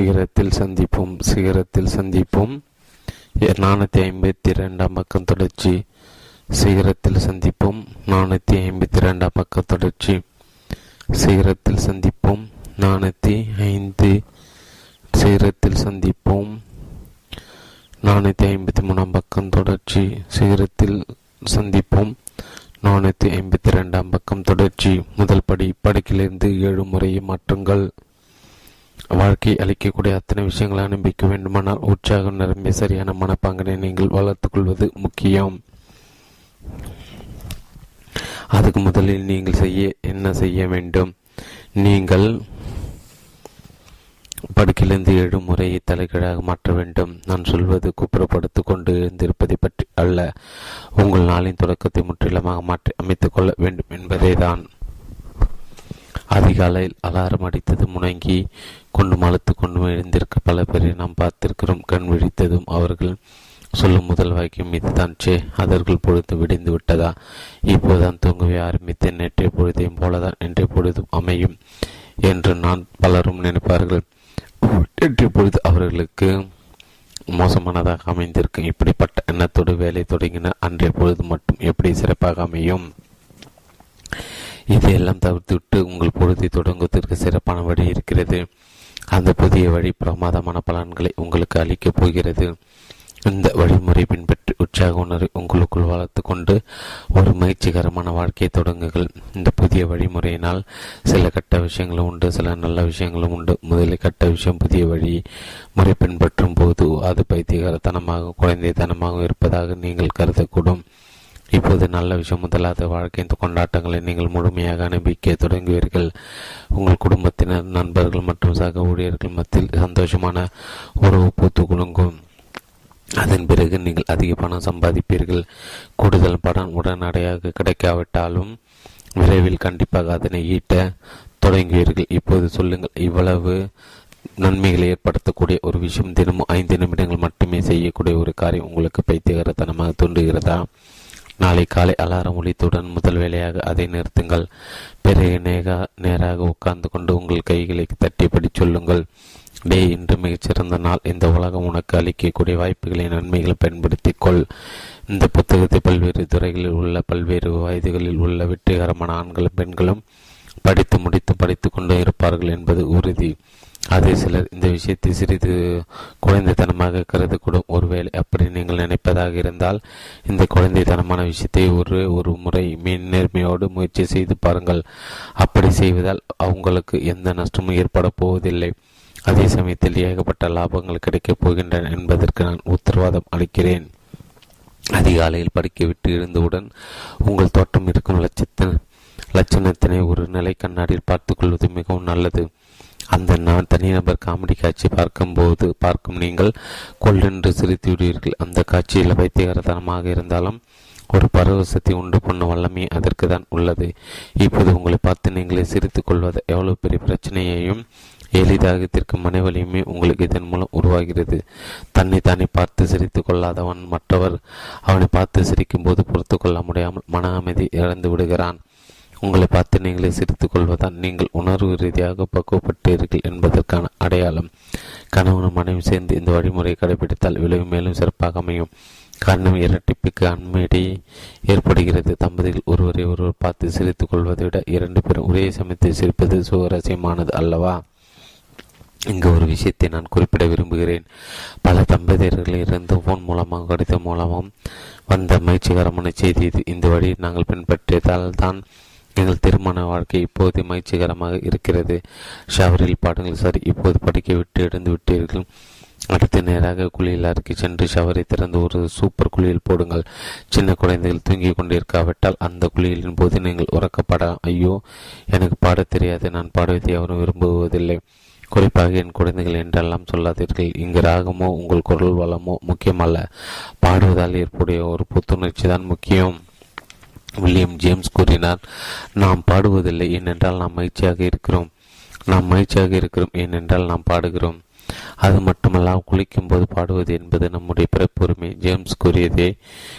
சிகரத்தில் சந்திப்போம் சிகரத்தில் சந்திப்போம். நானூற்றி ஐம்பத்தி ரெண்டாம் பக்கம் தொடர்ச்சி. சிகரத்தில் சந்திப்போம் நானூற்றி ஐம்பத்தி ரெண்டாம் பக்கம் தொடர்ச்சி. சிகரத்தில் சந்திப்போம் நானூற்றி ஐந்து. சிகரத்தில் சந்திப்போம் நானூற்றி ஐம்பத்தி மூணாம் பக்கம் தொடர்ச்சி. சிகரத்தில் சந்திப்போம் நானூற்றி ஐம்பத்தி ரெண்டாம் பக்கம் தொடர்ச்சி. முதல் படி படுக்கிலிருந்து ஏழு முறையை மாற்றுங்கள். வாழ்க்கை அளிக்கக்கூடிய அத்தனை விஷயங்களை அனுபவிக்க வேண்டுமானால் உற்சாகம் நிரம்பிய சரியான மனப்பாங்கனை நீங்கள் வளர்த்துக்கொள்வது முக்கியம். அதுக்கு முதலில் நீங்கள் செய்ய என்ன செய்ய வேண்டும்? நீங்கள் படுக்கிலிருந்து எழும் முறையை தலைகீழாக மாற்ற வேண்டும். நான் சொல்வது குப்புறப்படுத்திக் கொண்டு எழுந்திருப்பதை பற்றி அல்ல. உங்கள் நாளின் தொடக்கத்தை முற்றிலுமாக மாற்றி அமைத்துக் கொள்ள வேண்டும் என்பதேதான். அதிகாலையில் அலாரம் அடித்தது முணங்கி கொண்டு அழுத்து கொண்டு எழுந்திருக்க பல பேரை நாம் பார்த்திருக்கிறோம். கண் விழித்ததும் அவர்கள் சொல்லும் முதல் வாக்கியம் இதுதான். சே அதர்கள் பொழுது விடிந்து விட்டதா? இப்போதுதான் தூங்கவே ஆரம்பித்தேன். நேற்றைய பொழுதையும் போலதான் இன்றைய பொழுதும் அமையும் என்று நான் பலரும் நினைப்பார்கள். நேற்றைய பொழுது அவர்களுக்கு மோசமானதாக அமைந்திருக்கும். இப்படிப்பட்ட எண்ணத்தோடு வேலை தொடங்கின அன்றைய பொழுது மட்டும் எப்படி சிறப்பாக அமையும்? இதையெல்லாம் தவிர்த்துவிட்டு உங்கள் பொழுதை தொடங்குவதற்கு சிறப்பான வழி இருக்கிறது. அந்த புதிய வழி பிரமாதமான பலன்களை உங்களுக்கு அளிக்கப் போகிறது. இந்த வழிமுறை பின்பற்றி உற்சாக உணர்வை உங்களுக்குள் வளர்த்து கொண்டு ஒரு மகிழ்ச்சிகரமான வாழ்க்கையை தொடங்குங்கள். இந்த புதிய வழிமுறையினால் சில கட்ட விஷயங்களும் உண்டு சில நல்ல விஷயங்களும் உண்டு. முதலில் கட்ட விஷயம் புதிய வழி முறை பின்பற்றும் போது அது பைத்தியகாரத்தனமாக குழந்தைத்தனமாக இருப்பதாக நீங்கள் கருதக்கூடும். இப்போது நல்ல விஷயம் முதலாவது வாழ்க்கையின் கொண்டாட்டங்களை நீங்கள் முழுமையாக அனுபவிக்க தொடங்குவீர்கள். உங்கள் குடும்பத்தினர் நண்பர்கள் மற்றும் சக ஊழியர்கள் மத்தியில் சந்தோஷமான உறவு பூத்து குலுங்கும். அதன் பிறகு நீங்கள் அதிக பணம் சம்பாதிப்பீர்கள். கூடுதல் பணம் உடனடியாக கிடைக்காவிட்டாலும் விரைவில் கண்டிப்பாக அதனை ஈட்ட தொடங்குவீர்கள். இப்போது சொல்லுங்கள் இவ்வளவு நன்மைகளை ஏற்படுத்தக்கூடிய ஒரு விஷயம் தினமும் ஐந்து நிமிடங்கள் மட்டுமே செய்யக்கூடிய ஒரு காரியம் உங்களுக்கு பைத்தியகரத்தனமாக தோன்றுகிறதா? நாளை காலை அலாரம் ஒழித்துடன் முதல் வேலையாக அதை நிறுத்துங்கள். பிறகு நேக நேராக உட்கார்ந்து கொண்டு உங்கள் கைகளை தட்டிப்படி சொல்லுங்கள். டே இன்று மிகச்சிறந்த நாள். இந்த உலகம் உனக்கு அளிக்கக்கூடிய வாய்ப்புகளை நன்மைகளை பயன்படுத்திக் கொள் இந்த புத்தகத்தை பல்வேறு துறைகளில் உள்ள பல்வேறு வயதுகளில் உள்ள வெற்றிகரமான ஆண்களும் பெண்களும் படித்து முடித்து படித்து கொண்டு இருப்பார்கள் என்பது உறுதி. அதே சிலர் இந்த விஷயத்தை சிறிது குழந்தைத்தனமாக கருதக்கூடும். ஒருவேளை அப்படி நீங்கள் நினைப்பதாக இருந்தால் இந்த குழந்தைத்தனமான விஷயத்தை ஒரு ஒரு முறை மீன் நேர்மையோடு முயற்சி செய்து பாருங்கள். அப்படி செய்வதால் அவங்களுக்கு எந்த நஷ்டமும் ஏற்பட போவதில்லை. அதே சமயத்தில் ஏகப்பட்ட லாபங்கள் கிடைக்கப் போகின்றன என்பதற்கு நான் உத்தரவாதம் அளிக்கிறேன். அதிகாலையில் படிக்க விட்டு இருந்தவுடன் உங்கள் தோட்டம் இருக்கும் லட்சத்தின் லட்சணத்தினை ஒரு நிலை கண்ணாடியில் பார்த்துக்கொள்வது மிகவும் நல்லது. அந்த நான் தனிநபர் காமெடி காட்சி பார்க்கும்போது பார்க்கும் நீங்கள் கொள்ளென்று சிரித்து விடுவீர்கள் அந்த காட்சியில் வைத்தியகரத்தனமாக இருந்தாலும் ஒரு பரவசத்தை உண்டு பண்ண வல்லமை அதற்கு தான் உள்ளது. இப்போது உங்களை பார்த்து நீங்களே சிரித்துக் கொள்வது எவ்வளவு பெரிய பிரச்சனையையும் எளிதாக தீர்க்கும் மனைவலியுமே உங்களுக்கு இதன் மூலம் உருவாகிறது. தன்னை தானே பார்த்து சிரித்து கொள்ளாதவன் மற்றவர் அவனை பார்த்து சிரிக்கும் போது பொறுத்து கொள்ள முடியாமல் மன அமைதி இழந்து விடுகிறான். உங்களை பார்த்து நீங்களே சிரித்துக் கொள்வதால் நீங்கள் உணர்வு ரீதியாக பக்குவப்பட்டீர்கள் என்பதற்கான அடையாளம். கணவனும் மனைவி சேர்ந்து இந்த வழிமுறையை கடைபிடித்தால் விளைவு மேலும் சிறப்பாக அமையும். காரணம் இரட்டிப்புக்கு அண்மையிடையே ஏற்படுகிறது. தம்பதிகள் ஒருவரை ஒருவர் பார்த்து சிரித்துக் கொள்வதை விட இரண்டு பேரும் ஒரே சமயத்தில் சிரிப்பது சுவாரஸ்யமானது அல்லவா? இங்கு ஒரு விஷயத்தை நான் குறிப்பிட விரும்புகிறேன். பல தம்பதியர்கள் இருந்து போன் மூலமாக கடிதம் மூலமும் வந்த மகிழ்ச்சிகரமான செய்தி இது. இந்த வழியை நாங்கள் பின்பற்றியதால் தான் எங்கள் திருமண வாழ்க்கை இப்போது மகிழ்ச்சிகரமாக இருக்கிறது. ஷவரில் பாடுங்கள் சரி இப்போது படிக்க விட்டு எழுந்து விட்டீர்கள். அடுத்து நேராக குளியல் அறைக்கு சென்று ஷவரை திறந்து ஒரு சூப்பர் குளியல் போடுங்கள். சின்ன குழந்தைகள் தூங்கிக் கொண்டிருக்காவிட்டால் அந்த குளியலின் போது நீங்கள் உறக்கப்பட ஐயோ எனக்கு பாடத் தெரியாது. நான் பாடுவதை யாரும் விரும்புவதில்லை. குறிப்பாக என் குழந்தைகள் என்றெல்லாம் சொல்லாதீர்கள். இங்கு ராகமோ உங்கள் குரல் வளமோ முக்கியமல்ல. பாடுவதால் ஏற்புடைய ஒரு புத்துணர்ச்சி தான் முக்கியம். வில்லியம் ஜேம்ஸ் கூறினார் நாம் பாடுவதில்லை ஏனென்றால் நாம் மகிழ்ச்சியாக இருக்கிறோம். நாம் மகிழ்ச்சியாக இருக்கிறோம் ஏனென்றால் நாம் பாடுகிறோம். அது மட்டுமல்லாமல் குளிக்கும் போது பாடுவது என்பது நம்முடைய பிறப்புரிமை. ஜேம்ஸ் கூறியதே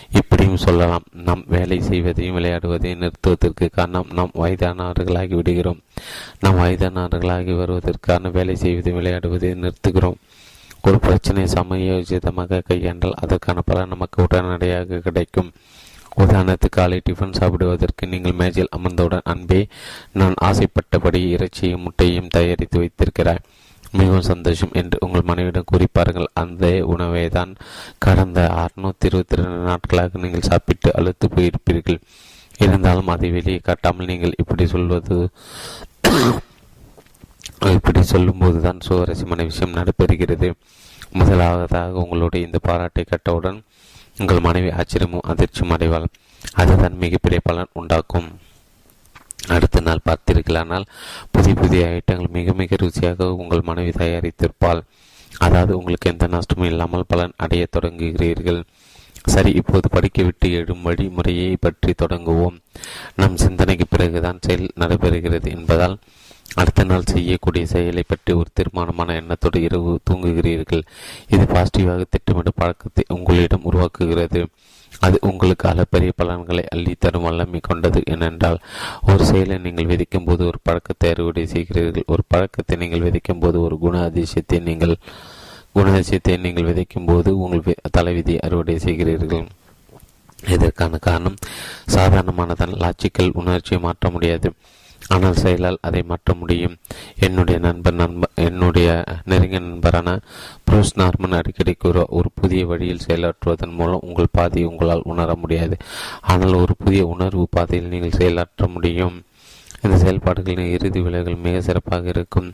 இப்படியும் சொல்லலாம். நாம் வேலை செய்வதையும் விளையாடுவதையும் நிறுத்துவதற்கு காரணம் நாம் வயதானவர்களாகி விடுகிறோம். நாம் வயதானவர்களாகி வருவதற்கான வேலை செய்வதையும் விளையாடுவதையும் நிறுத்துகிறோம். ஒரு பிரச்சனை சமயோஜிதமாக கையாண்டால் அதற்கான பலன் நமக்கு உடனடியாக கிடைக்கும். உதாரணத்துக்கு காலை டிஃபன் சாப்பிடுவதற்கு நீங்கள் மேஜில் அமர்ந்தவுடன் அன்பே நான் ஆசைப்பட்டபடி இறைச்சியும் முட்டையும் தயாரித்து வைத்திருக்கிறாய். மிகவும் சந்தோஷம் என்று உங்கள் மனைவிடம் குறிப்பார்கள் அந்த உணவை தான் கடந்த அறுநூத்தி இருபத்தி ரெண்டு நாட்களாக நீங்கள் சாப்பிட்டு அழுத்து போயிருப்பீர்கள். இருந்தாலும் அதை வெளியே காட்டாமல் நீங்கள் இப்படி சொல்வது இப்படி சொல்லும்போது தான் சுவாரஸ்யமான விஷயம் நடைபெறுகிறது. முதலாவதாக உங்களுடைய இந்த பாராட்டை கட்டவுடன் உங்கள் மனைவி ஆச்சரியமும் அதிர்ச்சியும் அடைவாள். அதுதான் மிகப்பெரிய பலன் உண்டாக்கும். அடுத்த நாள் பார்த்தீர்களானால் புதிய புதிய ஐட்டங்கள் மிக மிக ருசியாக உங்கள் மனைவி தயாரித்திருப்பாள். அதாவது உங்களுக்கு எந்த நஷ்டமும் இல்லாமல் பலன் அடைய தொடங்குகிறீர்கள். சரி இப்போது படிக்க விட்டு எழும் வழிமுறையை பற்றி தொடங்குவோம். நம் சிந்தனைக்கு பிறகுதான் செயல் நடைபெறுகிறது என்பதால் அடுத்த நாள் செய்யக்கூடிய செயலை பற்றி ஒரு தீர்மானமான எண்ணத்தோடு இரவு தூங்குகிறீர்கள். இது பாசிட்டிவாக திட்டமிடும் பழக்கத்தை உங்களிடம் உருவாக்குகிறது. அது உங்களுக்கு அளப்பரிய பலன்களை அள்ளி தரும் வல்லமை கொண்டது ஏனென்றால் ஒரு செயலை நீங்கள் விதிக்கும் போது ஒரு பழக்கத்தை அறுவடை செய்கிறீர்கள். ஒரு பழக்கத்தை நீங்கள் விதைக்கும் போது ஒரு குண அதிசயத்தை நீங்கள் குண அதிசயத்தை நீங்கள் விதைக்கும் போது உங்கள் தலைவிதியை அறுவடை செய்கிறீர்கள். இதற்கான காரணம் சாதாரணமானதன் லாஜிக்கல் உணர்ச்சியை மாற்ற முடியாது. ஆனால் செயலால் அதை மாற்ற முடியும். என்னுடைய நண்பர் நண்ப என்னுடைய நெருங்கிய நண்பரான புரூஸ் நார்மன் அடிக்கடி கூற ஒரு புதிய வழியில் செயலாற்றுவதன் மூலம் உங்கள் பாதையை உங்களால் உணர முடியாது. ஆனால் ஒரு புதிய உணர்வு பாதையில் நீங்கள் செயலாற்ற முடியும். இந்த செயல்பாடுகளின் இறுதி விலைகள் மிக சிறப்பாக இருக்கும்.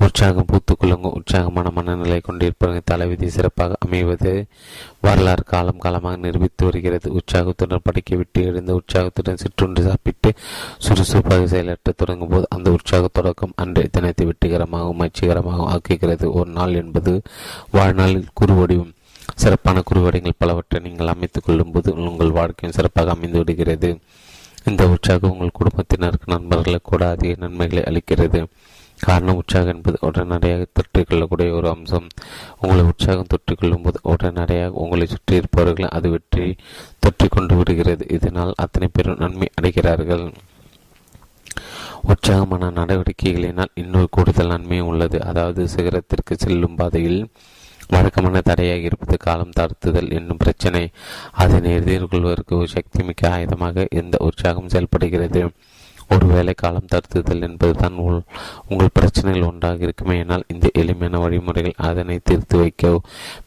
உற்சாகம் பூத்துக்குள்ளங்கும் உற்சாகமான மனநிலை கொண்டிருப்பவர்கள் தலைவிதி சிறப்பாக அமைவது வரலாறு காலம் காலமாக நிரூபித்து வருகிறது. உற்சாகத்துடன் படிக்க விட்டு எழுந்த உற்சாகத்துடன் சிற்றுண்டு சாப்பிட்டு சுறுசுறுப்பாக செயலாற்ற தொடங்கும் போது அந்த உற்சாக தொடக்கம் அன்றைய தினத்தை வெற்றிகரமாகவும் மகிழ்ச்சிகரமாகவும் ஆக்குகிறது. ஒரு நாள் என்பது வாழ்நாளில் குறுவடிவும் சிறப்பான குறுவடைகள் பலவற்றை நீங்கள் அமைத்துக் கொள்ளும் போது உங்கள் வாழ்க்கையும் சிறப்பாக அமைந்து விடுகிறது. இந்த உற்சாகம் உங்கள் குடும்பத்தினருக்கு நண்பர்களுக்கு கூட அதிக நன்மைகளை அளிக்கிறது. காரணம் உற்சாகம் என்பது உடனடியாக தொற்றிக்கொள்ளக்கூடிய ஒரு அம்சம். உங்களை உற்சாகம் தொற்றிக்கொள்ளும் போது உடனடியாக உங்களை சுற்றி இருப்பவர்கள் அது வெற்றி தொற்றி கொண்டு விடுகிறது. இதனால் அத்தனை பேரும் நன்மை அடைகிறார்கள். உற்சாகமான நடவடிக்கைகளினால் இன்னொரு கூடுதல் நன்மையும் உள்ளது. அதாவது சிகரத்திற்கு செல்லும் பாதையில் வழக்கமான தடையாக இருப்பது காலம் தாழ்த்துதல் என்னும் பிரச்சனை. அதனை எதிர்கொள்வதற்கு ஒரு சக்தி மிக்க ஆயுதமாக இந்த உற்சாகம் செயல்படுகிறது. ஒருவேளை காலம் தடுத்துதல் என்பதுதான் உங்கள் பிரச்சனைகள் ஒன்றாக இருக்குமே என்னால் இந்த எளிமையான வழிமுறைகள் அதனை தீர்த்து வைக்க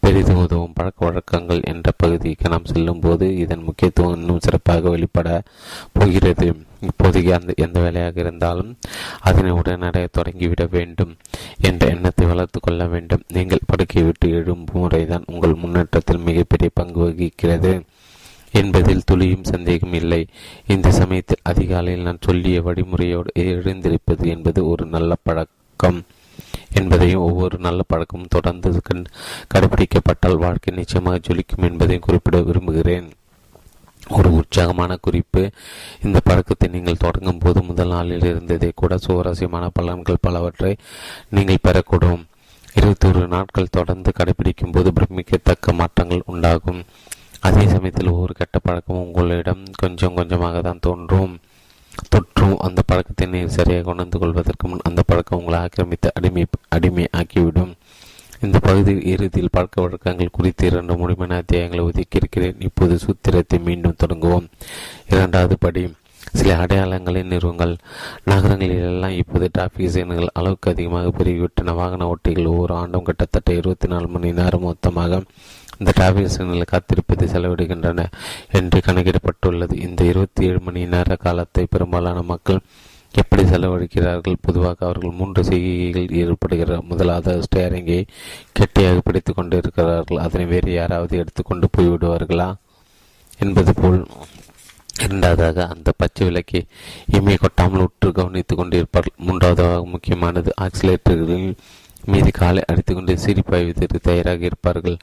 பெரிதும் உதவும் பழக்க வழக்கங்கள் என்ற பகுதிக்கு நாம் செல்லும் போது இதன் முக்கியத்துவம் இன்னும் சிறப்பாக வெளிப்பட போகிறது. இப்போதைக்கு அந்த எந்த வேலையாக இருந்தாலும் அதனை உடனடியாக தொடங்கிவிட வேண்டும் என்ற எண்ணத்தை வளர்த்து கொள்ள வேண்டும். நீங்கள் படுக்கை விட்டு எழும் முறைதான் உங்கள் முன்னேற்றத்தில் மிகப்பெரிய பங்கு வகிக்கிறது. என்பதில் துளியும் சந்தேகம் இல்லை. இந்த சமயத்தில் அதிகாலையில் நான் சொல்லிய வழிமுறையோடு எழுந்திருப்பது என்பது ஒரு நல்ல பழக்கம். என்பதையும் ஒவ்வொரு நல்ல பழக்கமும் தொடர்ந்து கடைபிடிக்கப்பட்டால் வாழ்க்கை நிச்சயமாக ஜொலிக்கும் என்பதையும் குறிப்பிட விரும்புகிறேன். ஒரு உற்சாகமான குறிப்பு. இந்த பழக்கத்தை நீங்கள் தொடங்கும் போது முதல் நாளில் இருந்ததே கூட சுவாரஸ்யமான பலன்கள் பலவற்றை நீங்கள் பெறக்கூடும். இருபத்தொரு நாட்கள் தொடர்ந்து கடைபிடிக்கும் போது பிரமிக்கத்தக்க மாற்றங்கள் உண்டாகும். அதே சமயத்தில் ஒவ்வொரு கெட்ட பழக்கமும் உங்களிடம் கொஞ்சம் கொஞ்சமாக தான் தோன்றும். தொற்றும் அந்த பழக்கத்தை நீங்கள் சரியாக உணர்ந்து கொள்வதற்கு முன் அந்த பழக்கம் உங்களை ஆக்கிரமித்து அடிமை அடிமை ஆக்கிவிடும் இந்த பகுதியில் இறுதியில் பழக்க வழக்கங்கள் குறித்து இரண்டு முழுமையான அத்தியாயங்களை ஒதுக்கியிருக்கிறேன். இப்போது சூத்திரத்தை மீண்டும் தொடங்குவோம். இரண்டாவது படி சில அடையாளங்களை நிறுவுங்கள். நகரங்களில் எல்லாம் இப்போது டிராபிக் சிக்னல்கள் அளவுக்கு அதிகமாக பெருகிவிட்டன. வாகன ஓட்டிகள் ஒவ்வொரு ஆண்டும் கிட்டத்தட்ட இருபத்தி நாலு மணி நேரம் மொத்தமாக இந்த டிராபிக் சிக்னலில் காத்திருப்பதை செலவிடுகின்றன என்று கணக்கிடப்பட்டுள்ளது. இந்த இருபத்தி ஏழு மணி நேர காலத்தை பெரும்பாலான மக்கள் எப்படி செலவழிக்கிறார்கள்? பொதுவாக அவர்கள் மூன்று செய்கைகள் ஏற்படுகிறார் முதலாவது ஸ்டேரிங்கை கெட்டியாக பிடித்து கொண்டு இருக்கிறார்கள் அதனை வேறு யாராவது எடுத்துக்கொண்டு போய்விடுவார்களா என்பது போல் இரண்டாவதாக அந்த பச்சை விளக்கை இமை கொட்டாமல் உற்று கவனித்துக் கொண்டிருப்பார்கள். மூன்றாவதாக முக்கியமானது ஆக்சிலேட்டர்களில் மீது காலை அடித்துக்கொண்டு சிரிப்பாய்வதற்கு தயாராக இருப்பார்கள்.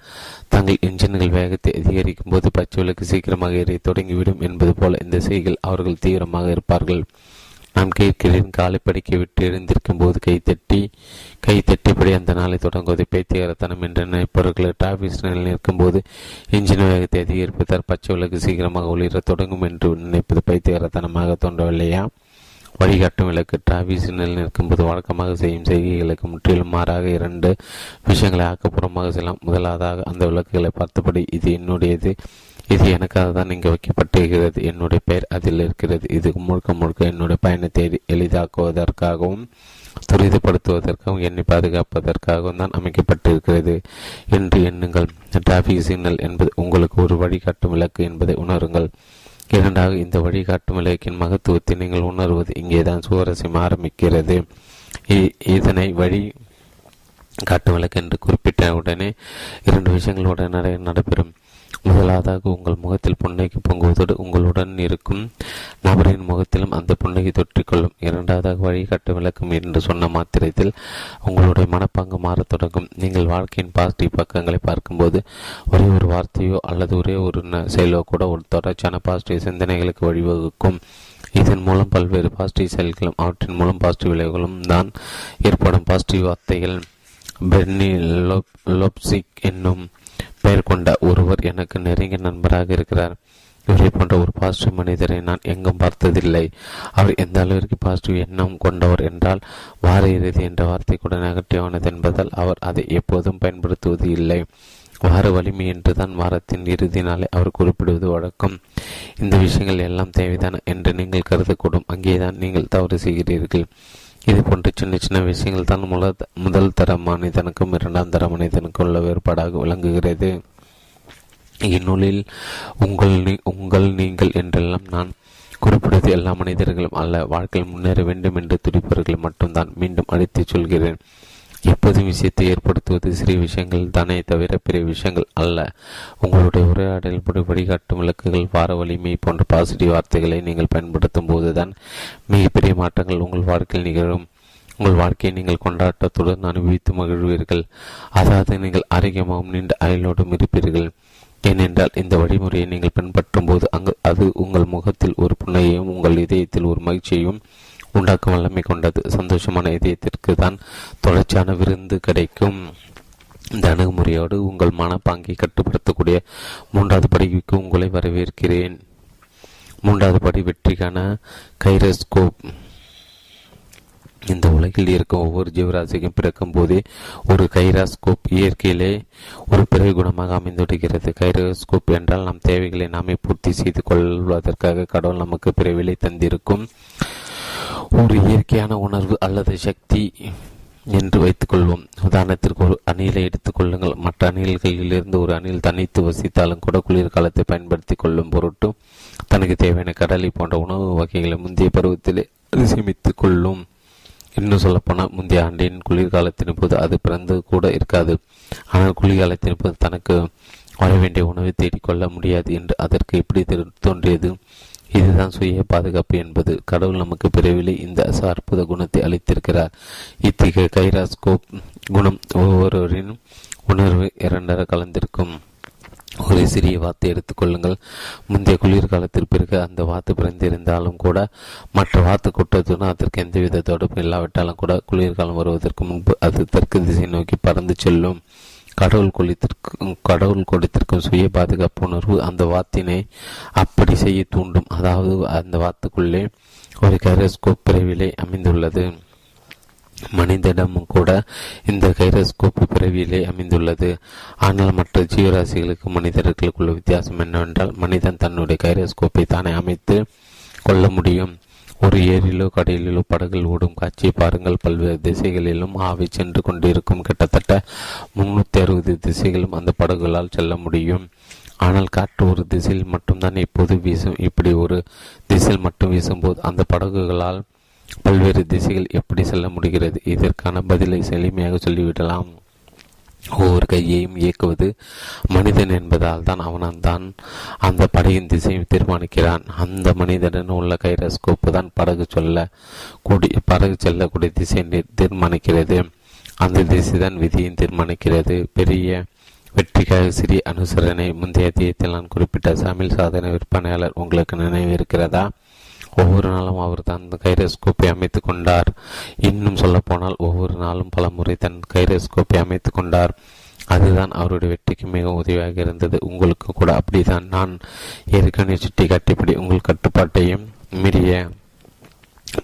தங்கள் இன்ஜின்கள் வேகத்தை அதிகரிக்கும் போது பச்சை விளக்கு சீக்கிரமாக எரிய தொடங்கிவிடும் என்பது போல இந்த செய்கள் அவர்கள் தீவிரமாக இருப்பார்கள். நான் கேட்கிறேன் காலை படிக்க விட்டு எழுந்திருக்கும் போது கை தட்டி கை தட்டிப்படி அந்த நாளை தொடங்குவது பேத்தியரத்தனம் என்று நினைப்பவர்கள் டிராபிக் நிற்கும் நிற்கும்போது இன்ஜின் வேகத்தை அதிகரிப்பதால் பச்சை விளக்கு சீக்கிரமாக ஒளிர தொடங்கும் என்று நினைப்பது பைத்தியகரத்தனமாக தோன்றவில்லையா? வழிகாட்டும் விளக்கு டிராபிக் நிற்கும் நிற்கும்போது வழக்கமாக செய்யும் செய்கைகளுக்கு முற்றிலும் மாறாக இரண்டு விஷயங்களை ஆக்கப்பூர்வமாக செய்யலாம். முதலாவதாக அந்த விளக்குகளை பார்த்தபடி இது என்னுடையது. இது எனக்காக தான் இங்கே வைக்கப்பட்டிருக்கிறது. என்னுடைய பெயர் அதில் இருக்கிறது. இது முழுக்க முழுக்க என்னுடைய பயணத்தை எளிதாக்குவதற்காகவும் துரிதப்படுத்துவதற்காகவும் என்னை பாதுகாப்பதற்காகவும் தான் அமைக்கப்பட்டிருக்கிறது என்று எண்ணுங்கள். டிராஃபிக் சிக்னல் என்பது உங்களுக்கு ஒரு வழிகாட்டும் விளக்கு என்பதை உணருங்கள். இரண்டாக இந்த வழிகாட்டும் விளக்கின் மகத்துவத்தை நீங்கள் உணர்வது இங்கேதான் சுவாரஸ்யம் ஆரம்பிக்கிறது. இதனை வழி காட்டும் விளக்கு என்று குறிப்பிட்ட உடனே இரண்டு விஷயங்கள் உடனே நடைபெறும். முதலாவதாக உங்கள் முகத்தில் புன்னகை பொங்குவதோடு உங்களுடன் இருக்கும் நபரின் முகத்திலும் அந்த புன்னகை தொற்றிக்கொள்ளும். இரண்டாவதாக வழிகாட்ட விளக்கம் என்று சொன்ன மாத்திரத்தில் உங்களுடைய மனப்பாங்கு மாறத் தொடங்கும். நீங்கள் வாழ்க்கையின் பாசிட்டிவ் பக்கங்களை பார்க்கும்போது ஒரே ஒரு வார்த்தையோ அல்லது ஒரே ஒரு செயலோ கூட ஒரு தொடர்ச்சியான பாசிட்டிவ் சிந்தனைகளுக்கு வழிவகுக்கும். இதன் மூலம் பல்வேறு பாசிட்டிவ் செயல்களும் அவற்றின் மூலம் பாசிட்டிவ் விளைவுகளும் தான் ஏற்படும். பாசிட்டிவ் வார்த்தைகள் பெர்னி லோப்சிக் என்னும் பெயர் கொண்ட ஒருவர் எனக்கு நெருங்கிய நண்பராக இருக்கிறார். இவரை போன்ற ஒரு பாசிட்டிவ் மனிதரை நான் எங்கும் பார்த்ததில்லை. அவர் எந்த அளவிற்கு பாசிட்டிவ் எண்ணம் கொண்டவர் என்றால் வார இறுதி என்ற வார்த்தை கூட நெகட்டிவானது என்பதால் அவர் அதை எப்போதும் பயன்படுத்துவது இல்லை. வார வலிமை என்றுதான் வாரத்தின் இறுதி நாளை அவர் குறிப்பிடுவது வழக்கம். இந்த விஷயங்கள் எல்லாம் தேவைதான என்று நீங்கள் கருதக்கூடும். அங்கேதான் நீங்கள் தவறு செய்கிறீர்கள். இது போன்ற சின்ன சின்ன விஷயங்கள் தான் முதல் தர மனிதனுக்கும் இரண்டாம் தர மனிதனுக்கும் உள்ள வேறுபாடாக விளங்குகிறது. இந்நூலில் உங்கள் நீ உங்கள் நீங்கள் என்றெல்லாம் நான் குறிப்பிடுவது எல்லா மனிதர்களும் அல்ல வாழ்க்கையில் முன்னேற வேண்டும் என்று துடிப்பவர்கள் மட்டும்தான். மீண்டும் அழைத்து சொல்கிறேன். எப்போதும் விஷயத்தை ஏற்படுத்துவது சிறிய விஷயங்கள் தானே தவிர பெரிய விஷயங்கள் அல்ல. உங்களுடைய உரையாடல் படி வழிகாட்டும் விளக்குகள் வார வலிமை போன்ற பாசிட்டிவ் வார்த்தைகளை நீங்கள் பயன்படுத்தும் போதுதான் மிகப்பெரிய மாற்றங்கள் உங்கள் வாழ்க்கையில் நிகழும். உங்கள் வாழ்க்கையை நீங்கள் கொண்டாட்டத்துடன் அனுபவித்து மகிழ்வீர்கள். அதாவது நீங்கள் ஆரோக்கியமாகவும் நீண்ட அயலோடும் இருப்பீர்கள். ஏனென்றால் இந்த வழிமுறையை நீங்கள் பின்பற்றும் போது அங்கு அது உங்கள் முகத்தில் ஒரு புண்ணையையும் உங்கள் இதயத்தில் ஒரு மகிழ்ச்சியையும் உண்டாக்கும் வல்லமை கொண்டது. சந்தோஷமான இதயத்திற்கு தான் தொடர்ச்சியான விருந்து கிடைக்கும். இந்த அணுகுமுறையோடு உங்கள் மனப்பாங்கை கட்டுப்படுத்தக்கூடிய மூன்றாவது படிக்கு உங்களை வரவேற்கிறேன். மூன்றாவது படி வெற்றிக்கான கைரஸ்கோப். இந்த உலகில் இருக்கும் ஒவ்வொரு ஜீவராசிக்கும் பிறக்கும் போதே ஒரு கைராஸ்கோப் இயற்கையிலே ஒரு பிறகு குணமாக அமைந்துவிடுகிறது. கைரோஸ்கோப் என்றால் நம் தேவைகளை நாமே பூர்த்தி செய்து கொள்வதற்காக கடவுள் நமக்கு பிறவிலை தந்திருக்கும். ஒரு இயற்கையான உணர்வு அல்லது சக்தி என்று வைத்துக்கொள்வோம். உதாரணத்திற்கு ஒரு அணிலை எடுத்துக் கொள்ளுங்கள். மற்ற அணில்களிலிருந்து ஒரு அணில் தனித்து வசித்தாலும் கூட குளிர்காலத்தை பயன்படுத்தி கொள்ளும் பொருட்டு தனக்கு தேவையான கடலை போன்ற உணவு வகைகளை முந்தைய பருவத்திலே சேமித்துக் கொள்ளும். இன்னும் சொல்லப்போனால் முந்தைய ஆண்டின் குளிர்காலத்தின் போது அது பிறந்து கூட இருக்காது. ஆனால் குளிர்காலத்தின் போது தனக்கு வர வேண்டிய உணவை தேடிக்கொள்ள முடியாது என்று அதற்கு எப்படி தோன்றியது? இதுதான் சுய பாதுகாப்பு என்பது. கடவுள் நமக்கு பிறவிலே இந்த அற்புத குணத்தை அளித்திருக்கிறார். இத்தகைய கைராஸ்கோப் குணம் ஒவ்வொருவரின் உணர்வு இரண்டர கலந்திருக்கும். ஒரு சிறிய வாத்தை எடுத்துக்கொள்ளுங்கள் முந்தைய குளிர்காலத்தில் பிறகு அந்த வாத்து பிறந்திருந்தாலும் கூட மற்ற வாத்து கூட்டத்துடன் அதற்கு எந்தவித தொடர்பும் இல்லாவிட்டாலும் கூட குளிர்காலம் வருவதற்கு முன்பு அது தெற்கு திசை நோக்கி பறந்து செல்லும். கடவுள் கொடுத்திருக்கும் கடவுள் கொடுத்திருக்கும் சுய பாதுகாப்பு உணர்வு அந்த வாத்தினை அப்படி செய்ய தூண்டும். அதாவது அந்த வாத்துக்குள்ளே ஒரு கைரோஸ்கோப் பிறவிலே அமைந்துள்ளது. மனிதனிடமும் கூட இந்த கைரோஸ்கோப் பிறவியிலே அமைந்துள்ளது. ஆனால் மற்ற ஜீவராசிகளுக்கு மனிதர்களுக்குள்ள வித்தியாசம் என்னவென்றால் மனிதன் தன்னுடைய கைரோஸ்கோப்பை தானே அமைத்து கொள்ள முடியும். ஒரு ஏரியிலோ கடலிலோ படகுகள் ஓடும் காட்சியை பாருங்கள். பல்வேறு திசைகளிலும் ஆவி சென்று கொண்டிருக்கும். கிட்டத்தட்ட முன்னூத்தி அறுபது திசைகளும் அந்த படகுகளால் செல்ல முடியும். ஆனால் காற்று ஒரு திசையில் மட்டும்தான் இப்போது வீசும். இப்படி ஒரு திசையில் மட்டும் வீசும்போது அந்த படகுகளால் பல்வேறு திசைகள் எப்படி செல்ல முடிகிறது? இதற்கான பதிலை எளிமையாக சொல்லிவிடலாம். ஒவ்வொரு கையையும் இயக்குவது மனிதன் என்பதால் தான் அவன் தான் அந்த படகின் திசையை தீர்மானிக்கிறான். அந்த மனிதனுடன் உள்ள கைரஸ்கோப்பு தான் படகு சொல்ல கூடிய படகு செல்லக்கூடிய திசையை தீர்மானிக்கிறது. அந்த திசை தான் விதியும் தீர்மானிக்கிறது. பெரிய வெற்றிக்காக சிறிய அனுசரணை. முந்தைய அத்தியத்தில் நான் குறிப்பிட்ட சமையல் சாதனை விற்பனையாளர் உங்களுக்கு நினைவு இருக்கிறதா? ஒவ்வொரு நாளும் அவர் தன் கைரோஸ்கோப்பை அமைத்துக் கொண்டார். இன்னும் சொல்ல போனால் ஒவ்வொரு நாளும் பல முறை தன் கைரோஸ்கோப்பை அமைத்துக் கொண்டார். அதுதான் அவருடைய வெற்றிக்கு மிக உதவியாக இருந்தது. உங்களுக்கு கூட அப்படிதான் நான் ஏற்கனவே சுட்டி காட்டியபடி உங்கள் கட்டுப்பாட்டையும் மீறிய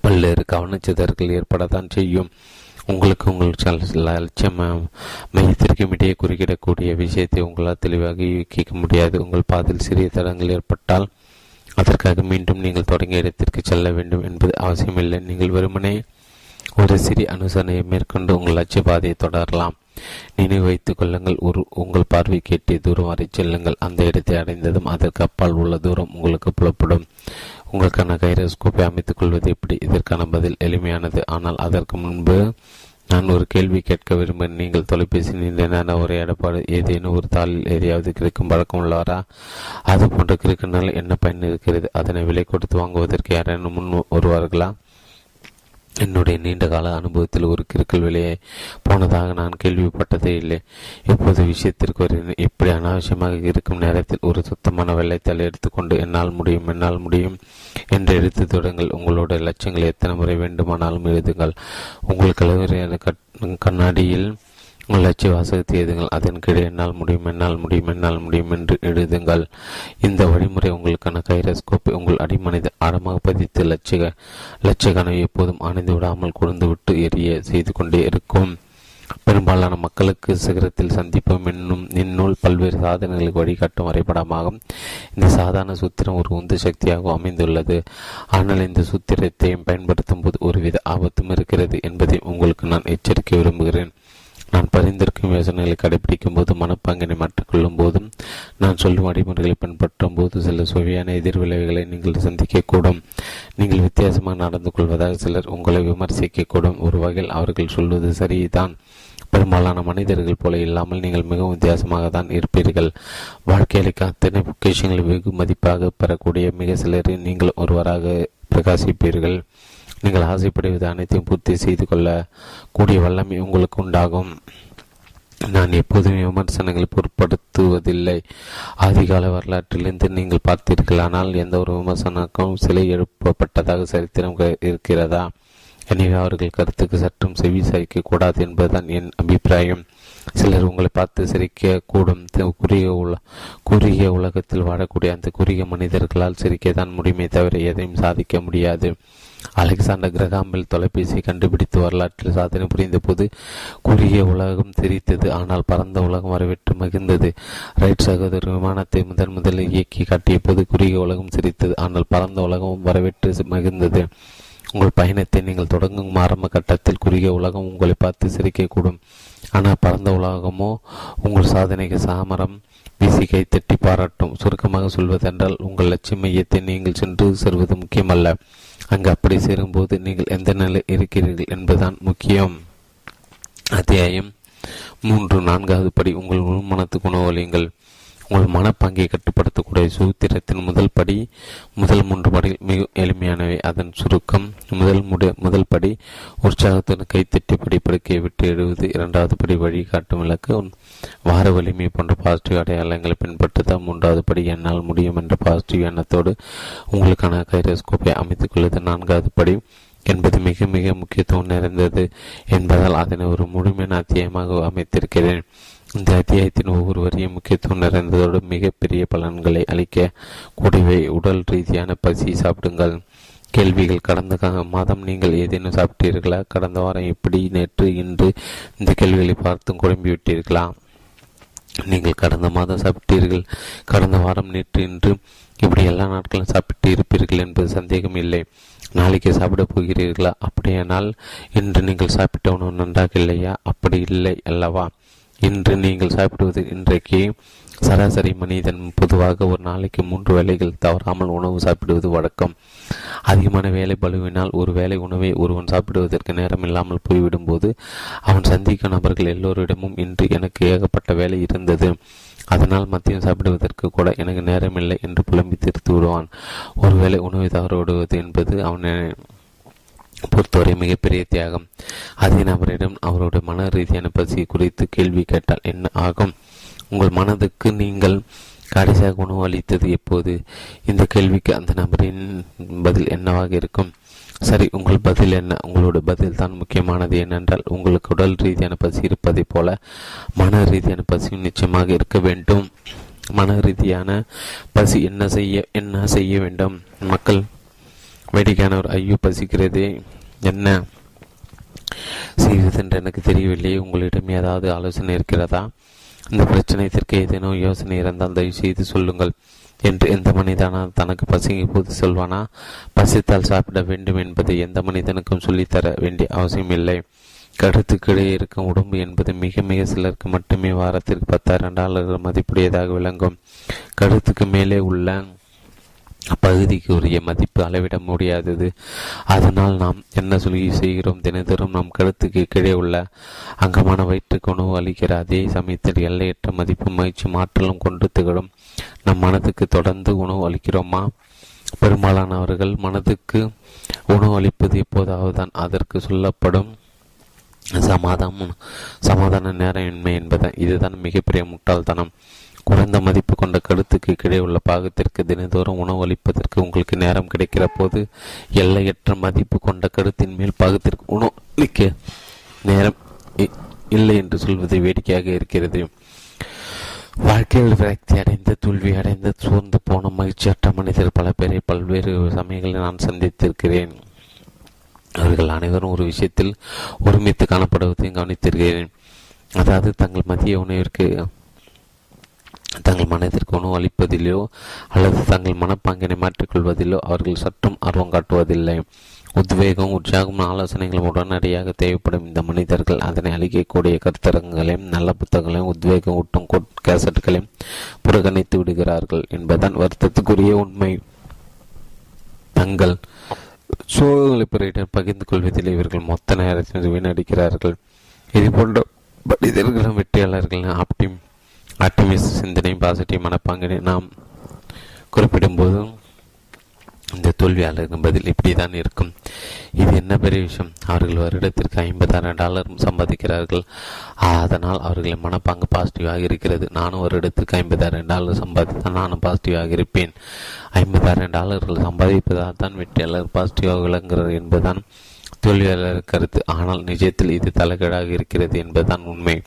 பல்வேறு கவனச்சிதறல்கள் ஏற்படத்தான் செய்யும். உங்களுக்கு உங்கள் லட்சியம் மையத்திற்கும் இடையே குறுக்கிடக்கூடிய விஷயத்தை உங்களால் தெளிவாக யூகிக்க முடியாது. உங்கள் பாதையில் சிறிய தடங்கள் ஏற்பட்டால் அதற்காக மீண்டும் நீங்கள் தொடங்கிய இடத்திற்கு செல்ல வேண்டும் என்பது அவசியமில்லை. நீங்கள் வெறுமனே ஒரு சிறிய அனுசரணையை மேற்கொண்டு உங்கள் லட்சிய பாதையை தொடரலாம். நினைவு வைத்துக் கொள்ளுங்கள் ஒரு உங்கள் பார்வை கேட்டிய தூரம் வரை செல்லுங்கள். அந்த இடத்தை அடைந்ததும் அதற்கு அப்பால் உள்ள தூரம் உங்களுக்கு புலப்படும். உங்களுக்கான கைரோஸ்கோப்பை அமைத்துக் கொள்வது எப்படி? இதற்கான பதில் எளிமையானது. ஆனால் அதற்கு முன்பு நான் ஒரு கேள்வி கேட்க விரும்புகிறேன். நீங்கள் தொலைபேசி நீண்ட ஒரு எடப்பாடு ஏதேனும் ஒரு தாளில் எதையாவது கிடைக்கும் பழக்கம் உள்ளவரா அது போன்ற கிறுக்கினால் என்ன பயன் இருக்கிறது? அதனை விலை கொடுத்து வாங்குவதற்கு யாரேனும் முன் வருவார்களா? என்னுடைய நீண்ட கால அனுபவத்தில் ஒரு கிறுக்கல் வெளியே போனதாக நான் கேள்விப்பட்டதே இல்லை. இப்போது விஷயத்திற்கு ஒரு இப்படி அனாவசியமாக இருக்கும் நேரத்தில் ஒரு சுத்தமான வெள்ளைத்தாள் எடுத்துக்கொண்டு என்னால் முடியும் என்னால் முடியும் என்று எடுத்து தொடங்கள். உங்களோட லட்சியங்களை எத்தனை முறை வேண்டுமானாலும் எழுதுங்கள். உங்கள் கல்லூரி கண்ணாடியில் உங்கள் லட்சிய வாசகத்தை எழுதுங்கள். அதன் கீழே என்னால் முடியும் என்னால் முடியும் என்னால் முடியும் என்று எழுதுங்கள். இந்த வழிமுறை உங்களுக்கான கைரஸ்கோப்பை உங்கள் அடிமனித ஆழமாக பதித்து லட்சிய லட்சிய கனவை எப்போதும் அணைந்து விடாமல் குறைந்து எரிய செய்து கொண்டே இருக்கும். பெரும்பாலான மக்களுக்கு சிகரத்தில் சந்திப்போம் என்னும் இந்நூல் பல்வேறு சாதனைகளுக்கு வழிகாட்டும் வரைபடமாகும். இந்த சாதாரண சூத்திரம் ஒரு உந்து சக்தியாக அமைந்துள்ளது. ஆனால் இந்த சூத்திரத்தை பயன்படுத்தும் போது ஒருவித ஆபத்தும் இருக்கிறது என்பதை உங்களுக்கு நான் எச்சரிக்கை விரும்புகிறேன். நான் பரிந்திருக்கும் யோசனைகளை கடைபிடிக்கும் போது மனப்பாங்கினை மாற்றிக்கொள்ளும் போதும் நான் சொல்லும் வழிமுறைகளை பின்பற்றும் போது சில சுவையான எதிர்விளைவுகளை நீங்கள் சந்திக்கக்கூடும். நீங்கள் வித்தியாசமாக நடந்து கொள்வதாக சிலர் உங்களை விமர்சிக்கக்கூடும். ஒரு வகையில் அவர்கள் சொல்வது சரிதான். பெரும்பாலான மனிதர்கள் போல இல்லாமல் நீங்கள் மிகவும் வித்தியாசமாக தான் இருப்பீர்கள். வாழ்க்கையில அத்தனை பொக்கேஷங்களை வெகு மதிப்பாக பெறக்கூடிய மிக சிலரை நீங்கள் ஒருவராக பிரகாசிப்பீர்கள். நீங்கள் ஆசைப்படுவது அனைத்தையும் பூர்த்தி செய்து கொள்ள கூடிய வல்லமை உங்களுக்கு உண்டாகும். நான் எப்போதுமே விமர்சனங்களை பொருட்படுத்துவதில்லை. ஆதிகால வரலாற்றிலிருந்து நீங்கள் பார்த்தீர்கள். ஆனால் எந்த ஒரு விமர்சனக்கும் சிலை எழுப்பப்பட்டதாக சரித்திரம் இருக்கிறதா? எனவே அவர்கள் கருத்துக்கு சற்றும் செவி சாய்க்க கூடாது என்பதுதான் என் அபிப்பிராயம். சிலர் உங்களை பார்த்து சிரிக்க கூடும் குறுகிய உல குறுகிய உலகத்தில் வாழக்கூடிய அந்த குறுகிய மனிதர்களால் சிரிக்கத்தான் முடியுமே தவிர எதையும் சாதிக்க முடியாது. அலெக்சாண்டர் கிரகாம்பில் தொலைபேசி கண்டுபிடித்து வரலாற்றில் சாதனை புரிந்த போது குறுகிய உலகம் தெரித்தது ஆனால் பரந்த உலகம் வரவேற்று மகிழ்ந்தது. ரைட் சகோதரர் விமானத்தை முதன் முதலில் இயக்கி காட்டிய போது குறுகிய உலகம் சிரித்தது ஆனால் பரந்த உலகம் வரவேற்று மகிழ்ந்தது. உங்கள் பயணத்தை நீங்கள் தொடங்கும் ஆரம்ப கட்டத்தில் குறுகிய உலகம் உங்களை பார்த்து சிரிக்கக்கூடும். ஆனால் பரந்த உலகமோ உங்கள் சாதனைக்கு சாமரம் வீசி கை தட்டி பாராட்டும். சுருக்கமாக சொல்வதென்றால் உங்கள் லட்சிய மையத்தை நீங்கள் சென்று செல்வது முக்கியமல்ல. அங்கு அப்படி சேரும்போது நீங்கள் எந்த நிலை இருக்கிறீர்கள் என்பதுதான் முக்கியம். அத்தியாயம் மூன்று நான்காவது படி உங்கள் உள்மனத்து குணவலியுங்கள் உங்கள் மனப்பாங்கை கட்டுப்படுத்தக்கூடிய சூத்திரத்தின் முதல் படி முதல் மூன்று படிகள் மிக எளிமையானவை. அதன் சுருக்கம் முதல் முடி முதல் படி உற்சாகத்துடன் கைத்தட்டி படிப்படுக்கையை விட்டு எழுவது. இரண்டாவது படி வழிகாட்டும் விளக்கு. வார வலிமை போன்ற பாசிட்டிவ் அடையாளங்களை பின்பற்றுதல் மூன்றாவது படி என்னால் முடியும் என்ற பாசிட்டிவ் எண்ணத்தோடு உங்களுக்கான கைரோஸ்கோப்பை அமைத்துக் கொள்வது. நான்காவது படி என்பது மிக மிக முக்கியத்துவம் நிறைந்தது என்பதால் அதனை ஒரு முழுமையான அத்தியாயமாக அமைத்திருக்கிறேன். இந்த அத்தியாயத்தின் ஒவ்வொரு வரியும் முக்கியத்துவம் நிறைந்ததோடு மிகப்பெரிய பலன்களை அளிக்க கூடியவை உடல் ரீதியான பசி சாப்பிடுங்கள். கேள்விகள் கடந்த மாதம் நீங்கள் ஏதேனும் சாப்பிட்டீர்களா? கடந்த வாரம் எப்படி நேற்று இன்று? இந்த கேள்விகளை பார்த்தும் குழம்பிவிட்டீர்களா? நீங்கள் கடந்த மாதம் சாப்பிட்டீர்கள். கடந்த வாரம் நேற்று இன்று இப்படி எல்லா நாட்களும் சாப்பிட்டு இருப்பீர்கள் என்பது சந்தேகம் இல்லை. நாளைக்கு சாப்பிடப் போகிறீர்களா? அப்படியானால் இன்று நீங்கள் சாப்பிட்ட உணவு நன்றாக இல்லையா? அப்படி இல்லை அல்லவா? இன்று நீங்கள் சாப்பிடுவது இன்றைக்கு சராசரி மனிதன் பொதுவாக ஒரு நாளைக்கு மூன்று வேலைகள் தவறாமல் உணவு சாப்பிடுவது வழக்கம். அதிகமான வேலை பலுவினால் ஒரு வேலை உணவை ஒருவன் சாப்பிடுவதற்கு நேரம் இல்லாமல் போய்விடும் போது அவன் சந்திக்கும் நபர்கள் எல்லோரிடமும் இன்று எனக்கு ஏகப்பட்ட வேலை இருந்தது. அதனால் மதியம் சாப்பிடுவதற்கு கூட எனக்கு நேரமில்லை என்று புலம்பி திருத்து விடுவான் ஒருவேளை உணவை தவறு விடுவது என்பது அவனை பொறுத்தவரை மிகப்பெரிய தியாகம். அதே நபரிடம் அவருடைய மன ரீதியான பசி குறித்து கேள்வி கேட்டால் என்ன ஆகும்? உங்கள் மனதுக்கு நீங்கள் கடைசியாக உணவு அளித்தது எப்போது? இந்த கேள்விக்கு அந்த நபரின் பதில் என்னவாக இருக்கும்? சரி உங்கள் பதில் என்ன? உங்களோட பதில் தான் முக்கியமானது ஏனென்றால் உங்களுக்கு உடல் ரீதியான பசி இருப்பதைப் போல மன ரீதியான பசியும் நிச்சயமாக இருக்க வேண்டும். மன ரீதியான பசி என்ன செய்ய என்ன செய்ய வேண்டும்? மக்கள் வேடிக்கையானவர் ஐயோ பசிக்கிறதே என்ன செய்வது என்று எனக்கு தெரியவில்லை. உங்களிடம் ஏதாவது ஆலோசனை இருக்கிறதா? இந்த பிரச்சனை தீர்க்க ஏதேனும் யோசனை இருந்தால் தயவு செய்து சொல்லுங்கள் என்று எந்த மனிதனா தனக்கு பசிங்க போது சொல்வானா? பசித்தால் சாப்பிட வேண்டும் என்பதை எந்த மனிதனுக்கும் சொல்லித்தர வேண்டிய அவசியம் இல்லை. கருத்துக்கிடையே இருக்கும் உடம்பு என்பது மிக மிக சிலருக்கு மட்டுமே வாரத்திற்கு பத்தாயிரம் டாலர்கள் மதிப்புடையதாக விளங்கும். கருத்துக்கு மேலே உள்ள பகுதிக்கு உரிய மதிப்பு அளவிட முடியாதது. அதனால் நாம் என்ன சொல்லி செய்கிறோம்? தினந்தோறும் நம் கழுத்துக்கு கீழே உள்ள அங்கமான வயிற்றுக்கு உணவு அளிக்கிற அதே சமயத்தில் எல்லையற்ற மதிப்பு முயற்சி மாற்றலும் கொண்டு திகழும். நம் மனதுக்கு தொடர்ந்து உணவு அளிக்கிறோமா? பெரும்பாலானவர்கள் மனதுக்கு உணவு அளிப்பது எப்போதாவது தான் அதற்கு சொல்லப்படும் சமாதானம் சமாதான நேரமின்மை என்பது இதுதான் மிகப்பெரிய முட்டாள்தனம். குறைந்த மதிப்பு கொண்ட கருத்துக்கு கீழே உள்ள பாகத்திற்கு தினந்தோறும் உணவு அளிப்பதற்கு உங்களுக்கு நேரம் கிடைக்கிற போது எல்லையற்ற மதிப்பு கொண்ட கருத்தின் மேல் பாகத்திற்கு உணவு அளிக்க நேரம் இல்லை என்று சொல்வது வேடிக்கையாக இருக்கிறது. வாழ்க்கையில் விரக்தி அடைந்த தோல்வி அடைந்த சோர்ந்து போன மகிழ்ச்சியற்ற மனிதர் பல பேரை பல்வேறு சமயங்களில் நான் சந்தித்திருக்கிறேன். அவர்கள் அனைவரும் ஒரு விஷயத்தில் ஒருமித்து காணப்படுவதையும் கவனித்திருக்கிறேன். அதாவது தங்கள் மதிய உணவிற்கு தங்கள் மனதிற்கு உணவு அளிப்பதிலோ அல்லது தங்கள் மனப்பாங்கினை மாற்றிக்கொள்வதிலோ அவர்கள் சற்றும் ஆர்வம் காட்டுவதில்லை. உத்வேகம் உற்சாகம் ஆலோசனைகளும் உடனடியாக தேவைப்படும் இந்த மனிதர்கள் அதனை அளிக்கக்கூடிய கருத்தரங்களையும் நல்ல புத்தகங்களையும் உத்வேகம் ஊட்டும் கேசட்டுகளையும் புறக்கணித்து விடுகிறார்கள் என்பதுதான் வருத்தத்துக்குரிய உண்மை. தங்கள் சூழ்நிலை பிறரிடம் பகிர்ந்து கொள்வதில் இவர்கள் மொத்த நேரத்தில் வீணடிக்கிறார்கள். இது போன்ற மனிதர்களும் வெற்றியாளர்களும் ஆப்டிம் ஆப்டிமிஸ்ட் சிந்தனை பாசிட்டிவ் மனப்பாங்கினை நாம் குறிப்பிடும்போதும் இந்த தோல்வியாளர்கள் பதில் இப்படி தான் இருக்கும். இது என்ன பெரிய விஷயம்? அவர்கள் வருடத்திற்கு ஐம்பதாயிரம் டாலர் சம்பாதிக்கிறார்கள். அதனால் அவர்களின் மனப்பாங்கு பாசிட்டிவாக இருக்கிறது. நானும் வருடத்திற்கு ஐம்பதாயிரம் டாலர் சம்பாதித்தால் நானும் பாசிட்டிவாக இருப்பேன். ஐம்பதாயிரம் டாலர்கள் சம்பாதிப்பதால் தான் வெற்றியாளர் பாசிட்டிவாக விளங்குகிறார் என்பதுதான் தோல்வியாளர் கருத்து. ஆனால் நிஜத்தில் இது தலைகீழாக இருக்கிறது என்பதுதான் உண்மை.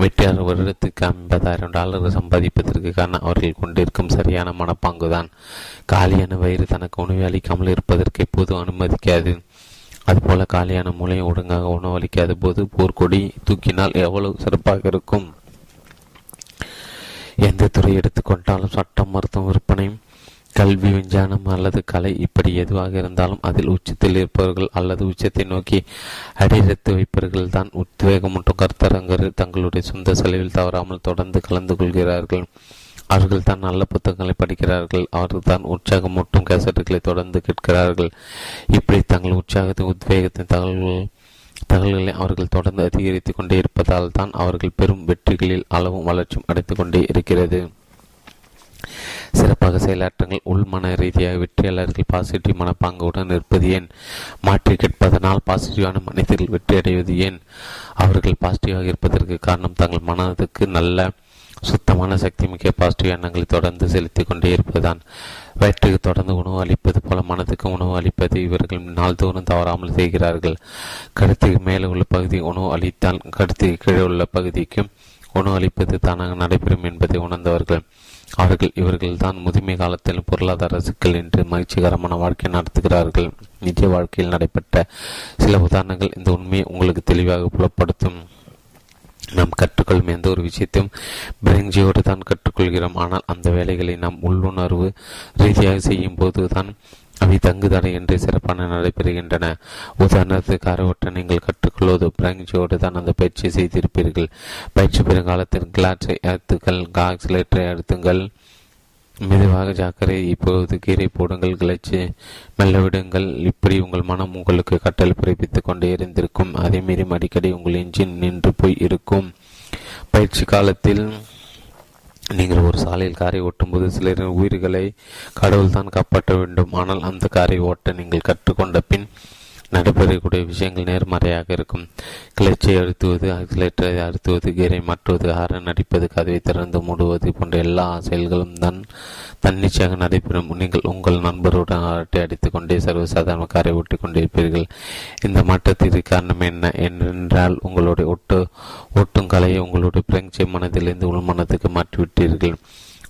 வெற்றியாளர் வருடத்துக்கு ஐம்பதாயிரம் டாலர் சம்பாதிப்பதற்கு காரணம் அவர்கள் கொண்டிருக்கும் சரியான மனப்பாங்குதான். காலியான வயிறு தனக்கு உணவு அளிக்காமல் இருப்பதற்கு எப்போதும் அனுமதிக்காது. அதுபோல காலியான மூளையை ஒழுங்காக உணவளிக்காத போது போர்க்கொடி தூக்கினால் எவ்வளவு சிறப்பாக இருக்கும்? எந்த துறை எடுத்துக்கொண்டாலும் சட்டம் மருத்துவம் விற்பனை கல்வி விஞ்ஞானம் அல்லது கலை இப்படி எதுவாக இருந்தாலும் அதில் உச்சத்தில் இருப்பவர்கள் அல்லது உச்சத்தை நோக்கி அடியெடுத்து வைப்பவர்கள் தான் உத்வேகம் மற்றும் கருத்தரங்கர் தங்களுடைய சொந்த செலவில் தவறாமல் தொடர்ந்து கலந்து கொள்கிறார்கள். அவர்கள் தான் நல்ல புத்தகங்களை படிக்கிறார்கள். அவர்கள் தான் உற்சாகம் மற்றும் கேசட்டுகளை தொடர்ந்து கேட்கிறார்கள். இப்படி தங்கள் உற்சாகத்தின் உத்வேகத்தின் தகவல்கள் தகவல்களை அவர்கள் தொடர்ந்து அதிகரித்துக் கொண்டே இருப்பதால் தான் அவர்கள் பெரும் வெற்றிகளில் அளவும் வளர்ச்சியும் அடைத்துக் கொண்டே இருக்கிறது. சிறப்பாக செயலாற்றுங்கள் உள்மன ரீதியாக வெற்றியாளர்கள் பாசிட்டிவ் மனப்பாங்குடன் இருப்பது ஏன்? மாற்றி கேட்பதனால் பாசிட்டிவான மனிதர்கள் வெற்றி அடைவது ஏன்? அவர்கள் பாசிட்டிவாக இருப்பதற்கு காரணம் தங்கள் மனதுக்கு நல்ல சுத்தமான சக்தி மிக்க பாசிட்டிவ் எண்ணங்களை தொடர்ந்து செலுத்திக் கொண்டே இருப்பதுதான். வயிற்றுக்கு தொடர்ந்து உணவு அளிப்பது போல மனதுக்கு உணவு அளிப்பது இவர்கள் நாள்தோறும் தவறாமல் செய்கிறார்கள். கருத்துக்கு மேலே உள்ள பகுதி உணவு அளித்தால் கருத்துக்கு கீழே உள்ள பகுதிக்கும் உணவு அளிப்பது தானாக நடைபெறும் என்பதை உணர்ந்தவர்கள். அவர்கள் இவர்கள் தான் முதுமை காலத்தில் பொருளாதார சிக்கல் என்று மகிழ்ச்சிகரமான வாழ்க்கை நடத்துகிறார்கள். நிஜ வாழ்க்கையில் நடைபெற்ற சில உதாரணங்கள் இந்த உண்மையை உங்களுக்கு தெளிவாக புலப்படுத்தும். நாம் கற்றுக்கொள்ளும் எந்த ஒரு விஷயத்தையும் பிரெஞ்சியோடு தான் கற்றுக்கொள்கிறோம். ஆனால் அந்த வேலைகளை நாம் உள்ளுணர்வு ரீதியாக செய்யும் போது தான் அவை தங்குதடை என்று சிறப்பான நடைபெறுகின்றன. உதாரணத்துக்கு அறவற்ற நீங்கள் கற்றுக்கொள்வது பிராங்கியோடு தான் அந்த பயிற்சியை செய்திருப்பீர்கள். பயிற்சி பெருங்காலத்தில் கிளாட்சை அழுத்துங்கள் காக்சிலேட்டரை அழுத்துங்கள் மெதுவாக ஜாக்கரை இப்போது கீரை போடுங்கள் கிளச்சி மெல்ல விடுங்கள் இப்படி உங்கள் மனம் உங்களுக்கு கட்டளை பிறப்பித்துக் கொண்டே இருந்திருக்கும். அதே மீறி அடிக்கடி உங்கள் என்ஜின் நின்று போய் இருக்கும். பயிற்சி காலத்தில் நீங்கள் ஒரு சாலையில் காரை ஓட்டும்போது சிலரின் உயிர்களை கடவுள்தான் காப்பாற்ற வேண்டும். ஆனால் அந்த காரை ஓட்ட நீங்கள் கற்றுக்கொண்ட பின் நடைபெறக்கூடிய விஷயங்கள் நேர்மறையாக இருக்கும். கிளர்ச்சியை அழுத்துவது கிளர்ச்சியை அழுத்துவது கீரை மாற்றுவது ஹாரன் அடிப்பது கதவை திறந்து மூடுவது போன்ற எல்லா செயல்களும் தான் தன்னிச்சையாக நடைபெறும். நீங்கள் உங்கள் நண்பருடன் அரட்டை அடித்துக் கொண்டே சர்வசாதாரண காரை ஓட்டிக் கொண்டிருப்பீர்கள். இந்த மாற்றத்திற்கு காரணம் என்ன என்றால் உங்களுடைய ஒட்டு ஒட்டும் கலையை உங்களுடைய பிரெஞ்சு மனதிலிருந்து உள்மனத்துக்கு மாற்றிவிட்டீர்கள்.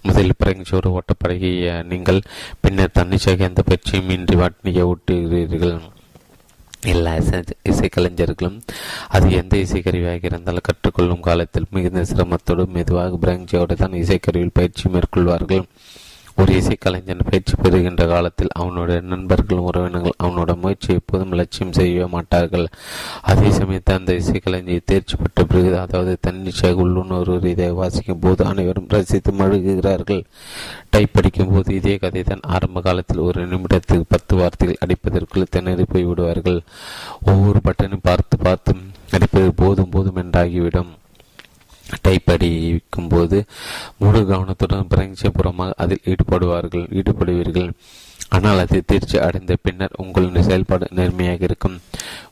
முதலில் பிரெஞ்சோடு ஓட்டப்பழகிய நீங்கள் பின்னர் தன்னிச்சையாக எந்த பயிற்சியும் இன்றி வாட்டினியை ஓட்டுகிறீர்கள். எல்லா இசை இசைக்கலைஞர்களும் அது எந்த இசைக்கருவியாக இருந்தாலும் கற்றுக்கொள்ளும் காலத்தில் மிகுந்த சிரமத்தோடு மெதுவாக பிரெஞ்சோடு தான் இசைக்கருவியில் பயிற்சி மேற்கொள்வார்கள். ஒரு இசைக்கலைஞன் பயிற்சி பெறுகின்ற காலத்தில் அவனுடைய நண்பர்கள் உறவினர்கள் அவனோட முயற்சியை எப்போதும் லட்சியம் செய்ய மாட்டார்கள். அதே சமயத்தில் அந்த இசைக்கலைஞர் தேர்ச்சி பெற்ற பிறகு அதாவது தன்னிச்சையாக உள்ளுணர்வு இதை வாசிக்கும் போது அனைவரும் ரசித்து மழுகுகிறார்கள். டைப் படிக்கும் போது இதே கதை தான் ஆரம்ப காலத்தில் ஒரு நிமிடத்துக்கு பத்து வார்த்தைகள் அடிப்பதற்குள் திணறி போய் விடுவார்கள் ஒவ்வொரு பட்டனையும் பார்த்து பார்த்து அடிப்பது போதும் போதும் என்றாகிவிடும். டைப் அடிக்கும் போது முழு கவனத்துடன் பிரஞ்சபுறமாக அதில் ஈடுபடுவார்கள் ஈடுபடுவீர்கள். ஆனால் அது தேர்ச்சி அடைந்த பின்னர் உங்களின் செயல்பாடு நேர்மையாக இருக்கும்.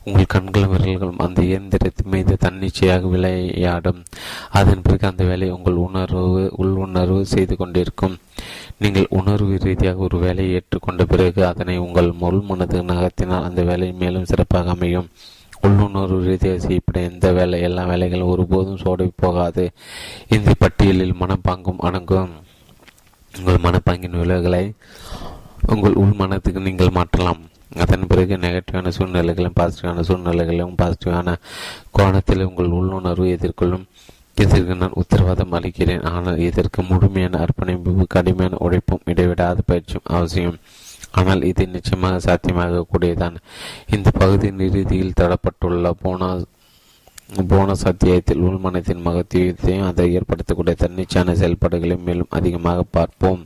உங்கள் கண்களும் விரல்களும் அந்த இயந்திரத்தின் மீது தன்னிச்சையாக விளையாடும். அதன் பிறகு அந்த வேலையை உங்கள் உணர்வு உள்ளுணர்வு செய்து கொண்டிருக்கும். நீங்கள் உணர்வு ரீதியாக ஒரு வேலையை ஏற்றுக்கொண்ட பிறகு அதனை உங்கள் முள் மனது நகர்த்தினால் அந்த வேலை மேலும் சிறப்பாக அமையும். உள்ளுணர்வு ரீதியாக செய்யப்பட எந்த வேலை எல்லா வேலைகளும் ஒருபோதும் சோடை போகாது. இந்த பட்டியலில் மனப்பாங்கும் அடங்கும். உங்கள் மனப்பாங்கின் விலைகளை உங்கள் உள் மனத்துக்கு நீங்கள் மாற்றலாம். அதன் பிறகு நெகட்டிவான சூழ்நிலைகளும் பாசிட்டிவான சூழ்நிலைகளும் பாசிட்டிவான கோணத்தில் உங்கள் உள்ளுணர்வு எதிர்கொள்ளும். இதற்கு நான் உத்தரவாதம் அளிக்கிறேன். ஆனால் இதற்கு முழுமையான அர்ப்பணிப்பு கடுமையான உழைப்பும் இடைவிடாத பயிற்சியும் அவசியம். ஆனால் இது நிச்சயமாக சாத்தியமாக கூடியதான் இந்த பகுதியின் இறுதியில் தரப்பட்டுள்ள போனா போனஸ் அத்தியாயத்தில் உள்மனத்தின் மகத்துவத்தையும் அதை ஏற்படுத்தக்கூடிய தன்னிச்சான செயல்பாடுகளையும் மேலும் அதிகமாக பார்ப்போம்.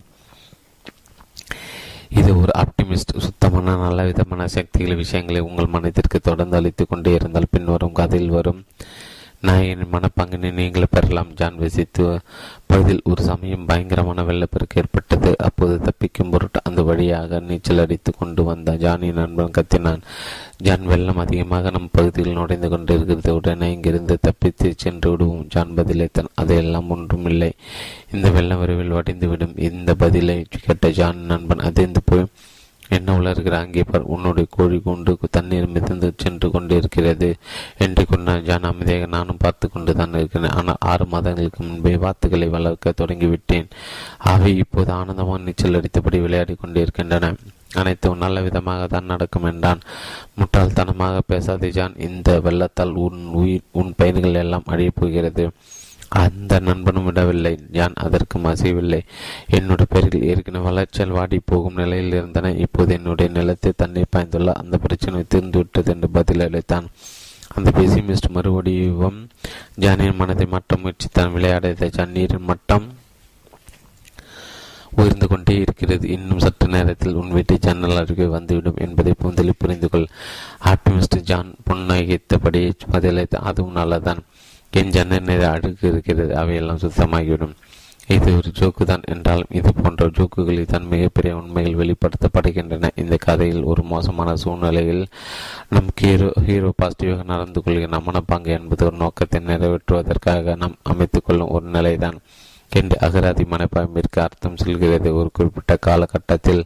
இது ஒரு ஆப்டிமிஸ்ட் சுத்தமான நல்ல விதமான சக்திகள் விஷயங்களை உங்கள் மனதிற்கு தொடர்ந்து அளித்து கொண்டே இருந்தால் பின்வரும் கதையில் வரும் நாயகனின் மனப்பங்கினை நீங்கள் பெறலாம். ஜான் வசித்து பகுதியில் ஒரு சமயம் பயங்கரமான வெள்ளப்பெருக்கு ஏற்பட்டது. அப்போது தப்பிக்கும் பொருட்டு அந்த வழியாக நீச்சல் அடித்து கொண்டு வந்த ஜானின் நண்பன் கத்தினான். ஜான் வெள்ளம் அதிகமாக நம் பகுதியில் நுழைந்து கொண்டிருக்கிறது. உடனே இங்கிருந்து தப்பித்து சென்று விடுவோம். ஜான் பதிலைத்தான் அதையெல்லாம் ஒன்றும் இல்லை. இந்த வெள்ளம் விரைவில் வடிந்துவிடும். இந்த பதிலை கேட்ட ஜான் நண்பன் அதிர்ந்து போய் என்ன உலர்கிற அங்கே பார் உன்னுடைய கோழி கொண்டு தண்ணீர் மிதந்து சென்று கொண்டிருக்கிறது என்று கொண்டான் ஜான் அமைதியாக நானும் பார்த்து கொண்டு தான் இருக்கிறேன். ஆனால் ஆறு மாதங்களுக்கு முன்பே வாத்துக்களை வளர்க்க தொடங்கிவிட்டேன். அவை இப்போது ஆனந்தமாக நீச்சல் அடித்தபடி விளையாடி கொண்டிருக்கின்றன. அனைத்தும் நல்ல விதமாக தான் நடக்கும் என்றான். முட்டாள்தனமாக பேசாதே ஜான். இந்த வெள்ளத்தால் உன் உயிர் உன் பயிர்கள் எல்லாம் அழியப் போகிறது. அந்த நண்பனும் விடவில்லை. நான் அதற்கும் அசையவில்லை. என்னுடைய பெயர்கள் ஏற்கனவே வளர்ச்சியால் வாடி போகும் நிலையில் இருந்தன. இப்போது என்னுடைய நிலத்தை தண்ணீர் பாய்ந்துள்ள அந்த பிரச்சனை தீர்ந்துவிட்டது என்று பதில் அளித்தான். அந்த பெசிமிஸ்ட் மறுபடியும் ஜானியின் மனதை மாற்ற முயற்சித்தான். விளையாடிய ஜன்னீரின் மட்டம் உயர்ந்து கொண்டே இருக்கிறது. இன்னும் சற்று நேரத்தில் உன் வீட்டை ஜன்னல் அருகே வந்துவிடும் என்பதை முதலில் புரிந்து கொள் ஆப்டிமிஸ்ட் ஜான் புன்னகித்தபடி பதிலளித்த அதுவும் நல்லதான் என் ஜன்னல் நிறைய அழுக்கு இருக்கிறது. அவையெல்லாம் சுத்தமாகிவிடும். இது ஒரு ஜோக்கு தான் என்றாலும் இது போன்ற ஜோக்குகளில் தான் மிகப்பெரிய உண்மைகள் வெளிப்படுத்தப்படுகின்றன. இந்த கதையில் ஒரு மோசமான சூழ்நிலையில் நம் ஹீரோ ஹீரோ பாசிட்டிவாக நடந்து கொள்கிற மனப்பாங்கு என்பது ஒரு நோக்கத்தை நிறைவேற்றுவதற்காக நாம் அமைத்துக்கொள்ளும் ஒரு நிலைதான். என்று அகராதி மனப்பாம்பிற்கு அர்த்தம் செல்கிறது. ஒரு குறிப்பிட்ட காலகட்டத்தில்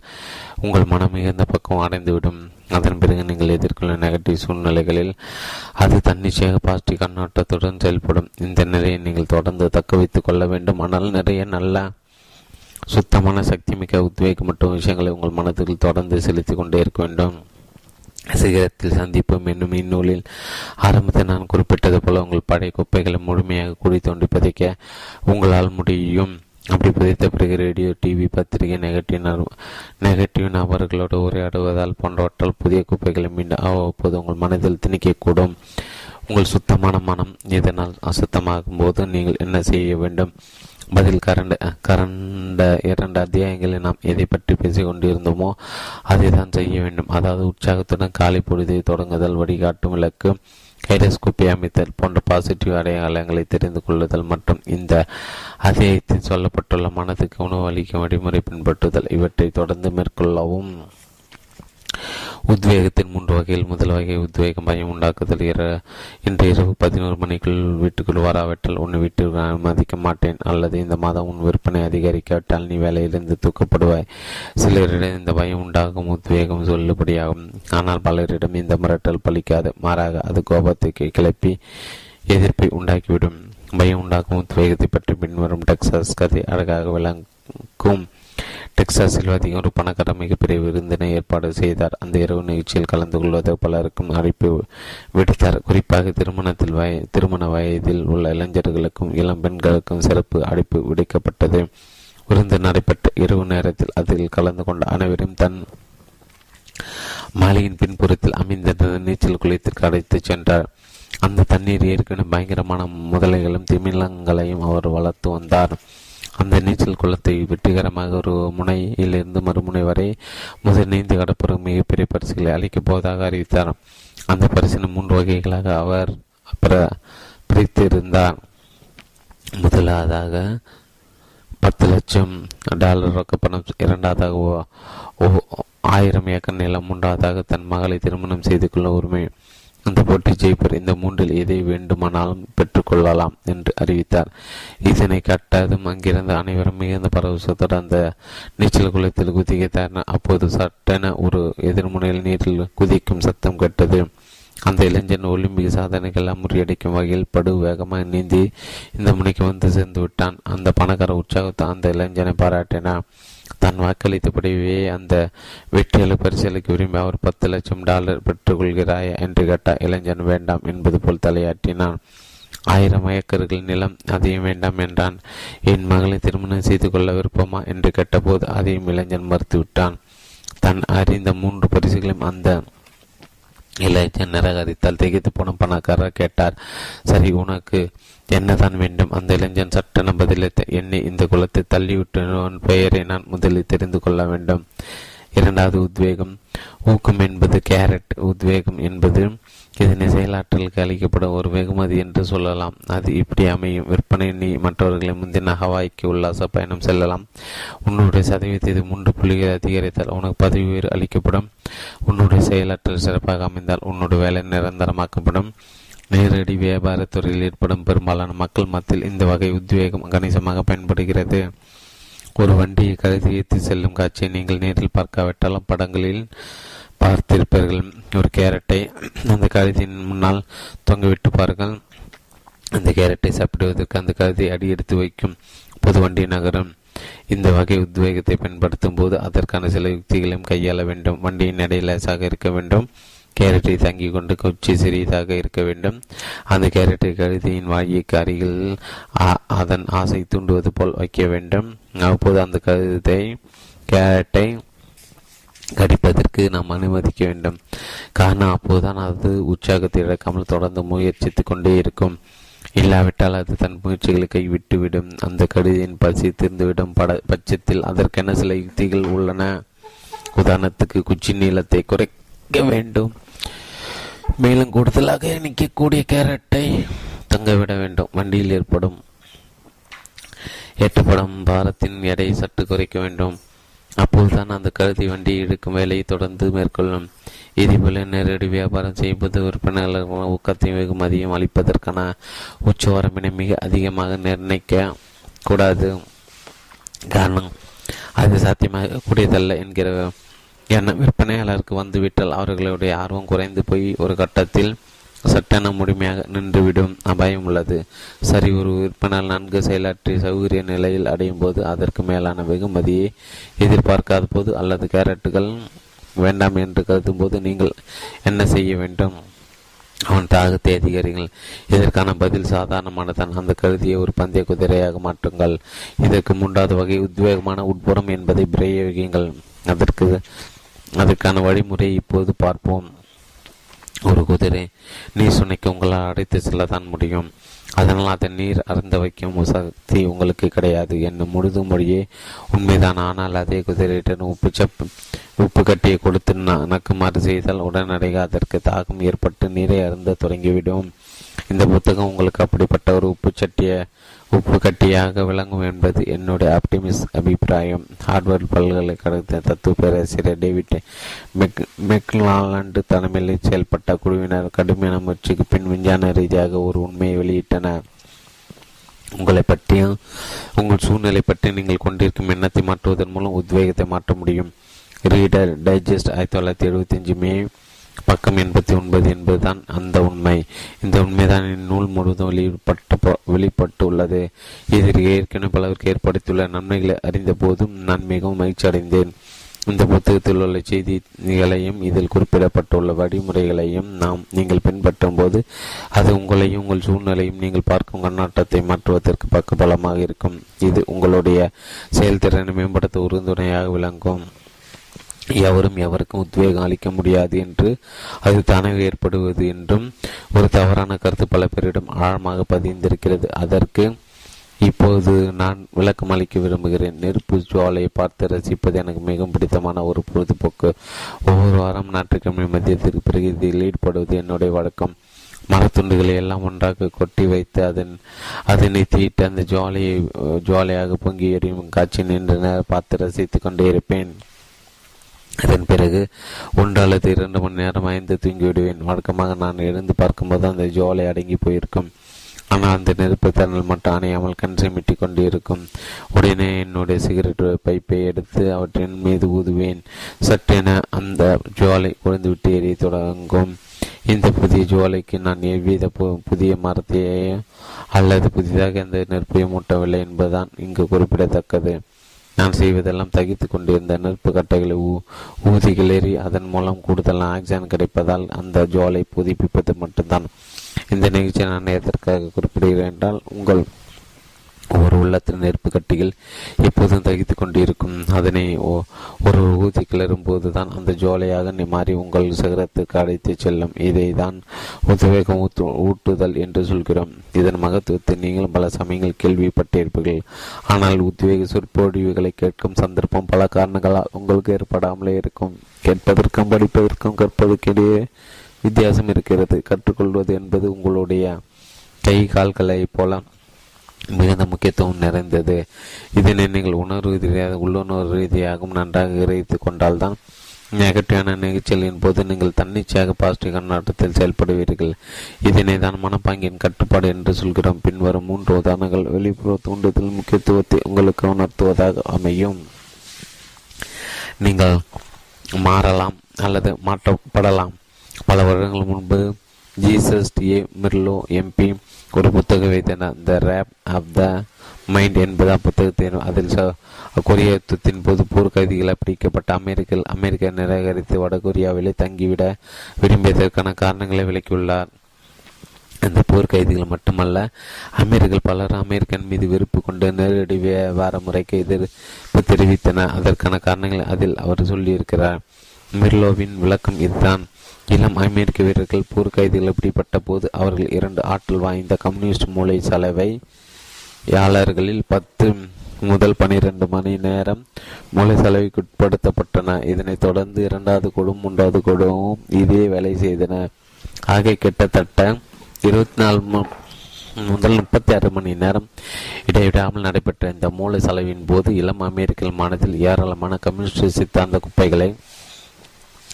உங்கள் மனம் மிகுந்த பக்கம் அடைந்துவிடும். அதன் பிறகு நீங்கள் எதிர்கொள்ளும் நெகட்டிவ் சூழ்நிலைகளில் அது தன்னிச்சையாக பாசிட்டிவ் கண்ணோட்டத்துடன் செயல்படும். இந்த நிலையை நீங்கள் தொடர்ந்து தக்க வைத்துக் கொள்ள வேண்டும். ஆனால் நிறைய நல்ல சுத்தமான சக்தி மிக்க உத்வேகம் மற்றும் விஷயங்களை உங்கள் மனதில் தொடர்ந்து செலுத்தி கொண்டே இருக்க வேண்டும். சிகரத்தில் சந்திப்போம் என்னும் இந்நூலில் ஆரம்பத்தில் நான் குறிப்பிட்டது போல உங்கள் படை குப்பைகளை முழுமையாக குடி தோண்டி புதைக்க உங்களால் முடியும். அப்படி புதைத்த பிறகு ரேடியோ டிவி பத்திரிகை நெகட்டிவ் நெகட்டிவ் நபர்களோடு உரையாடுவதால் போன்றவற்றால் புதிய குப்பைகளை மீண்டும் அவ்வப்போது உங்கள் மனதில் திணிக்கக்கூடும். உங்கள் சுத்தமான மனம் இதனால் அசுத்தமாகும் போது நீங்கள் என்ன செய்ய வேண்டும்? பதில் கரண்ட கரண்ட இரண்டு அத்தியாயங்களில் நாம் எதை பற்றி பேசிக் கொண்டிருந்தோமோ அதை தான் செய்ய வேண்டும். அதாவது உற்சாகத்துடன் காலை பொழுதை தொடங்குதல் வழிகாட்டும் விளக்கு கைரஸ்கோப்பி அமைத்தல் போன்ற பாசிட்டிவ் அடையாளங்களை தெரிந்து கொள்ளுதல் மற்றும் இந்த அத்தியாயத்தில் சொல்லப்பட்டுள்ள மனதுக்கு உணவு அளிக்கும் வழிமுறை பின்பற்றுதல் இவற்றை தொடர்ந்து மேற்கொள்ளவும் உத்வேகத்தின் மூன்று வகையில் முதல் வகை உத்வேகம் பயம் உண்டாக்குதல் இன்று இரவு பதினோரு மணிக்குள் வீட்டுக்குள் வராவிட்டால் உன் வீட்டிற்கு அனுமதிக்க மாட்டேன். அல்லது இந்த மாதம் உன் விற்பனை அதிகரிக்காவிட்டால் நீ வேலையிலிருந்து தூக்கப்படுவாய். சிலரிடம் இந்த பயம் உண்டாகும் உத்வேகம் சொல்லுபடியாகும். ஆனால் பலரிடம் இந்த மிரட்டல் பலிக்காது. மாறாக அது கோபத்தை கிளப்பி எதிர்ப்பை உண்டாக்கிவிடும். பயம் உண்டாக்கும் உத்வேகத்தை பற்றி பின்வரும் டெக்சாஸ் கதை அழகாக விளங்கும். டெக்சாஸில் அதிகம் ஒரு பணக்கார மிகப்பெரிய விருந்தினை ஏற்பாடு செய்தார். அந்த இரவு நிகழ்ச்சியில் கலந்து கொள்வது பலருக்கும் அழைப்பு விடுத்தார். குறிப்பாக திருமணத்தில் வய திருமண வயதில் உள்ள இளைஞர்களுக்கும் இளம் பெண்களுக்கும் சிறப்பு அழைப்பு விடுக்கப்பட்டது. விருந்து நடைபெற்ற இரவு நேரத்தில் அதில் கலந்து கொண்ட அனைவரும் தன் மாலையின் பின்புறத்தில் அமைந்த நீச்சல் குளியத்திற்கு அழைத்துச் சென்றார். அந்த தண்ணீர் ஏற்கனவே பயங்கரமான முதலைகளும் திமிலங்களையும் அவர் வளர்த்து வந்தார். அந்த நீச்சல் குளத்தை வெற்றிகரமாக ஒரு முனையிலிருந்து மறுமுனை வரை முதல் நீந்து கடப்போரும் மிகப்பெரிய பரிசுகளை அளிக்கப் போவதாக அறிவித்தார். அந்த பரிசினை மூன்று வகைகளாக அவர் பிரித்திருந்தார். முதலாவதாக பத்து லட்சம் டாலர் ரொக்க பணம் இரண்டாவதாக ஆயிரம் ஏக்கர் நிலம் மூன்றாவதாக தன் மகளை திருமணம் செய்து கொள்ள உரிமை அந்த போட்டி ஜெயிப்பர் இந்த மூன்றில் எதை வேண்டுமானாலும் பெற்றுக்கொள்ளலாம் என்று அறிவித்தார். இதனை கட்டதும் அங்கிருந்த அனைவரும் மிகுந்த பரவசத்தோடு அந்த நீச்சல் குளத்தில் குதிக்க அப்போது சட்டென ஒரு எதிர்முனையில் நீரில் குதிக்கும் சத்தம் கேட்டது. அந்த இளைஞன் ஒலிம்பிக் சாதனைகள் முறியடிக்கும் வகையில் படு வேகமாக நீந்தி இந்த முனைக்கு வந்து சேர்ந்து விட்டான். அந்த பணக்கார உற்சாகத்தை அந்த இளைஞனை பாராட்டினான். தான் வாக்களித்தபடியே அந்த வெற்றியாளர் பரிசீலிக்க விரும்பி அவர் பத்து லட்சம் டாலர் பெற்றுக்கொள்கிறாய் என்று கேட்டார். இளைஞன் வேண்டாம் என்பது போல் தலையாட்டினான். ஆயிரம் ஏக்கர்கள் நிலம் அதையும் வேண்டாம் என்றான். என் மகளை திருமணம் செய்து கொள்ள விருப்பமா என்று கேட்டபோது அதையும் இளைஞன் மறுத்துவிட்டான். தன் அறிந்த மூன்று பரிசுகளையும் அந்த இளைஞன் நிராகரித்தால் திகைத்து போன பணக்காரர் கேட்டார். சரி உனக்கு என்னதான் வேண்டும்? அந்த இளைஞன் சட்டென பதிலளித்த என்னை இந்த குளத்தை தள்ளிவிட்டவன் பெயரை நான் முதலில் தெரிந்து கொள்ள வேண்டும். இரண்டாவது உத்வேகம். ஊக்கம் என்பது கேரட் உத்வேகம் என்பது இதனை செயலாற்றலுக்கு அளிக்கப்படும் ஒரு வெகுமதி என்று சொல்லலாம். அது இப்படி அமையும். விற்பனை நீ மற்றவர்களை முந்தின ஹவாய்க்கு உல்லாச பயணம் செல்லலாம். உன்னுடைய சதவீதத்தை மூன்று புள்ளிகள் அதிகரித்தால் உனக்கு பதவி உயர் அளிக்கப்படும். உன்னுடைய செயலாற்றல் சிறப்பாக அமைந்தால் உன்னுடைய வேலை நிரந்தரமாக்கப்படும். நேரடி வியாபாரத்துறையில் ஏற்படும் பெரும்பாலான மக்கள் மத்தியில் இந்த வகை உத்வேகம் கணிசமாக பயன்படுகிறது. ஒரு வண்டியை கருதி ஏற்றி செல்லும் காட்சியை நீங்கள் நேரில் பார்க்காவிட்டாலும் படங்களில் பார்த்திருப்பீர்கள். ஒரு கேரட்டை அந்த கழுதியின் முன்னால் தொங்கவிட்டு பாருங்கள். அந்த கேரட்டை சாப்பிடுவதற்கு அந்த கழுதை அடியெடுத்து வைக்கும் பொது வண்டி நகரம். இந்த வகை உத்வேகத்தை பயன்படுத்தும் போது அதற்கான சில யுக்திகளையும் கையாள வேண்டும். வண்டியின் எடை லேசாக இருக்க வேண்டும். கேரட்டை தங்கி கொண்டு கொச்சி சிறியதாக இருக்க வேண்டும். அந்த கேரட்டை கழுதியின் வாயிக்கு அருகில் அதன் ஆசை தூண்டுவது போல் வைக்க வேண்டும். அப்போது அந்த கழுதை கேரட்டை கடிப்பதற்கு நாம் அனுமதிக்க வேண்டும். காரணம் அப்போதுதான் அது உற்சாகத்தை இழக்காமல் தொடர்ந்து முயற்சித்து கொண்டே இருக்கும். இல்லாவிட்டால் அது தன் முயற்சிகளை கைவிட்டுவிடும். அந்த கடிதையின் பசி தீர்ந்துவிடும். பட பட்சத்தில் அதற்கென சில யுக்திகள் உள்ளன. உதாரணத்துக்கு குச்சி நீளத்தை குறைக்க வேண்டும். மேலும் கூடுதலாக இணைக்கக்கூடிய கேரட்டை தங்கவிட வேண்டும். வண்டியில் ஏற்படும் ஏற்றப்படும் பாரத்தின் எடையை சற்று குறைக்க வேண்டும். அப்போதுதான் அந்த கழுதி வண்டி எடுக்கும் வேலையை தொடர்ந்து மேற்கொள்ளும். இதேபோல நேரடி வியாபாரம் செய்வது விற்பனையாளர்கள் ஊக்கத்தையும் வெகுமதியும் அளிப்பதற்கான உச்சவரம்பினை மிக அதிகமாக நிர்ணயிக்க கூடாது. காரணம் அது சாத்தியமாக கூடியதல்ல என்கிற என விற்பனையாளருக்கு வந்துவிட்டால் அவர்களுடைய ஆர்வம் குறைந்து போய் ஒரு கட்டத்தில் சட்டென முழுமையாக நின்றுவிடும் அபாயம் உள்ளது. சரி ஒரு விற்பனால் நன்கு செயலாற்றி சௌகரிய நிலையில் அடையும் போது அதற்கு மேலான வெகுமதியை எதிர்பார்க்காத போது அல்லது கேரட்டுகள் வேண்டாம் என்று கருதும் போது நீங்கள் என்ன செய்ய வேண்டும்? அவன் தாகத்தை அதிகாரிகள் இதற்கான பதில் சாதாரணமானதான் அந்த கருதியை ஒரு பந்தய குதிரையாக மாற்றுங்கள். இதற்கு மூன்றாவது வகை உத்வேகமான உட்புறம் என்பதை பிரயோகிங்கள் அதற்கு அதற்கான வழிமுறையை இப்போது பார்ப்போம். ஒரு குதிரை நீர் சுனைக்கு உங்களால் அடைத்து செல்லத்தான் முடியும். அதனால் அதை நீர் அருந்த வைக்கும் சக்தி உங்களுக்கு கிடையாது. என்னும் முழுது மொழியே உண்மைதான். ஆனால் அதே குதிரையிட்ட உப்பு சப் உப்பு கட்டியை கொடுத்து நக்குமாறு செய்தால் உடனடியாக அதற்கு தாகம் ஏற்பட்டு நீரை அருந்த தொடங்கிவிடும். இந்த புத்தகம் உங்களுக்கு அப்படிப்பட்ட ஒரு உப்பு சட்டியை உப்பு கட்டியாக விளங்கும் என்பது என்னுடைய ஆப்டிமிஸ் அபிப்பிராயம். ஹார்வர்ட் பல்கலைக்கழகத்தின் தத்துவ பேராசிரியர் டேவிட் மெக் மெக்லாலண்டு தலைமையில் செயல்பட்ட குழுவினர் கடுமையான முயற்சிக்கு பின் விஞ்ஞான ரீதியாக ஒரு உண்மையை வெளியிட்டனர். உங்களை பற்றியும் உங்கள் சூழ்நிலை பற்றி நீங்கள் கொண்டிருக்கும் எண்ணத்தை மாற்றுவதன் மூலம் உத்வேகத்தை மாற்ற முடியும். ரீடர் டைஜஸ்ட் ஆயிரத்தி தொள்ளாயிரத்தி எழுபத்தி மே பக்கம் எண்பத்தி ஒன்பது என்பதுதான் அந்த உண்மை. இந்த உண்மைதான் இந்நூல் முழுவதும் வெளிப்பட்டு வெளிப்பட்டு உள்ளது இதில் ஏற்கனவே பலருக்கு ஏற்படுத்தியுள்ள நன்மைகளை அறிந்த போதும் நான் மிகவும் மகிழ்ச்சி அடைந்தேன் இந்த புத்தகத்தில் உள்ள செய்திகளையும் இதில் குறிப்பிடப்பட்டுள்ள வழிமுறைகளையும் நாம் நீங்கள் பின்பற்றும் போது அது உங்களையும் உங்கள் சூழ்நிலையும் நீங்கள் பார்க்கும் கண்ணாட்டத்தை மாற்றுவதற்கு பக்கபலமாக இருக்கும். இது உங்களுடைய செயல்திறனை மேம்படுத்த உறுதுணையாக விளங்கும். எவரும் எவருக்கும் உத்வேகம் அளிக்க முடியாது என்று அது தானாக ஏற்படுவது என்றும் ஒரு தவறான கருத்து பல பேரிடம் ஆழமாக பதிந்திருக்கிறது. அதற்கு இப்போது நான் விளக்கம் அளிக்க விரும்புகிறேன். நெருப்பு ஜுவாலையை பார்த்து ரசிப்பது எனக்கு மிகவும் பிடித்தமான ஒரு பொழுதுபோக்கு. ஒவ்வொரு வாரம் ஞாயிற்றுக்கிழமை மதியத்திற்கு பிறகு இதில் ஈடுபடுவது என்னுடைய வழக்கம். மரத்துண்டுகளை எல்லாம் ஒன்றாக கொட்டி வைத்து அதன் அதனை தீட்டு அந்த ஜுவாலையை ஜுவாலையாக பொங்கி எறியும் காட்சி நின்று பார்த்து ரசித்துக் கொண்டே இருப்பேன். அதன் பிறகு ஒன்று அல்லது இரண்டு மணி நேரம் ஐந்து தூங்கிவிடுவேன். வழக்கமாக நான் எழுந்து பார்க்கும்போது அந்த ஜோலை அடங்கி போயிருக்கும். ஆனால் அந்த நெருப்பு தன்னல் மட்டும் அணையாமல் கண் சிமிட்டி கொண்டு இருக்கும் உடனே என்னுடைய சிகரெட் பைப்பை எடுத்து அவற்றின் மீது ஊதுவேன். சட்டென அந்த ஜுவாலை குறைந்துவிட்டு எரிய தொடங்கும். இந்த புதிய ஜுவாலைக்கு நான் எவ்வித புதிய மரத்தையோ அல்லது புதிதாக எந்த நெருப்பையும் மூட்டவில்லை என்பதுதான் இங்கு குறிப்பிடத்தக்கது. நான் செய்வதெல்லாம் தகித்து கொண்டிருந்த நெருப்பு கட்டைகளை ஊ ஊதி கிளறி அதன் மூலம் கூடுதல் ஆக்சிஜன் கிடைப்பதால் அந்த ஜுவாலை புதுப்பிப்பது மட்டும்தான். இந்த நிகழ்ச்சியை நான் எதற்காக குறிப்பிடுகிறேன் என்றால் உங்கள் ஒரு உள்ளத்தின் நெருப்பு கட்டிகள் எப்போதும் தகித்து கொண்டிருக்கும். அதனை ஒரு ஊதி கிளறும் போதுதான் அந்த ஜோலையாக மாறி உங்கள் சிகரத்துக்கு அழைத்து செல்லும். இதை தான் உத்வேகம் ஊத்து ஊட்டுதல் என்று சொல்கிறோம். இதன் மகத்துவத்தை நீங்களும் பல சமயங்கள் கேள்விப்பட்டிருப்பீர்கள். ஆனால் உத்வேக சொற்பொழிவுகளை கேட்கும் சந்தர்ப்பம் பல காரணங்களால் உங்களுக்கு ஏற்படாமலே இருக்கும். கேட்பதற்கும் படிப்பதற்கும் கற்பதற்கிடையே வித்தியாசம் இருக்கிறது. கற்றுக்கொள்வது என்பது உங்களுடைய கை கால்களை போல மிகுந்த முக்கியத்துவம் நிறைந்தது. இதனை நீங்கள் உணர்வு ரீதியாக உள்ளுணர்வு ரீதியாகவும் நன்றாக கிரகித்து கொண்டால்தான் நெகட்டிவான நிகழ்ச்சிகளின் போது நீங்கள் தன்னிச்சையாக பாசிட்டிவ் கண்ணாட்டத்தில் செயல்படுவீர்கள். இதனை தான் மனப்பாங்கின் கட்டுப்பாடு என்று சொல்கிறோம். பின்வரும் மூன்று உதாரணங்கள் வெளிப்புற தூண்டுதல் முக்கியத்துவத்தை உங்களுக்கு உணர்த்துவதாக அமையும். நீங்கள் மாறலாம் அல்லது மாற்றப்படலாம். பல வருடங்கள் முன்பு ஜீசஸ் ஏ மிர்லோ எம்பி ஒரு புத்தகம் வைத்தேன். The rape of the mind என்பது புத்தகத்தின் அதில் கொரிய யுத்தத்தின் போது போர்க்கைதிகளால் பிடிக்கப்பட்ட அமெரிக்க அமெரிக்கா நிராகரித்து வடகொரியாவிலே தங்கிவிட விரும்பியதற்கான காரணங்களை விளக்கியுள்ளார். அந்த போர்க்கைதிகள் மட்டுமல்ல அமெரிக்கர்கள் பலர் அமெரிக்கன் மீது வெறுப்பு கொண்டு நேரடி வியாபார முறைக்கு எதிர்ப்பு தெரிவித்தனர். அதற்கான காரணங்கள் அதில் அவர் சொல்லியிருக்கிறார். மிர்லோவின் விளக்கம் இதுதான். இளம் அமெரிக்க வீரர்கள் போர்க்கைதிகள் பிடிப்பட்ட போது அவர்கள் இரண்டு ஆற்றல் வாய்ந்த கம்யூனிஸ்ட் மூளை சலவை யாளர்களில் பத்து முதல் பனிரெண்டு மணி நேரம் மூளை செலவுக்கு உட்படுத்தப்பட்டன இதனைத் தொடர்ந்து இரண்டாவது குழுவும் மூன்றாவது குழுவும் இதே வேலை செய்தன. ஆகிய கிட்டத்தட்ட இருபத்தி நாலு முதல் முப்பத்தி ஆறு மணி நேரம் இடைவிடாமல் நடைபெற்ற இந்த மூளை செலவின் போது இளம் அமெரிக்கல் மாநிலத்தில் ஏராளமான கம்யூனிஸ்ட் சித்தாந்த குப்பைகளை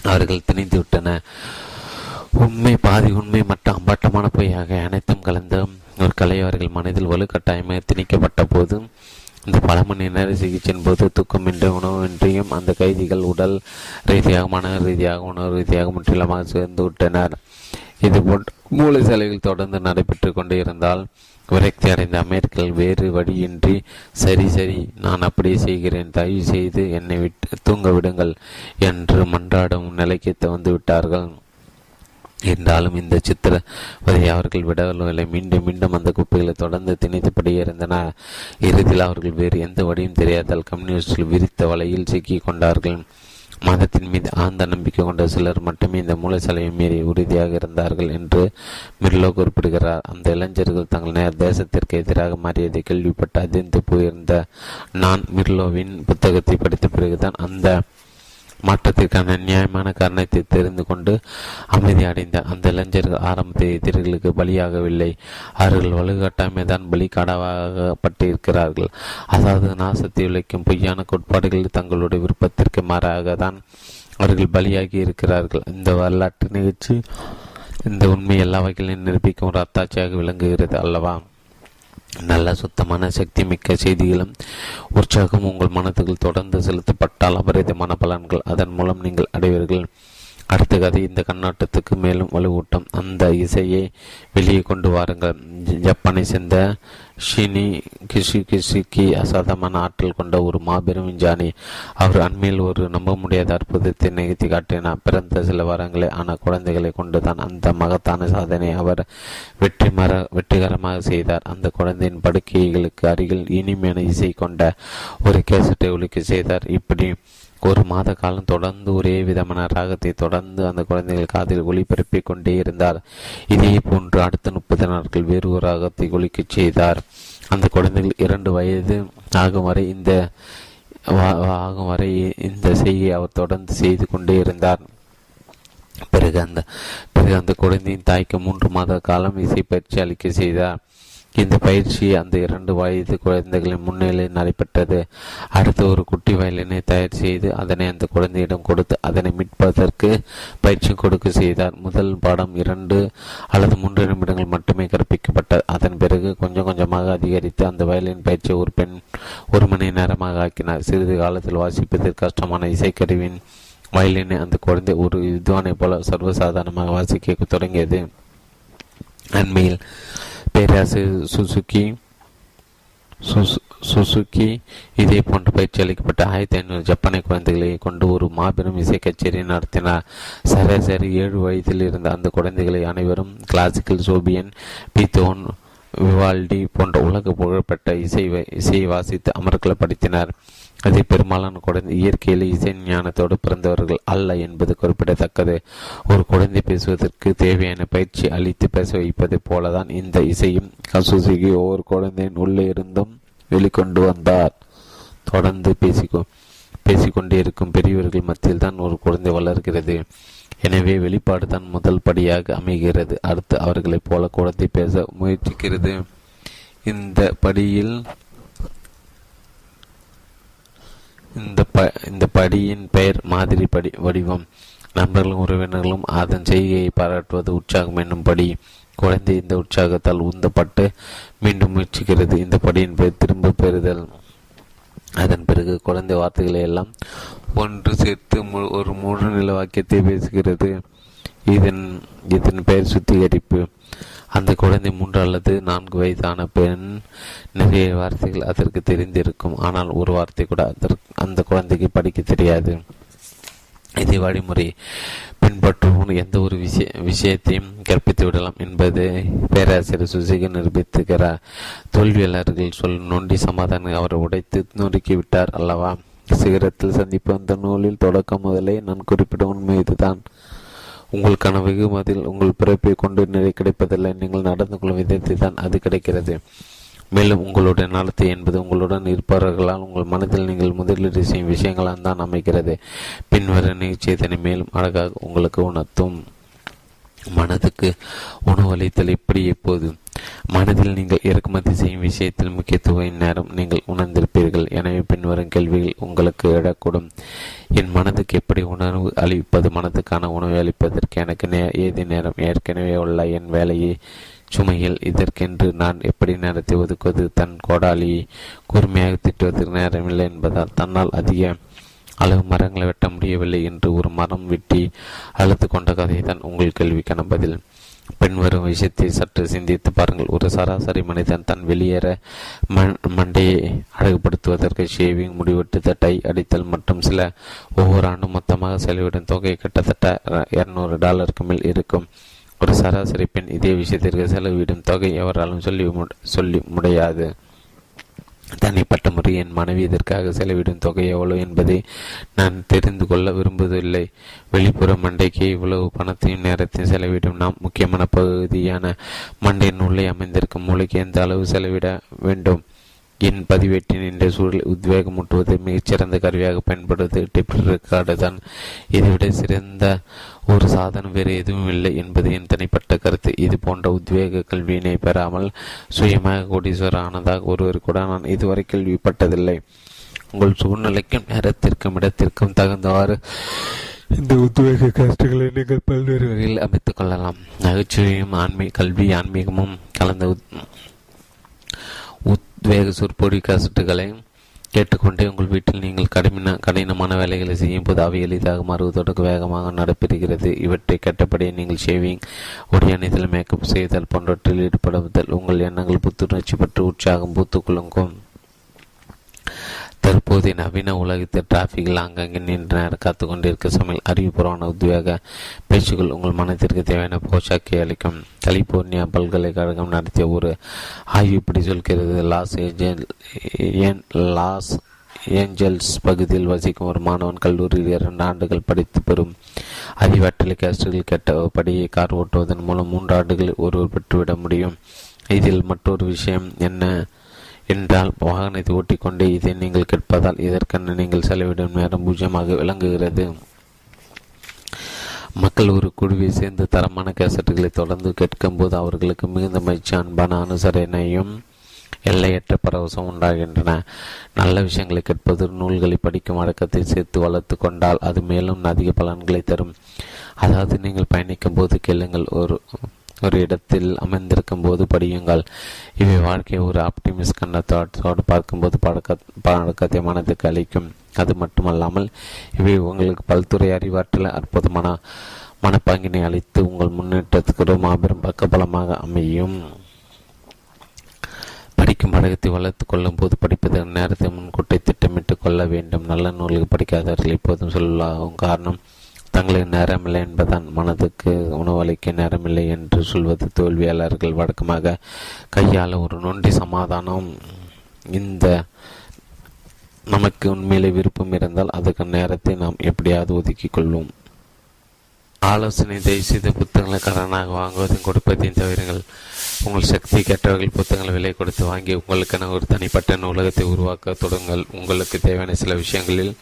அவர்கள் திணிந்து விட்டன. உண்மை பாதி உண்மை மற்றும் அம்பாட்டமான பொய்யாக அனைத்தும் கலந்த ஒரு கலை அவர்கள் மனதில் வலுக்கட்டாயமாக திணிக்கப்பட்ட போது இந்த பல மணி நேர சிகிச்சையின் போது தூக்கமின்றி உணவின்றியும் அந்த கைதிகள் உடல் ரீதியாக மன ரீதியாக உணவு ரீதியாக முற்றிலுமாக சேர்ந்து விட்டனர். இதுபோல் மூளை சிலைகள் தொடர்ந்து நடைபெற்று கொண்டே இருந்தால் விரக்தி அடைந்த அமெரிக்கர்கள் வேறு வழியின்றி சரி சரி நான் அப்படியே செய்கிறேன். தயவு செய்து என்னை விட்டு தூங்க விடுங்கள் என்று மன்றாடும் நிலைக்கு வந்து விட்டார்கள் என்றாலும் இந்த சித்திரவதை அவர்கள் விடவில்லை. மீண்டும் மீண்டும் அந்த குப்பைகளை தொடர்ந்து திணித்தபடியே இருந்தனர் இறுதியில் அவர்கள் வேறு எந்த வழியும் தெரியாதால் கம்யூனிஸ்டுகள் விரித்த வலையில் சிக்கிக் கொண்டார்கள். மதத்தின் மீது ஆழ்ந்த நம்பிக்கை கொண்ட சிலர் மட்டுமே இந்த மூளைச்சலையை மீறி உறுதியாக இருந்தார்கள் என்று மிர்லோ குறிப்பிடுகிறார். அந்த இளைஞர்கள் தங்கள் நேர தேசத்திற்கு எதிராக மாறியதை கேள்விப்பட்டு அதிர்ந்து போயிருந்த நான் மிர்லோவின் புத்தகத்தை படித்த பிறகுதான் அந்த மாற்றத்திற்கான நியாயமான காரணத்தை தெரிந்து கொண்டு அமைதி அடைந்தார் அந்த இளைஞர்கள் ஆரம்பத்தில் எதிரிகளுக்கு பலியாகவில்லை. அவர்கள் வலுக்கட்டாயமே தான் பலி பலிகாடாகப்பட்டிருக்கிறார்கள் அதாவது நாசத்தை உழைக்கும் பொய்யான கோட்பாடுகள் தங்களுடைய விருப்பத்திற்கு மாறாக தான் அவர்கள் பலியாகி இருக்கிறார்கள். இந்த வரலாற்று நிகழ்ச்சி இந்த உண்மை எல்லா வகையிலும் நிரூபிக்கும் ஒரு அத்தாட்சியாக விளங்குகிறது அல்லவா? நல்ல சுத்தமான சக்தி மிக்க செய்திகளும் உற்சாகம் உங்கள் மனத்துக்குள் தொடர்ந்து செலுத்தப்பட்டால் அபரிதமான பலன்கள் அதன் மூலம் நீங்கள் அடைவீர்கள். அடுத்த கதை இந்த கண்ணாட்டத்துக்கு மேலும் வலுவூட்டம். அந்த இசையை வெளியே கொண்டு வாருங்கள். ஜப்பானை சேர்ந்த ஷினி கிஷி கிஷிக்கு அசாதமான ஆற்றல் கொண்ட ஒரு மாபெரும் விஞ்ஞானி. அவர் அண்மையில் ஒரு நம்ப முடியாத அற்புதத்தை நிகழ்த்தி காட்டினார். பிறந்த சில வாரங்களே ஆன குழந்தைகளை கொண்டுதான் அந்த மகத்தான சாதனையை அவர் வெற்றி மர வெற்றிகரமாக செய்தார். அந்த குழந்தையின் படுக்கைகளுக்கு அருகில் இனிமையான இசை கொண்ட ஒரு கேசட்டை ஒழிக்க செய்தார். இப்படி ஒரு மாத காலம் தொடர்ந்து ஒரே விதமான ராகத்தை தொடர்ந்து அந்த குழந்தைகள் காதில் ஒளிபரப்பி கொண்டே இருந்தார். இதே போன்று அடுத்த முப்பது நாட்கள் வேறு ஒரு ராகத்தை ஒழிக்கச் செய்தார். அந்த குழந்தைகள் இரண்டு வயது ஆகும் வரை இந்த ஆகும் வரை இந்த செய்கை அவர் தொடர்ந்து செய்து கொண்டே இருந்தார். பிறகு அந்த பிறகு அந்த குழந்தையின் தாய்க்கு மூன்று மாத காலம் இசை பயிற்சி அளிக்க செய்தார். இந்த பயிற்சி அந்த இரண்டு வயது குழந்தைகளின் முன்னிலையில் நடைபெற்றது. அடுத்து ஒரு குட்டி வயலினை தயார் செய்து அதனை அந்த குழந்தையிடம் கொடுத்து அதனை மீட்பதற்கு பயிற்சி கொடுக்க செய்தார். முதல் பாடம் இரண்டு அல்லது மூன்று நிமிடங்கள் மட்டுமே கற்பிக்கப்பட்டது அதன் பிறகு கொஞ்சம் கொஞ்சமாக அதிகரித்து அந்த வயலின் பயிற்சியை ஒரு பெண் ஒரு மணி நேரமாக ஆக்கினார். சிறிது காலத்தில் வாசிப்பதற்கு கஷ்டமான இசைக்கருவின் வயலினை அந்த குழந்தை ஒரு வித்வானை போல சர்வசாதாரணமாக வாசிக்க தொடங்கியது. அண்மையில் பேராசிரியர் சுசுகி சுசுகி இதே போன்ற பயிற்சி அளிக்கப்பட்ட ஆயிரத்தி ஐநூறு ஜப்பானிய குழந்தைகளை கொண்டு ஒரு மாபெரும் இசை கச்சேரி நடத்தினார். சராசரி ஏழு வயதில் இருந்த அந்த குழந்தைகளை அனைவரும் கிளாசிக்கல் சோபியன் பீத்தோன் விவால்டி போன்ற உலக புகழ்பெற்ற இசை இசையை வாசித்து அமர்களை படித்தினார் அதை பெரும்பாலான குழந்தை இயற்கையில் இசை ஞானத்தோடு பிறந்தவர்கள் அல்ல என்பது குறிப்பிடத்தக்கது. ஒரு குழந்தை பேசுவதற்கு தேவையான பயிற்சி அளித்து பேச வைப்பதை போலதான் இந்த இசையும். கசுசுகி ஒவ்வொரு குழந்தையின் உள்ளே இருந்தும் வெளிக்கொண்டு வந்தார். தொடர்ந்து பேசிக்கோ பேசிக்கொண்டே இருக்கும் பெரியவர்கள் மத்தியில் தான் ஒரு குழந்தை வளர்கிறது. எனவே வெளிப்பாடு தான் முதல் படியாக அமைகிறது. அடுத்து அவர்களைப் போல குழந்தை பேச முயற்சிக்கிறது. இந்த படியில் இந்த ப இந்த படியின் பெயர் மாதிரி படி வடிவம். நண்பர்களும் உறவினர்களும் அதன் செய்கையை பாராட்டுவது உற்சாகம் என்னும் படி. குழந்தை இந்த உற்சாகத்தால் உந்தப்பட்டு மீண்டும் முயற்சிக்கிறது. இந்த படியின் பெயர் திரும்ப பெறுதல். அதன் பிறகு குழந்தை வார்த்தைகளை எல்லாம் ஒன்று சேர்த்து ஒரு முழு நில வாக்கியத்தை பேசுகிறது. இதன் இதன் பெயர் சுத்திகரிப்பு. அந்த குழந்தை மூன்று அல்லது நான்கு வயதான பெண். நிறைய வார்த்தைகள் அதற்கு தெரிந்திருக்கும். ஆனால் ஒரு வார்த்தை கூட அதற்கு அந்த குழந்தைக்கு படிக்க தெரியாது. இதே வழிமுறை பின்பற்றுவோம். எந்த ஒரு விஷய விஷயத்தையும் கற்பித்து விடலாம் என்பது பேராசிரியர் சுசிக நிரூபித்துகிறார் தோல்வியாளர்கள் சொல் நொண்டி சமாதானம் அவரை உடைத்து நொறுக்கி விட்டார் அல்லவா? சிகரத்தில் சந்திப்பு அந்த நூலில் தொடக்கம் முதலே நான் குறிப்பிடும் உண்மை இதுதான். உங்களுக்கான வெகுமதியில் அதில் உங்கள் பிறப்பை கொண்டு நிறை கிடைப்பதில்லை. நீங்கள் நடந்து கொள்ளும் விதத்தில் தான் அது கிடைக்கிறது. மேலும் உங்களுடைய நடத்தை என்பது உங்களுடன் இருப்பவர்களால் உங்கள் மனதில் நீங்கள் முதலீடு செய்யும் விஷயங்களால் தான் அமைகிறது. பின்வர நிகழ்ச்சியை மேலும் அழகாக உங்களுக்கு உணர்த்தும். மனதுக்கு உணவளித்தல் எப்படி எப்போது? மனதில் நீங்கள் இறக்குமதி செய்யும் விஷயத்தில் முக்கியத்துவ நேரம் நீங்கள் உணர்ந்திருப்பீர்கள். எனவே பின்வரும் கேள்விகள் உங்களுக்கு எழக்கூடும். என் மனதுக்கு எப்படி உணர்வு அளிப்பது? மனதுக்கான உணவை அளிப்பதற்கு எனக்கு நே ஏது நேரம்? ஏற்கனவே உள்ள என் வேலையை சுமையில் இதற்கென்று நான் எப்படி நேரத்தை ஒதுக்குவது? தன் கோடாலியை கூர்மையாக திட்டுவதற்கு நேரமில்லை என்பதால் தன்னால் அதிக அளவு மரங்களை வெட்ட முடியவில்லை என்று ஒரு மரம் வெட்டி அழுத்து கொண்ட கதை தான் உங்கள் கேள்விக்கான பதில். பெண் வரும் விஷயத்தை சற்று சிந்தித்து பாருங்கள். ஒரு சராசரி மனிதன் தன் வெளியேற மண்டையை அழகுபடுத்துவதற்கு ஷேவிங் முடிவெட்டு டை அடித்தல் மற்றும் சில ஒவ்வொரு ஆண்டும் மொத்தமாக செலவிடும் தொகை கிட்டத்தட்ட இருநூறு டாலருக்கு மேல் இருக்கும். ஒரு சராசரி பெண் இதே விஷயத்திற்கு செலவிடும் தொகை எவராலும் சொல்லி சொல்லி முடியாது. தனிப்பட்ட முறை என் மனைவி இதற்காக செலவிடும் தொகை எவ்வளவு என்பதை நான் தெரிந்து கொள்ள விரும்புவதில்லை. வெளிப்புற மண்டைக்கு இவ்வளவு பணத்தையும் நேரத்தையும் செலவிடும் நாம் முக்கியமான பகுதியான மண்டையின் உள்ளே அமைந்திருக்கும் மூளைக்கு எந்த அளவு செலவிட வேண்டும்? என் பதிவேட்டின் இன்றைய சூழலை உத்வேகமூட்டுவது மிகச்சிறந்த கருவியாக பயன்படுவது டிப் ரெக்கார்டு தான். இதைவிட சிறந்த ஒரு சாதனம் வேறு எதுவும் இல்லை என்பது என் தனிப்பட்ட கருத்து. இது போன்ற உத்வேக கல்வியினை பெறாமல் சுயமாக கோடீஸ்வரர் ஆனதாக ஒருவர் கூட நான் இதுவரை கேள்விப்பட்டதில்லை. உங்கள் சூழ்நிலைக்கும் நேரத்திற்கும் இடத்திற்கும் தகுந்தவாறு இந்த உத்வேக கருத்துக்களை நீங்கள் பல்வேறு வகையில் அமைத்துக் கொள்ளலாம். நகைச்சுவையும் ஆன்மீக கல்வி ஆன்மீகமும் கலந்த வேக சொற்பொடி கசட்டுகளை கேட்டுக்கொண்டே உங்கள் வீட்டில் நீங்கள் கடின கடினமான வேலைகளை செய்யும் போது அவை எளிதாக மாறுவதற்கு வேகமாக நடைபெறுகிறது. இவற்றை கேட்டபடியே நீங்கள் ஷேவிங் உடையணிதல் மேக்கப் செய்தல் போன்றவற்றில் ஈடுபடுவதால் உங்கள் எண்ணங்கள் புத்துணர்ச்சி பெற்று உற்சாகம் பூத்துக்குள்ளுங்கும் தற்போது நவீன உலகத்தில் டிராஃபிக்கில் அங்கங்கே நின்று நேரம் காத்து கொண்டிருக்க சமையல் அறிவுபூர்வமான உத்வேக பேச்சுகள் உங்கள் மனத்திற்கு தேவையான போஷாக்கை அளிக்கும். கலிபோர்னியா பல்கலைக்கழகம் நடத்திய ஒரு ஆய்வு இப்படி சொல்கிறது. லாஸ் ஏஞ்சல் லாஸ் ஏஞ்சல்ஸ் பகுதியில் வசிக்கும் ஒரு மாணவன் கல்லூரியில் இரண்டு ஆண்டுகள் படித்து பெறும் அறிவாற்றலை கேஸ்டுகள் கேட்டபடியே கார் ஓட்டுவதன் மூலம் மூன்று ஆண்டுகளில் ஒருவர் பெற்றுவிட முடியும். இதில் மற்றொரு விஷயம் என்ன? என்றால் வாகனத்தை ஓட்டிக்கொண்டே இதை நீங்கள் கேட்பதால் இதற்கென நீங்கள் செலவிடும் நேரம் பூஜ்ஜியமாக விளங்குகிறது. மக்கள் ஒரு குழுவை சேர்ந்து தரமான கேசட்டுகளை தொடர்ந்து கேட்கும்போது அவர்களுக்கு மிகுந்த மகிழ்ச்சி அன்பான அனுசரணையும் எல்லையற்ற பரவசம் உண்டாகின்றன. நல்ல விஷயங்களை கேட்பது நூல்களை படிக்கும் வழக்கத்தை சேர்த்து வளர்த்து கொண்டால் அது மேலும் அதிக பலன்களை தரும். அதாவது நீங்கள் பயணிக்கும் போது கேளுங்கள் ஒரு ஒரு இடத்தில் அமைந்திருக்கும் போது படியுங்கள். இவை வாழ்க்கையை ஒரு ஆப்டிமிஸ்ட் கண்ணத்தோடு பார்க்கும்போது பழக்க பழக்கத்தை மனதுக்கு அளிக்கும் அது மட்டுமல்லாமல் இவை உங்களுக்கு பல்துறை அறிவாற்றல் அற்புதமான மனப்பாங்கினை அளித்து உங்கள் முன்னேற்றத்துக்கு ஒரு மாபெரும் பக்கபலமாக அமையும். படிக்கும் பழக்கத்தை வளர்த்து கொள்ளும் போது படிப்பதற்கு நேரத்தை முன்கூட்டை திட்டமிட்டு கொள்ள வேண்டும். நல்ல நூல்கள் படிக்காதவர்கள் எப்போதும் சொல்லாகும் காரணம் தங்களுக்கு நேரமில்லை என்பதால் மனதுக்கு உணவளிக்க நேரமில்லை என்று சொல்வது தோல்வியாளர்கள் வழக்கமாக கையாள ஒரு நொண்டி சமாதானம். இந்த நமக்கு உண்மையிலே விருப்பம் இருந்தால் அதுக்கு நேரத்தை நாம் எப்படியாவது ஒதுக்கிக் கொள்வோம். ஆலோசனை தயவு செய்த புத்தகங்களை கடனாக வாங்குவதையும் கொடுப்பதையும் தவிரங்கள். உங்கள் சக்தி கெட்டவர்கள் புத்தகங்களை விலை கொடுத்து வாங்கி உங்களுக்கென ஒரு தனிப்பட்ட நூலகத்தை உருவாக்க தொடங்கள் உங்களுக்கு தேவையான சில விஷயங்களில்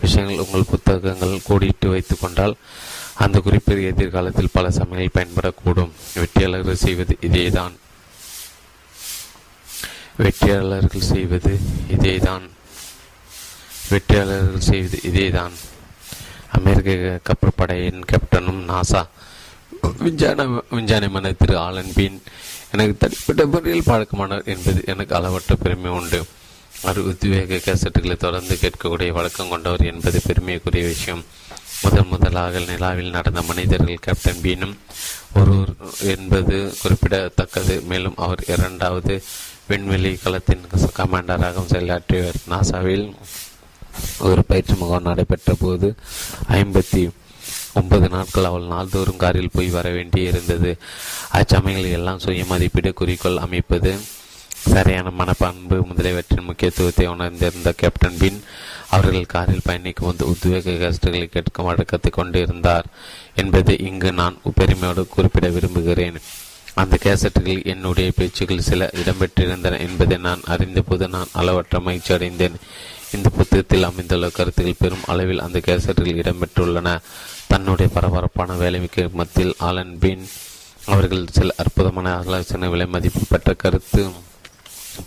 விஷயங்கள் உங்கள் புத்தகங்கள் கோடிட்டு வைத்து கொண்டால் அந்த குறிப்பிட்ட எதிர்காலத்தில் பல சமயங்களில் பயன்படக்கூடும். வெற்றியாளர்கள் செய்வது இதேதான். வெற்றியாளர்கள் செய்வது இதேதான். வெற்றியாளர்கள் செய்வது இதேதான். அமெரிக்க கப்பற்படையின் கேப்டனும் நாசா விஞ்ஞான விஞ்ஞானிமான திரு ஆலன் பீன் எனக்கு தனிப்பட்ட முறையில் பழக்கமானவர் என்பது எனக்கு அளவற்ற பெருமை உண்டு. அவர் உத்வேக கேசட்டுகளை தொடர்ந்து கேட்கக்கூடிய வழக்கம் கொண்டவர் என்பது பெருமைக்குரிய விஷயம். முதன் முதலாக நிலாவில் நடந்த மனிதர்கள் கேப்டன் பீனும் ஒருவர் என்பது குறிப்பிடத்தக்கது. மேலும் அவர் இரண்டாவது விண்வெளி களத்தின் கமாண்டராகவும் செயலாற்றியவர். நாசாவில் ஒரு பயிற்சி முகாம் நடைபெற்ற போது ஐம்பத்தி ஒன்பது நாட்கள் அவள் நாள்தோறும் காரில் போய் வர வேண்டி இருந்தது அச்சமயங்களில் எல்லாம் சுய மதிப்பீடு குறிக்கோள் அமைப்பது சரியான மனப்பண்பு முதலியவற்றின் முக்கியத்துவத்தை உணர்ந்திருந்த கேப்டன் பின் அவர்கள் காரில் பயணிக்கும் போது உத்வேக கஷ்டங்களை கேட்கும் வழக்கத்தை கொண்டிருந்தார் என்பதை இங்கு நான் பெருமையோடு குறிப்பிட விரும்புகிறேன். அந்த கேசட்டுகளில் என்னுடைய பேச்சுக்கள் சில இடம்பெற்றிருந்தன என்பதை நான் அறிந்தபோது நான் அளவற்ற மகிழ்ச்சி அடைந்தேன். இந்த புத்தகத்தில் அமைந்துள்ள கருத்துக்கள் பெரும் அளவில் அந்த கேசட்டுகள் இடம்பெற்றுள்ளன. தன்னுடைய பரபரப்பான வேலைமைக்கு மத்தியில் ஆலன் பீன் அவர்கள் சில அற்புதமான ஆலோசனை விலை மதிப்பு பெற்ற கருத்து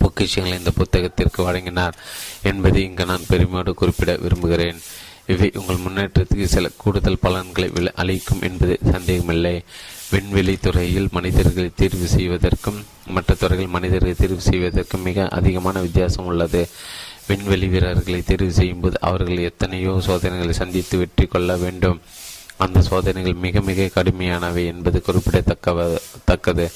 பொக்கிஷங்களை இந்த புத்தகத்திற்கு வழங்கினார் என்பதை இங்கு நான் பெருமையோடு குறிப்பிட விரும்புகிறேன். இவை உங்கள் முன்னேற்றத்துக்கு சில கூடுதல் பலன்களை அளிக்கும் என்பது சந்தேகமில்லை. விண்வெளி துறையில் மனிதர்களை தேர்வு செய்வதற்கும் மற்ற துறையில் மனிதர்களை தேர்வு செய்வதற்கும் மிக அதிகமான வித்தியாசம் உள்ளது. விண்வெளி வீரர்களை தேர்வு செய்யும்போது அவர்கள் எத்தனையோ சோதனைகளை சந்தித்து வெற்றி கொள்ள வேண்டும். அந்த சோதனைகள் மிக மிக கடுமையானவை என்பது குறிப்பிடத்தக்க தக்கது.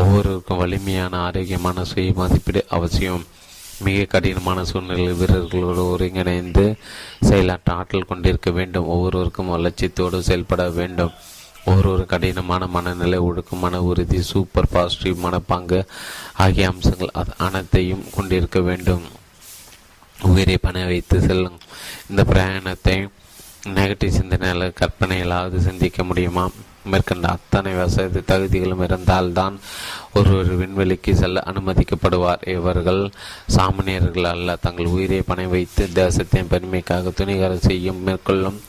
ஒவ்வொருவருக்கும் வலிமையான ஆரோக்கியமான சுய மதிப்பீடு அவசியம். மிக கடினமான சூழ்நிலை வீரர்களோடு ஒருங்கிணைந்து செயலாற்ற ஆற்றல் கொண்டிருக்க வேண்டும். ஒவ்வொருவருக்கும் லட்சியத்தோடு செயல்பட வேண்டும். ஒவ்வொரு கடினமான மனநிலை ஒழுக்கம் மன உறுதி சூப்பர் பாசிட்டிவ் மனப்பாங்கு ஆகிய அம்சங்கள் அனைத்தையும் கொண்டிருக்க வேண்டும். உயிரை பண வைத்து செல்லும் இந்த பிரயாணத்தை நெகட்டிவ் சிந்தனையாளர் கற்பனையிலாவது சிந்திக்க முடியுமா? மேற்கண்ட அத்தனை வசதி தகுதிகளும் இருந்தால்தான் ஒருவர் விண்வெளிக்கு செல்ல அனுமதிக்கப்படுவார். இவர்கள் சாமானியர்கள் அல்ல. தங்கள் உயிரை பணம் வைத்து தேசத்தின் பெருமைக்காக துணிகரம் செய்யும் மேற்கொள்ளும்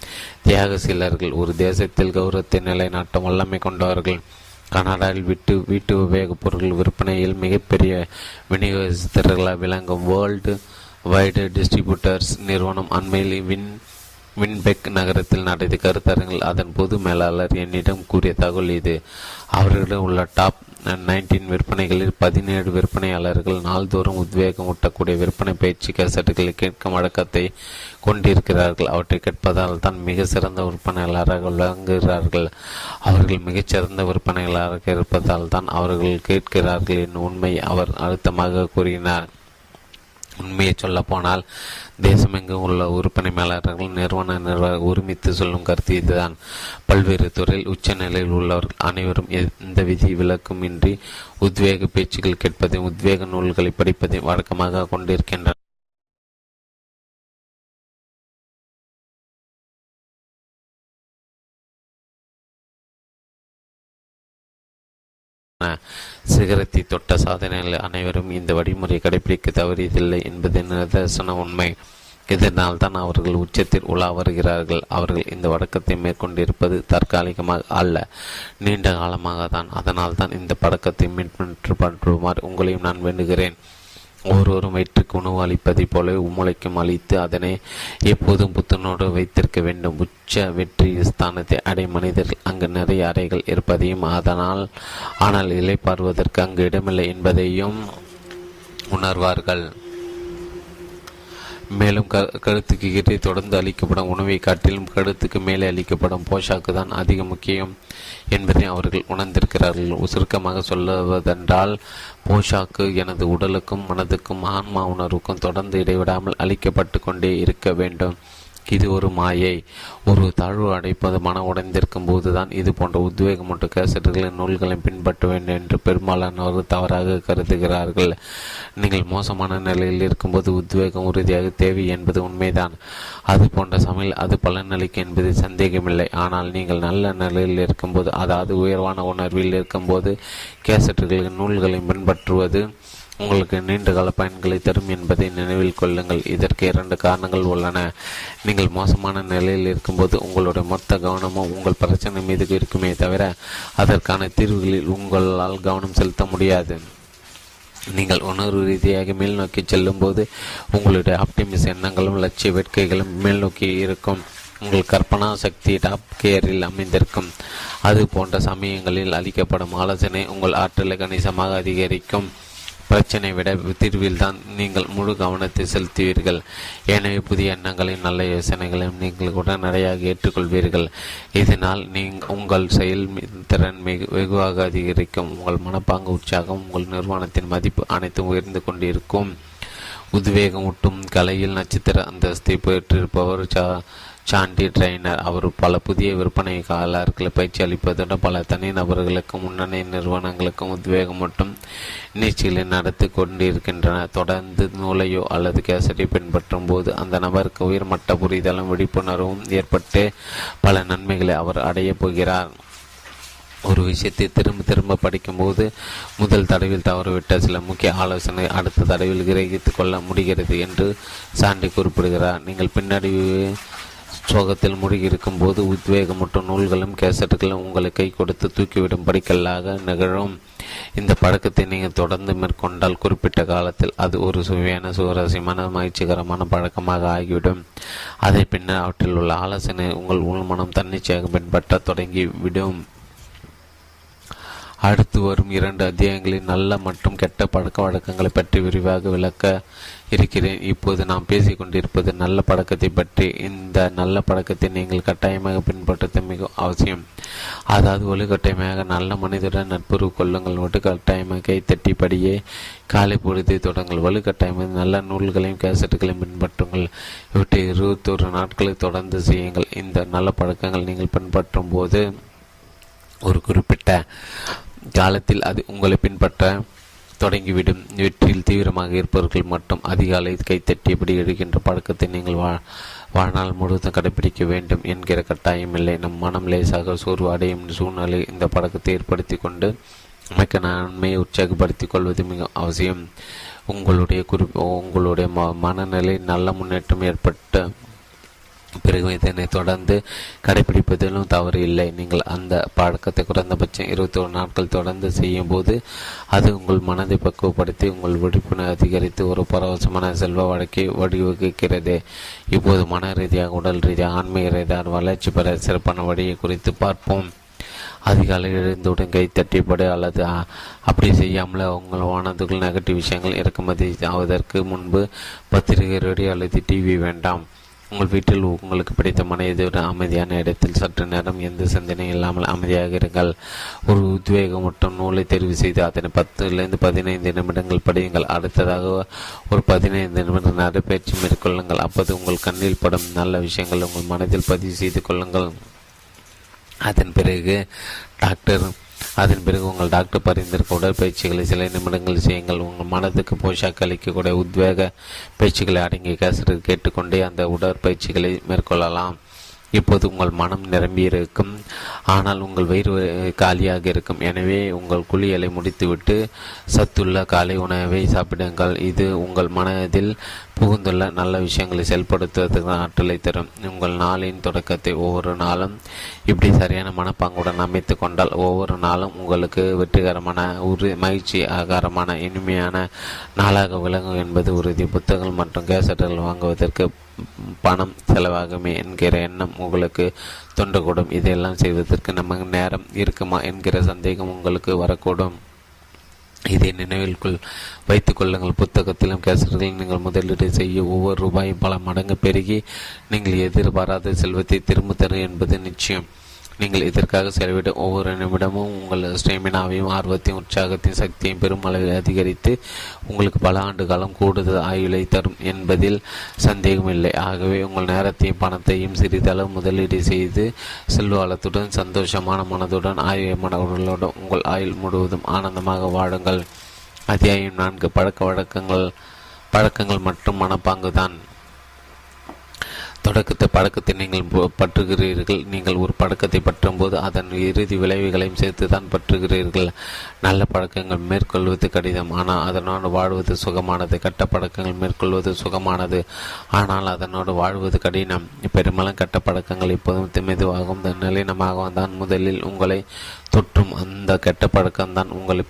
தியாக சிலர்கள். ஒரு தேசத்தில் கௌரவத்தை நிலைநாட்டும் வல்லமை கொண்டவர்கள். கனடாவில் விட்டு வீட்டு உபயோகப் பொருட்கள் விற்பனையில் மிகப்பெரிய விநியோகஸ்தர்களாக விளங்கும் வேர்ல்டு வைடு டிஸ்ட்ரிபியூட்டர்ஸ் நிறுவனம் அண்மையில் வின் வின்பெக் நகரத்தில் நடத்திய கருத்தரங்கில் அதன் பொது மேலாளர் என்னிடம் கூறிய தகவல் இது. அவர்களிடம் உள்ள டாப் நைன்டீன் விற்பனைகளில் பதினேழு விற்பனையாளர்கள் நாள்தோறும் உத்வேகம் ஊட்டக்கூடிய விற்பனை பயிற்சி கேசட்டுகளை கேட்கும் வழக்கத்தை கொண்டிருக்கிறார்கள். அவற்றை கேட்பதால் தான் மிக சிறந்த விற்பனையாளராக விளங்குகிறார்கள். அவர்கள் மிகச்சிறந்த விற்பனையாளராக இருப்பதால் தான் அவர்கள் கேட்கிறார்கள் என் உண்மை அவர் அழுத்தமாக கூறினார். உண்மையை சொல்ல போனால் தேசமெங்கும் உள்ள உறுப்பினை மேலாளர்கள் நிறுவன நிர்வாக ஒருமித்து சொல்லும் கருத்து இதுதான். பல்வேறு துறையில் உச்ச நிலையில் உள்ளவர்கள் அனைவரும் எந்த விதி விலக்கும் இன்றி உத்வேக பேச்சுகள் கேட்பதையும் உத்வேக நூல்களை படிப்பதையும் வழக்கமாக கொண்டிருக்கின்றனர். சிகரத்தை தொட்ட சாதனைகள் அனைவரும் இந்த வழிமுறை கடைபிடிக்க தவறியதில்லை என்பது நிதர்சன உண்மை. இதனால் தான் அவர்கள் உச்சத்தில் உலா வருகிறார்கள். அவர்கள் இந்த வழக்கத்தை மேற்கொண்டிருப்பது தற்காலிகமாக அல்ல நீண்ட காலமாக தான் அதனால் தான் இந்த பழக்கத்தை மீட்பற்று பற்றுமாறு உங்களையும் நான் வேண்டுகிறேன். ஒருவரும் வயிற்றுக்கு உணவு அளிப்பதைப் போல மூளைக்கும் அளித்து அதனை எப்போதும் புத்துணோடு வைத்திருக்க வேண்டும். உச்ச வெற்றி ஸ்தானத்தை அடை மனிதர்கள் அங்கு நிறைய அறைகள் இருப்பதையும் அதனால் ஆனால் இலை பார்வதற்கு அங்கு இடமில்லை என்பதையும் உணர்வார்கள். மேலும் க கழுத்துக்கு கீழே தொடர்ந்து அளிக்கப்படும் உணவை காட்டிலும் கழுத்துக்கு மேலே அளிக்கப்படும் போஷாக்கு தான் அதிக முக்கியம் என்பதை அவர்கள் உணர்ந்திருக்கிறார்கள். சுருக்கமாக சொல்லுவதென்றால் போஷாக்கு எனது உடலுக்கும் மனதுக்கும் ஆன்மா உணர்வுக்கும் தொடர்ந்து இடைவிடாமல் அளிக்கப்பட்டு கொண்டே இருக்க வேண்டும். இது ஒரு மாயை. ஒரு தாழ்வு அடைப்பது மன உடைந்திருக்கும் போதுதான் இது போன்ற உத்வேகம் மற்றும் கேசட்டுகளின் நூல்களை பின்பற்ற வேண்டும் என்று பெரும்பாலானவர்கள் தவறாக கருதுகிறார்கள். நீங்கள் மோசமான நிலையில் இருக்கும்போது உத்வேகம் உறுதியாக தேவை என்பது உண்மைதான். அது போன்ற சமையல் அது பலனளிக்கும் என்பது சந்தேகமில்லை. ஆனால் நீங்கள் நல்ல நிலையில் இருக்கும்போது அதாவது உயர்வான உணர்வில் இருக்கும்போது கேசட்டுகளின் நூல்களை பின்பற்றுவது உங்களுக்கு நீண்டகால பயன்களை தரும் என்பதை நினைவில் கொள்ளுங்கள். இதற்கு இரண்டு காரணங்கள் உள்ளன. நீங்கள் மோசமான நிலையில் இருக்கும்போது உங்களுடைய மொத்த கவனமும் உங்கள் பிரச்சனை மீது இருக்குமே தவிர அதற்கான தீர்வுகளில் உங்களால் கவனம் செலுத்த முடியாது. நீங்கள் உணர்வு ரீதியாக மேல் நோக்கி செல்லும் போது உங்களுடைய ஆப்டிமிஸ் எண்ணங்களும் லட்சிய வேட்கைகளும் மேல் நோக்கி இருக்கும். உங்கள் கற்பனா சக்தி டாப் கேரில் அமைந்திருக்கும். அது போன்ற சமயங்களில் அளிக்கப்படும் ஆலோசனை உங்கள் ஆற்றலை கணிசமாக அதிகரிக்கும். பிரச்சனை விட தீர்வில்தான் நீங்கள் முழு கவனத்தை செலுத்துவீர்கள். எனவே புதிய எண்ணங்களையும் நல்ல யோசனைகளையும் நீங்கள் உடனடியாக ஏற்றுக்கொள்வீர்கள். இதனால் நீங்கள் உங்கள் செயல் திறன் மிகு வெகுவாக அதிகரிக்கும். உங்கள் மனப்பாங்கு உற்சாகம் உங்கள் நிறுவனத்தின் மதிப்பு அனைத்தும் உயர்ந்து கொண்டிருக்கும். உத்வேகம் ஊட்டும் கலையில் நட்சத்திர அந்தஸ்தை பெற்றிருப்பவர் சா சாண்டி ட்ரைனர் அவர் பல புதிய விற்பனையாளர்களை பயிற்சி அளிப்பதுடன் பல தனிநபர்களுக்கும் முன்னணி நிறுவனங்களுக்கும் உத்வேகம் மற்றும் நீச்சலை நடத்தி கொண்டிருக்கின்றன தொடர்ந்து நூலையோ அல்லது கேசட்டை பின்பற்றும் போது அந்த நபருக்கு உயர்மட்ட புரிதலும் விழிப்புணர்வும் ஏற்பட்டு பல நன்மைகளை அவர் அடையப் போகிறார். ஒரு விஷயத்தை திரும்ப திரும்ப படிக்கும்போது முதல் தடவில் தவறுவிட்ட சில முக்கிய ஆலோசனை அடுத்த தடவில் கிரகித்து கொள்ள முடிகிறது என்று சாண்டி குறிப்பிடுகிறார். நீங்கள் பின்னாடி சோகத்தில் மூழ்கியிருக்கும் போது உத்வேகம் நூல்களும் கேசட்டுகளும் உங்களை கை கொடுத்து தூக்கிவிடும் படிக்கல்லாக நிகழும். இந்த பழக்கத்தை நீங்கள் தொடர்ந்து மேற்கொண்டால் குறிப்பிட்ட காலத்தில் அது ஒரு சுவையான சுவாரஸ்யமான மகிழ்ச்சிகரமான பழக்கமாக ஆகிவிடும். அதை பின்னர் அவற்றில் உள்ள ஆலோசனை உங்கள் உள்மனம் தன்னிச்சையாக பின்பற்ற தொடங்கிவிடும். அடுத்து வரும் இரண்டு அத்தியாயங்களில் நல்ல மற்றும் கெட்ட பழக்க வழக்கங்களை பற்றி விரிவாக விளக்க இருக்கிறேன். இப்போது நாம் பேசிக் கொண்டிருப்பது நல்ல பழக்கத்தை பற்றி. இந்த நல்ல பழக்கத்தை நீங்கள் கட்டாயமாக பின்பற்றுவது மிக அவசியம். அதாவது ஒழுக்கட்டாயமாக நல்ல மனிதருடன் நட்புறவு கொள்ளுங்கள். ஒட்டு கட்டாயமாக கை தட்டிப்படியே காலை பொழுதை தொடங்கள். வலுக்கட்டாயமாக நல்ல நூல்களையும் கேசட்டுகளையும் பின்பற்றுங்கள். இவற்றை இருபத்தோரு நாட்களை தொடர்ந்து செய்யுங்கள். இந்த நல்ல பழக்கங்கள் நீங்கள் பின்பற்றும் போது ஒரு குறிப்பிட்ட காலத்தில் அது உங்களை பின்பற்ற தொடங்கிவிடும். வெற்றியில் தீவிரமாக இருப்பவர்கள் மட்டும் அதிகாலை கைத்தட்டியபடி எடுக்கின்ற பழக்கத்தை நீங்கள் வா வாழ்நாள் முழுவதும் கடைபிடிக்க வேண்டும் என்கிற கட்டாயம் இல்லை. நம் மனம் லேசாக சோர்வு அடையும் சூழ்நிலை இந்த பழக்கத்தை ஏற்படுத்தி கொண்டு மிக்க நன்மையை உற்சாகப்படுத்திக் கொள்வது மிக அவசியம். உங்களுடைய குறிப்பு உங்களுடைய மனநிலை நல்ல முன்னேற்றம் ஏற்பட்ட பிறகு இதனை தொடர்ந்து கடைபிடிப்பதிலும் தவறு இல்லை. நீங்கள் அந்த பழக்கத்தை குறைந்தபட்சம் இருபத்தி ஒரு நாட்கள் தொடர்ந்து செய்யும் போது அது உங்கள் மனதை பக்குவப்படுத்தி உங்கள் விழிப்புணர்வு அதிகரித்து ஒரு பரவசமான செல்வ வழக்கை வடிவகுக்கிறது இப்போது மன ரீதியாக உடல் ரீதியாக ஆன்மீக ரீதியாக வளர்ச்சி பெற சிறப்பான வழியை குறித்து பார்ப்போம். அதிகாலை எழுந்தவுடன் கை தட்டிப்படு அல்லது அப்படி செய்யாமல் உங்கள் வானத்துக்குள் நெகட்டிவ் விஷயங்கள் இறக்குமதி ஆவதற்கு முன்பு பத்திரிகை ரேடியோ அல்லது டிவி வேண்டாம். உங்கள் வீட்டில் உங்களுக்கு பிடித்த மனிதர் அமைதியான இடத்தில் சற்று நேரம் எந்த சிந்தனையும் இல்லாமல் அமைதியாக இருங்கள். ஒரு உத்வேகம் மற்றும் நூலை தெரிவு செய்து அதனை பத்துலேருந்து பதினைந்து நிமிடங்கள் படியுங்கள். அடுத்ததாக ஒரு பதினைந்து நிமிடம் நடைபயிற்சி மேற்கொள்ளுங்கள். அப்போது உங்கள் கண்ணில் படும் நல்ல விஷயங்கள் உங்கள் மனதில் பதிவு செய்து கொள்ளுங்கள். அதன் பிறகு டாக்டர் அதன் பிறகு உங்கள் டாக்டர் பரிந்திருக்க உடற்பயிற்சிகளை சில நிமிடங்கள் செய்யுங்கள். உங்கள் மனதுக்கு போஷாக்கு அளிக்கக்கூடிய உத்வேக பயிற்சிகளை அடங்கிய கேசட் கேட்டுக்கொண்டே அந்த உடற்பயிற்சிகளை மேற்கொள்ளலாம். இப்போது உங்கள் மனம் நிரம்பியிருக்கும் ஆனால் உங்கள் வயிறு காலியாக இருக்கும். எனவே உங்கள் குளியலை முடித்துவிட்டு சத்துள்ள காலை உணவை சாப்பிடுங்கள். இது உங்கள் மனதில் புகுந்துள்ள நல்ல விஷயங்களை செயல்படுத்துவதற்கு ஆற்றலை தரும். உங்கள் நாளின் தொடக்கத்தை ஒவ்வொரு நாளும் இப்படி சரியான மனப்பாங்குடன் அமைத்து கொண்டால் ஒவ்வொரு நாளும் உங்களுக்கு வெற்றிகரமான உரு மகிழ்ச்சி ஆகாரமான இனிமையான நாளாக விளங்கும் என்பது உறுதி. புத்தகங்கள் மற்றும் கேசட்டுகள் வாங்குவதற்கு பணம் செலவாகுமே என்கிற எண்ணம் உங்களுக்கு தொண்டக்கூடும் இதையெல்லாம் செய்வதற்கு நமக்கு நேரம் இருக்குமா என்கிற சந்தேகம் உங்களுக்கு வரக்கூடும். இதை நினைவில் கொள் வைத்துக் கொள்ளுங்கள். புத்தகத்திலும் கேசட்டுகளில் நீங்கள் முதலீடு செய்ய ஒவ்வொரு ரூபாயும் பல மடங்கு பெருகி நீங்கள் எதிர்பாராத செல்வத்தை திரும்ப தரும் என்பது நிச்சயம். நீங்கள் இதற்காக செலவிடும் ஒவ்வொரு நிமிடமும் உங்கள் ஸ்டெமினாவையும் ஆர்வத்தையும் உற்சாகத்தையும் சக்தியும் பெருமளவில் அதிகரித்து உங்களுக்கு பல ஆண்டு காலம் கூடுதல் ஆயுளை தரும் என்பதில் சந்தேகமில்லை ஆகவே உங்கள் நேரத்தையும் பணத்தையும் சிறிதளவு முதலீடு செய்து செல்வாளத்துடன் சந்தோஷமான மனதுடன் ஆயுமான உடலுடன் உங்கள் ஆயுள் முழுவதும் ஆனந்தமாக வாழுங்கள். அத்தியாயம் நான்கு. பழக்க வழக்கங்கள் பழக்கங்கள் மற்றும் மனப்பாங்குதான். தொடக்கத்தை பழக்கத்தை நீங்கள் பற்றுகிறீர்கள். நீங்கள் ஒரு பழக்கத்தை பற்றும் போது அதன் இறுதி விளைவுகளையும் சேர்த்து தான் பற்றுகிறீர்கள். நல்ல பழக்கங்கள் மேற்கொள்வது கடினம். ஆனால் அதனோடு வாழ்வது சுகமானது. கட்ட பழக்கங்கள் மேற்கொள்வது சுகமானது. ஆனால் அதனோடு வாழ்வது கடினம். பெரும்பாலும் கட்ட பழக்கங்கள் இப்போதும் மெதுவாகவும் நிலைனமாகவும் தான் முதலில் உங்களை தொற்றும். அந்த கெட்ட பழக்கம்தான் உங்களை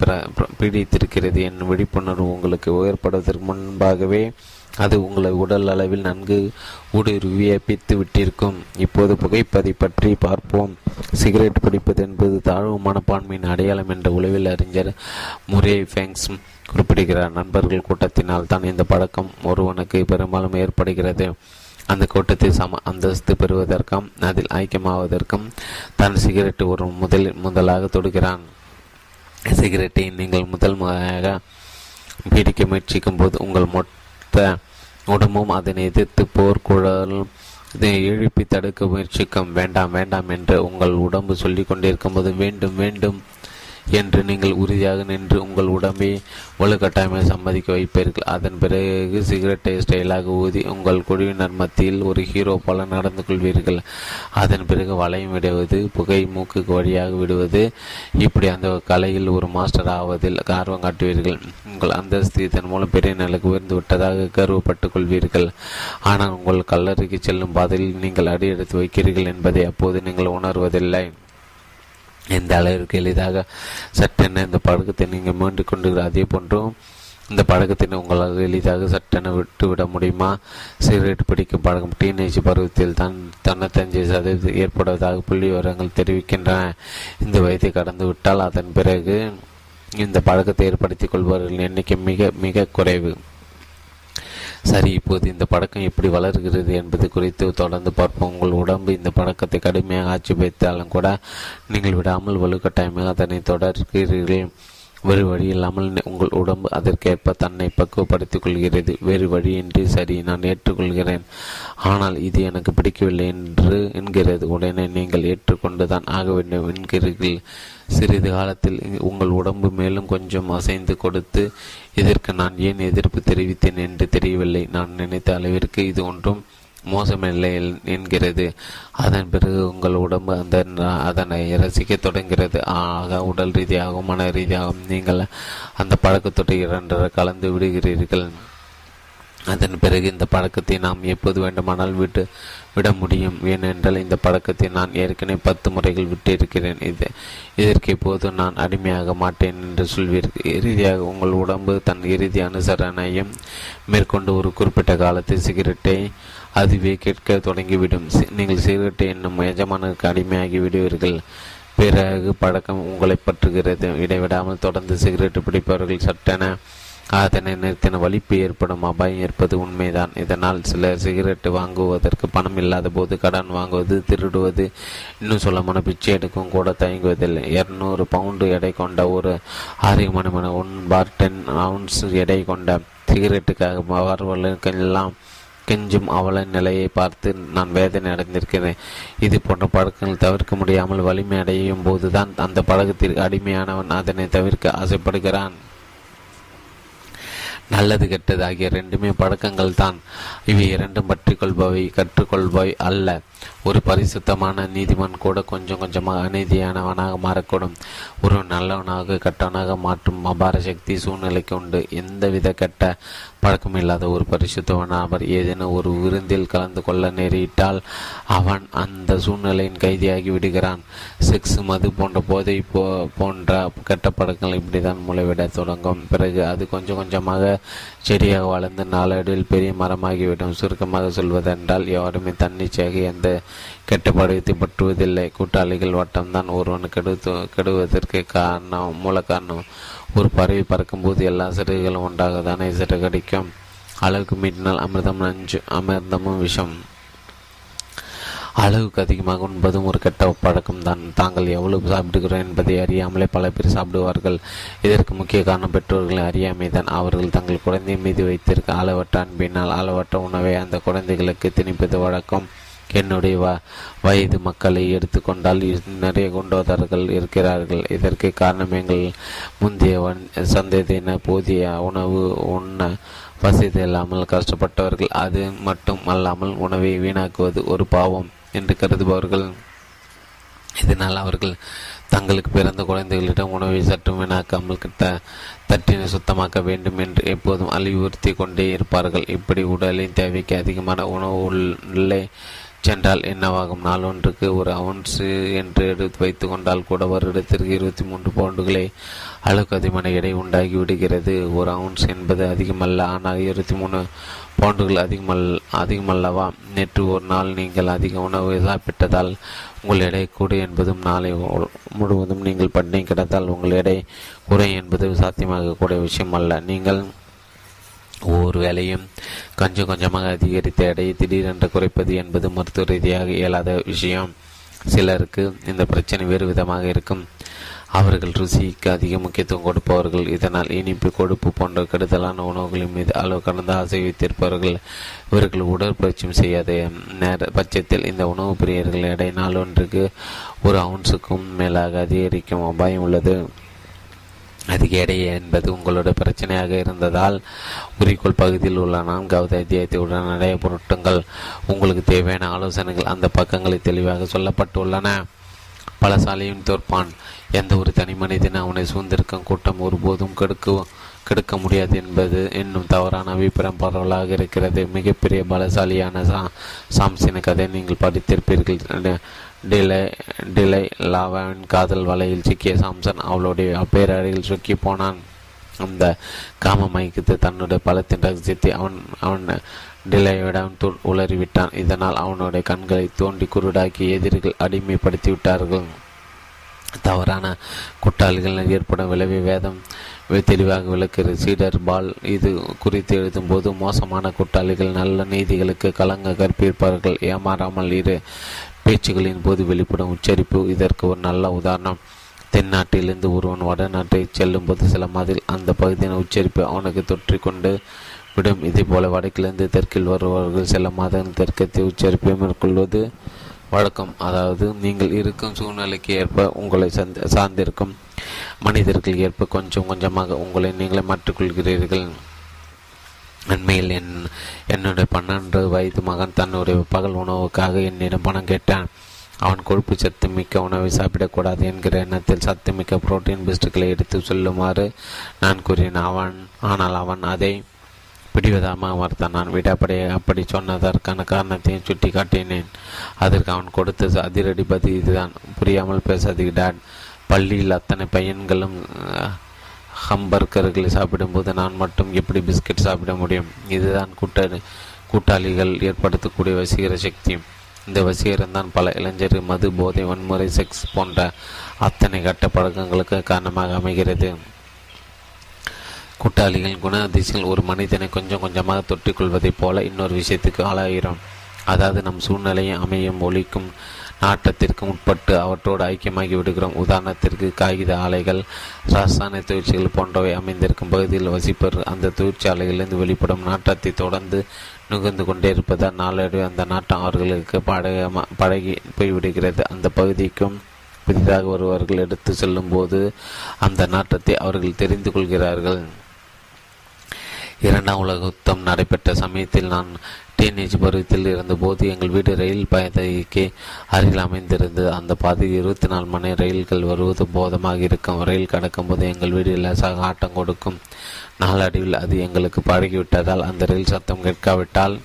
பிடித்திருக்கிறது. என் விழிப்புணர்வு உங்களுக்கு ஏற்படுவதற்கு முன்பாகவே அது உங்களை உடல் அளவில் நன்கு ஊடுருவியப்பித்து விட்டிருக்கும். இப்போது புகைப்பதை பற்றி பார்ப்போம். சிகரெட் பிடிப்பது என்பது தாழ்வு மனப்பான்மையின் அடையாளம் என்ற உளவில் அறிஞர் முரே ஃபேங்ஸ் குறிப்பிடுகிறார். நண்பர்கள் கூட்டத்தினால் தான் இந்த பழக்கம் ஒருவனுக்கு பெரும்பாலும் ஏற்படுகிறது. அந்த கூட்டத்தை சம அந்தஸ்து பெறுவதற்கும் அதில் ஐக்கியமாவதற்கும் தன் சிகரெட் ஒரு முதலில் முதலாக தொடுகிறான். சிகரெட்டை நீங்கள் முதல் முறையாக பீடிக்க முயற்சிக்கும் போது உங்கள் மொத்த உடம்பும் அதனை எதிர்த்து போர்க்குழல் இதை எழுப்பி தடுக்க முயற்சிக்கும். வேண்டாம் வேண்டாம் என்று உங்கள் உடம்பு சொல்லிக் கொண்டிருக்கும் போது வேண்டும் வேண்டும் என்று நீங்கள் உறுதியாக நின்று உங்கள் உடம்பை வலுக்கட்டாயமாக சம்மதிக்க வைப்பீர்கள். அதன் பிறகு சிகரெட்டை ஸ்டைலாக ஊதி உங்கள் குழுவினர் மத்தியில் ஒரு ஹீரோ போல நடந்து கொள்வீர்கள். அதன் பிறகு வளையம் விடுவது புகை மூக்கு வழியாக விடுவது. இப்படி அந்த கலையில் ஒரு மாஸ்டர் ஆவதில் ஆர்வம் காட்டுவீர்கள். உங்கள் அந்தஸ்து இதன் மூலம் பெரிய நிலைக்கு உயர்ந்து விட்டதாக கருவப்பட்டுக் கொள்வீர்கள். ஆனால் உங்கள் கல்லறைக்கு செல்லும் பாதையில் நீங்கள் அடி எடுத்து வைக்கிறீர்கள் என்பதை அப்போது நீங்கள் உணர்வதில்லை. எந்த அளவிற்கு எளிதாக சட்டென இந்த பழக்கத்தை நீங்கள் மீண்டு கொண்டு அதே போன்றும் இந்த பழக்கத்தினை உங்களால் எளிதாக சட்டென விட்டுவிட முடியுமா? சிகரெட் பிடிக்கும் பழக்கம் டீனேஜ் பருவத்தில் தான் தொண்ணூத்தஞ்சு சதவீதம் ஏற்படுவதாக புள்ளி விவரங்கள் தெரிவிக்கின்றன. இந்த வயதை கடந்து விட்டால் அதன் பிறகு இந்த பழக்கத்தை ஏற்படுத்திக் கொள்பவர்களின் எண்ணிக்கை மிக மிக குறைவு. சரி இப்போது இந்த பழக்கம் எப்படி வளர்கிறது என்பது குறித்து தொடர்ந்து பார்ப்போம். உங்கள் உடம்பு இந்த பழக்கத்தை கடுமையாக ஆட்சேபித்தாலும் கூட நீங்கள் விடாமல் வலுக்கட்டாயமாக அதனை தொடர்கிறீர்கள். வேறு வழி இல்லாமல் உங்கள் உடம்பு அதற்கேற்ப தன்னை பக்குவப்படுத்திக் கொள்கிறது வேறு வழியின்றி சரி நான் ஏற்றுக்கொள்கிறேன். ஆனால் இது எனக்கு பிடிக்கவில்லை என்று என்கிறது. உடனே நீங்கள் ஏற்றுக்கொண்டுதான் ஆக வேண்டும் என்கிறீர்கள். சிறிது காலத்தில் உங்கள் உடம்பு மேலும் கொஞ்சம் அசைந்து கொடுத்து இதற்கு நான் ஏன் எதிர்ப்பு தெரிவித்தேன் என்று தெரியவில்லை. நான் நினைத்த அளவிற்கு இது ஒன்றும் மோசமில்லை என்கிறது. அதன் பிறகு உங்கள் உடம்பு அந்த அதனை ரசிக்க தொடங்கிறது ஆக உடல் ரீதியாகவும் மன ரீதியாகவும் நீங்கள் அந்த பழக்கத்தொட்டு இரண்டரை கலந்து விடுகிறீர்கள். அதன் பிறகு இந்த பழக்கத்தை நாம் எப்போது வேண்டுமானால் விட்டு விட முடியும். ஏனென்றால் இந்த பழக்கத்தை நான் ஏற்கனவே பத்து முறைகள் விட்டிருக்கிறேன். இது இதற்கு இப்போது நான் அடிமையாக மாட்டேன் என்று சொல்வீர்கள் இறுதியாக உங்கள் உடம்பு தன் இறுதி அனுசரணையும் மேற்கொண்டு ஒரு குறிப்பிட்ட காலத்தில் சிகரெட்டை அதுவே கேட்க தொடங்கிவிடும். நீங்கள் சிகரெட் என்னும் எஜமானருக்கு அடிமையாகி விடுவீர்கள். பிறகு பழக்கம் உங்களை பற்றுகிறது. இடைவிடாமல் தொடர்ந்து சிகரெட் பிடிப்பவர்கள் சட்டென அதனை நிறுத்தின வலிப்பு ஏற்படும். அபாயம் இருப்பது உண்மைதான். இதனால் சிலர் சிகரெட் வாங்குவதற்கு பணம் இல்லாத போது கடன் வாங்குவது திருடுவது இன்னும் சொல்லமான பிச்சை எடுக்கும் கூட தயங்குவதில்லை. இருநூறு பவுண்டு எடை கொண்ட ஒரு ஆறு ஒன் பார் டென் அவுன்ஸ் எடை கொண்ட சிகரெட்டுக்காக வரவர்களுக்கெல்லாம் கெஞ்சும் அவளின் நிலையை பார்த்து நான் வேதனை அடைந்திருக்கிறேன். இது போன்ற பழக்கங்கள் தவிர்க்க முடியாமல் வலிமை அடையும் போதுதான் அந்த பழக்கத்திற்கு அடிமையானவன் அதனை தவிர்க்க ஆசைப்படுகிறான். நல்லது கெட்டது ஆகிய ரெண்டுமே பழக்கங்கள் தான் இவை இரண்டும் பற்றி கொள்பவை கற்றுக்கொள்பவை அல்ல. ஒரு பரிசுத்தமான நீதிமன் கூட கொஞ்சம் கொஞ்சமாக அநீதியானவனாக மாறக்கூடும். ஒரு நல்லவனாக கெட்டவனாக மாற்றும் அபார சக்தி சூழ்நிலைக்கு உண்டு. எந்தவித கெட்ட பழக்கம் இல்லாத ஒரு பரிசுத்தவன் அவர் ஏதேனும் ஒரு விருந்தில் கலந்து கொள்ள நேரிட்டால் அவன் அந்த சூழ்நிலையின் கைதியாகி விடுகிறான். செக்ஸ் மது போன்ற போதை போ போன்ற கெட்ட பழக்கங்கள் இப்படிதான் முளைவிட தொடங்கும். பிறகு அது கொஞ்சம் கொஞ்சமாக செடியாக வளர்ந்து நாளடியில் பெரிய மரமாகிவிடும். சுருக்கமாக சொல்வதென்றால் யாருமே தன்னிச்சையாக எந்த கெட்ட பற்றுவதில்லை கூட்டாளிகள் வட்டம்தான் ஒருவன் கெடுத்து கெடுவதற்கு காரணம் மூல காரணம். ஒரு பறவை பறக்கும்போது எல்லா சிறகுகளும் ஒன்றாக தானே சிறகடிக்கும். அளவுக்கு மீட்டினால் அமிர்தம் நஞ்சு அமிர்தமும் விஷம். அளவுக்கு அதிகமாக உண்பதும் ஒரு கெட்ட பழக்கம் தான். தாங்கள் எவ்வளவு சாப்பிடுகிறோம் என்பதை அறியாமலே பல பேர் சாப்பிடுவார்கள். இதற்கு முக்கிய காரணம் பெற்றோர்களை அறியாமை தான். அவர்கள் தங்கள் குழந்தை மீது வைத்திருக்க அளவற்ற அன்பினால் அளவற்ற உணவை அந்த குழந்தைகளுக்கு திணிப்பது வழக்கம். என்னுடைய வ வயது மக்களை எடுத்துக்கொண்டால் நிறைய கொண்டோதர்கள் இருக்கிறார்கள். இதற்கு காரணம் எங்கள் முந்தைய சந்ததியினர் போதிய உணவு உண்ண வசதி இல்லாமல் கஷ்டப்பட்டவர்கள். அது மட்டும் அல்லாமல் உணவை வீணாக்குவது ஒரு பாவம். என்று கருதுபவர்கள். இதனால் அவர்கள் தங்களுக்கு பிறந்த குழந்தைகளிடம் உணவை சற்றும் வீணாக்காமல் கிட்ட தட்டினை சுத்தமாக்க வேண்டும் என்று எப்போதும் அறிவுறுத்தி கொண்டே இருப்பார்கள். இப்படி உடலின் தேவைக்கு அதிகமான உணவு உள்ளே சென்றால் என்னவாகும்? நாளொன்றுக்கு ஒரு அவுன்ஸு என்று எடுத்து வைத்து கொண்டால் கூட வருடத்திற்கு இருபத்தி மூன்று பவுண்டுகளை அளவுக்கு அதிகமான எடை உண்டாகி விடுகிறது ஒரு அவுன்ஸ் என்பது அதிகமல்ல ஆனால் இருபத்தி மூணு பவுண்டுகள் அதிகமல் அதிகமல்லவா? நேற்று ஒரு நாள் நீங்கள் அதிக உணவு சாப்பிட்டதால் உங்கள் எடை கூடு என்பதும் நாளை முழுவதும் நீங்கள் பட்டினி கிடந்தால் உங்கள் எடை குறை என்பது சாத்தியமாகக்கூடிய விஷயம் அல்ல. நீங்கள் ஒவ்வொரு வேலையும் கொஞ்சம் கொஞ்சமாக அதிகரித்த எடையை திடீரென்று குறைப்பது என்பது மருத்துவ ரீதியாக இயலாத விஷயம். சிலருக்கு இந்த பிரச்சனை வேறு விதமாக இருக்கும். அவர்கள் ருசிக்கு அதிக முக்கியத்துவம் கொடுப்பவர்கள். இதனால் இனிப்பு கொழுப்பு போன்ற கெடுதலான உணவுகளின் மீது அளவு கடந்த ஆசை வைத்திருப்பவர்கள் இவர்கள் உடற்பயிற்சியும் செய்யாத நேர பட்சத்தில் இந்த உணவு பிரியர்கள் எடை நாளொன்றுக்கு ஒரு அவுன்ஸுக்கும் மேலாக அதிகரிக்கும் அபாயம் உள்ளது. அதிக எடை என்பது உங்களோட பிரச்சனையாக இருந்ததால் குறிக்கோள் பகுதியில் உள்ள நான்காவது அத்தியாயத்தை உடனடைய புரட்டுங்கள். உங்களுக்கு தேவையான ஆலோசனைகள் அந்த பக்கங்களில் தெளிவாக சொல்லப்பட்டுள்ளன. பலசாலியின் தோற்பான். எந்த ஒரு தனி மனிதன் அவனை சூழ்ந்திருக்கும் கூட்டம் ஒருபோதும் கெடுக்க கெடுக்க முடியாது என்பது இன்னும் தவறான அபிப்பிராயம் பரவலாக இருக்கிறது. மிகப்பெரிய பலசாலியான சா சாம்சின கதை நீங்கள் படித்திருப்பீர்கள். டிலை டிலை லாவாவின் காதல் வலையில் சிக்கிய சாம்சன் அவளுடைய பேரறையில் சுக்கி போனான். அந்த காம மயக்கத்து தன்னுடைய பலத்தின் ரகசியத்தை அவன் அவன் டிலையிடம் உளறிவிட்டான். இதனால் அவனுடைய கண்களை தோண்டி குருடாக்கி எதிரிகள் அடிமைப்படுத்தி விட்டார்கள். தவறான குட்டாளிகள் ஏற்படும் விளைவை வேதம் தெளிவாக விளக்குகிறது. சீடர் பால் இது குறித்து எழுதும்போது மோசமான குட்டாளிகள் நல்ல நீதிகளுக்கு கலங்க கற்பிப்பார்கள் ஏமாறாமல் இரு பேச்சுகளின் போது வெளிப்படும் உச்சரிப்பு. இதற்கு ஒரு நல்ல உதாரணம். தென்னாட்டிலிருந்து ஒருவன் வடநாட்டை செல்லும்போது சில மாதிரி அந்த பகுதியின் உச்சரிப்பு அவனுக்கு தொற்றிக்கொண்டு விடும். இதே போல வடக்கிலிருந்து தெற்கில் வருபவர்கள் சில மாதங்கள் தெற்கத்தை உச்சரிப்பை மேற்கொள்வது வழக்கம். அதாவது நீங்கள் இருக்கும் சூழ்நிலைக்கு ஏற்ப உங்களை சந்த சார்ந்திருக்கும் மனிதர்கள் ஏற்ப கொஞ்சம் கொஞ்சமாக உங்களை நீங்களே மாற்றிக்கொள்கிறீர்கள். அண்மையில் என் என்னுடைய பன்னெண்டு வயது மகன் தன்னுடைய பகல் உணவுக்காக என்னிடம் பணம் கேட்டான். அவன் கொழுப்பு சத்து மிக்க உணவை சாப்பிடக்கூடாது என்கிற எண்ணத்தில் சத்து மிக்க புரோட்டீன் பிஸ்டுகளை எடுத்து சொல்லுமாறு நான் கூறினேன். அவன் ஆனால் அவன் அதை பிடிவதமாக மறுத்தான் நான் விடாப்படி அப்படி சொன்னதற்கான காரணத்தையும் சுட்டி காட்டினேன். அதற்கு அவன் கொடுத்த அதிரடி பதில் இதுதான். புரியாமல் பேசாதீங்க டாட். பள்ளியில் அத்தனை பையன்களும் ஹம்பர்கர்களை சாப்பிடும்போது நான் மட்டும் எப்படி பிஸ்கட் சாப்பிட முடியும்? இதுதான் கூட்ட கூட்டாளிகள் ஏற்படுத்தக்கூடிய வசீகர சக்தி. இந்த வசீகரம் தான் பல இளைஞர் மது போதை வன்முறை செக்ஸ் போன்ற அத்தனை கட்ட பழக்கங்களுக்கு காரணமாக அமைகிறது. கூட்டாளிகள் குண அதிசயங்கள் ஒரு மனிதனை கொஞ்சம் கொஞ்சமாக தொட்டிக்கொள்வதைப் போல இன்னொரு விஷயத்துக்கு ஆளாகிறோம். அதாவது நம் சூழ்நிலையை அமையும் ஒழிக்கும் நாட்டத்திற்கு உட்பட்டு அவற்றோடு ஐக்கியமாகி விடுகிறோம். உதாரணத்திற்கு காகித ஆலைகள் ரசாயன தொழிற்சிகள் போன்றவை அமைந்திருக்கும் பகுதியில் வசிப்பவர் அந்த தொழிற்சாலைகளிலிருந்து வெளிப்படும் நாட்டத்தை தொடர்ந்து நுகர்ந்து கொண்டே இருப்பதால் நாளடைவு அந்த நாட்டம் அவர்களுக்கு பழக பழகி போய்விடுகிறது. அந்த பகுதிக்கும் புதிதாக ஒருவர்கள் எடுத்து செல்லும் போது அந்த நாட்டத்தை அவர்கள் தெரிந்து கொள்கிறார்கள். இரண்டாம் உலக யுத்தம் நடைபெற்ற சமயத்தில் நான் டீனேஜ் பருவத்தில் இருந்தபோது எங்கள் வீடு ரயில் பாதைக்கு அருகில் அமைந்திருந்தது. அந்த பாதை இருபத்தி நாலு மணி ரயில்கள் வருவது போதமாக இருக்கும். ரயில் கடக்கும்போது எங்கள் வீடு லேசாக ஆட்டம் கொடுக்கும். நாளடைவில் அது எங்களுக்கு பழகிவிட்டதால் அந்த ரயில் சத்தம் கேட்காவிட்டால்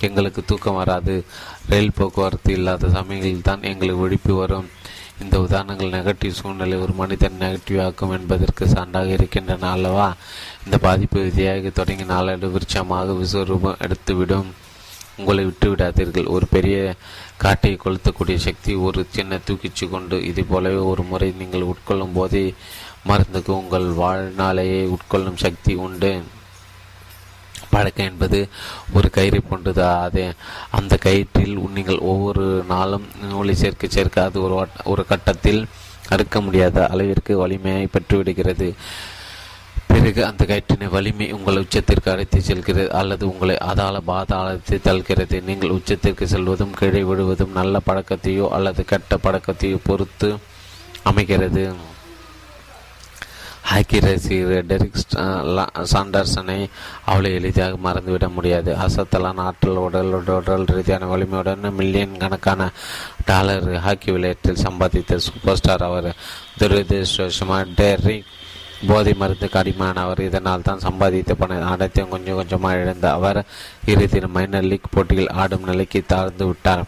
எங்களுக்கு தூக்கம் வராது. ரயில் போக்குவரத்து இல்லாத சமயங்களில் தான் எங்களுக்கு விழிப்பு வரும். இந்த உதாரணங்கள் நெகட்டிவ் சூழ்நிலை ஒரு மனிதன் நெகட்டிவ் ஆக்கும் என்பதற்கு சான்றாக இருக்கின்றன அல்லவா? இந்த பாதிப்பு விதியாக தொடங்கி நாளடு விருட்சமாக விஸ்வரூபம் எடுத்துவிடும். உங்களை விட்டு விடாதீர்கள் ஒரு பெரிய காட்டை கொளுத்தக்கூடிய சக்தி ஒரு சின்ன தூக்கிச்சு கொண்டு இது போலவே ஒரு முறை நீங்கள் உட்கொள்ளும் போதே மருந்துக்கு உங்கள் வாழ்நாளையே உட்கொள்ளும் சக்தி உண்டு. பழக்கம் என்பது ஒரு கயிறை போன்றது. அதே அந்த கயிற்றில் நீங்கள் ஒவ்வொரு நாளும் நூலை சேர்க்க சேர்க்க அது ஒரு ஒரு கட்டத்தில் அறுக்க முடியாத அளவிற்கு வலிமையை பெற்றுவிடுகிறது. பிறகு அந்த கயிற்றினை வலிமை உங்கள் உச்சத்திற்கு அழைத்து செல்கிறது அல்லது உங்களை அதால பாதாளத்தை தள்ளுகிறது. நீங்கள் உச்சத்திற்கு செல்வதும் கீழே விடுவதும் நல்ல பழக்கத்தையோ அல்லது கெட்ட பழக்கத்தையோ பொறுத்து அமைகிறது. ஹாக்கி ரசிகர் டெரிக் சாண்டர்சனை அவ்வளோ எளிதாக மறந்துவிட முடியாது. அசத்தலான ஆற்றல் உடல் உடல் ரீதியான வலிமையுடன் மில்லியன் கணக்கான டாலர் ஹாக்கி விளையாட்டில் சம்பாதித்த சூப்பர் ஸ்டார் அவர் துரதிருஷ்டமாக டெரிக் போதை மருந்து அடிமையானவர் இதனால் தான் சம்பாதித்த பண அனைத்தையும் கொஞ்சம் கொஞ்சமாக இழந்த அவர் இறுதியில் மைனர் லீக் போட்டியில் ஆடும் நிலைக்கு தாழ்ந்து விட்டார்.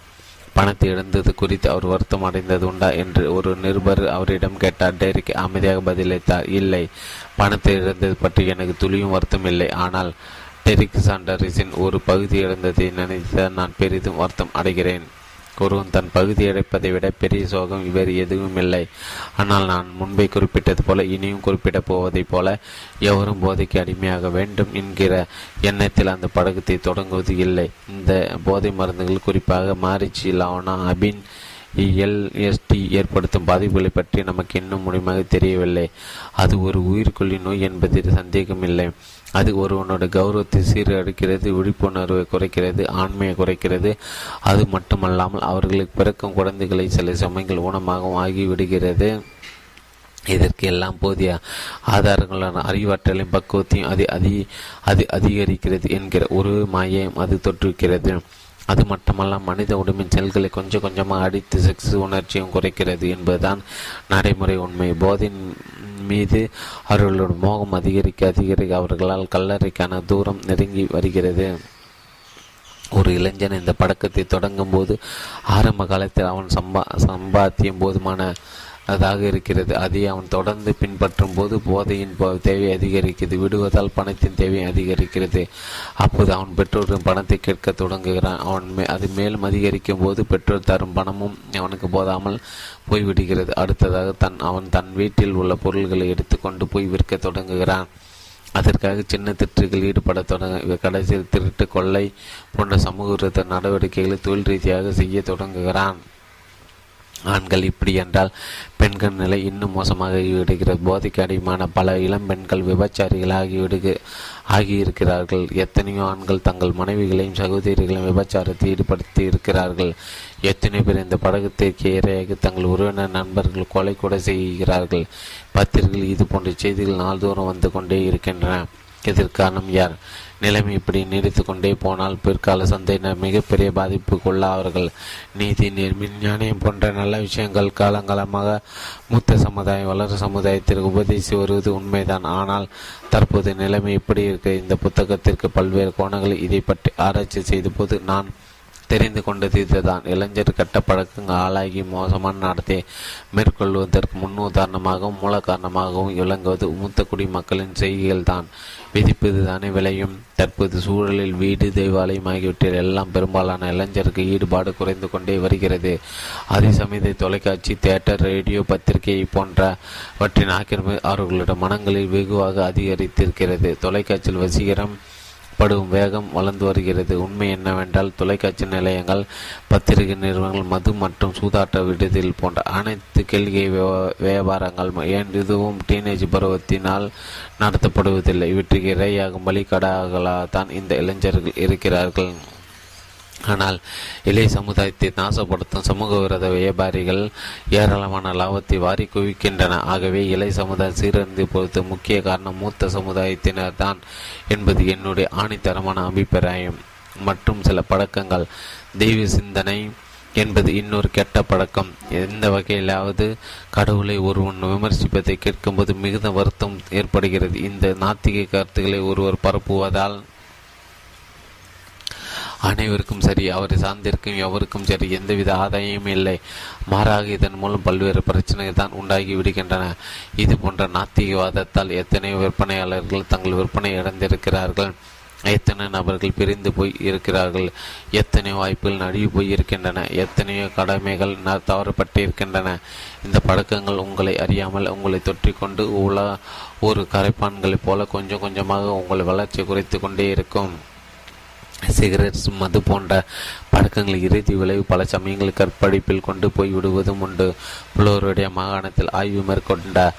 பணத்தை இழந்தது குறித்து அவர் வருத்தம் அடைந்தது உண்டா என்று ஒரு நிருபர் அவரிடம் கேட்டார். டெரிக் அமைதியாக பதிலளித்தார். இல்லை பணத்தை இழந்தது பற்றி எனக்கு துளியும் வருத்தம் இல்லை. ஆனால் டெரிக் சாண்டரிஸின் ஒரு பகுதி இழந்ததை நினைத்த நான் பெரிதும் வருத்தம் அடைகிறேன். ஒருவன் தன் பகுதி அடைப்பதை விட பெரிய சோகம் வேறு எதுவும் இல்லை. ஆனால் நான் முன்பே குறிப்பிட்டது போல இனியும் குறிப்பிடப் போவதைப் போல எவரும் போதைக்கு அடிமையாக வேண்டும் என்கிற எண்ணத்தில் அந்த படகத்தை தொடங்குவது இல்லை. இந்த போதை மருந்துகள் குறிப்பாக மாரிச்சி லவனா அபின் எல்எஸ்டி ஏற்படுத்தும் பாதிப்புகளை பற்றி நமக்கு இன்னும் முழுமையாக தெரியவில்லை. அது ஒரு உயிர்கொல்லி நோய் என்பதில் சந்தேகமில்லை. அது ஒருவனோட கௌரவத்தை சீரடிக்கிறது விழிப்புணர்வை குறைக்கிறது ஆண்மையை குறைக்கிறது. அது மட்டுமல்லாமல் அவர்களுக்கு பிறக்கும் குழந்தைகளை சில சமயங்கள் ஊனமாகவும் ஆகிவிடுகிறது. இதற்கு எல்லாம் போதிய ஆதாரங்களான அறிவாற்றலையும் பக்குவத்தையும் அது அதி அது அதிகரிக்கிறது என்கிற ஒரு மாயையும் அது தொற்றுவிக்கிறது அது மட்டுமல்ல மனித உடம்பின் செல்களை கொஞ்சம் கொஞ்சமாக அடித்து செக்ஸ் உணர்ச்சியும் குறைக்கிறது என்பதுதான் நடைமுறை உண்மை. போதின் மீது அவர்களோட மோகம் அதிகரிக்க அதிகரிக்க அவர்களால் கல்லறைக்கான தூரம் நெருங்கி வருகிறது. ஒரு இளைஞன் இந்த பழக்கத்தை தொடங்கும் போது ஆரம்ப காலத்தில் அவன் சம்பா சம்பாத்தியம் போதுமான அதாக இருக்கிறது. அதை அவன் தொடர்ந்து பின்பற்றும் போது போதையின் தேவை அதிகரிக்கிறது. விடுவதால் பணத்தின் தேவை அதிகரிக்கிறது. அப்போது அவன் பெற்றோரின் பணத்தை கேட்க தொடங்குகிறான். அவன் மே அது மேலும் அதிகரிக்கும் போது பெற்றோர் தரும் பணமும் அவனுக்கு போதாமல் போய்விடுகிறது அடுத்ததாக தன் அவன் தன் வீட்டில் உள்ள பொருள்களை எடுத்துக்கொண்டு போய் விற்க தொடங்குகிறான். அதற்காக சின்ன திருட்டுகள் ஈடுபட தொடங்க கடைசியில் திருட்டு கொள்ளை போன்ற சமூக விரோத நடவடிக்கைகளை தொழில் ரீதியாக செய்ய தொடங்குகிறான். ஆண்கள் இப்படி என்றால் பெண்கள் நிலை இன்னும் மோசமாகி விடுகிறது. போதைக்கு அடிமான பல இளம் பெண்கள் விபச்சாரிகள் ஆகிவிடுக ஆகியிருக்கிறார்கள். எத்தனையோ ஆண்கள் தங்கள் மனைவிகளையும் சகோதரிகளையும் விபச்சாரத்தை ஈடுபடுத்தி இருக்கிறார்கள். எத்தனை பேர் இந்த படகத்திற்கு இரையாக தங்கள் உறவினர் நண்பர்கள் கொலை கூட செய்கிறார்கள். பத்திரிகைகள் இது போன்ற செய்திகள் நாள்தோறும் வந்து கொண்டே இருக்கின்றன. எதிர்காரணம் யார்? நிலைமை இப்படி நீடித்து கொண்டே போனால் பிற்கால சந்தையினர் மிகப்பெரிய பாதிப்புக்குள்ளாவார்கள் நீதி நீர் போன்ற நல்ல விஷயங்கள் காலங்காலமாக மூத்த சமுதாயம் வளரும் சமுதாயத்திற்கு உபதேசி வருவது உண்மைதான். ஆனால் தற்போது நிலைமை இப்படி இருக்க இந்த புத்தகத்திற்கு பல்வேறு கோணங்களில் இதை பற்றி ஆராய்ச்சி செய்த போது நான் தெரிந்து கொண்டது இதுதான். இளைஞர் கட்ட பழக்கங்கள் ஆளாகி மோசமான நடத்தை மேற்கொள்வதற்கு முன்னுதாரணமாகவும் மூல காரணமாகவும் விளங்குவது மூத்த குடிமக்களின் செய்திகள் தான் விதிப்பதுதானே விளையும். தற்போது சூழலில் வீடு தெய்வாலயம் ஆகியவற்றில் எல்லாம் பெரும்பாலான இளைஞருக்கு ஈடுபாடு குறைந்து கொண்டே வருகிறது. அதே சமயத்தில் தொலைக்காட்சி தியேட்டர் ரேடியோ பத்திரிகை போன்றவற்றின் ஆக்கிரமி அவர்களோட மனங்களில் வெகுவாக அதிகரித்திருக்கிறது. தொலைக்காட்சியில் வசீகரம் படும் வேகம் வளர்ந்து வருகிறது. உண்மை என்னவென்றால் தொலைக்காட்சி நிலையங்கள் பத்திரிகை நிறுவனங்கள் மது மற்றும் சூதாட்ட விடுதியில் போன்ற அனைத்து கேள்வி வியாபாரங்கள் ஏன் இதுவும் டீனேஜ் பருவத்தினால் நடத்தப்படுவதில்லை? இவற்றுக்கு இரையாகும் வழிகடாகளாகத்தான் இந்த இளைஞர்கள் இருக்கிறார்கள். ஆனால் இளைய சமுதாயத்தை நாசப்படுத்தும் சமூக விரோத வியாபாரிகள் ஏராளமான லாபத்தை வாரி குவிக்கின்றன. ஆகவே இளைய சமுதாயம் சீரழிந்து பொறுத்து முக்கிய காரணம். மூத்த சமுதாயத்தினர் தான் என்பது என்னுடைய ஆணித்தரமான அபிப்பிராயம். மற்றும் சில பழக்கங்கள். தெய்வ சிந்தனை என்பது இன்னொரு கெட்ட பழக்கம். எந்த வகையிலாவது கடவுளை ஒருவன் விமர்சிப்பதை கேட்கும்போது மிகுந்த வருத்தம் ஏற்படுகிறது. இந்த நாத்திக கருத்துக்களை ஒருவர் பரப்புவதால் அனைவருக்கும் சரி அவரை சார்ந்திருக்கும் எவருக்கும் சரி எந்தவித ஆதாயமும் இல்லை. மாறாக இதன் மூலம் பல்வேறு பிரச்சனைகள் தான் உண்டாகி விடுகின்றன. இது போன்ற நாத்திகவாதத்தால் எத்தனையோ விற்பனையாளர்கள் தங்கள் விற்பனை இழந்திருக்கிறார்கள். எத்தனை நபர்கள் பிரிந்து போய் இருக்கிறார்கள். எத்தனையோ வாய்ப்புகள் நழுவி போய் இருக்கின்றன. எத்தனையோ கடமைகள் தவறப்பட்டு இருக்கின்றன இந்த பழக்கங்கள் உங்களை அறியாமல் உங்களை தொற்றிக்கொண்டு உலா ஒரு கரைப்பான்களைப் போல கொஞ்சம் கொஞ்சமாக உங்கள் வளர்ச்சி குறைத்து கொண்டே இருக்கும். சிகரெட் மது போன்ற பழக்கங்கள் இறுதி விளைவு பல சமயங்களில் கற்பழிப்பில் கொண்டு போய் விடுவதும் உண்டு. புலோருடைய மாகாணத்தில் ஆய்வு மேற்கொண்ட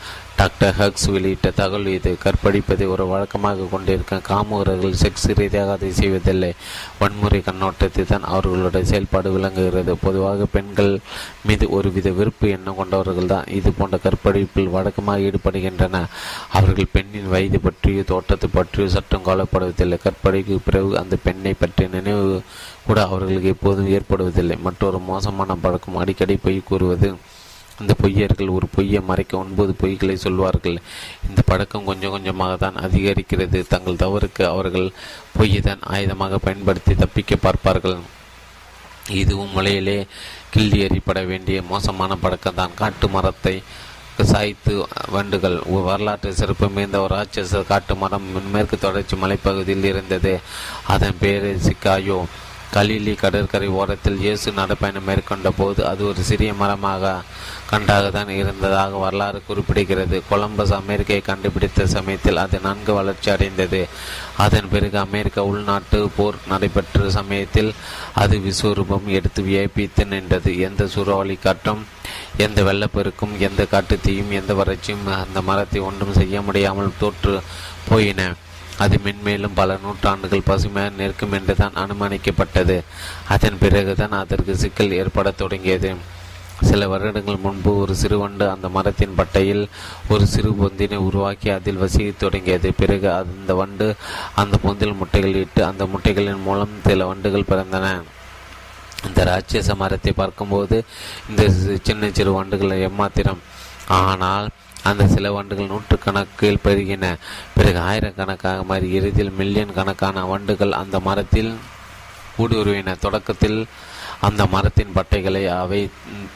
டாக்டர் ஹக்ஸ் வெளியிட்ட தகவல் இது. கற்பழிப்பதை ஒரு வழக்கமாக கொண்டிருக்க காமுகர்கள் செக்ஸ் ரீதியாக அதை செய்வதில்லை. வன்முறை கண்ணோட்டத்தை தான் அவர்களுடைய செயல்பாடு விளங்குகிறது. பொதுவாக பெண்கள் மீது ஒருவித விருப்பு எண்ணம் கொண்டவர்கள் தான் இது போன்ற கற்பழிப்பில் வழக்கமாக ஈடுபடுகின்றன. அவர்கள் பெண்ணின் வயது பற்றியோ தோட்டத்தை பற்றியோ சற்றும் கவலைப்படுவதில்லை. கற்பழிக்கு பிறகு அந்த பெண்ணை பற்றிய நினைவு கூட அவர்களுக்கு எப்போதும் ஏற்படுவதில்லை. மற்றொரு மோசமான பழக்கம் அடிக்கடி பொய் கூறுவது அந்த பொய்யர்கள் ஒரு பொய்யை மறைக்க ஒன்பது பொய்களை சொல்வார்கள். இந்த பழக்கம் கொஞ்சம் கொஞ்சமாக தான் அதிகரிக்கிறது. தங்கள் தவறுக்கு அவர்கள் பொய்யை தான் ஆயுதமாக பயன்படுத்தி தப்பிக்க பார்ப்பார்கள். இதுவும் மலையிலே கிள்ளி எறிப்பட வேண்டிய மோசமான பழக்கம் தான். காட்டு மரத்தை சாய்த்து வண்டுகள். வரலாற்று சிறப்பு மிகுந்த ஒரு ராட்சச காட்டு மரம் மேற்கு தொடர்ச்சி மலைப்பகுதியில் இருந்தது. அதன் பேரு சிக்காயோ. கலிலி கடற்கரை ஓரத்தில் இயேசு நடைப்பயணம் மேற்கொண்ட போது அது ஒரு சிறிய மரமாக கண்டாகத்தான் இருந்ததாக வரலாறு குறிப்பிடுகிறது. கொலம்பஸ் அமெரிக்கை கண்டுபிடித்த சமயத்தில் அது நன்கு வளர்ச்சி அடைந்தது. அதன் பிறகு அமெரிக்க உள்நாட்டு போர் நடைபெற்ற சமயத்தில் அது விஸ்வரூபம் எடுத்து வியப்பித்து நின்றது. எந்த சூறாவளி காற்றும் எந்த வெள்ளப்பெருக்கும் எந்த காட்டுத்தீயும் எந்த வறட்சியும் அந்த மரத்தை ஒன்றும் செய்ய முடியாமல் தோற்று போயின. அது மென்மேலும் பல நூற்றாண்டுகள் பசுமையாக நிற்கும் என்றுதான் அனுமானிக்கப்பட்டது. அதன் பிறகுதான் அதற்கு சிக்கல் ஏற்படத் தொடங்கியது. சில வருடங்கள் முன்பு ஒரு சிறுவண்டு அந்த மரத்தின் பட்டையில் ஒரு சிறு பொந்தினை உருவாக்கி அதில் வசிக்க தொடங்கியது. பிறகு அந்த வண்டு அந்த பொந்தில் முட்டைகள் இட்டு அந்த முட்டைகளின் மூலம் சில வண்டுகள் பிறந்தன. இந்த ராட்சச மரத்தை பார்க்கும்போது இந்த சின்ன சிறு வண்டுகள் எம்மாத்திரம் ஆனால் அந்த சில வண்டுகள் நூற்றுக்கணக்கில் பெருகின. பிறகு ஆயிரக்கணக்காக மாறி இறுதியில் மில்லியன் கணக்கான வண்டுகள் அந்த மரத்தில் ஊடுருவின. தொடக்கத்தில் அந்த மரத்தின் பட்டைகளை அவை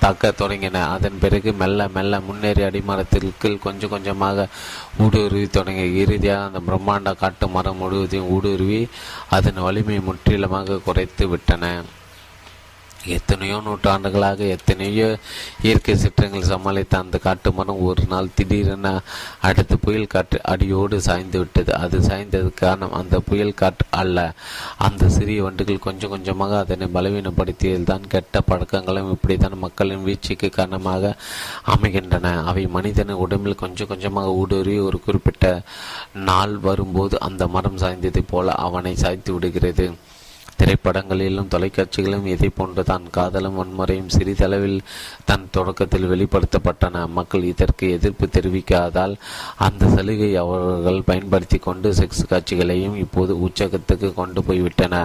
தாக்க தொடங்கின. அதன் பிறகு மெல்ல மெல்ல முன்னேறி அடிமரத்திற்கு கொஞ்சம் கொஞ்சமாக ஊடுருவி தொடங்கி இறுதியாக அந்த பிரம்மாண்ட காட்டு மரம் முழுவதையும் ஊடுருவி அதன் வலிமை முற்றிலுமாக குறைத்து விட்டன. எத்தனையோ நூற்றாண்டுகளாக எத்தனையோ இயற்கை சீற்றங்கள் சமாளித்த அந்த காட்டு மரம் ஒரு நாள் திடீரென அடுத்த புயல் காற்று அடியோடு சாய்ந்து விட்டது. அது சாய்ந்தது காரணம் அந்த புயல் காற்று அல்ல. அந்த சிறிய வண்டுகள் கொஞ்சம் கொஞ்சமாக அதனை பலவீனப்படுத்தியதில் தான் கெட்ட பழக்கங்களும் இப்படித்தான் மக்களின் வீழ்ச்சிக்கு காரணமாக அமைகின்றன. அவை மனிதன உடம்பில் கொஞ்சம் கொஞ்சமாக ஊடுருவி ஒரு குறிப்பிட்ட நாள் வரும்போது அந்த மரம் சாய்ந்தது போல அவனை சாய்த்து விடுகிறது. திரைப்படங்களிலும் தொலைக்காட்சிகளிலும் இதை போன்று தான் காதலும் வன்முறையும் சிறிதளவில் தன் தொடக்கத்தில் வெளிப்படுத்தப்பட்டன. மக்கள் இதற்கு எதிர்ப்பு தெரிவிக்காதால் அந்த சலுகை அவர்கள் பயன்படுத்தி கொண்டு செக்ஸ் காட்சிகளையும் இப்போது உச்சகத்துக்கு கொண்டு போய்விட்டன.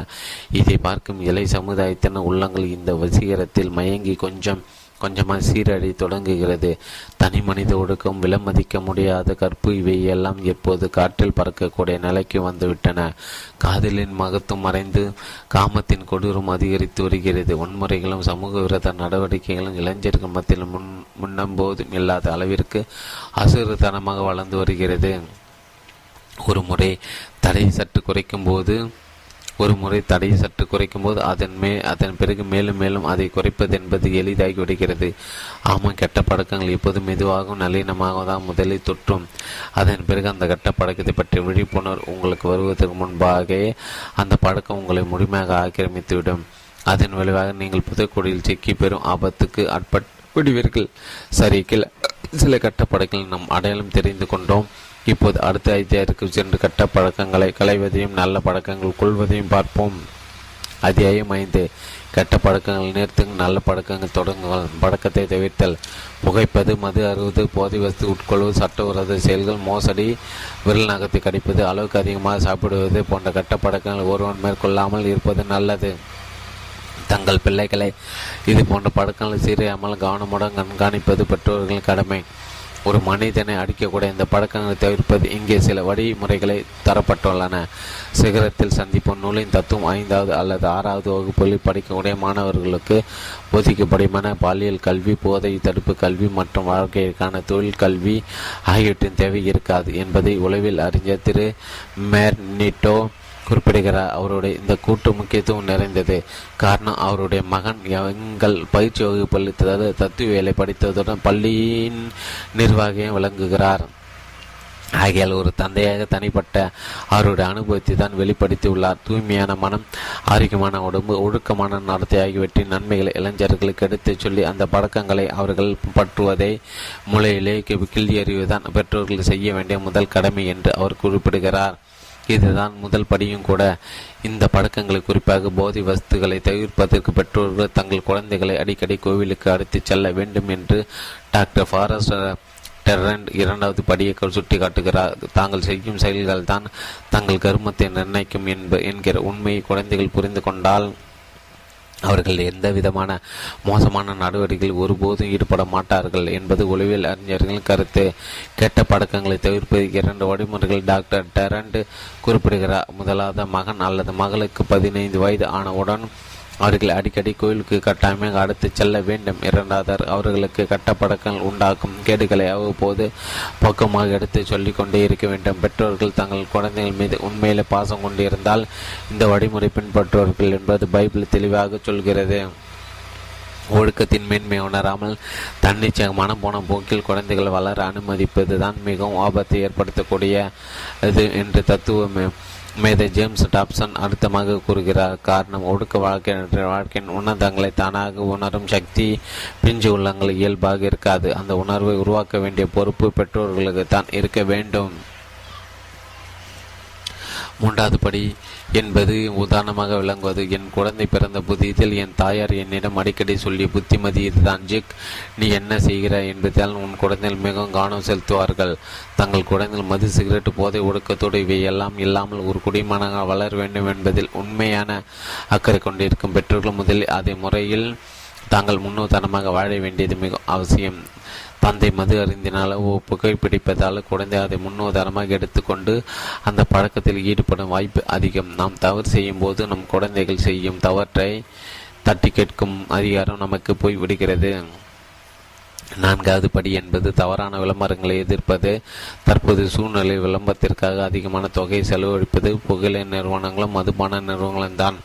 இதை பார்க்கும் இலை சமுதாயத்தின் உள்ளங்கள் இந்த வசீகரத்தில் மயங்கி கொஞ்சம் கொஞ்சமாக சீரழி தொடங்குகிறது. தனி மனித ஒடுக்கம் விலமதிக்க முடியாத கற்பு இவை எல்லாம் எப்போது காற்றில் பறக்கக்கூடிய நிலைக்கு வந்துவிட்டன. காதலின் மகத்துவம் மறைந்து காமத்தின் கொடூரம் அதிகரித்து வருகிறது. வன்முறைகளும் சமூக விரோத நடவடிக்கைகளும் இளைஞர்கள் மத்தியில் முன் முன்னம்போதும் இல்லாத அளவிற்கு அசுரத்தனமாக வளர்ந்து வருகிறது. ஒரு முறை தடை சற்று குறைக்கும் போது ஒரு முறை தடையை சற்று குறைக்கும் போது அதன் மே அதன் பிறகு மேலும் மேலும் அதை குறைப்பது என்பது எளிதாகி விடுகிறது. ஆமாம் கெட்ட பழக்கங்கள் எப்போது மெதுவாகவும் நளினமாக தான் முதலில் தொற்றும். அதன் பிறகு அந்த கெட்ட பழக்கத்தை பற்றிய விழிப்புணர்வு உங்களுக்கு வருவதற்கு முன்பாகவே அந்த பழக்கம் உங்களை முழுமையாக ஆக்கிரமித்துவிடும். அதன் விளைவாக நீங்கள் புதைக்குடியில் சிக்கி பெறும் ஆபத்துக்கு அட்பட் விடுவீர்கள் சரி சில கட்ட பழக்கங்கள் நம் அடையாளம் தெரிந்து கொண்டோம். இப்போது அடுத்த அத்தியாயத்திற்கு சென்று கட்ட பழக்கங்களை களைவதையும் நல்ல பழக்கங்கள் கொள்வதையும் பார்ப்போம். அத்தியாயம் ஐந்து. கெட்ட பழக்கங்கள் நிறுத்துங்க நல்ல பழக்கங்கள் தொடங்குங்கள். பழக்கத்தை தவிர்த்தல். புகைப்பது மது அறுவது போதை வசதி உட்கொள்வது சட்டவிரோத செயல்கள் மோசடி விரல் நகத்தை கடிப்பது அளவுக்கு அதிகமாக சாப்பிடுவது போன்ற கெட்ட பழக்கங்கள் ஒருவன் மேற்கொள்ளாமல் இருப்பது நல்லது. தங்கள் பிள்ளைகளை இது போன்ற பழக்கங்களை சீரியாமல் கவனமுடன் கண்காணிப்பது பெற்றோர்களின் கடமை. ஒரு மனிதனை அடிக்கக்கூடிய இந்த பழக்கங்களை தவிர்ப்பது இங்கே சில வழிமுறைகளை தரப்பட்டுள்ளன. சிகரத்தில் சந்திப்போம் நூலின் தத்துவம் ஐந்தாவது அல்லது ஆறாவது வகுப்புகளில் படிக்கக்கூடிய மாணவர்களுக்கு போதிக்கப்படுமான பாலியல் கல்வி போதை தடுப்பு கல்வி மற்றும் வாழ்க்கைக்கான தொழில் கல்வி ஆகியவற்றின் தேவை இருக்காது என்பதை உளவில் அறிஞர் திரு மேர்னிட்டோ குறிப்பிடுகிறார் அவருடைய இந்த கூட்டு முக்கியத்துவம் நிறைந்தது. காரணம் அவருடைய மகன் எங்கள் பயிற்சி வகுப்பில் தத்துவ வேலை படித்ததுடன் பள்ளியின் நிர்வாகியும் விளங்குகிறார். ஆகையால் ஒரு தந்தையாக தனிப்பட்ட அவருடைய அனுபவத்தை தான் வெளிப்படுத்தி உள்ளார் தூய்மையான மனம் ஆரோக்கியமான உடம்பு ஒழுக்கமான நடத்தை ஆகியவற்றின் நன்மைகளை இளைஞர்களுக்கு எடுத்துச் சொல்லி அந்த பழக்கங்களை அவர்கள் பற்றுவதை மூளையிலே கிள்ளி அறிவுதான் பெற்றோர்கள் செய்ய வேண்டிய முதல் கடமை என்று அவர் குறிப்பிடுகிறார். இதுதான் முதல் படியும் கூட. இந்த பழக்கங்களை குறிப்பாக போதை வஸ்துகளை தவிர்ப்பதற்கு பெற்றோர்கள் தங்கள் குழந்தைகளை அடிக்கடி கோவிலுக்கு அழைத்து செல்ல வேண்டும் என்று டாக்டர் ஃபாரஸ்ட் டெரண்ட் இரண்டாவது படியை சுட்டி காட்டுகிறார். தாங்கள் செய்யும் செயல்கள் தான் தங்கள் கருமத்தை நிர்ணயிக்கும் என்ப என்கிற உண்மையை குழந்தைகள் புரிந்து கொண்டால் அவர்கள் எந்த விதமான மோசமான நடவடிக்கைகள் ஒருபோதும் ஈடுபட மாட்டார்கள் என்பது உளவியல் அறிஞர்களின் கருத்து. கெட்ட பழக்கங்களை தவிர்ப்பது இரண்டு வழிமுறைகள். டாக்டர் டெரண்ட் குறிப்பிடுகிறார். முதலாவது மகன் அல்லது மகளுக்கு பதினைந்து வயது ஆனவுடன் அவர்கள் அடிக்கடி கோயிலுக்கு கட்டாயமாக அடுத்து செல்ல வேண்டும். இரண்டாவது அவர்களுக்கு கட்டப்படக்கங்கள் உண்டாக்கும் கேடுகளை அவ்வப்போது பக்கமாக எடுத்து சொல்லிக் கொண்டே இருக்க வேண்டும். பெற்றோர்கள் தங்கள் குழந்தைகள் மீது உண்மையிலே பாசம் கொண்டிருந்தால் இந்த வழிமுறை பின்பற்றுவார்கள் என்பது பைபிள் தெளிவாக சொல்கிறது. ஒழுக்கத்தின் மேன்மை உணராமல் தன்னிச்சையாக மனம் போன போக்கில் குழந்தைகள் வளர அனுமதிப்பது தான் மிகவும் ஆபத்தை ஏற்படுத்தக்கூடிய இது என்று தத்துவம். மேதை ஜேம்ஸ் டாப்சன் அழுத்தமாக கூறுகிறார். காரணம் ஒடுக்க வாழ்க்கை வாழ்க்கையின் உன்னதங்களை தானாக உணரும் சக்தி பிஞ்சு உள்ளங்கள் இயல்பாக இருக்காது. அந்த உணர்வை உருவாக்க வேண்டிய பொறுப்பு பெற்றோர்களுக்கு தான் இருக்க வேண்டும். மூன்றாவது படி என்பது உதாரணமாக விளங்குவது. என் குழந்தை பிறந்த புதியத்தில் என் தாயார் என்னிடம் அடிக்கடி சொல்லிய புத்திமதி இதுதான் ஜிக். நீ என்ன செய்கிறாய் என்பதால் உன் குழந்தைகள் மிகவும் கவனம் செலுத்துவார்கள். தங்கள் குழந்தைகள் மது சிகரெட் போதை ஒடுக்கத்தோடு இவையெல்லாம் இல்லாமல் ஒரு குடிமனாக வளர வேண்டும் என்பதில் உண்மையான அக்கறை கொண்டிருக்கும் பெற்றோர்கள் முதலில் அதே முறையில் தாங்கள் முன்னோதனமாக வாழ வேண்டியது மிக அவசியம். தந்தை மது அறிந்தினால் ஓ புகைப்பிடிப்பதால் குழந்தை அதை முன்னுதாரணமாக எடுத்துக்கொண்டு அந்த பழக்கத்தில் ஈடுபடும் வாய்ப்பு அதிகம். நாம் தவறு செய்யும் போது நம் குழந்தைகள் செய்யும் தவற்றை தட்டி கேட்கும் அதிகாரம் நமக்கு போய் விடுகிறது. நான்காவது படி என்பது தவறான விளம்பரங்களை எதிர்ப்பது. தற்போது சூழ்நிலை விளம்பரத்திற்காக அதிகமான தொகையை செலவழிப்பது. புகழை நிறுவனங்களும் மதுபான நிறுவனங்களும் தான்.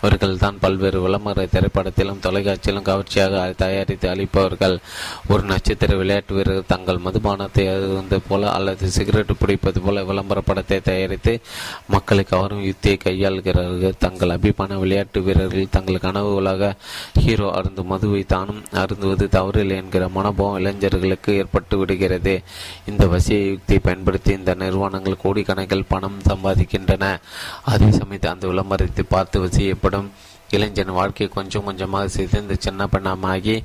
அவர்கள் தான் பல்வேறு விளம்பர திரைப்படத்திலும் தொலைக்காட்சியிலும் கவர்ச்சியாக தயாரித்து அளிப்பவர்கள். ஒரு நட்சத்திர விளையாட்டு வீரர்கள் தங்கள் மதுபானத்தை அருந்த போல அல்லது சிகரெட் பிடிப்பது போல விளம்பர படத்தை தயாரித்து மக்களை கவரும் யுத்தியை கையாளுகிறார்கள். தங்கள் அபிமான விளையாட்டு வீரர்கள் தங்கள் கனவு உலக ஹீரோ அருந்து மதுவை தானும் அருந்துவது தவறில்லை என்கிற மனோபாவம் இளைஞர்களுக்கு ஏற்பட்டு விடுகிறது. இந்த வசிய யுக்தியை பயன்படுத்தி இந்த நிறுவனங்கள் கோடிக்கணக்கில் பணம் சம்பாதிக்கின்றன. அதே சமயத்தில் அந்த விளம்பரத்தை பார்த்து வசியப்படும் புகைப்படம் இளைஞன் வாழ்க்கை கொஞ்சம் கொஞ்சமாக சிதைந்து சின்ன பண்ணமாகி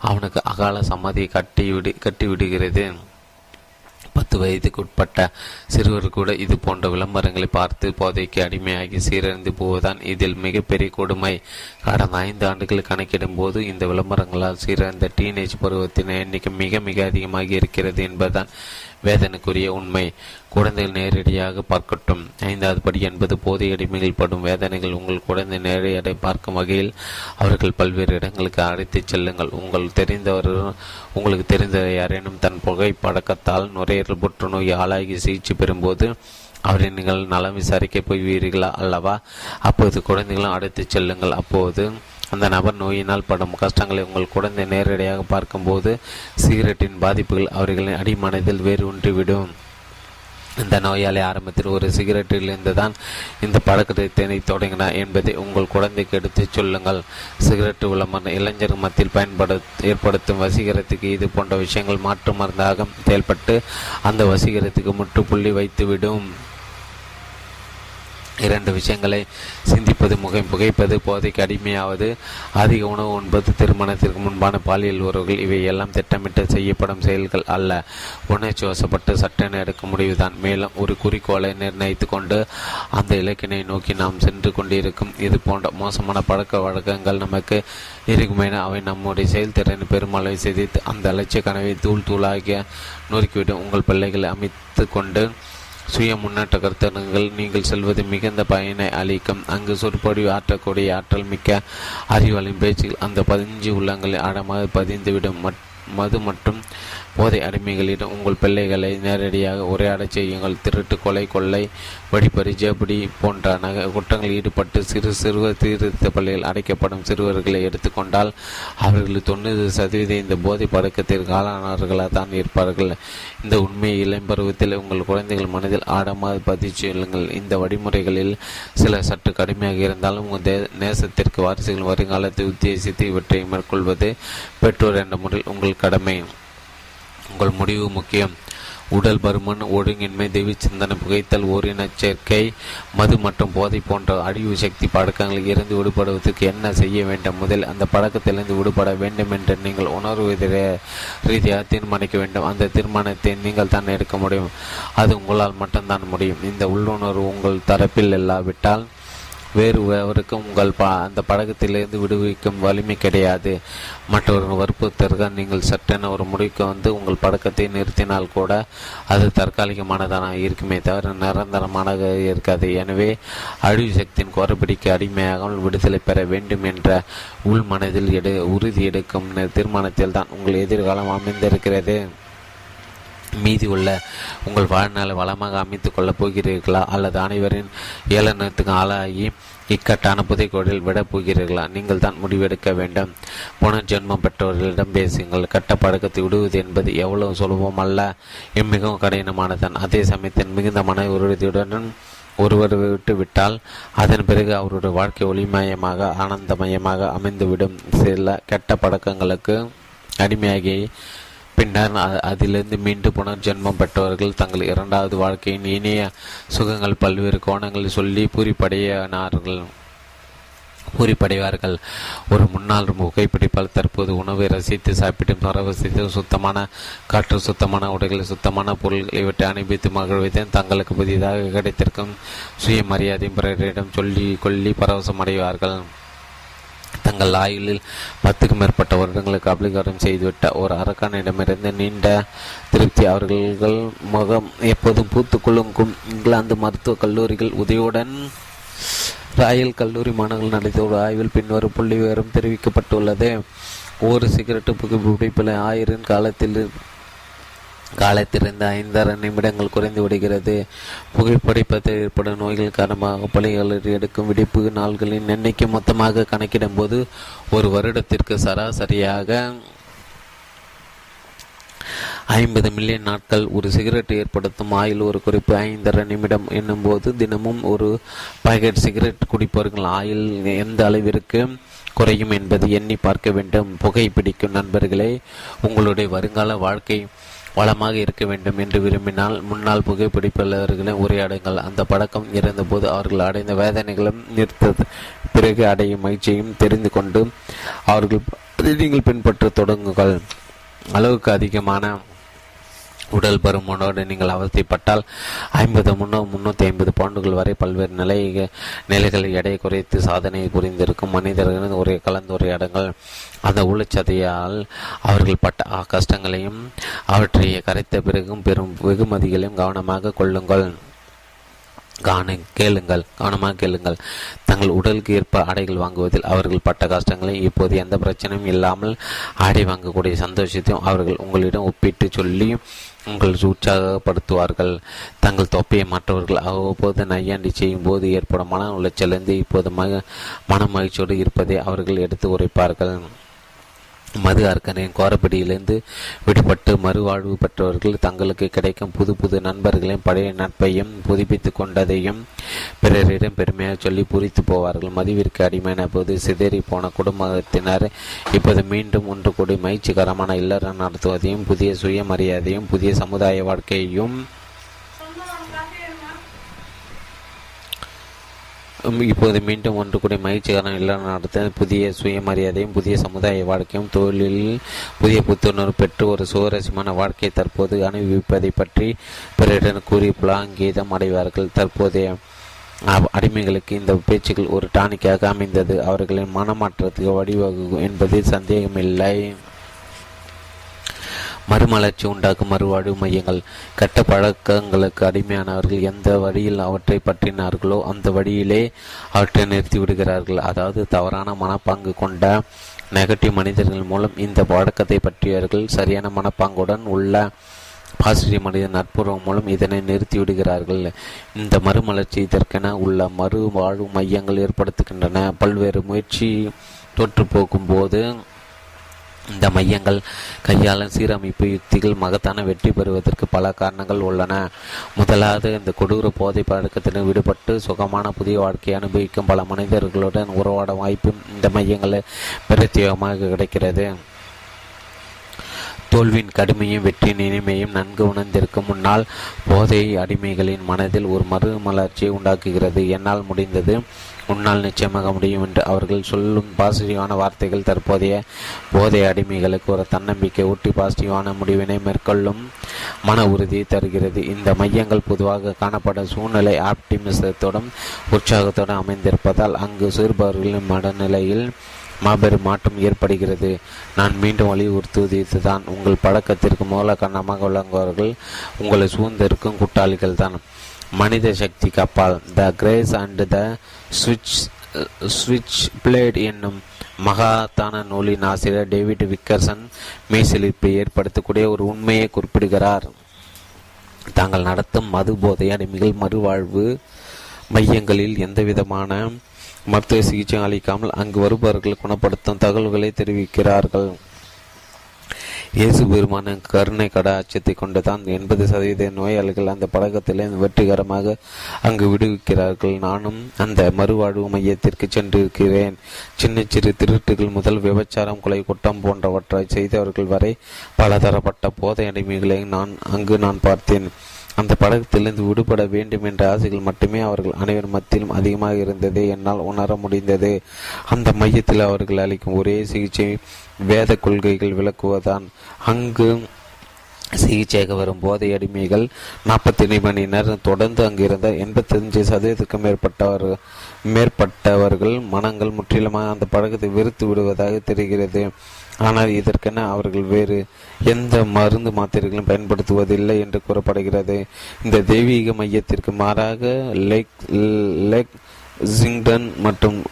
அவனுக்கு அகால சமாதியை கட்டி விடு கட்டி விடுகிறது பத்து வயதுக்கு உட்பட்ட சிறுவர் கூட இது போன்ற விளம்பரங்களை பார்த்து போதைக்கு அடிமையாகி சீரழிந்து போவதுதான் இதில் மிகப்பெரிய கொடுமை. கடந்த ஐந்து ஆண்டுகள் கணக்கிடும் போது இந்த விளம்பரங்களால் சீரழிந்த டீனேஜ் பருவத்தின் எண்ணிக்கை மிக மிக அதிகமாகி இருக்கிறது என்பதுதான் வேதனைக்குரிய உண்மை. குழந்தைகள் நேரடியாக பார்க்கட்டும். ஐந்தாவது படி என்பது போதிய அடிமைகள் படும் வேதனைகள். உங்கள் குழந்தை நேரடியாக பார்க்கும் வகையில் அவர்கள் பல்வேறு இடங்களுக்கு அழைத்துச் செல்லுங்கள். உங்கள் தெரிந்தவர் உங்களுக்கு தெரிந்த யாரேனும் தன் புகை பழக்கத்தால் நுரையீரல் புற்றுநோய் ஆளாகி சிகிச்சை பெறும்போது அவரை நீங்கள் நலம் விசாரிக்க போய்வீர்களா அல்லவா? அப்போது குழந்தைகளும் அழைத்துச் செல்லுங்கள். அப்போது அந்த நபர் நோயினால் படும் கஷ்டங்களை உங்கள் குழந்தை நேரடியாக பார்க்கும்போது சிகரெட்டின் பாதிப்புகள் அவர்களின் அடிமனதில் வேறு ஒன்றிவிடும். இந்த நோயாளி ஆரம்பத்தில் ஒரு சிகரெட்டிலிருந்து தான் இந்த பழக்கத்தை தொடங்கினார் என்பதை உங்கள் குழந்தைக்கு எடுத்துச் சொல்லுங்கள். சிகரெட்டு விளம்பரம் இளைஞர் மத்தியில் பயன்படு ஏற்படுத்தும் வசீகரத்துக்கு இது போன்ற விஷயங்கள் மாற்று மருந்தாக செயல்பட்டு அந்த வசீகரத்துக்கு முற்றுப்புள்ளி வைத்துவிடும். இரண்டு விஷயங்களை சிந்திப்பது முகம் புகைப்பது போதைக்கு அடிமையாவது அதிக உணவு உண்பது திருமணத்திற்கு முன்பான பாலியல் உறவுகள் இவை எல்லாம் திட்டமிட்டு செய்யப்படும் செயல்கள் அல்ல. உணர்ச்சி வசப்பட்டு சட்டென எடுக்க முடிவுதான். மேலும் ஒரு குறிக்கோளை நிர்ணயித்து கொண்டு அந்த இலக்கினை நோக்கி நாம் சென்று கொண்டிருக்கும். இது போன்ற மோசமான பழக்க வழக்கங்கள் நமக்கு இருக்குமென அவை நம்முடைய செயல்திறனை பெருமளவை சிதைத்து அந்த அலட்சிய கனவை தூள் தூளாகிய நொறுக்கிவிடும். உங்கள் பிள்ளைகளை அமைத்து கொண்டு சுய முன்னேற்ற கருத்தரங்கள் நீங்கள் செல்வது மிகுந்த பயனை அளிக்கும். அங்கு சொற்பொழிவு ஆற்றக்கூடிய ஆற்றல் மிக்க அறிவாளின் பேச்சில் அந்த பதிஞ்சு உள்ளங்களை ஆழமாக பதிந்துவிடும். மது மற்றும் போதை அடிமைகளிடம் உங்கள் பிள்ளைகளை நேரடியாக உரையாடச் செய்யுங்கள். திருட்டு கொலை கொள்ளை வடிப்பறி ஜேபடி போன்ற நக குற்றங்களில் ஈடுபட்டு சிறு சிறுவர் சீர்திருத்த பள்ளியில் அடைக்கப்படும் சிறுவர்களை எடுத்துக்கொண்டால் அவர்கள் தொண்ணூறு சதவீத இந்த போதை பழக்கத்திற்கு ஆளானவர்களாக தான் இருப்பார்கள். இந்த உண்மையை இளம்பருவத்தில் உங்கள் குழந்தைகள் மனதில் ஆடமாக பதிச்சுள்ளுங்கள் இந்த வழிமுறைகளில் சில சற்று கடுமையாக இருந்தாலும் உங்கள் நேசத்திற்கு வாரிசுகள் வருங்காலத்தை உத்தேசித்து இவற்றை மேற்கொள்வது பெற்றோர் என்ற முறையில் உங்கள் கடமை. உங்கள் முடிவு முக்கியம். உடல் பருமன் ஒழுங்கின்மை தெய்வ சிந்தனை புகைத்தல் ஓரின சேர்க்கை மது மற்றும் போதை போன்ற அழிவு சக்தி பழக்கங்களில் இருந்து விடுபடுவதற்கு என்ன செய்ய வேண்டும்? முதல் அந்த பழக்கத்திலிருந்து விடுபட வேண்டும் என்று நீங்கள் உணர்வு ரீதியாக தீர்மானிக்க வேண்டும். அந்த தீர்மானத்தை நீங்கள் தான் எடுக்க முடியும். அது உங்களால் மட்டும்தான் முடியும். இந்த உள்ளுணர்வு உங்கள் தரப்பில் இல்லாவிட்டால் வேறு எவருக்கும் உங்கள் ப அந்த பழக்கத்திலிருந்து விடுவிக்கும் வலிமை கிடையாது. மற்றவர்கள் வற்புறுத்தற்க நீங்கள் சட்டென ஒரு முடிவுக்கு வந்து உங்கள் பழக்கத்தை நிறுத்தினால் கூட அது தற்காலிகமானதான? இருக்குமே தவிர நிரந்தரமானதாக இருக்காது. எனவே அழிவு சக்தியின் குறைபிடிக்கு அடிமையாகாமல் விடுதலை பெற வேண்டும் என்ற உள் மனதில் எடு உறுதி எடுக்கும் தீர்மானத்தில் தான் உங்கள் எதிர்காலம் அமைந்திருக்கிறது. மீதி உள்ள உங்கள் வாழ்நாளை வளமாக அமைத்துக் கொள்ளப் போகிறீர்களா? அல்லது அனைவரின் ஏளனத்துக்கு ஆளாகி இக்கட்டான புதைக்கோடில் விடப் போகிறீர்களா? நீங்கள் தான் முடிவெடுக்க வேண்டும். புனர்ஜென்மம் பெற்றவர்களிடம் பேசுங்கள். கட்ட பழக்கத்தை விடுவது என்பது எவ்வளவு சுலபம் அல்ல. மிகவும் கடினமானதான் அதே சமயத்தில் மிகுந்த மன உறுதியுடன் ஒருவர் விட்டு விட்டால் அதன் பிறகு அவருடைய வாழ்க்கை ஒளிமயமாக ஆனந்தமயமாக அமைந்துவிடும். சில கெட்ட பழக்கங்களுக்கு அடிமையாகி பின்னர் அதிலிருந்து மீண்டும் புனர்ஜென்மம் பெற்றவர்கள் தங்கள் இரண்டாவது வாழ்க்கையின் இனிய சுகங்கள் பல்வேறு கோணங்களில் சொல்லி பூரிப்படையினார்கள். பூரிப்படைவார்கள். ஒரு முன்னாள் புகைப்பிடிப்பால் தற்போது உணவை ரசித்து சாப்பிட்டு பரவசித்து சுத்தமான காற்று சுத்தமான உடைகள் சுத்தமான பொருள்கள் இவற்றை அனுப்பித்து மகிழ்வதும் தங்களுக்கு புதிதாக கிடைத்திருக்கும் சுயமரியாதையும் பிறரிடம் சொல்லி கொல்லி பரவசம் அடைவார்கள். தங்கள் ஆயுளில் பத்துக்கும் மேற்பட்ட வருடங்களுக்கு அபிகாரம் செய்துவிட்ட ஒரு அரக்கானிடமிருந்து நீண்ட திருப்தி. அவர்கள் முகம் எப்போதும் பூத்து குலுங்கும் இங்கிலாந்து மருத்துவக் கல்லூரிகள் உதவியுடன் ராயல் கல்லூரி மாணவர்கள் நடத்திய ஒரு ஆய்வில் பின்வரும் புள்ளி விவரம் தெரிவிக்கப்பட்டுள்ளது. ஒரு சிகரெட்டு புகைப்பிடிப்பில் ஆயிரம் காலத்தில் காலத்திலிருந்து ஐந்தரை நிமிடங்கள் குறைந்து விடுகிறது. புகைப்படிப்பதில் ஏற்படும். நோய்கள் காரணமாக பள்ளிகளில் எடுக்கும் விடுப்பு நாள்களின் எண்ணிக்கை மொத்தமாக கணக்கிடும் போது ஒரு வருடத்திற்கு சராசரியாக ஐம்பது மில்லியன் நாட்கள் ஒரு சிகரெட் ஏற்படுத்தும் ஆயில் ஒரு குறிப்பு ஐந்தரை நிமிடம் என்னும்போது தினமும் ஒரு பாக்கெட் சிகரெட் குடிப்பவர்கள் ஆயில் எந்த அளவிற்கு குறையும் என்பதை எண்ணி பார்க்க வேண்டும். புகை பிடிக்கும் நண்பர்களே உங்களுடைய வருங்கால வாழ்க்கை வளமாக இருக்க வேண்டும் என்று விரும்பினால் முன்னாள் புகைப்பிடிப்பாளர்களை உரையாடுங்கள். அந்த பழக்கம் இருந்தபோது அவர்கள் அடைந்த வேதனைகளும் நிறுத்த பிறகு அடையும் மகிழ்ச்சியையும் தெரிந்து கொண்டு அவர்கள் நீங்கள் பின்பற்ற தொடங்குங்கள். அளவுக்கு அதிகமான உடல் பருமனோடு நீங்கள் அவசியப்பட்டால் ஐம்பது முன்னூறு முன்னூற்றி ஐம்பது பவுண்டுகள் வரை பல்வேறு நிலை நிலைகளை எடை குறைத்து சாதனை புரிந்திருக்கும் மனிதர்களின் ஒரு கலந்துரையாடங்கள். அந்த உள்ளச்சதையால் அவர்கள் பட்ட கஷ்டங்களையும் அவற்றை கரைத்த பிறகும் பெரும் வெகுமதிகளையும் கவனமாக கொள்ளுங்கள். காண கேளுங்கள். கவனமாக கேளுங்கள். தங்கள் உடலுக்கு ஏற்ப ஆடைகள் வாங்குவதில் அவர்கள் பட்ட கஷ்டங்களை இப்போது எந்த பிரச்சனையும் இல்லாமல் ஆடை வாங்கக்கூடிய சந்தோஷத்தையும் அவர்கள் உங்களிடம் ஒப்பிட்டு சொல்லி உங்கள் உற்சாகப்படுத்துவார்கள். தங்கள் தொப்பையை மற்றவர்கள் அவ்வப்போது நையாண்டி செய்யும் போது ஏற்படும் மன உளைச்சலிருந்து இப்போது மக மன மகிழ்ச்சியோடு இருப்பதை அவர்கள் எடுத்து உரைப்பார்கள். மது அர்க்கனின் கோரப்படியிலிருந்து விடுபட்டு மறுவாழ்வு பெற்றவர்கள் தங்களுக்கு கிடைக்கும் புது புது நண்பர்களையும் பழைய நட்பையும் புதுப்பித்து கொண்டதையும் பிறரிடம் பெருமையாக சொல்லி புரித்து போவார்கள். மதுவிற்கு அடிமையான போது சிதறி போன குடும்பத்தினர் இப்போது மீண்டும் ஒன்று கூடி மகிழ்ச்சிகரமான இல்லறம் நடத்துவதையும் புதிய சுயமரியாதையும் புதிய சமுதாய வாழ்க்கையையும் இப்போது மீண்டும் ஒன்று கூடிய மகிழ்ச்சிகரம் இல்லறம் நடத்த புதிய சுயமரியாதையும் புதிய சமுதாய வாழ்க்கையும் தொழிலில் புதிய புத்துணர்வு பெற்று ஒரு சுவாரஸ்யமான வாழ்க்கையை தற்போது அனுபவிப்பதை பற்றி பிறரிடம் கூறி புலாங்கீதம் அடைவார்கள். தற்போதைய அடிமைகளுக்கு இந்த பேச்சுக்கள் ஒரு டானிக்காக அமைந்தது. அவர்களின் மனமாற்றத்துக்கு வழிவகுக்கும் என்பதில் சந்தேகமில்லை. மறுமலர்ச்சி உண்டாக்கும் மறுவாழ்வு மையங்கள். கெட்ட பழக்கங்களுக்கு அடிமையானவர்கள் எந்த வழியில் அவற்றை பற்றினார்களோ அந்த வழியிலே அவற்றை நிறுத்தி விடுகிறார்கள். அதாவது தவறான மனப்பாங்கு கொண்ட நெகட்டிவ் மனிதர்கள் மூலம் இந்த பழக்கத்தை பற்றியவர்கள் சரியான மனப்பாங்குடன் உள்ள பாசிட்டிவ் மனித நட்புறவு மூலம் இதனை நிறுத்தி விடுகிறார்கள். இந்த மறுமலர்ச்சி இதற்கென உள்ள மறு வாழ்வு மையங்கள் ஏற்படுத்துகின்றன. பல்வேறு முயற்சி தொற்று போக்கும் போது இந்த மையங்கள் கையாளும் சீரமைப்பு யுக்திகள் மகத்தான வெற்றி பெறுவதற்கு பல காரணங்கள் உள்ளன. முதலாவது இந்த கொடூர போதை பழக்கத்திலும் விடுபட்டு சுகமான புதிய வாழ்க்கையை அனுபவிக்கும் பல மனிதர்களுடன் உறவாட வாய்ப்பும் இந்த மையங்களில் பிரத்யேகமாக கிடைக்கிறது. தோல்வியின் கடுமையும் வெற்றியின் இனிமையும் நன்கு உணர்ந்திருக்கும் முன்னால் போதை அடிமைகளின் மனதில் ஒரு மறுமலர்ச்சியை உண்டாக்குகிறது. என்னால் முடிந்தது உன்னால் நிச்சயமாக முடியும் என்று அவர்கள் சொல்லும் பாசிட்டிவான வார்த்தைகள் தற்போதைய போதை அடிமைகளுக்கு ஒரு தன்னம்பிக்கை ஊட்டி பாசிட்டிவான முடிவினை மேற்கொள்ளும் மன உறுதியை தருகிறது. இந்த மையங்கள் பொதுவாக காணப்படும் சூழ்நிலை ஆப்டிமிசத்துடன் உற்சாகத்தோடும் அமைந்திருப்பதால் அங்கு சிறுபவர்களின் மனநிலையில் மாபெரும் மாற்றம் ஏற்படுகிறது. நான் மீண்டும் வலியுறுத்துவது இதுதான். உங்கள் பழக்கத்திற்கு மூல காரணமாக விளங்குவார்கள். உங்களை சூழ்ந்திருக்கும் கூட்டாளிகள் தான் மனித சக்தி கப்பால். த கிரேஸ் அண்ட் த சுவிட்ச் சுவிட்ச் பிளேட் என்னும் மகாத்தான நூலின் ஆசிரியர் டேவிட் விக்கர்சன் மெய்சிலிப்பை ஏற்படுத்தக்கூடிய ஒரு உண்மையை குறிப்பிடுகிறார். தாங்கள் நடத்தும் மது போதை அடிமைகள் மறுவாழ்வு மையங்களில் எந்தவிதமான மருத்துவ சிகிச்சை அளிக்காமல் அங்கு வருபவர்கள் குணப்படுத்தும் தகவல்களை தெரிவிக்கிறார்கள். இயேசு பெருமான கருணை கட அச்சத்தை கொண்டுதான் எண்பது சதவீத நோயாளிகள் அந்த பழக்கத்திலே வெற்றிகரமாக அங்கு விடுவிக்கிறார்கள். நானும் அந்த மறுவாழ்வு மையத்திற்கு சென்றிருக்கிறேன். சின்ன சிறு திருட்டுகள் முதல் விபச்சாரம் கொலை குற்றம் போன்றவற்றை செய்தவர்கள் வரை பலதரப்பட்ட போதை அடிமைகளை நான் அங்கு நான் பார்த்தேன். அந்த படகத்திலிருந்து விடுபட வேண்டும் என்ற ஆசைகள் மட்டுமே அவர்கள் அனைவர் மத்தியிலும் அதிகமாக இருந்தது. என்னால் உணர முடிந்தது. அந்த மையத்தில் அவர்கள் அளிக்கும் ஒரே சிகிச்சை வேத கொள்கைகள் விளக்குவதான் அங்கு சிகிச்சையாக வரும் போதை அடிமைகள் நாற்பத்தி மணி நேரம் தொடர்ந்து அங்கிருந்த எண்பத்தஞ்சு சதவீதத்துக்கும் மேற்பட்டவர் மேற்பட்டவர்கள் மனங்கள் முற்றிலுமாக அந்த பழக்கத்தை வெறுத்து விடுவதாக தெரிகிறது. ஆனால் இதற்கென அவர்கள் வேறு எந்த மருந்து மாத்திரைகளும் பயன்படுத்துவதில்லை என்று கூறப்படுகிறது. இந்த தெய்வீக மையத்திற்கு மாறாக லேக் லேக் ஜிங்டன் மற்றும்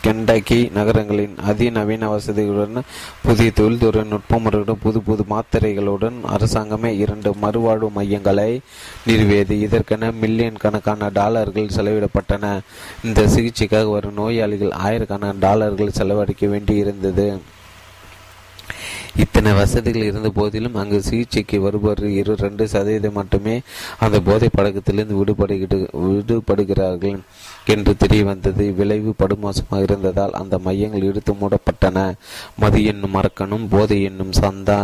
கெண்டக்கி நகரங்களின் அதிநவீன வசதிகளுடன் புதிய தொழில்துறை நுட்பமுறையுடன் புது புது மாத்திரைகளுடன் அரசாங்கமே இரண்டு மறுவாழ்வு மையங்களை நிறுவியது. இதற்கென மில்லியன் கணக்கான டாலர்கள் செலவிடப்பட்டன. இந்த சிகிச்சைக்காக வரும் நோயாளிகள் ஆயிரக்கணக்கான டாலர்கள் செலவழிக்க வேண்டி இருந்தது இத்தனை வசதிகள் இருந்த போதிலும் அங்கு சிகிச்சைக்கு வருபவர் இரு ரெண்டு சதவீதம் மட்டுமே அந்த போதை பழக்கத்திலிருந்து விடுபடுகிட்டு விடுபடுகிறார்கள் என்று தெரிய வந்தது விளைவு படுமோசமாக இருந்ததால் அந்த மையங்கள் இழுத்து மூடப்பட்டன. மது என்னும் மறக்கனும் போதை என்னும் சந்தா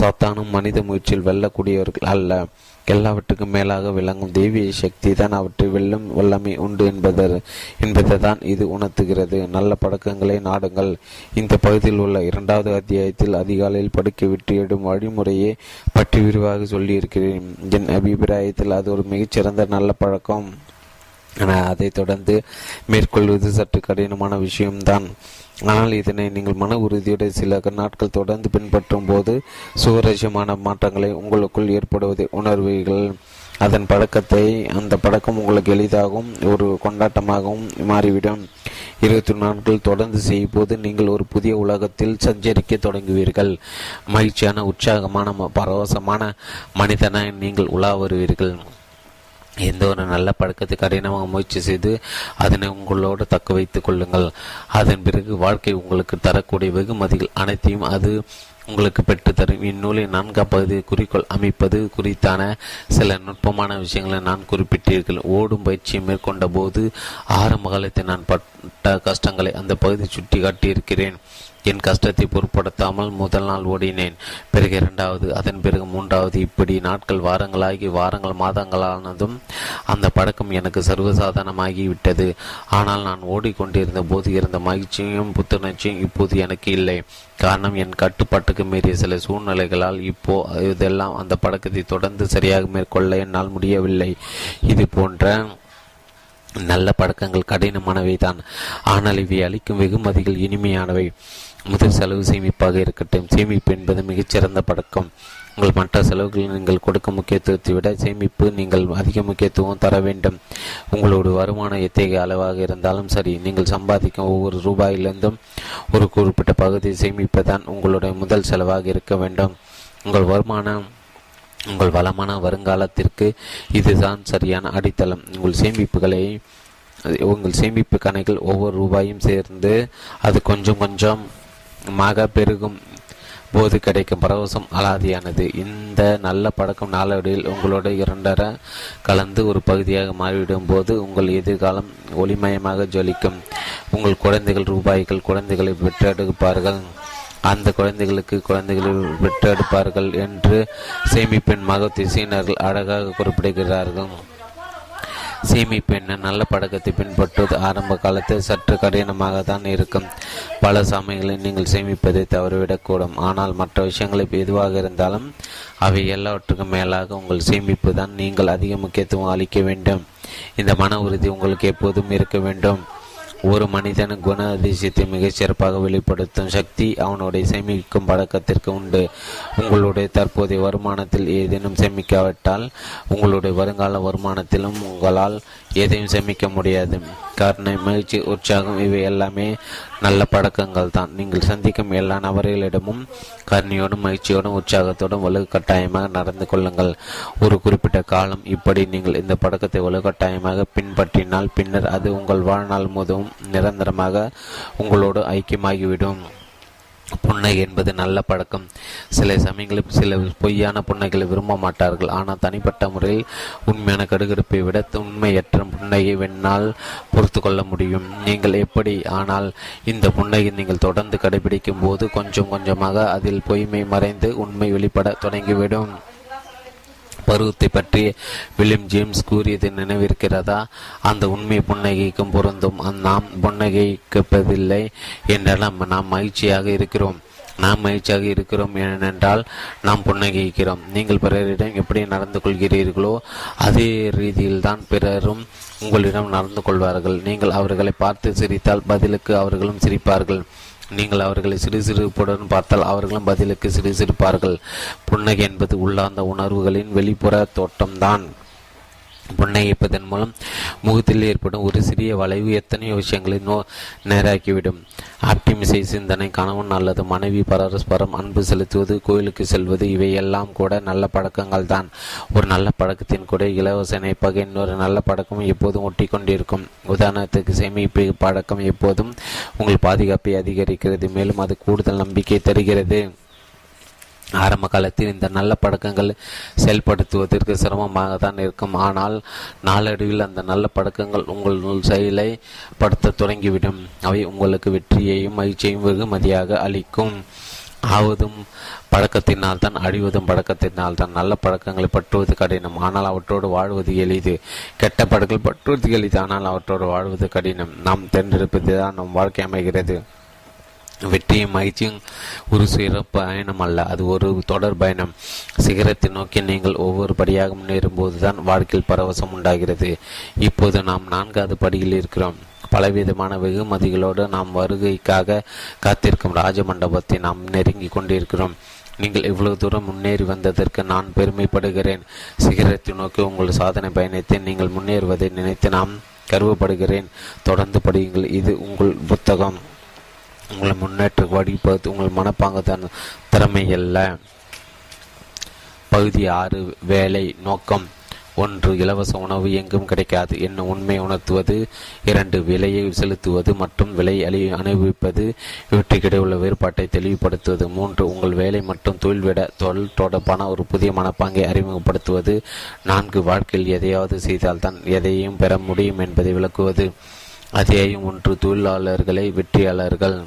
சாத்தானும் மனித முயற்சியில் வெல்லக்கூடியவர்கள் அல்ல. எல்லாவற்றுக்கும் மேலாக விளங்கும் தெய்வீக சக்தி தான் அவற்றை வெல்லும் வல்லமை உண்டு என்பதர் என்பதை தான் இது உணர்த்துகிறது. நல்ல பழக்கங்களை நாடுங்கள். இந்த பகுதியில் உள்ள இரண்டாவது அத்தியாயத்தில் அதிகாலையில் படுக்கை விட்டு எடும் வழிமுறையை பற்றி விரிவாக சொல்லியிருக்கிறேன். என் அபிப்பிராயத்தில் அது ஒரு மிகச்சிறந்த நல்ல பழக்கம். ஆனால் அதை தொடர்ந்து மேற்கொள்வது சற்று கடினமான விஷயம்தான். ஆனால் இதனை நீங்கள் மன உறுதியுடைய சில நாட்கள் தொடர்ந்து பின்பற்றும் போது சுவரசியமான மாற்றங்களை உங்களுக்குள் ஏற்படுவதை உணர்வீர்கள். அதன் பழக்கத்தை அந்த பழக்கம் உங்களுக்கு எளிதாகவும் ஒரு கொண்டாட்டமாகவும் மாறிவிடும். இருபத்தி நாட்கள் தொடர்ந்து செய்யும் போது நீங்கள் ஒரு புதிய உலகத்தில் சஞ்சரிக்க தொடங்குவீர்கள். மகிழ்ச்சியான உற்சாகமான பரவசமான மனிதனை நீங்கள் உலா வருவீர்கள் எந்த ஒரு நல்ல பழக்கத்தை கடினமாக முயற்சி செய்து அதனை உங்களோடு தக்க வைத்துக் கொள்ளுங்கள். அதன் பிறகு வாழ்க்கை உங்களுக்கு தரக்கூடிய வெகுமதிகள் அனைத்தையும் அது உங்களுக்கு பெற்றுத்தரும் இந்நூலின் நான்காம் பகுதி குறிக்கோள் அமைப்பது குறித்தான சில நுட்பமான விஷயங்களை நான் குறிப்பிட்டீர்கள். ஓடும் பயிற்சியை மேற்கொண்ட போது ஆரம்ப காலத்தில் நான் பட்ட கஷ்டங்களை அந்த பகுதி சுட்டி காட்டியிருக்கிறேன் என் கஷ்டத்தை பொருட்படுத்தாமல் முதல் நாள் ஓடினேன். பிறகு இரண்டாவது அதன் பிறகு மூன்றாவது. இப்படி நாட்கள் வாரங்களாகி வாரங்கள் மாதங்களானதும் அந்த பழக்கம் எனக்கு சர்வசாதாரணமாகி விட்டது ஆனால் நான் ஓடிக்கொண்டிருந்த போது இருந்த மகிழ்ச்சியும் புத்துணர்ச்சியும் இப்போது எனக்கு இல்லை. காரணம் என் கட்டுப்பாட்டுக்கு மீறிய சில சூழ்நிலைகளால் இப்போ இதெல்லாம் அந்த பழக்கத்தை தொடர்ந்து சரியாக மேற்கொள்ள என்னால் முடியவில்லை. இது போன்ற நல்ல பழக்கங்கள் கடினமானவை தான் ஆனால் இவை அளிக்கும் வெகுமதிகள் இனிமையானவை. முதல் செலவு சேமிப்பாக இருக்கட்டும். சேமிப்பு என்பது மிகச்சிறந்த பழக்கம். உங்கள் மற்ற செலவுகளில் நீங்கள் கொடுக்கும் முக்கியத்துவத்தை விட சேமிப்பு நீங்கள் அதிக முக்கியத்துவம் தர வேண்டும். உங்களோட வருமானம் எத்தகைய அளவாக இருந்தாலும் சரி நீங்கள் சம்பாதிக்கும் ஒவ்வொரு ரூபாயிலிருந்தும் ஒரு குறிப்பிட்ட பகுதியை சேமிப்பதான் உங்களுடைய முதல் செலவாக இருக்க வேண்டும். உங்கள் வருமானம் உங்கள் வளமான வருங்காலத்திற்கு இதுதான் சரியான அடித்தளம். உங்கள் சேமிப்புகளை உங்கள் சேமிப்பு கணக்கில் ஒவ்வொரு ரூபாயும் சேர்ந்து அது கொஞ்சம் மக பெருகும் போது கிடைக்கும் பரவசம் அலாதியானது. இந்த நல்ல பழக்கம் நாளடியில் உங்களோட இரண்டர கலந்து ஒரு பகுதியாக மாறிவிடும் போது உங்கள் எதிர்காலம் ஒளிமயமாக ஜொலிக்கும். உங்கள் குழந்தைகள் ரூபாய்கள் குழந்தைகளை பெற்றெடுப்பார்கள் அந்த குழந்தைகளுக்கு குழந்தைகளை பெற்றெடுப்பார்கள் என்று சேமிப்பின் மக திசையினர்கள் அழகாக குறிப்பிடுகிறார்கள். சேமிப்பு என்ன? நல்ல பழக்கத்தை பின்பற்றுவது ஆரம்ப காலத்தில் சற்று கடினமாக தான் இருக்கும். பல சமயங்களில் நீங்கள் சேமிப்பதை தவறிவிடக்கூடும். ஆனால் மற்ற விஷயங்களை எதுவாக இருந்தாலும் அவை எல்லாவற்றுக்கும் மேலாக உங்கள் சேமிப்பு தான் நீங்கள் அதிக முக்கியத்துவம் அளிக்க வேண்டும். இந்த மன உறுதி உங்களுக்கு எப்போதும் இருக்க வேண்டும். ஒரு மனிதன் குண அதிசயத்தை மிகச் சிறப்பாக வெளிப்படுத்தும் சக்தி அவனுடைய சேமிக்கும் பழக்கத்திற்கு உண்டு. உங்களுடைய தற்போதைய வருமானத்தில் ஏதேனும் சேமிக்காவிட்டால் உங்களுடைய வருங்கால வருமானத்திலும் உங்களால் எதையும் சேமிக்க முடியாது. காரணம் மகிழ்ச்சி உற்சாகம் இவை எல்லாமே நல்ல பழக்கங்கள் தான். நீங்கள் சந்திக்கும் எல்லா நபர்களிடமும் கருணையோடும் மகிழ்ச்சியோடும் உற்சாகத்தோடும் வலுக்கட்டாயமாக நடந்து கொள்ளுங்கள். ஒரு குறிப்பிட்ட காலம் இப்படி நீங்கள் இந்த பழக்கத்தை வலுக்கட்டாயமாக பின்பற்றினால் பின்னர் அது உங்கள் வாழ்நாள் முழுவதும் நிரந்தரமாக உங்களோடு ஐக்கியமாகிவிடும். புன்னகை என்பது நல்ல பழக்கம். சில சமயங்களில் சில பொய்யான புன்னகைகளை விரும்ப மாட்டார்கள். ஆனால் தனிப்பட்ட முறையில் உண்மையான கடுகடுப்பை விட உண்மையற்ற புன்னகை வெண்ணால் பொறுத்து கொள்ள முடியும். நீங்கள் எப்படி ஆனால் இந்த புன்னகை நீங்கள் தொடர்ந்து கடைபிடிக்கும் போது கொஞ்சம் கொஞ்சமாக அதில் பொய்மை மறைந்து உண்மை வெளிப்பட தொடங்கிவிடும். பருவத்தை பற்றி வில்லியம் ஜேம்ஸ் கூறியது நினைவிருக்கிறதா? அந்த உண்மை புன்னகைக்கும் பொருந்தும். நாம் புன்னகைக்கப்பதில்லை என்றால் நாம் மகிழ்ச்சியாக இருக்கிறோம். நாம் மகிழ்ச்சியாக இருக்கிறோம் ஏனென்றால் நாம் புன்னகிக்கிறோம். நீங்கள் பிறரிடம் எப்படி நடந்து கொள்கிறீர்களோ அதே ரீதியில்தான் பிறரும் உங்களிடம் நடந்து கொள்வார்கள். நீங்கள் அவர்களை பார்த்து சிரித்தால் பதிலுக்கு அவர்களும் சிரிப்பார்கள். நீங்கள் அவர்களை சிறு சிறுப்புடன் பார்த்தால் அவர்களும் பதிலுக்கு சிறு சிரிப்பார்கள் புன்னகை என்பது உள்ளார்ந்த உணர்வுகளின் வெளிப்புற தோட்டம்தான் புன்னகைப்பதன் மூலம் முகத்தில் ஏற்படும் ஒரு சிறிய வளைவு எத்தனையோ விஷயங்களை நோ நேராக்கிவிடும். ஆப்டிமிசை சிந்தனை கணவன் அல்லது மனைவி பரஸ்பரம் அன்பு செலுத்துவது கோயிலுக்கு செல்வது இவையெல்லாம் கூட நல்ல பழக்கங்கள் தான். ஒரு நல்ல பழக்கத்தின் கூட இலவச இணைப்பாக இன்னொரு நல்ல பழக்கம் எப்போதும் ஒட்டி கொண்டிருக்கும் உதாரணத்துக்கு சேமிப்பு பழக்கம் எப்போதும் உங்கள் பாதுகாப்பை அதிகரிக்கிறது மேலும் அது கூடுதல் நம்பிக்கை தருகிறது. ஆரம்ப காலத்தில் இந்த நல்ல பழக்கங்கள் செயல்படுத்துவதற்கு சிரமமாக தான் இருக்கும். ஆனால் நாளடைவில் அந்த நல்ல பழக்கங்கள் உங்கள் செயலை படுத்த தொடங்கிவிடும். அவை உங்களுக்கு வெற்றியையும் மகிழ்ச்சியையும் வெகுமதியாக அளிக்கும். ஆவதும் பழக்கத்தினால் தான் அழிவதும் பழக்கத்தினால் தான் நல்ல பழக்கங்களை பற்றுவது கடினம். ஆனால் அவற்றோடு வாழ்வது எளிது. கெட்ட பழக்கங்கள் பற்றுவது எளிது. ஆனால் அவற்றோடு வாழ்வது கடினம். நாம் தேர்ந்தெடுப்பது தான் நம் வாழ்க்கை அமைகிறது. வெற்றியும் மகிழ்ச்சியும் ஒரு சிறு பயணம் அல்ல அது ஒரு தொடர் பயணம். சிகரத்தை நோக்கி நீங்கள் ஒவ்வொரு படியாக முன்னேறும் போதுதான் வாழ்க்கையில் பரவசம் உண்டாகிறது. இப்போது நாம் நான்காவது படியில் இருக்கிறோம். பலவிதமான வெகுமதிகளோடு நாம் வருகைக்காக காத்திருக்கும் ராஜமண்டபத்தை நாம் நெருங்கி கொண்டிருக்கிறோம். நீங்கள் இவ்வளவு தூரம் முன்னேறி வந்ததற்கு நான் பெருமைப்படுகிறேன். சிகரத்தை நோக்கி உங்கள் சாதனை பயணத்தை நீங்கள் முன்னேறுவதை நினைத்து நாம் கருவப்படுகிறேன். தொடர்ந்து படியுங்கள். இது உங்கள் புத்தகம். உங்களை முன்னேற்ற வடிப்பது உங்கள் மனப்பாங்க திறமை அல்ல பகுதி ஆறு வேலை நோக்கம். ஒன்று இலவச உணவு எங்கும் கிடைக்காது. என்ன உண்மை உணர்த்துவது? இரண்டு விலையை செலுத்துவது. மற்றும் விலை அழி அனுபவிப்பது. இவற்றுக்கிடையே உள்ள வேறுபாட்டை தெளிவுபடுத்துவது. மூன்று உங்கள் வேலை மற்றும் தொழில் விட தொழில் தொடர்பான ஒரு புதிய மனப்பாங்கை அறிமுகப்படுத்துவது. நான்கு வாழ்க்கையில் எதையாவது செய்தால்தான் எதையும் பெற முடியும் என்பதை விளக்குவது. அத்தியாயம் ஒன்று தொழிலாளர்களை வெற்றியாளர்கள்.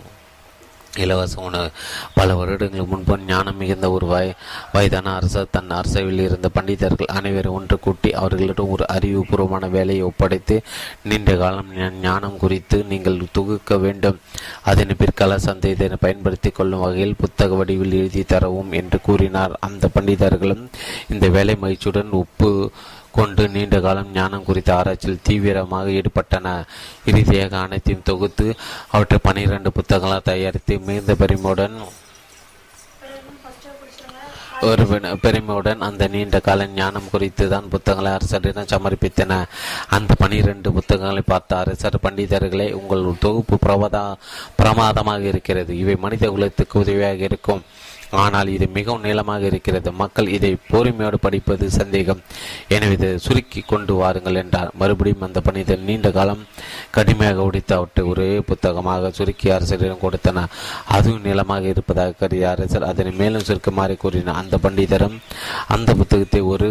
இலவச உணவு. பல வருடங்களுக்கு முன்பு ஞானம் மிகுந்த ஒரு வய வயதான அரசர் தன் அரசவையில் இருந்த பண்டிதர்கள் அனைவரும் ஒன்று கூட்டி அவர்களிடம் ஒரு அறிவுபூர்வமான வேலையை ஒப்படைத்து நீண்ட காலம் ஞானம் குறித்து நீங்கள் தொகுக்க வேண்டும். அதனை பிற்கால சந்தேகத்தை பயன்படுத்தி கொள்ளும் வகையில் புத்தக வடிவில் எழுதி தரவும் என்று கூறினார். அந்த பண்டிதர்களும் இந்த வேலை மகிழ்ச்சியுடன் ஒப்பு கொண்டு நீண்ட காலம் ஞானம் குறித்த ஆராய்ச்சியில் தீவிரமாக ஈடுபட்டன. இறுதியாக அனைத்தையும் தொகுத்து அவற்றை பனிரெண்டு புத்தகங்களாக தயாரித்து மிகுந்த பெருமையுடன் ஒரு பெருமையுடன் அந்த நீண்ட கால ஞானம் குறித்து தான் புத்தகங்களை அரசரிடம் சமர்ப்பித்தன. அந்த பனிரெண்டு புத்தகங்களை பார்த்த அரசர் பண்டிதர்களே உங்கள் தொகுப்பு பிரபதா பிரமாதமாக இருக்கிறது. இவை மனித குலத்துக்கு உதவியாக இருக்கும். ஆனால் இது மிகவும் நீளமாக இருக்கிறது. மக்கள் இதை பொறுமையோடு படிப்பது சந்தேகம். எனவே இதை சுருக்கி கொண்டு வாருங்கள் என்றார். மறுபடியும் அந்த பணிதர் நீண்ட காலம் கடுமையாக உடைத்து அவற்றை ஒரே புத்தகமாக சுருக்கி அரசரிடம் கொடுத்தனர் அதுவும் நீளமாக இருப்பதாக கருதிய அரசர் அதனை மேலும் சுருக்குமாறு கூறினார். அந்த பண்டிதரும் அந்த புத்தகத்தை ஒரு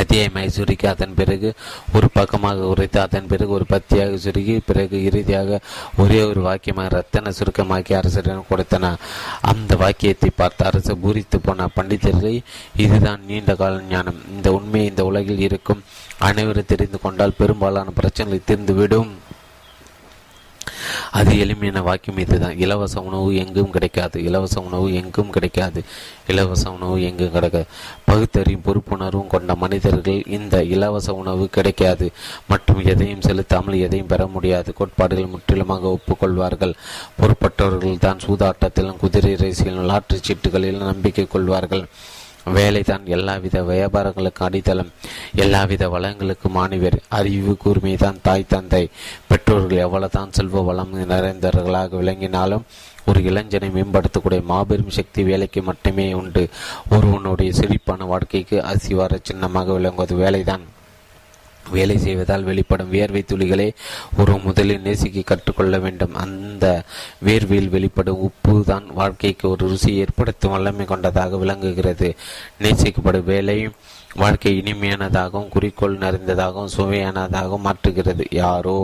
அத்தியாயமாய் சுருக்கி அதன் பிறகு ஒரு பக்கமாக உரைத்து அதன் பிறகு ஒரு பத்தியாக சுருகி பிறகு இறுதியாக ஒரே ஒரு வாக்கியமாக ரத்தன சுருக்கமாக்கி அரசரிடம் கொடுத்தன. அந்த வாக்கியத்தை பார்த்து அரசு பூரித்து போன பண்டிதர்களை இதுதான் நீண்ட கால ஞானம். இந்த உண்மை இந்த உலகில் இருக்கும். அனைவரும் தெரிந்து கொண்டால் பெரும்பாலான பிரச்சனைகள் தீர்ந்துவிடும். அது எளிமையான வாக்கியம் இதுதான். இலவச உணவு எங்கும் கிடைக்காது. இலவச உணவு எங்கும் கிடைக்காது. இலவச உணவு எங்கும் கிடைக்காது பகுத்தறியும் பொறுப்புணர்வும் கொண்ட மனிதர்கள் இந்த இலவச உணவு கிடைக்காது. மற்றும் எதையும் செலுத்தாமல் எதையும் பெற முடியாது. கோட்பாடுகள் முற்றிலுமாக ஒப்புக்கொள்வார்கள். பொறுப்பற்றவர்கள் தான் சூதாட்டத்திலும் குதிரை ரேசிலும் லாட்டரி சீட்டுகளிலும் நம்பிக்கை கொள்வார்கள். வேலைதான் எல்லாவித வியாபாரங்களுக்கும் அடித்தளம் எல்லாவித வளங்களுக்கும் மாணவர் அறிவு கூர்மை தான் தாய் தந்தை. பெற்றோர்கள் எவ்வளவுதான் செல்வ வளம் நிறைந்தவர்களாக விளங்கினாலும் ஒரு இளைஞனை மேம்படுத்தக்கூடிய மாபெரும் சக்தி வேலைக்கு மட்டுமே உண்டு. ஒருவனுடைய செழிப்பான வாழ்க்கைக்கு அசிவார சின்னமாக விளங்குவது வேலைதான். வேலை செய்வதால் வெளிப்படும் வியர்வை துளிகளை ஒரு முதலில் நேசிக்க கற்றுக்கொள்ள வேண்டும். அந்த வேர்வையில் வெளிப்படும் உப்பு தான் வாழ்க்கைக்கு ஒரு ருசி ஏற்படுத்தும் வல்லமை கொண்டதாக விளங்குகிறது. நேசிக்கப்படும் வேலை வாழ்க்கை இனிமையானதாகவும் குறிக்கோள் நிறைந்ததாகவும் சுவையானதாகவும் மாற்றுகிறது. யாரோ?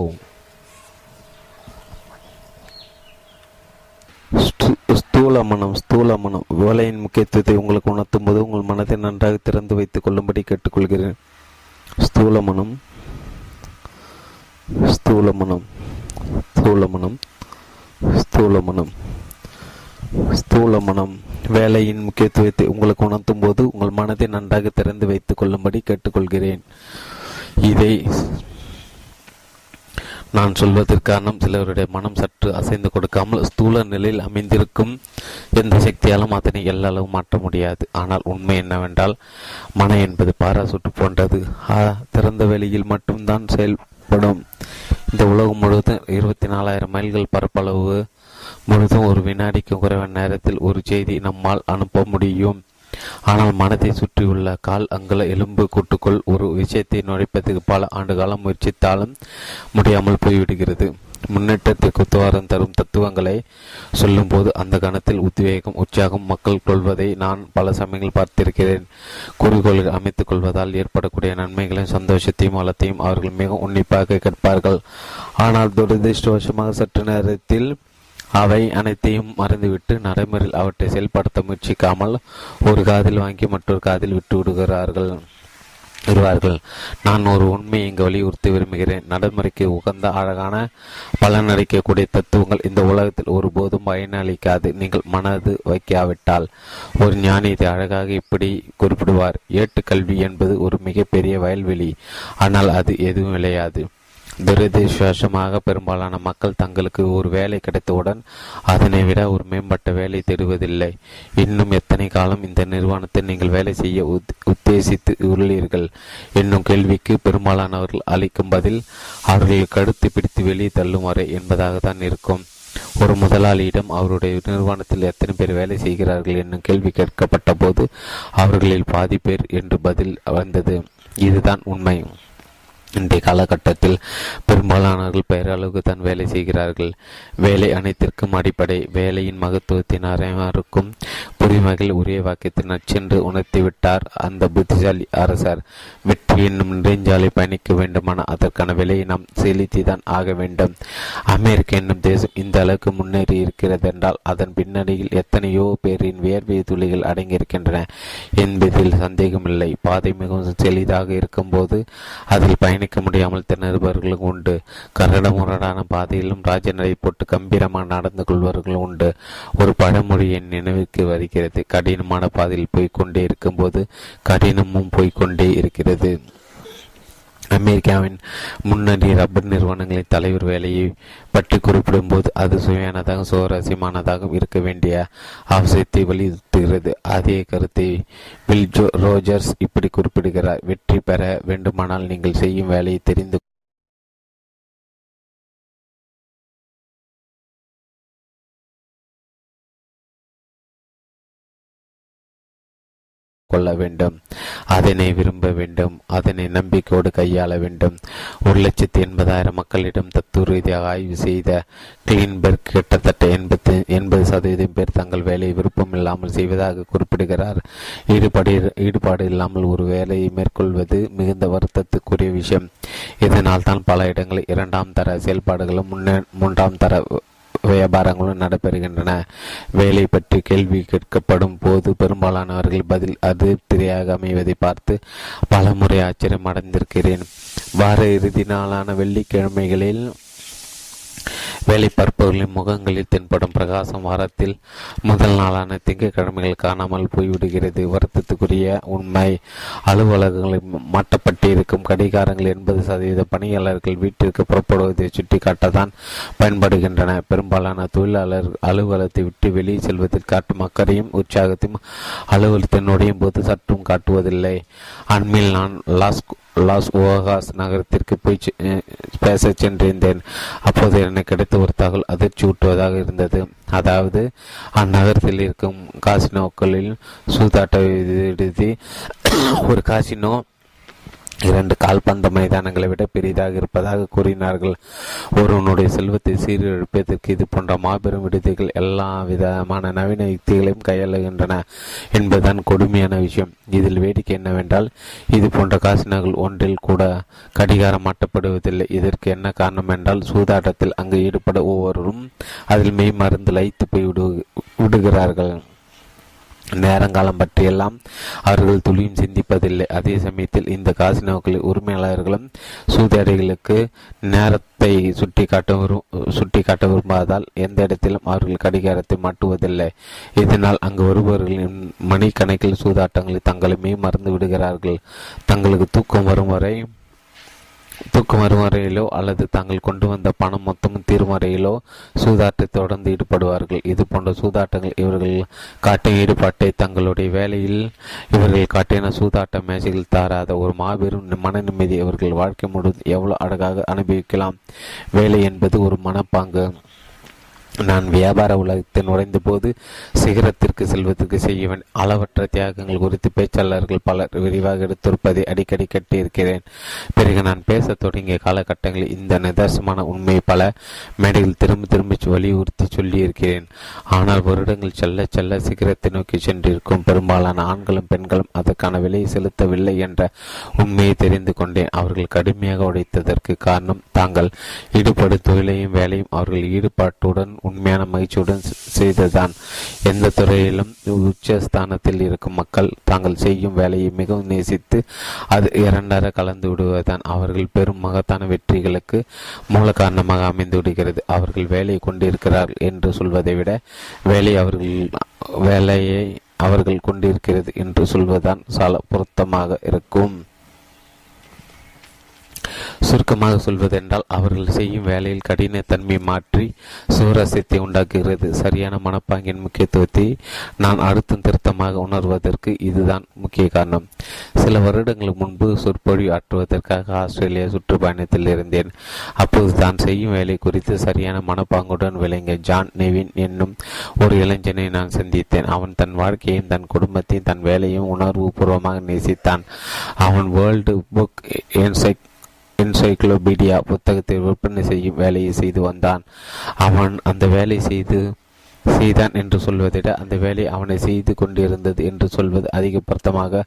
ஸ்தூல மனம் ஸ்தூல மனம் வேலையின் முக்கியத்துவத்தை உங்களுக்கு உணர்த்தும் போது உங்கள் மனதை நன்றாக திறந்து வைத்துக் கொள்ளும்படி கேட்டுக்கொள்கிறேன். ஸ்தூல மனம் ஸ்தூல மனம் ஸ்தூல மனம் ஸ்தூல மனம் ஸ்தூல மனம் வேலையின் முக்கியத்துவத்தை உங்களுக்கு உணர்த்தும் போது உங்கள் மனதை நன்றாக திறந்து வைத்துக் கொள்ளும்படி கேட்டுக்கொள்கிறேன். இதை நான் சொல்வதற்கு காரணம் சிலருடைய மனம் சற்று அசைந்து கொடுக்காமல் ஸ்தூல நிலையில் அமைந்திருக்கும் எந்த சக்தியாலும் அதனை எல்லளவும் மாற்ற முடியாது. ஆனால் உண்மை என்னவென்றால் மனம் என்பது பாராசூட்டு போன்றது. திறந்த வெளியில் மட்டும்தான் செயல்படும். இந்த உலகம் முழுவதும் இருபத்தி நாலாயிரம் மைல்கள் பரப்பளவு முழுதும் ஒரு வினாடிக்கு குறைவான நேரத்தில் ஒரு செய்தி நம்மால் அனுப்ப முடியும். ஆனால் மனத்தை சுற்றியுள்ள கால் அங்குல எலும்பு கூட்டுக்குள் ஒரு விஷயத்தை நுழைப்பதற்கு பல ஆண்டு காலம் முயற்சித்தாலும் முடியாமல் போய்விடுகிறது. முன்னேற்றத்திற்கு உத்தவாரம் தரும் தத்துவங்களை சொல்லும்போது அந்த கணத்தில் உத்வேகம் உற்சாகம் மக்கள் கொள்வதை நான் பல சமயங்கள் பார்த்திருக்கிறேன். குறிக்கோள்கள் அமைத்துக் கொள்வதால் ஏற்படக்கூடிய நன்மைகளையும் சந்தோஷத்தையும் வளத்தையும் அவர்கள் மிக உன்னிப்பாக கேட்பார்கள். ஆனால் துரதிருஷ்டவசமாக சற்று நேரத்தில் அவை அனைத்தையும் மறந்துவிட்டு நடைமுறையில் அவற்றை செயல்படுத்த முயற்சிக்காமல் ஒரு காதில் வாங்கி மற்றொரு காதில் விட்டு விடுகிறார்கள் வருவார்கள் நான் ஒரு உண்மையை இங்கு வலியுறுத்தி விரும்புகிறேன். நடைமுறைக்கு உகந்த அழகான பலனளிக்கக்கூடிய தத்துவங்கள் இந்த உலகத்தில் ஒருபோதும் பயனளிக்காது. நீங்கள் மனது வைக்காவிட்டால் ஒரு ஞானி இதை அழகாக இப்படி குறிப்பிடுவார். ஏட்டுக்கல்வி என்பது ஒரு மிகப்பெரிய வயல்வெளி. ஆனால் அது எதுவும் விளையாது. துரதிருஷ்டவசமாக பெரும்பாலான மக்கள் தங்களுக்கு ஒரு வேலை கிடைத்தவுடன் அதனை விட ஒரு மேம்பட்ட வேலை தேடுவதில்லை. இன்னும் எத்தனை காலம் இந்த நிறுவனத்தில் நீங்கள் வேலை செய்ய உத்தேசித்து உள்ளீர்கள்? என்னும் கேள்விக்கு பெரும்பாலானவர்கள் அளிக்கும் பதில் அவர்கள் கடுத்து பிடித்து வெளியே தள்ளும் வரை என்பதாக தான் இருக்கும். ஒரு முதலாளியிடம் அவருடைய நிறுவனத்தில் எத்தனை பேர் வேலை செய்கிறார்கள் என்னும் கேள்வி கேட்கப்பட்ட போது அவர்களில் பாதி பேர் என்று பதில் வந்தது. இதுதான் உண்மை. இன்றைய காலகட்டத்தில் பெரும்பாலானவர்கள் பெயரளவுக்கு தான் வேலை செய்கிறார்கள். வேலை அனைத்திற்கும் அடிப்படை. வேலையின் மகத்துவத்தின் அனைவருக்கும் புரிமைகள் உரிய வாக்கியத்தை நச்சென்று உணர்த்திவிட்டார். அந்த புத்திசாலி அரசர் விட் என்னும் நெடுஞ்சாலை பயணிக்க வேண்டுமான அதற்கான விலையை நாம் செலுத்திதான் ஆக வேண்டும். அமெரிக்க என்னும் தேசம் இந்த அளவுக்கு முன்னேறி இருக்கிறது என்றால் அதன் பின்னணியில் எத்தனையோ பேரின் வியர்வை துளிகள் அடங்கியிருக்கின்றன என்பதில் சந்தேகமில்லை. பாதை மிகவும் செளிதாக இருக்கும்போது அதில் பயணிக்க முடியாமல் திணறுபவர்களும் உண்டு. கரடமுரடான பாதையிலும் ராஜநடை போட்டு கம்பீரமாக நடந்து கொள்வர்களும் உண்டு. ஒரு பழமொழி என் நினைவுக்கு வருகிறது. கடினமான பாதையில் போய்கொண்டே இருக்கும்போது கடினமும் போய்கொண்டே இருக்கிறது. அமெரிக்காவின் முன்னணி ரப்பர் நிறுவனங்களின் தலைவர் வேலையை பற்றி குறிப்பிடும்போது அது சுவையானதாக சுவாரஸ்யமானதாக இருக்க வேண்டிய அவசியத்தை வலியுறுத்துகிறது. அதே கருத்தை வில் ஜோ ரோஜர்ஸ் இப்படி குறிப்பிடுகிறார். வெற்றி பெற வேண்டுமானால் நீங்கள் செய்யும் வேலையை தெரிந்து கொள்ள வேண்டும். அதனை விரும்ப வேண்டும். அதனை நம்பிக்கையோடு கையாள வேண்டும். ஒரு லட்சத்தி எண்பதாயிரம் மக்களிடம் தத்துவ ரீதியாக ஆய்வு செய்த கிளீன்பெர்க் கிட்டத்தட்ட எண்பத்தி எண்பது சதவீதம் பேர் தங்கள் வேலையை விருப்பம் இல்லாமல் செய்வதாக குறிப்பிடுகிறார். ஈடுபாடு ஈடுபாடு இல்லாமல் ஒரு வேலையை மேற்கொள்வது மிகுந்த வருத்தத்துக்குரிய விஷயம். இதனால் தான் பல இடங்களில் இரண்டாம் தர செயல்பாடுகளும் முன்னே மூன்றாம் தர வியாபாரங்களும் நடைபெறுகின்றன. வேலை பற்றி கேள்வி கேட்கப்படும் போது பெரும்பாலானவர்கள் பதில் அதிருப்தியாக அமைவதை பார்த்து பல முறை ஆச்சரியம் அடைந்திருக்கிறேன் வார இறுதி நாளான வெள்ளிக்கிழமைகளில் வேலை பார்ப்பவர்களின் முகங்களில் தென்படும் பிரகாசம் வாரத்தில் முதல் நாளான திங்கட்கிழமைகள் காணாமல் போய்விடுகிறது. வருத்தத்துக்குரிய உண்மை. அலுவலகங்களில் மாட்டப்பட்டிருக்கும் கடிகாரங்கள் எண்பது சதவீத பணியாளர்கள் வீட்டிற்கு புறப்படுவதை சுட்டிக்காட்டத்தான் பயன்படுகின்றன. பெரும்பாலான தொழிலாளர் அலுவலகத்தை விட்டு வெளியே செல்வதற்கு காட்டும் அக்கறையும் உற்சாகத்தையும் அலுவலகத்தை நுடையும் போது சற்றும் காட்டுவதில்லை. அண்மையில் நான் லாஸ்கோ லாஸ் ஓகாஸ் நகரத்திற்கு போய் பேச சென்றிருந்தேன். அப்போது எனக்கு கிடைத்த ஒரு தகவல் அதிர்ச்சி ஊட்டுவதாக இருந்தது. அதாவது அந்நகரத்தில் இருக்கும் காசினோக்களில் சூதாட்ட விடுதி ஒரு காசினோ இரண்டு கால்பந்து மைதானங்களை விட பெரிதாக இருப்பதாக கூறினார்கள். ஒருவனுடைய செல்வத்தை சீரழிப்பதற்கு இது போன்ற மாபெரும் விடுதிகள் எல்லா விதமான நவீன யுக்திகளையும் கையாளுகின்றன என்பதுதான் கொடுமையான விஷயம். இதில் வேடிக்கை என்னவென்றால் இது போன்ற காசினர்கள் ஒன்றில் கூட கடிகாரம் மாட்டப்படுவதில்லை இதற்கு என்ன காரணம் என்றால் சூதாட்டத்தில் அங்கு ஈடுபட ஒவ்வொருவரும் அதில் மெய் மருந்து லைத்து போய் விடு விடுகிறார்கள். நேரங்காலம் பற்றியெல்லாம் அவர்கள் துளியும் சிந்திப்பதில்லை. அதே சமயத்தில் இந்த காசினோக்களில் உரிமையாளர்களும் சூதாடிகளுக்கு நேரத்தை சுட்டி காட்ட சுட்டி காட்ட விரும்பாதால் எந்த இடத்திலும் அவர்கள் கடிகாரத்தை மாட்டுவதில்லை. இதனால் அங்கு வருபவர்களின் மணிக்கணக்கில் சூதாட்டங்களை தங்களுமே மறந்து விடுகிறார்கள். தங்களுக்கு தூக்கம் வரும் வரை தூக்கம் வரும் வரையிலோ அல்லது தாங்கள் கொண்டு வந்த பணம் மொத்தமும் தீர்மறையிலோ சூதாட்டத்தை தொடர்ந்து ஈடுபடுவார்கள். இது போன்ற சூதாட்டங்கள் இவர்கள் காட்டிய ஈடுபாட்டை தங்களுடைய வேலையில் இவர்கள் காட்டின சூதாட்ட மேசைகள் தாராத ஒரு மாபெரும் மன நிம்மதி இவர்கள் வாழ்க்கை முழுவதும் எவ்வளவு அழகாக அனுபவிக்கலாம். வேலை என்பது ஒரு மனப்பாங்கு. நான் வியாபார உலகத்தில் நுழைந்த போது சிகரத்திற்கு செல்வதற்கு செய்ய அளவற்ற தியாகங்கள் குறித்து பேச்சாளர்கள் பலர் விரிவாக எடுத்திருப்பதை அடிக்கடி கட்டியிருக்கிறேன். பிறகு நான் பேசத் தொடங்கிய காலகட்டங்களில் இந்த நிதர்சமான உண்மையை பல மேடையில் திரும்ப திரும்ப வலியுறுத்தி சொல்லியிருக்கிறேன். ஆனால் வருடங்கள் செல்ல செல்ல சிகரத்தை நோக்கி சென்றிருக்கும் பெரும்பாலான ஆண்களும் பெண்களும் அதற்கான விலையை செலுத்தவில்லை என்ற உண்மையை தெரிந்து கொண்டேன். அவர்கள் கடுமையாக உடைத்ததற்கு காரணம் தாங்கள் ஈடுபடும் தொழிலையும் வேலையும் அவர்கள் ஈடுபாட்டுடன் உண்மையான மகிழ்ச்சியுடன் செய்ததான் எந்த துறையிலும் உச்சஸ்தானத்தில் இருக்கும் மக்கள் தாங்கள் செய்யும் வேலையை மிகவும் நேசித்து அது இரண்டர கலந்து விடுவதுதான். அவர்கள் பெரும் மகத்தான வெற்றிகளுக்கு மூல காரணமாக அமைந்து விடுகிறது. அவர்கள் வேலையை கொண்டிருக்கிறார்கள் என்று சொல்வதை விட வேலை அவர்கள் வேலையை அவர்கள் கொண்டிருக்கிறது என்று சொல்வதுதான் சால பொருத்தமாக இருக்கும். சுருக்கமாக சொல்வதென்றால் அவர்கள் செய்யும் வேலையில் கடினத்தன்மை மாற்றி சுவரசியத்தை உண்டாக்குகிறது. சரியான மனப்பாங்கின் முக்கியத்துவத்தை நான் அழுத்தம் திருத்தமாக உணர்வதற்கு இதுதான் முக்கிய காரணம். சில வருடங்களுக்கு முன்பு சொற்பொழி ஆற்றுவதற்காக ஆஸ்திரேலியா சுற்றுப்பயணத்தில் இருந்தேன். அப்போது தான் செய்யும் வேலை குறித்து சரியான மனப்பாங்குடன் விளங்கிய ஜான் நெவின் என்னும் ஒரு இளைஞனை நான் சந்தித்தேன். அவன் தன் வாழ்க்கையும் தன் குடும்பத்தையும் தன் வேலையும் உணர்வு பூர்வமாக நேசித்தான். அவன் வேர்ல்டு புக் என்சைக் என்சைக்ளோபீடியா புத்தகத்தை விற்பனை செய்யும் வேலையை செய்து வந்தான். அவன் அந்த வேலை செய்து செய்தான் என்று சொல்வதை விட அந்த வேலை அவனை செய்து கொண்டிருந்தது என்று சொல்வது அதிக பொருத்தமாக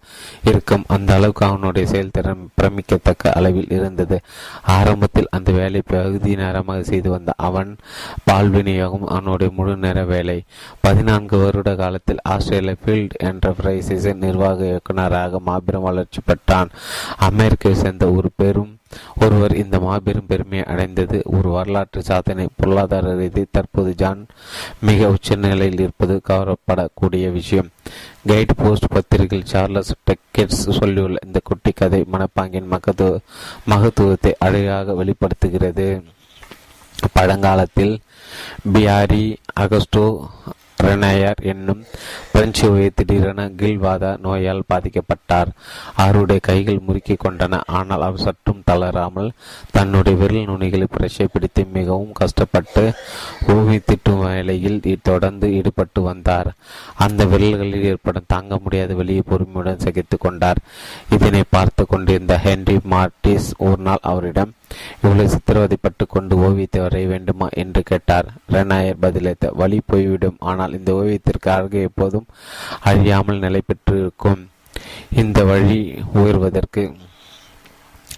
இருக்கும். அந்த அளவுக்கு அவனுடைய செயல்திறன் பிரமிக்கத்தக்க அளவில் இருந்தது. ஆரம்பத்தில் அந்த வேலை பகுதி நேரமாக செய்து வந்த அவன் பால் விநியோகம் அவனுடைய முழு நேர வேலை. பதினான்கு வருட காலத்தில் ஆஸ்திரேலியா ஃபீல்ட் என்டர்பிரைசஸின் நிர்வாக இயக்குநராக மாபெரும் வளர்ச்சி பெற்றான். அமெரிக்காவை சேர்ந்த ஒரு பெரும் ஒருவர் இந்த மாபெரும் பெருமையை அடைந்தது ஒரு வரலாற்று சாதனை. பொருளாதார ரீதி தற்போது ஜான் மிக உச்ச நிலையில் இருப்பது கவரப்படக்கூடிய விஷயம். கைட் போஸ்ட் பத்திரிகையில் சார்லஸ் டெக்கெட்ஸ் சொல்லியுள்ள இந்த குட்டி கதை மனப்பாங்கின் மகத்துவ மகத்துவத்தை அழகாக வெளிப்படுத்துகிறது. பழங்காலத்தில் பியாரி அகஸ்டோ பிரணயர் என்னும் பிரெஞ்சு திடீரென கில்வாத நோயால் பாதிக்கப்பட்டார். அவருடைய கைகள் முறுக்கி கொண்டன. ஆனால் அவர் சற்றும் தளராமல் தன்னுடைய விரல் நுனிகளை பிரஷை பிடித்து மிகவும் கஷ்டப்பட்டு ஓவி திட்டும் வேலையில் தொடர்ந்து ஈடுபட்டு வந்தார். அந்த விரல்களில் ஏற்படும் தாங்க முடியாத வெளியே பொறுமையுடன் சகித்து கொண்டார். இதனை பார்த்து கொண்டிருந்த ஹென்ரி மார்டிஸ் ஒரு நாள் அவரிடம் இவ்வளவு சித்திரவதைப்பட்டு கொண்டு ஓவியத்தை வரைய வேண்டுமா என்று கேட்டார். ரெனாயர் பதிலளித்த வழி போய்விடும். ஆனால் இந்த ஓவியத்திற்கு அழகு எப்போதும் அழியாமல் நிலை பெற்றிருக்கும் இந்த வழி உயர்வதற்கு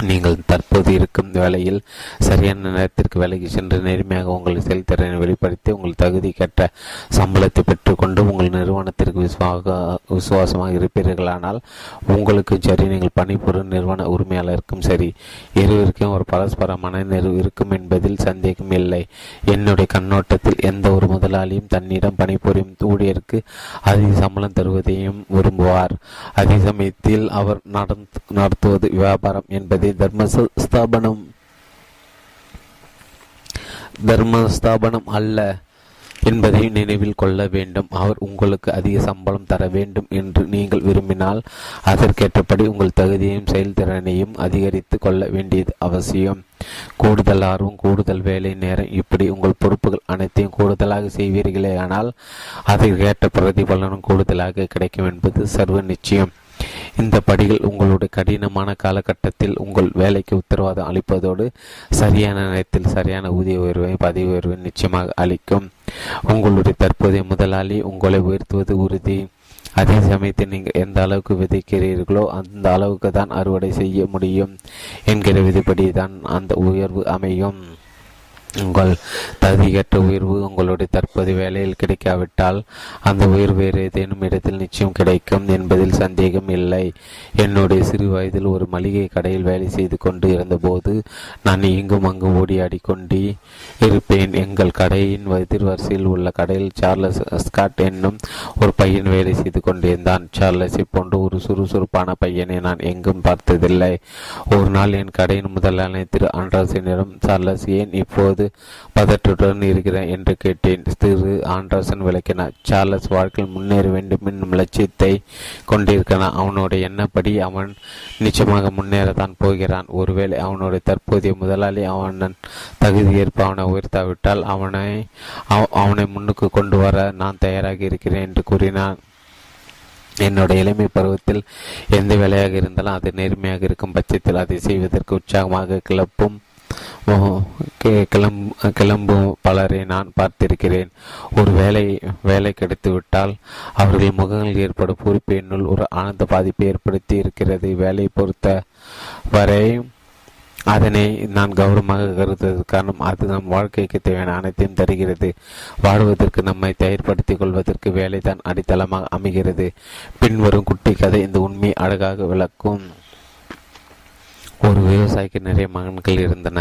நீங்கள் தற்போது இருக்கும் வேலையில் சரியான நேரத்திற்கு வேலைக்கு சென்று நேர்மையாக உங்கள் செயல்திறனை வெளிப்படுத்தி உங்கள் தகுதி கட்ட சம்பளத்தை பெற்றுக்கொண்டு உங்கள் நிறுவனத்திற்கு விசுவாக விசுவாசமாக இருப்பீர்களானால் உங்களுக்கும் சரி நீங்கள் பணிபுரியும் நிறுவன உரிமையாளருக்கும் சரி இருவருக்கும் ஒரு பரஸ்பர மனநிறைவு இருக்கும் என்பதில் சந்தேகம் இல்லை. என்னுடைய கண்ணோட்டத்தில் எந்த ஒரு முதலாளியும் தன்னிடம் பணிபுரியும் ஊழியருக்கு அதிக சம்பளம் தருவதையும் விரும்புவார். அதே சமயத்தில் அவர் நடத்துவது வியாபாரம் என்பதை தர்ம ஸ்தாபனம் தர்ம ஸ்தாபனம் அல்ல என்பதை நினைவில் கொள்ள வேண்டும். அவர் உங்களுக்கு அதிக சம்பளம் தர வேண்டும் என்று நீங்கள் விரும்பினால் அதற்கேற்றபடி உங்கள் தகுதியையும் செயல்திறனையும் அதிகரித்து கொள்ள வேண்டியது அவசியம். கூடுதல் ஆர்வம் கூடுதல் வேலை நேரம் இப்படி உங்கள் பொறுப்புகள் அனைத்தையும் கூடுதலாக செய்வீர்களே ஆனால் அதற்கேற்ற பிரதிபலனும் கூடுதலாக கிடைக்கும் என்பது சர்வ நிச்சயம். இந்த படிகள் உங்களுடைய கடினமான காலகட்டத்தில் உங்கள் வேலைக்கு உத்தரவாதம் அளிப்பதோடு சரியான நேரத்தில் சரியான ஊதிய உயர்வை பதவி உயர்வை நிச்சயமாக அளிக்கும். உங்களுடைய தற்போதைய முதலாளி உங்களை உயர்த்துவது உறுதி. அதே சமயத்தில் நீங்கள் எந்த அளவுக்கு விதைக்கிறீர்களோ அந்த அளவுக்கு தான் அறுவடை செய்ய முடியும் என்கிற விதிப்படி தான் அந்த உயர்வு அமையும். உங்கள் தகுதிகற்ற உயர்வு உங்களுடைய தற்போதைய வேலையில் கிடைக்காவிட்டால் அந்த உயிர் வேறு ஏதேனும் இடத்தில் நிச்சயம் கிடைக்கும் என்பதில் சந்தேகம் இல்லை. என்னுடைய சிறு வயதில் ஒரு மளிகை கடையில் வேலை செய்து கொண்டு இருந்தபோது நான் இங்கும் அங்கும் ஓடியாடி கொண்டு இருப்பேன். எங்கள் கடையின் எதிர்வரிசையில் உள்ள கடையில் சார்லஸ் ஸ்காட் என்னும் ஒரு பையன் வேலை செய்து கொண்டிருந்தான். சார்லஸை போன்று ஒரு சுறுசுறுப்பான பையனை நான் எங்கும் பார்த்ததில்லை. ஒரு நாள் என் கடையின் முதலாளி திரு ஆண்ட்ராசினிடம் சார்லஸ் ஏன் இப்போது போது பதற்றுடன் இருக்கிறேன் என்று கேட்டேன். திரு ஆண்டர்சன் விளக்கினார். சார்லஸ் வாழ்க்கையில் முன்னேற வேண்டும் என்னும் லட்சியத்தை கொண்டிருக்கிறான். அவனுடைய எண்ணப்படி அவன் நிச்சயமாக முன்னேறத்தான் போகிறான். ஒருவேளை அவனுடைய தற்போதைய முதலாளி அவன் தகுதி ஏற்ப அவனை உயர்த்தாவிட்டால் அவனை அவனை முன்னுக்கு கொண்டு வர நான் தயாராக இருக்கிறேன் என்று கூறினான். என்னோட இளமை பருவத்தில் எந்த வேலையாக இருந்தாலும் அது நேர்மையாக இருக்கும் பட்சத்தில் அதை செய்வதற்கு உற்சாகமாக கிளப்பும் கிளம்பு கிளம்பும் பலரை நான் பார்த்திருக்கிறேன். ஒரு வேலை வேலை கிடைத்துவிட்டால் அவர்கள் முகங்கள் ஏற்படும் பொறுப்பு என்னுள் ஒரு ஆனந்த பாதிப்பை ஏற்படுத்தி இருக்கிறது. வேலை பொறுத்த வரை அதனை நான் கௌரவமாக கருதுவது காரணம் அது நம் வாழ்க்கைக்கு தேவையான அனைத்தையும் தருகிறது. வாழ்வதற்கு நம்மை தயார்படுத்திக் கொள்வதற்கு வேலைதான் அடித்தளமாக அமைகிறது. பின்வரும் குட்டி கதை இந்த உண்மையை அழகாக விளக்கும். ஒரு விவசாயிக்கு நிறைய மகன்கள் இருந்தன.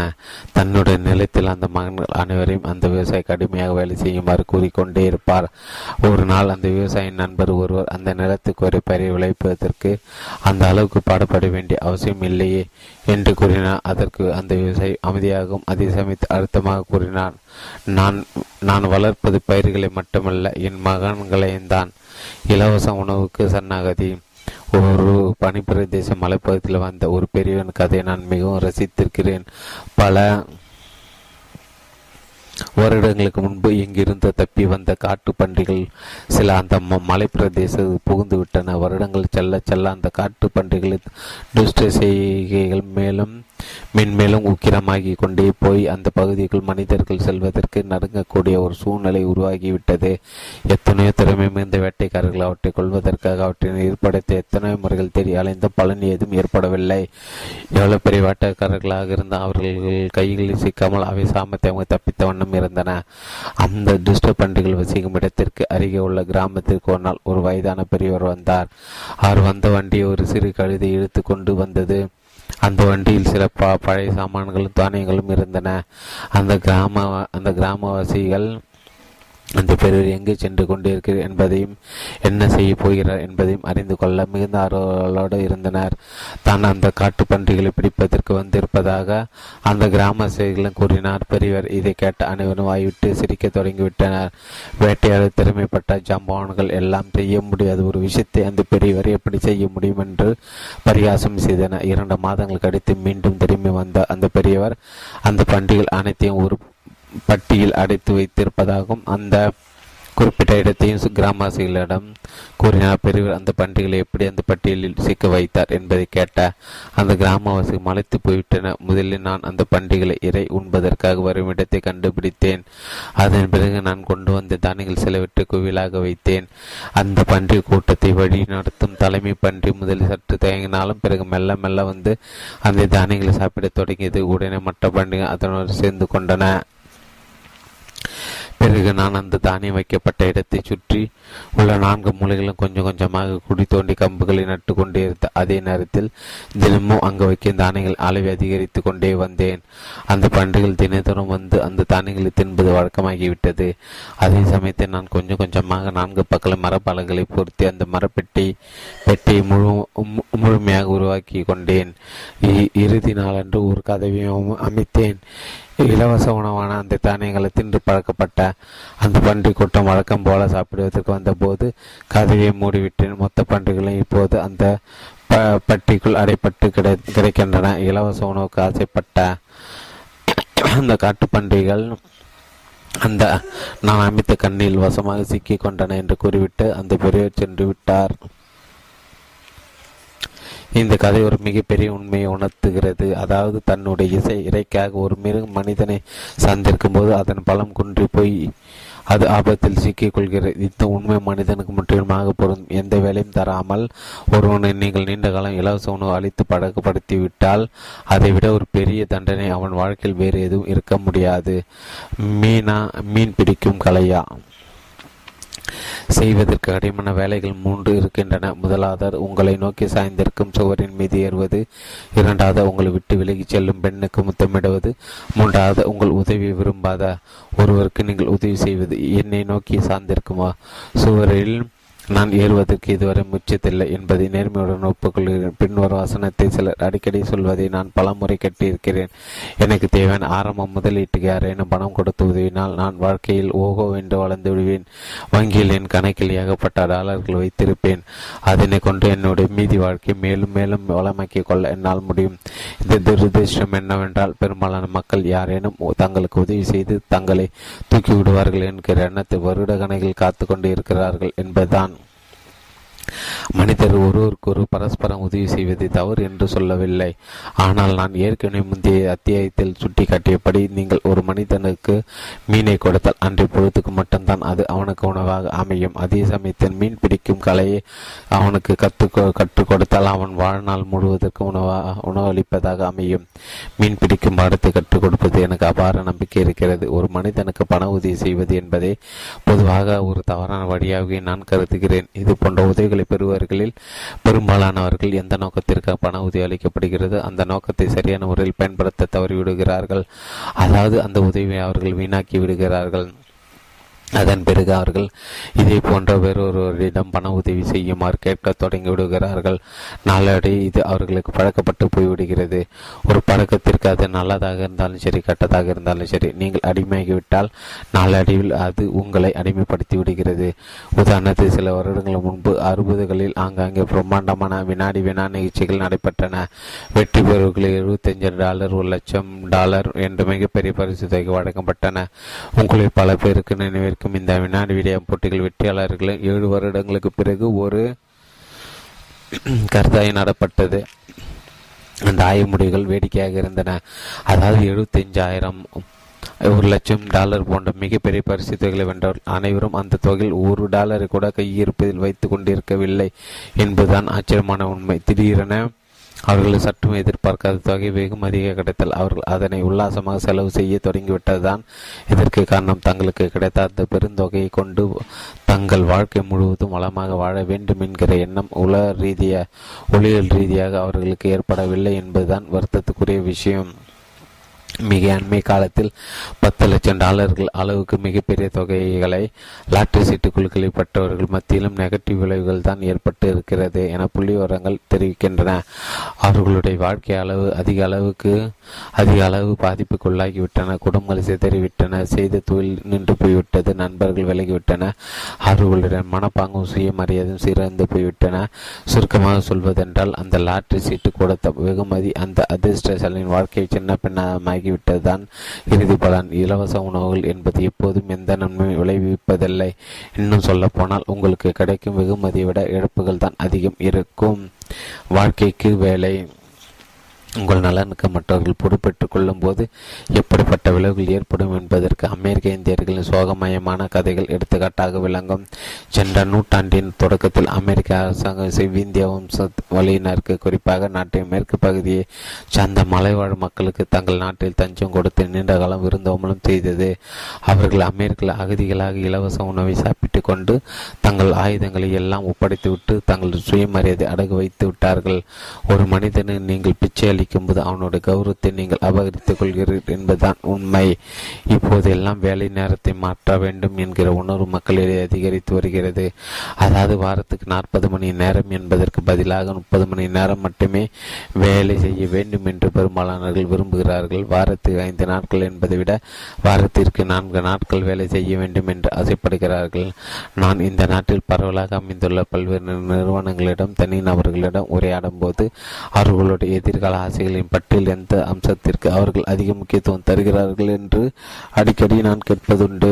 தன்னுடைய நிலத்தில் அந்த மகன்கள் அனைவரையும் அந்த விவசாயி கடுமையாக வேலை செய்யுமாறு கூறிக்கொண்டே இருப்பார். ஒரு நாள் அந்த விவசாயின் நண்பர் ஒருவர் அந்த நிலத்துக்கு ஒரு பயிரை விளைப்பதற்கு அந்த அளவுக்கு பாடுபட வேண்டிய அவசியம் இல்லையே என்று கூறினார். அதற்கு அந்த விவசாயி அமைதியாகவும் அதே சமயத்து அழுத்தமாக கூறினார். நான் நான் வளர்ப்பது பயிர்களை மட்டுமல்ல என் மகன்களையும் தான் இலவச உணவுக்கு சன்னாகதி ஒரு பனிப்பிரதேச மலைப்பகுதியில் வந்த ஒரு பெரியவன் கதையை நான் மிகவும் ரசித்திருக்கிறேன். பல வருடங்களுக்கு முன்பு இங்கிருந்து தப்பி வந்த காட்டு பன்றிகள் சில அந்த மலைப்பிரதேச பிரதேச புகுந்து விட்டன. வருடங்கள் செல்ல செல்ல அந்த காட்டு பன்றிகளின் துஷ்ட செய்கைகள் மேலும் மென்மேலும் உக்கிரமாகி கொண்டே போய் அந்த பகுதிக்குள் மனிதர்கள் செல்வதற்கு நடுங்கக்கூடிய ஒரு சூழ்நிலை உருவாகிவிட்டது. எத்தனையோ திறமை மிகுந்த வேட்டைக்காரர்கள் அவற்றை கொள்வதற்காக அவற்றை ஏற்படுத்த எத்தனையோ முறைகள் தெரிய அலைந்த பலன் ஏதும் ஏற்படவில்லை. எவ்வளவு பெரிய வேட்டைக்காரர்களாக இருந்த அவர்கள் கைகளில் சிக்காமல் அவை சாமர்த்தியமாக தப்பித்த வண்ணம் இருந்தன. அந்த துஷ்ட பண்டிகள் வசிக்கும் இடத்திற்கு அருகே உள்ள கிராமத்திற்கு ஒரு நாள் ஒரு வயதான பெரியவர் வந்தார். அவர் வந்த வண்டியை ஒரு சிறு கழுதை இழுத்து கொண்டு வந்தது. அந்த வண்டியில் சில ப பழைய சாமான்களும் தானியங்களும் இருந்தன. அந்த கிராம அந்த கிராமவாசிகள் அந்த பெரியவர் எங்கு சென்று கொண்டிருக்கிறார் என்பதையும் என்ன செய்ய போகிறார் என்பதையும் அறிந்து கொள்ள மிகுந்த ஆர்வலோடு இருந்தனர். தான் அந்த காட்டு பன்றிகளை பிடிப்பதற்கு வந்திருப்பதாக அந்த கிராம செய்திகளும் கூறினார். பெரியவர் இதை கேட்ட அனைவரும் வாய்விட்டு சிரிக்க தொடங்கிவிட்டனர். வேட்டையாளர் திறமைப்பட்ட ஜம்பான்கள் எல்லாம் செய்ய முடியாத ஒரு விஷயத்தை அந்த பெரியவர் எப்படி செய்ய முடியும் என்று பரிகாசம் செய்தனர். இரண்டு மாதங்கள் கழித்து மீண்டும் திரும்பி வந்த அந்த பெரியவர் அந்த பண்டிகைகள் அனைத்தையும் ஒரு பட்டியில் அடைத்து வைத்திருப்பதாகவும் அந்த குறிப்பிட்ட இடத்தையும் கிராமவாசிகளிடம் கூறினார். பெரியவர் அந்த பன்றிகளை எப்படி அந்த பட்டியலில் சிக்க வைத்தார் என்பதை கேட்ட அந்த கிராமவாசி மலைத்து போய்விட்டன. முதலில் நான் அந்த பன்றிகளை இறை உண்பதற்காக வரும் இடத்தை கண்டுபிடித்தேன். அதன் பிறகு நான் கொண்டு வந்த தானியங்கள் சிலவற்றை குவிலாக வைத்தேன். அந்த பன்றி கூட்டத்தை வழி நடத்தும் தலைமை பன்றி முதலில் சற்று தயங்கினாலும் பிறகு மெல்ல மெல்ல வந்து அந்த தானியங்களை சாப்பிட தொடங்கியது. உடனே மற்ற பண்டிகை அதனோடு சேர்ந்து கொண்டன. பிறகு நான் அந்த தானியம் வைக்கப்பட்ட இடத்தை சுற்றி உள்ள நான்கு மூலைகளும் கொஞ்சம் கொஞ்சமாக குடி தோண்டி கம்புகளை நட்டு கொண்டே இருந்த அதே நேரத்தில் தினமும் அங்கு வைக்கும் தானியங்கள் அளவை அதிகரித்து கொண்டே வந்தேன். அந்த பன்றிகள் தினத்தோறும் வந்து அந்த தானியங்களை தின்பது வழக்கமாகிவிட்டது. அதே சமயத்தில் நான் கொஞ்சம் கொஞ்சமாக நான்கு பக்கம் மரப்பழங்களை பொருத்தி அந்த மரப்பெட்டி பெட்டியை முழு முழுமையாக உருவாக்கி கொண்டேன். இறுதி நாளன்று ஒரு கதவையும் அமைத்தேன். இலவச உணவான அந்த தானியங்களை தின்று பழக்கப்பட்ட அந்த பன்றி கூட்டம் வழக்கம் போல சாப்பிடுவதற்கு வந்தபோது கதவியை மூடிவிட்டேன். மொத்த பன்றிகளும் இப்போது அந்த ப பட்டிக்குள் அடைப்பட்டு கிடை கிடைக்கின்றன. இலவச உணவுக்கு ஆசைப்பட்ட அந்த காட்டு பன்றிகள் அந்த நான் அமைத்த கண்ணில் வசமாக சிக்கிக் கொண்டன என்று கூறிவிட்டு அந்த பெரியவர் சென்று விட்டார். இந்த கதை ஒரு மிகப்பெரிய உண்மையை உணர்த்துகிறது. அதாவது தன்னுடைய இசை இறைக்காக ஒரு மிருக மனிதனை சந்திருக்கும் போது அதன் பலம் குன்றி போய் அது ஆபத்தில் சிக்கிக் கொள்கிறது. இந்த உண்மை மனிதனுக்கு முற்றிலுமாக பொருந்தும். எந்த வேலையும் தராமல் ஒருவனை நீங்கள் நீண்ட காலம் இலவச உணவு அளித்து பழக்கப்படுத்தி விட்டால் அதை விட ஒரு பெரிய தண்டனை அவன் வாழ்க்கையில் வேறு எதுவும் இருக்க முடியாது. மீனா மீன் பிடிக்கும் கலையா? செய்வதற்கு கடிமான வேலைகள் மூன்று இருக்கின்றன. முதலாவது உங்களை நோக்கி சாய்ந்திருக்கும் சுவரின் மீது ஏறுவது. இரண்டாவது உங்களை விட்டு விலகிச் செல்லும் பெண்ணுக்கு முத்தமிடுவது. மூன்றாவது உங்கள் உதவி விரும்பாத? ஒருவருக்கு நீங்கள் உதவி செய்வது என்னை நோக்கி சார்ந்திருக்குமா சுவரில் நான் ஏறுவதற்கு இதுவரை முச்சத்தில்லை என்பதை நேர்மையுடன் ஒப்புக்கொள்கிறேன். பின்வரும் வசனத்தை சிலர் அடிக்கடி சொல்வதை நான் பலமுறை கட்டியிருக்கிறேன் எனக்கு தேவையான ஆரம்பம் முதலீட்டுக்கு யாரேனும் பணம் கொடுத்து உதவினால் நான் வாழ்க்கையில் ஓகோ என்று வளர்ந்து விடுவேன். வங்கியில் என் கணக்கில் ஏகப்பட்ட டாலர்கள் வைத்திருப்பேன். அதனை கொண்டு என்னுடைய மீதி வாழ்க்கை மேலும் மேலும் வளமாக்கிக் கொள்ள என்னால் முடியும். இந்த துரதிருஷ்டம் என்னவென்றால் பெரும்பாலான மக்கள் யாரேனும் தங்களுக்கு உதவி செய்து தங்களை தூக்கி விடுவார்கள் என்கிற எண்ணத்தை வருட கணக்கில் காத்து கொண்டு இருக்கிறார்கள் என்பதுதான் மனிதர் ஒருவருக்கொரு பரஸ்பரம் உதவி செய்வது தவறு என்று சொல்லவில்லை. ஆனால் நான் ஏற்கனவே முந்தைய அத்தியாயத்தில் சுட்டிக்காட்டியபடி நீங்கள் ஒரு மனிதனுக்கு மீனை கொடுத்தால் அன்றைய பொழுதுக்கு மட்டும்தான் அது அவனுக்கு உணவாக அமையும். அதே சமயத்தில் மீன் பிடிக்கும் கலையை அவனுக்கு கற்று கற்றுக் கொடுத்தால் அவன் வாழ்நாள் முழுவதற்கு உணவா உணவளிப்பதாக அமையும். மீன் பிடிக்கும் பாடத்தை கற்றுக் கொடுப்பது எனக்கு அபார நம்பிக்கை இருக்கிறது. ஒரு மனிதனுக்கு பண உதவி செய்வது என்பதை பொதுவாக ஒரு தவறான வழியாகவே நான் கருதுகிறேன். இது போன்ற உதவிகளை பெறுவர்களில் பெரும்பாலானவர்கள் எந்த நோக்கத்திற்காக பண உதவி அளிக்கப்படுகிறது? அந்த நோக்கத்தை சரியான முறையில் பயன்படுத்த தவறிவிடுகிறார்கள். அதாவது அந்த உதவியை அவர்கள் வீணாக்கி விடுகிறார்கள். அதன் பிறகு அவர்கள் இதே போன்ற வேறொருவரிடம் பண உதவி செய்யுமாறு கேட்க தொடங்கி விடுகிறார்கள். நாளடி இது அவர்களுக்கு பழக்கப்பட்டு போய்விடுகிறது. ஒரு பழக்கத்திற்கு அது நல்லதாக இருந்தாலும் சரி கெட்டதாக இருந்தாலும் சரி நீங்கள் அடிமையாகிவிட்டால் நாளடிவில் அது உங்களை அடிமைப்படுத்தி விடுகிறது. உதாரணத்துக்கு சில வருடங்கள் முன்பு அறுபதுகளில் ஆங்காங்கே பிரம்மாண்டமான வினாடி வினா நிகழ்ச்சிகள் நடைபெற்றன. வெற்றி பெறுவர்கள் எழுபத்தஞ்சு டாலர் ஒரு லட்சம் டாலர் என்று மிகப்பெரிய பரிசு தொகை வழங்கப்பட்டன. உங்களில் பல பேருக்கு நினைவிற்கு நடக்கும் இந்த வினாடி விடய போட்டிகள் வெற்றியாளர்கள் ஏழு வருடங்களுக்கு பிறகு ஒரு கருத்தாய் நடப்பட்டது. அந்த ஆய்வு முடிவுகள் வேடிக்கையாக இருந்தன. அதாவது எழுபத்தஞ்சாயிரம் ஒரு லட்சம் டாலர் போன்ற மிகப்பெரிய பரிசு தொகைகளை வென்றவர் அனைவரும் அந்த தொகையில் ஒரு டாலரை கூட கையிருப்பதில் வைத்துக் கொண்டிருக்கவில்லை என்பதுதான் ஆச்சரியமான உண்மை. திடீரென அவர்கள் சற்றும் எதிர்பார்க்காத தொகை வெகுமதியாக கிடைத்தால் அவர்கள் அதனை உல்லாசமாக செலவு செய்ய தொடங்கிவிட்டதுதான். இதற்கு காரணம் தங்களுக்கு கிடைத்த அந்த பெருந்தொகையை கொண்டு தங்கள் வாழ்க்கை முழுவதும் வளமாக வாழ வேண்டும் என்கிற எண்ணம் உல ரீதியாக ஒளியல் ரீதியாக அவர்களுக்கு ஏற்படவில்லை என்பதுதான் வருத்தத்துக்குரிய விஷயம். மிக அண்மை காலத்தில் பத்து லட்சம் டாலர்கள் அளவுக்கு மிகப்பெரிய தொகைகளை லாட்டரி சீட்டு குழுக்களை பட்டவர்கள் மத்தியிலும் நெகட்டிவ் விளைவுகள் தான் ஏற்பட்டு இருக்கிறது என புள்ளி விவரங்கள் தெரிவிக்கின்றன. அவர்களுடைய வாழ்க்கை அளவு அதிக அளவுக்கு அதிக அளவு பாதிப்புக்குள்ளாகிவிட்டன. குடும்பங்கள் சிதறிவிட்டன செய்த தொழில் நின்று போய்விட்டது. நண்பர்கள் விலகிவிட்டன. அவர்களுடைய மனப்பாங்கும் சுயமரியாதையும் சிறந்து போய்விட்டன. சுருக்கமாக சொல்வதென்றால் அந்த லாட்டரி சீட்டு கொடுத்த வெகுமதி அந்த அதிர்ஷ்டசாலின் வாழ்க்கையை சின்ன பின்னமாக ஆகிவிட்டதுதான் இறுதி பலன் இலவச உணவுகள் என்பது எப்போதும் எந்த நன்மை விளைவிப்பதில்லை. இன்னும் சொல்ல போனால் உங்களுக்கு கிடைக்கும் வெகுமதியை விட இழப்புகள் தான் அதிகம் இருக்கும். வாழ்க்கைக்கு வேலை. உங்கள் நலனுக்கு மற்றவர்கள் பொறுப்பேற்றுக் கொள்ளும் போது எப்படிப்பட்ட விளைவுகள் ஏற்படும் என்பதற்கு அமெரிக்க இந்தியர்களின் சோகமயமான கதைகள் எடுத்துக்காட்டாக விளங்கும். சென்ற நூற்றாண்டின் தொடக்கத்தில் அமெரிக்க அரசாங்கம் செவ்விந்திய வம்ச வழியினருக்கு குறிப்பாக நாட்டின் மேற்கு பகுதியை சார்ந்த மலைவாழ் மக்களுக்கு தங்கள் நாட்டில் தஞ்சம் கொடுத்து நீண்ட காலம் விருந்தோமலும் செய்தது. அவர்கள் அமெரிக்க அகதிகளாக இலவச உணவை சாப்பிட்டு கொண்டு தங்கள் ஆயுதங்களை எல்லாம் ஒப்படைத்துவிட்டு தங்கள் சுயமரியாதை அடகு வைத்து விட்டார்கள் ஒரு மனிதனை நீங்கள் பிச்சை அளிக்கும்போது அவனுடைய கௌரவத்தை நீங்கள் அபகரித்துக் கொள்கிறீர்கள் என்பதுதான் உண்மை. இப்போது எல்லாம் வேலை நேரத்தை மாற்ற வேண்டும் என்கிற உணர்வு மக்களிடையே அதிகரித்து வருகிறது. அதாவது வாரத்துக்கு நாற்பது மணி நேரம் என்பதற்கு பதிலாக முப்பது மணி நேரம் மட்டுமே வேலை செய்ய வேண்டும் என்று பெரும்பாலானவர்கள் விரும்புகிறார்கள். வாரத்துக்கு ஐந்து நாட்கள் என்பதை விட வாரத்திற்கு நான்கு நாட்கள் வேலை செய்ய வேண்டும் என்று ஆசைப்படுகிறார்கள். நான் இந்த நாட்டில் பரவலாக அமைந்துள்ள பல்வேறு நிறுவனங்களிடம் தனிநபர்களிடம் உரையாடும் போது அவர்களுடைய எதிர்கால ஆசைகளின் பட்டியல் எந்த அம்சத்திற்கு அவர்கள் அதிக முக்கியத்துவம் தருகிறார்கள் என்று அடிக்கடி நான் கேட்பதுண்டு.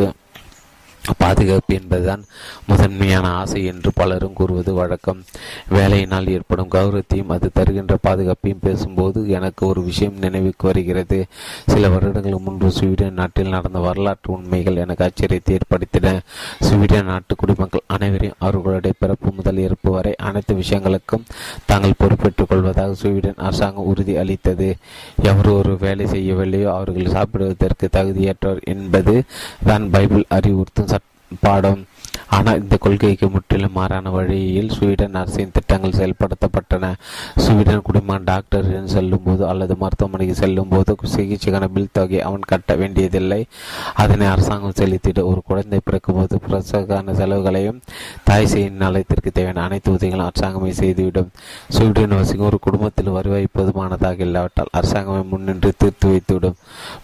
பாதுகாப்பு என்பதுதான் முதன்மையான ஆசை என்று பலரும் கூறுவது வழக்கம். வேலையினால் ஏற்படும் கௌரவத்தையும் அது தருகின்ற பாதுகாப்பையும் பேசும்போது எனக்கு ஒரு விஷயம் நினைவுக்கு வருகிறது. சில வருடங்களுக்கு முன்பு ஸ்வீடன் நாட்டில் நடந்த வரலாற்று உண்மைகள் எனக்கு ஆச்சரியத்தை ஏற்படுத்தின. ஸ்வீடன் நாட்டு குடிமக்கள் அனைவரையும் அவர்களுடைய பிறப்பு முதல் இறப்பு வரை அனைத்து விஷயங்களுக்கும் தாங்கள் பொறுப்பேற்றுக் கொள்வதாக ஸ்வீடன் அரசாங்கம் உறுதி அளித்தது. எவர் ஒரு வேலை செய்யவில்லையோ அவர்கள் சாப்பிடுவதற்கு தகுதியற்றவர் என்பது தான் பைபிள் அறிவுறுத்தும் பாடம் ஆனால் இந்த கொள்கைக்கு முற்றிலும் மாறான வழியில் ஸ்வீடன் அரசின் திட்டங்கள் செயல்படுத்தப்பட்டன. ஸ்வீடன் குடிமகன் டாக்டரிடம் செல்லும் போது அல்லது மருத்துவமனைக்கு செல்லும் போது சிகிச்சைக்கான பில் தொகை அவன் கட்ட வேண்டியதில்லை. அதனை அரசாங்கம் செலுத்திட்டு ஒரு குழந்தை பிறக்கும் போது பிரசவக்கான செலவுகளையும் தாய் செய்யும் நலத்திற்கு தேவையான அனைத்து உதவிகளும் அரசாங்கமே செய்துவிடும். ஸ்வீடன் வசிக்கும் ஒரு குடும்பத்தில் வருவாய் போதுமானதாக இல்லாவிட்டால் அரசாங்கமே முன்னின்று தீர்த்து வைத்துவிடும்.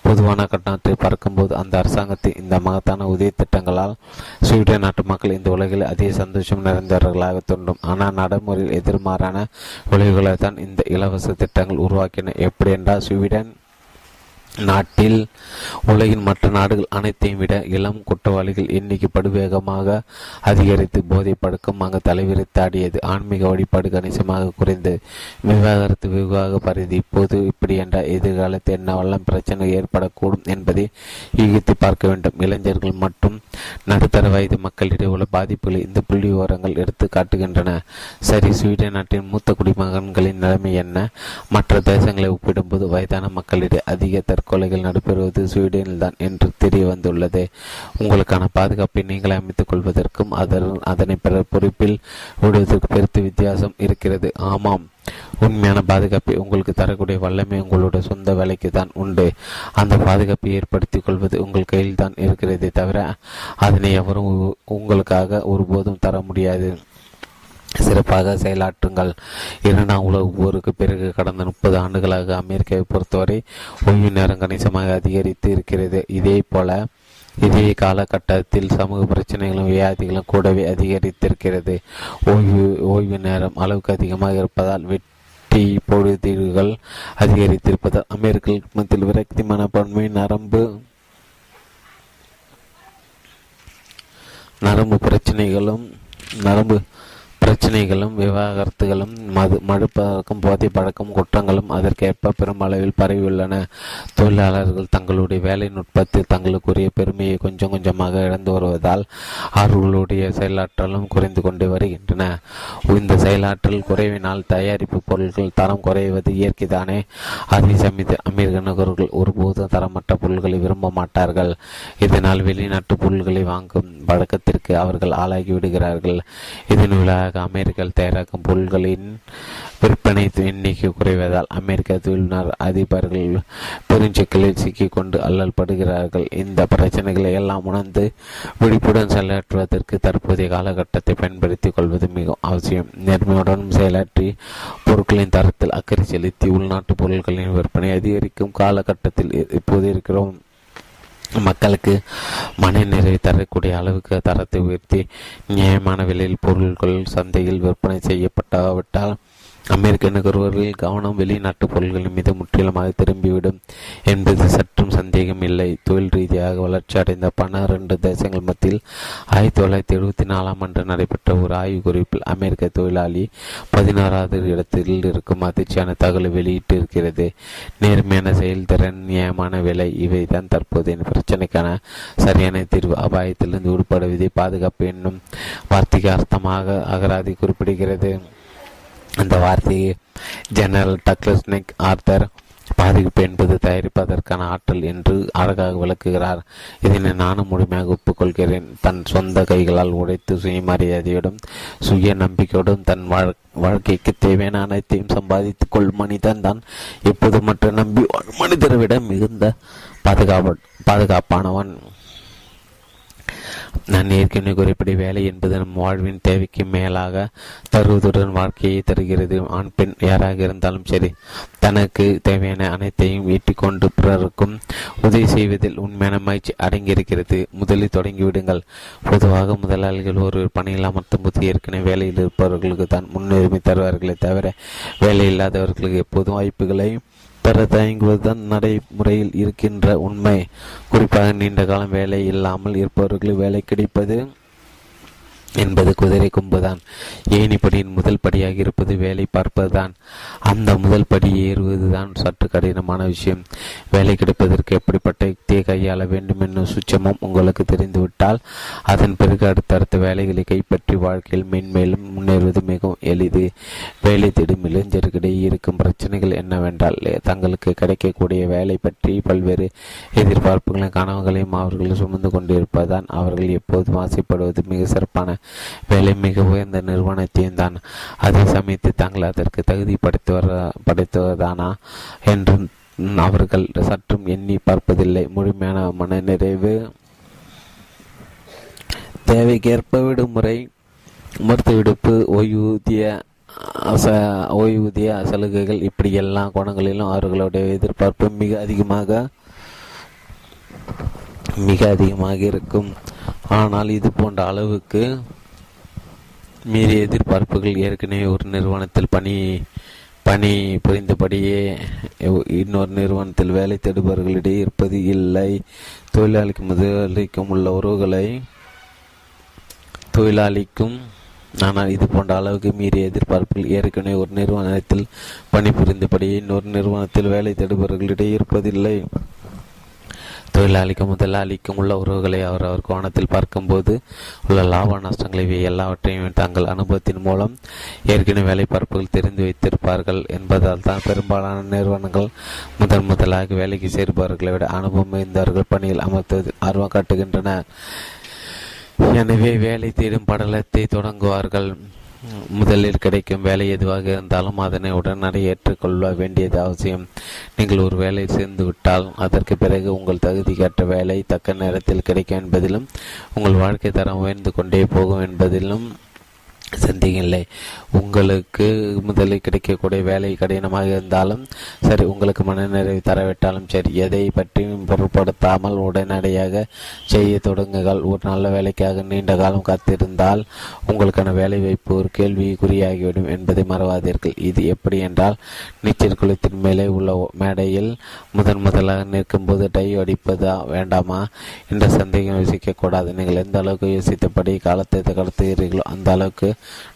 பொதுவான கட்டாத்தை பறக்கும் போது அந்த அரசாங்கத்தின் இந்த மகத்தான உதவி திட்டங்களால் ஸ்வீடன் நாட்டு மக்கள் இந்த உலகில் அதிக சந்தோஷம் நிறைந்தவர்களாக தோன்றும். ஆனால் நடைமுறையில் எதிர்மாறான விளைவுகளை தான் இந்த இலவச திட்டங்கள் உருவாக்கின எப்படி என்றால் ஸ்வீடன் நாட்டில் உலகின் மற்ற நாடுகள் அனைத்தையும் விட இளம் குற்றவாளிகள் எண்ணிக்கை படுவேகமாக அதிகரித்து போதை பழக்கம் அங்கு தலைவிரித்தாடியது ஆன்மீக வழிபாடு கணிசமாக குறைந்து விவாகரத்து விவாக பரிதி. இப்போது இப்படி என்ற எதிர்காலத்தில் என்னவெல்லாம் பிரச்சனை ஏற்படக்கூடும் என்பதை யூகித்து பார்க்க வேண்டும். இளைஞர்கள் மற்றும் நடுத்தர வயது மக்களிடையே உள்ள பாதிப்புகளை இந்த புள்ளி விவரங்கள் எடுத்து காட்டுகின்றன. சரி ஸ்வீடன் நாட்டின் மூத்த குடிமகன்களின் நிலைமை என்ன? மற்ற தேசங்களை ஒப்பிடும்போது வயதான மக்களிடையே அதிக கொலைகள் நடைபெறுவது ஸ்வீடனில் தான் என்று தெரிய வந்துள்ளது உங்களுக்கான பாதுகாப்பை நீங்கள் அமைத்துக் கொள்வதற்கும் அதனை பிற பொறுப்பில் விடுவதற்கு பெருத்து வித்தியாசம் இருக்கிறது. ஆமாம். உண்மையான பாதுகாப்பை உங்களுக்கு தரக்கூடிய வல்லமை உங்களுடைய சொந்த வேலைக்கு தான் உண்டு. அந்த பாதுகாப்பை ஏற்படுத்திக் கொள்வது உங்கள் கையில் தான் இருக்கிறதே தவிர அதனை எவரும் உங்களுக்காக ஒருபோதும் தர முடியாது. சிறப்பாக செயலாற்றுங்கள். இரண்டாம் உலக போருக்கு பிறகு கடந்த முப்பது ஆண்டுகளாக அமெரிக்காவை பொறுத்தவரை ஓய்வு நேரம் கணிசமாக அதிகரித்து இருக்கிறது. இதே போல இதே காலகட்டத்தில் சமூக பிரச்சனைகளும் வியாதிகளும் கூடவே அதிகரித்திருக்கிறது. ஓய்வு ஓய்வு நேரம் அளவுக்கு அதிகமாக இருப்பதால் வெட்டி பொழுதுகள் அதிகரித்திருப்பதால் அமெரிக்க மத்தியில் விரக்தி மனப்பான்மை நரம்பு நரம்பு பிரச்சனைகளும் நரம்பு பிரச்சனைகளும் விவாகரத்துகளும் மது மழுப்பழக்கம் போதை பழக்கம் குற்றங்களும் அதற்கேற்ப பெருமளவில் பரவியுள்ளன. தொழிலாளர்கள் தங்களுடைய வேலை நுட்பத்தில் தங்களுக்குரிய பெருமையை கொஞ்சம் கொஞ்சமாக இழந்து வருவதால் அவர்களுடைய செயலாற்றலும் குறைந்து கொண்டு வருகின்றன. இந்த செயலாற்றல் குறைவினால் தயாரிப்பு பொருட்கள் தரம் குறைவது இயற்கைதானே? அதே சமயத்தில் அமெரிக்க நுகர்வுகள் ஒருபோதும் தரமற்ற பொருட்களை விரும்ப மாட்டார்கள். இதனால் வெளிநாட்டு பொருட்களை வாங்கும் பழக்கத்திற்கு அவர்கள் ஆளாகி விடுகிறார்கள். இதன் விழாக அமெரிக்காவில் தயாராகும் பொருட்களின் விற்பனை எண்ணிக்கை குறைவதால் அமெரிக்க தொழில்நர் அதிபர்கள் பெருஞ்சிக்கலில் சிக்கிக்கொண்டு அல்லல் படுகிறார்கள் இந்த பிரச்சனைகளை எல்லாம் உணர்ந்து விழிப்புடன் செயலாற்றுவதற்கு தற்போதைய காலகட்டத்தை பயன்படுத்திக் கொள்வது மிகவும் அவசியம். நேர்மையுடன் செயலாற்றி பொருட்களின் தரத்தில் அக்கறை செலுத்தி உள்நாட்டு பொருட்களின் விற்பனை அதிகரிக்கும் காலகட்டத்தில் இப்போது இருக்கிறோம். மக்களுக்கு மன நிறைவை தரக்கூடிய அளவுக்கு தரத்தை உயர்த்தி நியாயமான விலையில் பொருட்கள் சந்தையில் விற்பனை செய்யப்பட்டாவிட்டால் அமெரிக்க நுகர்வோர்கள் கவனம் வெளிநாட்டு பொருள்களின் மீது முற்றிலுமாக திரும்பிவிடும் என்பது சற்றும் சந்தேகம் இல்லை. தொழில் ரீதியாக வளர்ச்சி அடைந்த பன்னிரண்டு தேசங்கள் மத்தியில் ஆயிரத்தி தொள்ளாயிரத்தி எழுபத்தி நாலாம் ஆண்டு நடைபெற்ற ஒரு ஆய்வு குறிப்பில் அமெரிக்க தொழிலாளி பதினாறாவது இடத்தில் இருக்கும் அதிர்ச்சியான தகவலை வெளியிட்டு இருக்கிறது நேர்மையான செயல்திறன் நியாயமான விலை இவை தான் தற்போதைய பிரச்சனைக்கான சரியான தீர்வு. அபாயத்திலிருந்து விடுபடுவதை பாதுகாப்பு என்னும் வார்த்தைக்கு அர்த்தமாக அகராதி குறிப்பிடுகிறது. அந்த வார்த்தையை ஜெனரல் டக்லஸ்னிக் ஆர்த்தர் பாதிப்பு என்பது தயாரிப்பதற்கான ஆற்றல் என்று அழகாக விளக்குகிறார். இதனை நானும் முழுமையாக ஒப்புக்கொள்கிறேன். தன் சொந்த கைகளால் உடைத்து சுயமரியாதையோடும் சுய நம்பிக்கையோடும் தன் வாழ்க்கைக்கு தேவையான அனைத்தையும் சம்பாதித்துக் கொள் மனிதன் தான். எப்போது மற்ற நம்பி மனிதரை விட மிகுந்த பாதுகாப்பு பாதுகாப்பானவன். நான் ஏற்கனவே குறிப்பிட வேலை என்பது நம் வாழ்வின் தேவைக்கு மேலாக தருவதுடன் வாழ்க்கையை தருகிறது. ஆண் பெண் யாராக இருந்தாலும் சரி தனக்கு தேவையான அனைத்தையும் ஈட்டிக்கொண்டு பிறருக்கும் உதவி செய்வதில் உண்மையான மகிழ்ச்சி அடங்கியிருக்கிறது. முதலில் தொடங்கிவிடுங்கள். பொதுவாக முதலாளிகள் ஒரு பணியில் அமர்த்தும் போது ஏற்கனவே வேலையில் இருப்பவர்களுக்கு தான் முன்னுரிமை தருவார்களே தவிர வேலை இல்லாதவர்களுக்கு எப்போதும் வாய்ப்புகளை பெற தயங்குவதுதான் நடைமுறையில் இருக்கின்ற உண்மை. குறிப்பாக நீண்ட காலம் வேலை இல்லாமல் இருப்பவர்களுக்கு வேலை கிடைப்பது என்பது குதிரை கொம்புதான். ஏணிப்படியின் முதல் படியாக இருப்பது? வேலை பார்ப்பதுதான். அந்த முதல் படி ஏறுவதுதான் சற்று கடினமான விஷயம். வேலை கிடைப்பதற்கு எப்படிப்பட்ட யுக்தியை கையாள வேண்டும் என்னும் சுச்சமும் உங்களுக்கு தெரிந்துவிட்டால் அதன் பிறகு அடுத்தடுத்த வேலைகளை கைப்பற்றி வாழ்க்கையில் மென்மேலும் முன்னேறுவது மிகவும் எளிது. வேலை தேடும் இளைஞர்களிடையே இருக்கும் பிரச்சனைகள் என்னவென்றால் தங்களுக்கு கிடைக்கக்கூடிய வேலை பற்றி பல்வேறு எதிர்பார்ப்புகளையும் கனவுகளையும் அவர்கள் சுமந்து கொண்டிருப்பதுதான். அவர்கள் எப்போதும் ஆசைப்படுவது மிக சிறப்பான வேலை மிக உயர்ந்த நிறுவனத்தையும் தான் அதே சமயத்தில் தாங்கள் அதற்கு தகுதி படைத்தவர் படைத்தவர்தானா என்று அவர்கள் சற்றும் எண்ணி பார்ப்பதில்லை. முழுமையான மன நிறைவு. தேவைக்கேற்ப விடுமுறை மருத்துவ விடுப்பு ஓய்வூதிய ஓய்வூதிய சலுகைகள் இப்படி எல்லா கோணங்களிலும் அவர்களுடைய எதிர்பார்ப்பு மிக அதிகமாக மிக அதிகமாக இருக்கும். ஆனால் இது போன்ற அளவுக்கு மீறிய எதிர்பார்ப்புகள் ஏற்கனவே ஒரு நிறுவனத்தில் பணி பணி புரிந்தபடியே இன்னொரு நிறுவனத்தில் வேலை தேடுபவர்களிடையே இருப்பது இல்லை. தொழிலாளிக்கும் முதலாளிக்கும் உள்ள உறவுகளை தொழிலாளிக்கும் ஆனால் இது போன்ற அளவுக்கு மீறிய எதிர்பார்ப்புகள் ஏற்கனவே ஒரு நிறுவனத்தில் பணிபுரிந்தபடியே இன்னொரு நிறுவனத்தில் வேலை தேடுபவர்களிடையே இருப்பதில்லை. தொழிலாளிக்கும் முதலாளிக்கும் உள்ள உறவுகளை அவர் அவர் கோணத்தில் பார்க்கும்போது உள்ள லாப நஷ்டங்களை இவை எல்லாவற்றையும் தங்கள் அனுபவத்தின் மூலம் ஏற்கனவே வேலைப்பார்ப்புகள் தெரிந்து வைத்திருப்பார்கள் என்பதால் தான் பெரும்பாலான நிறுவனங்கள் முதன் முதலாக வேலைக்கு சேர்பவர்களை விட அனுபவம் இருந்தவர்கள் பணியில் அமர்த்துவதில் ஆர்வம் காட்டுகின்றன எனவே வேலை தேடும் படலத்தை தொடங்குவார்கள். முதலில் கிடைக்கும் வேலை எதுவாக இருந்தாலும் அதனை உடனடி ஏற்றுக்கொள்ள வேண்டியது அவசியம். நீங்கள் ஒரு வேலை சேர்ந்து விட்டால் அதற்கு பிறகு உங்கள் தகுதிக்கேற்ற வேலை தக்க நேரத்தில் கிடைக்கும் என்பதிலும் உங்கள் வாழ்க்கை தரம் உயர்ந்து கொண்டே போகும் என்பதிலும் சந்தேகமில்லை. உங்களுக்கு முதலில் கிடைக்கக்கூடிய வேலை கடினமாக இருந்தாலும் சரி உங்களுக்கு மனநிறைவு தரவிட்டாலும் சரி எதை பற்றியும் பொருட்படுத்தாமல் உடனடியாக செய்ய தொடங்குங்கள். ஒரு நல்ல வேலைக்காக நீண்ட காலம் காத்திருந்தால் உங்களுக்கான வேலை வாய்ப்பு ஒரு கேள்விக்குறியாகிவிடும் என்பதை மறவாதீர்கள். இது எப்படி என்றால் நீச்சல் குளத்தின் மேலே உள்ள மேடையில் முதன் முதலாக நிற்கும் போது டை அடிப்பதா வேண்டாமா என்ற சந்தேகம் யோசிக்கக்கூடாது நீங்கள் எந்த அளவுக்கு யோசித்தபடி காலத்தை கடத்துகிறீர்களோ அந்த அளவுக்கு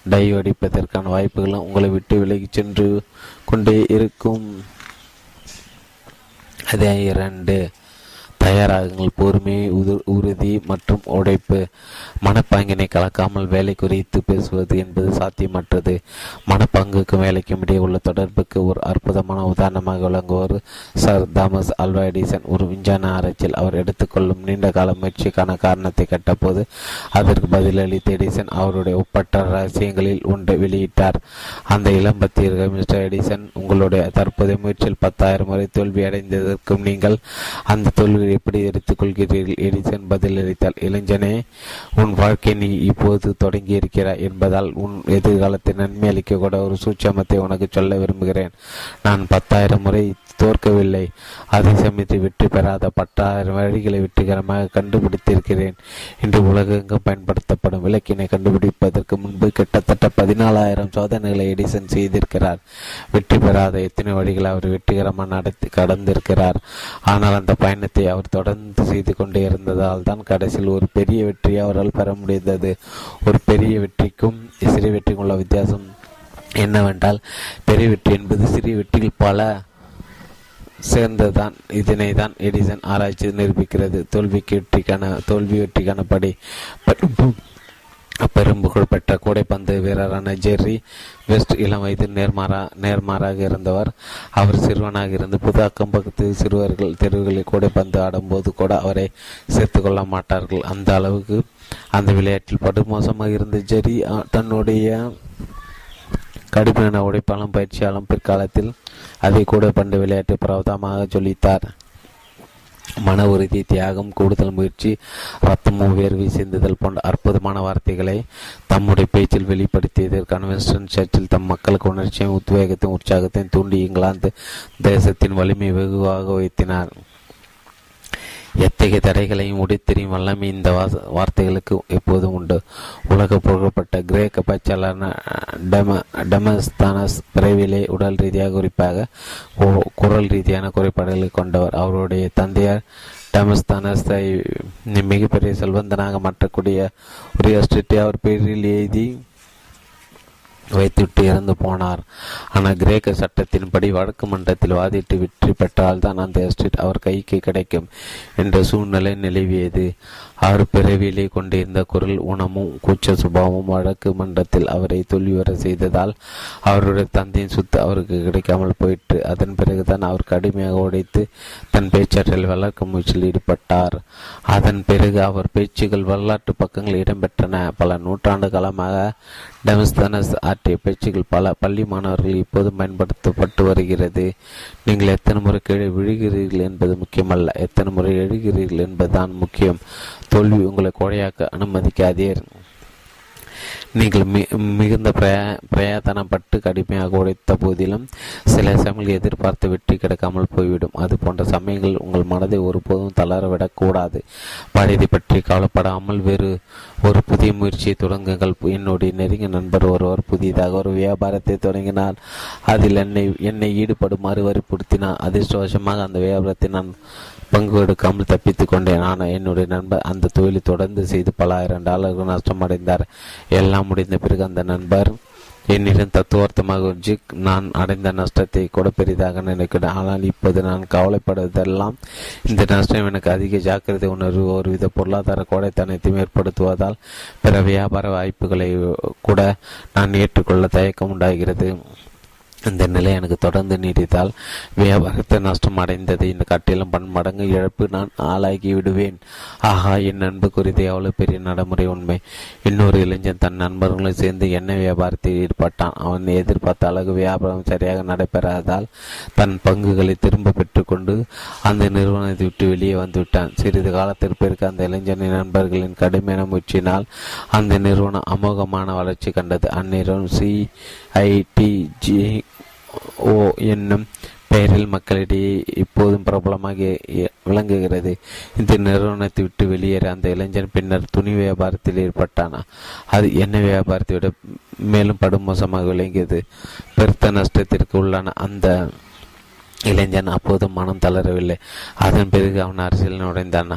டை அடிப்பதற்கான வாய்ப்புகளும் உங்களை விட்டு விலகி சென்று கொண்டே இருக்கும். அதே இரண்டு. தயாராகுங்கள் பொறுமை உறுதி மற்றும் உழைப்பு மனப்பாங்கினை கலக்காமல் வேலை குறித்து பேசுவது என்பது சாத்தியமற்றது. மனப்பாங்குக்கும் வேலைக்கும் இடையே உள்ள தொடர்புக்கு ஒரு அற்புதமான உதாரணமாக விளங்குவார் சர் தாமஸ் அல்வா எடிசன் ஒரு விஞ்ஞான ஆராய்ச்சியில் அவர் எடுத்துக்கொள்ளும் நீண்ட கால முயற்சிக்கான காரணத்தை கட்டபோது அதற்கு பதிலளித்த எடிசன் அவருடைய ஒப்பற்ற ரகசியங்களில் ஒன்றை வெளியிட்டார். அந்த இளம்பத்தியர்கள் மிஸ்டர் எடிசன் உங்களுடைய தற்போதைய முயற்சியில் பத்தாயிரம் முறை தோல்வி அடைந்ததற்கும் நீங்கள் அந்த தோல்வி எப்படி எடுத்துக் கொள்கிறீர்கள் எடிசன் பதிலளித்தால் இளைஞனே உன் வாழ்க்கை நீ இப்போது தொடங்கி இருக்கிறாய் என்பதால் உன் எதிர்காலத்தை நன்மை அளிக்க கூட ஒரு சூட்சமத்தை உனக்கு சொல்ல விரும்புகிறேன். நான் பத்தாயிரம் முறை தோற்கவில்லை. அதே சமயத்தில் வெற்றி பெறாத பத்தாயிரம் வழிகளை வெற்றிகரமாக கண்டுபிடித்திருக்கிறேன் இன்று உலகெங்கும் பயன்படுத்தப்படும் விளக்கினை கண்டுபிடிப்பதற்கு முன்பு கிட்டத்தட்ட பதினாலாயிரம் சோதனைகளை எடிசன் செய்திருக்கிறார். வெற்றி பெறாத எத்தனை வழிகளை அவர் வெற்றிகரமாக நடத்தி கடந்திருக்கிறார். ஆனால் அந்த பயணத்தை அவர் தொடர்ந்து செய்து கொண்டே இருந்ததால் தான் கடைசியில் ஒரு பெரிய வெற்றியை அவரால் பெற முடிந்தது. ஒரு பெரிய வெற்றிக்கும் சிறு வெற்றிக்கும் உள்ள வித்தியாசம் என்னவென்றால் பெரிய வெற்றி என்பது சிறிய வெற்றியில் பல சேர்ந்ததுதான். இதனை தான் எடிசன் ஆராய்ச்சி நிரூபிக்கிறது. தோல்விக்கு வெற்றிக்கான தோல்வி வெற்றிக்கான படி பெரும் புகழ்பெற்ற கூடைப்பந்து வீரரான ஜெர்ரி வெஸ்ட் இளம் வயது நேர்மாறா நேர்மாறாக இருந்தவர். அவர் சிறுவனாக இருந்து புது அக்கம்பக்கத்து சிறுவர்கள் தெருவுகளில் கூடைப்பந்து ஆடும்போது கூட அவரை சேர்த்து கொள்ள மாட்டார்கள். அந்த அளவுக்கு அந்த விளையாட்டில் படுமோசமாக இருந்த ஜெர்ரி தன்னுடைய கடுமையான உடைப்பாலும் பயிற்சியாலும் பிற்காலத்தில் அதை கூட பண்டு விளையாட்டு பிரபதமாக சொல்லித்தார். மன உறுதி தியாகம் கூடுதல் முயற்சி ரத்தமும் வேர்வை சிந்துதல் போன்ற அற்புதமான வார்த்தைகளை தம்முடைய பேச்சில் வெளிப்படுத்தியதற்கான கன்வென்ஷன் சர்ச்சில் தம் மக்களுக்கு உணர்ச்சியும் உத்வேகத்தையும் உற்சாகத்தையும் தூண்டி இங்கிலாந்து தேசத்தின் வலிமை வெகுவாக வைத்தினார் எத்தகைய தடைகளையும் உடைத்தெறியும் வல்லமை இந்த வார்த்தைகளுக்கு எப்போதும் உண்டு. உலக புகழப்பட்ட கிரேக்க பச்சாளரான டெம டெமஸ்தானஸ் பிறவிலே உடல் ரீதியாக குறிப்பாக குரல் ரீதியான குறைபாடுகளை கொண்டவர். அவருடைய தந்தையார் டெமஸ்தானஸை மிகப்பெரிய செல்வந்தனாக மாற்றக்கூடிய ஒரு அவர் பேரில் எழுதி வைத்துவிட்டு இறந்து போனார். ஆனால் கிரேக்க சட்டத்தின்படி வடக்கு மன்றத்தில் வாதிட்டு வெற்றி பெற்றால் தான் அந்த எஸ்டேட் அவர் கைக்கு கிடைக்கும் என்ற சூழ்நிலை நிலவியது. அவர் பிறவியிலே கொண்டிருந்த குரல் உணமும் கூச்ச சுபாவமும் வடக்கு மன்றத்தில் அவரை தோல்விவர செய்ததால் அவருடைய தந்தையின் சொத்து அவருக்கு கிடைக்காமல் போயிற்று. அதன் பிறகுதான் அவர் கடுமையாக உடைத்து தன் பேச்சாற்றல் வளர்க்க முயற்சியில் ஈடுபட்டார். அதன் பிறகு அவர் பேச்சுகள் வரலாற்று பக்கங்கள் இடம்பெற்றன. பல நூற்றாண்டு காலமாக டெமஸ்தனஸ் ஆற்றிய பேச்சுகள் பல பள்ளி மாணவர்கள் இப்போதும் பயன்படுத்தப்பட்டு வருகிறது. நீங்கள் எத்தனை முறை கீழே விழுகிறீர்கள் என்பது முக்கியமல்ல. எத்தனை முறை எழுகிறீர்கள் என்பதுதான் முக்கியம். தோல்வி உங்களை கொடையாக்க அனுமதிக்காதீர். நீங்கள் மி மிகுந்த பிரய பிரயாத்தனப்பட்டு கடுமையாக உடைத்த போதிலும் சில சமயங்கள் எதிர்பார்த்து வெற்றி கிடைக்காமல் போய்விடும். அது போன்ற சமயங்கள் உங்கள் மனதை ஒருபோதும் தளரவிடக்கூடாது. பழையதை பற்றி கவலைப்படாமல் வேறு ஒரு புதிய முயற்சியை தொடங்குங்கள். என்னுடைய நெருங்கிய நண்பர் ஒருவர் புதிதாக ஒரு வியாபாரத்தை தொடங்கினால் அதில் என்னை என்னை ஈடுபடுமாறு வற்புறுத்தினார் அதிர்ஷ்டவசமாக அந்த வியாபாரத்தை நான் பங்கு எடுக்காமல் தப்பித்துக் கொண்டேன். ஆனால் என்னுடைய நண்பர் அந்த தொழிலை தொடர்ந்து செய்து பல ஆயிரம் டாலர்கள் நஷ்டமடைந்தார் எல்லாம் முடிந்த பிறகு அந்த நண்பர் என்னிடம் தத்துவார்த்தமாக ஜிக் நான் அடைந்த நஷ்டத்தை கூட பெரிதாக நினைக்கிறேன் ஆனால் இப்போது நான் கவலைப்படுவதெல்லாம் இந்த நஷ்டம் எனக்கு அதிக ஜாக்கிரதை உணர்வு ஒருவித பொருளாதார கோடைத்தனத்தையும் ஏற்படுத்துவதால் பிற வியாபார வாய்ப்புகளை கூட நான் ஏற்றுக்கொள்ள தயக்கம் உண்டாகிறது. இந்த நிலை எனக்கு தொடர்ந்து நீடித்தால் வியாபாரத்தை நஷ்டம் அடைந்தது இந்த கட்டிலும் பன்மடங்கு இழப்பு நான் ஆளாகி விடுவேன். ஆஹா என் நண்பு குறித்து எவ்வளவு பெரிய நடைமுறை உண்மை. இன்னொரு இளைஞன் தன் நண்பர்களும் சேர்ந்து எண்ணெய் வியாபாரத்தில் ஈடுபட்டான்? அவன் எதிர்பார்த்த அளவு வியாபாரம் சரியாக நடைபெறாததால் தன் பங்குகளை திரும்ப பெற்றுக்கொண்டு அந்த நிறுவனத்தை விட்டு வெளியே வந்துவிட்டான். சிறிது காலத்திற்கு பிறகு அந்த இளைஞனின் நண்பர்களின் கடுமையான முயற்சியினால் அந்த நிறுவனம் அமோகமான வளர்ச்சி கண்டது. அந்நிறுவனம் சிஐடிஜி ஓ என்னும் பெயரில் மக்களிடையே இப்போதும் பிரபலமாக விளங்குகிறது. இந்த நிறுவனத்தை விட்டு வெளியேற அந்த இளைஞன் பின்னர் துணி வியாபாரத்தில் ஏற்பட்டான்? அது எண்ணெய் வியாபாரத்தை விட மேலும் படுமோசமாக விளங்கியது. பெருத்த நஷ்டத்திற்கு உள்ளான அந்த இளைஞன் அப்போது மனம் தளரவில்லை. அதன் பிறகு அவன் அரசியல் நுழைந்தான்?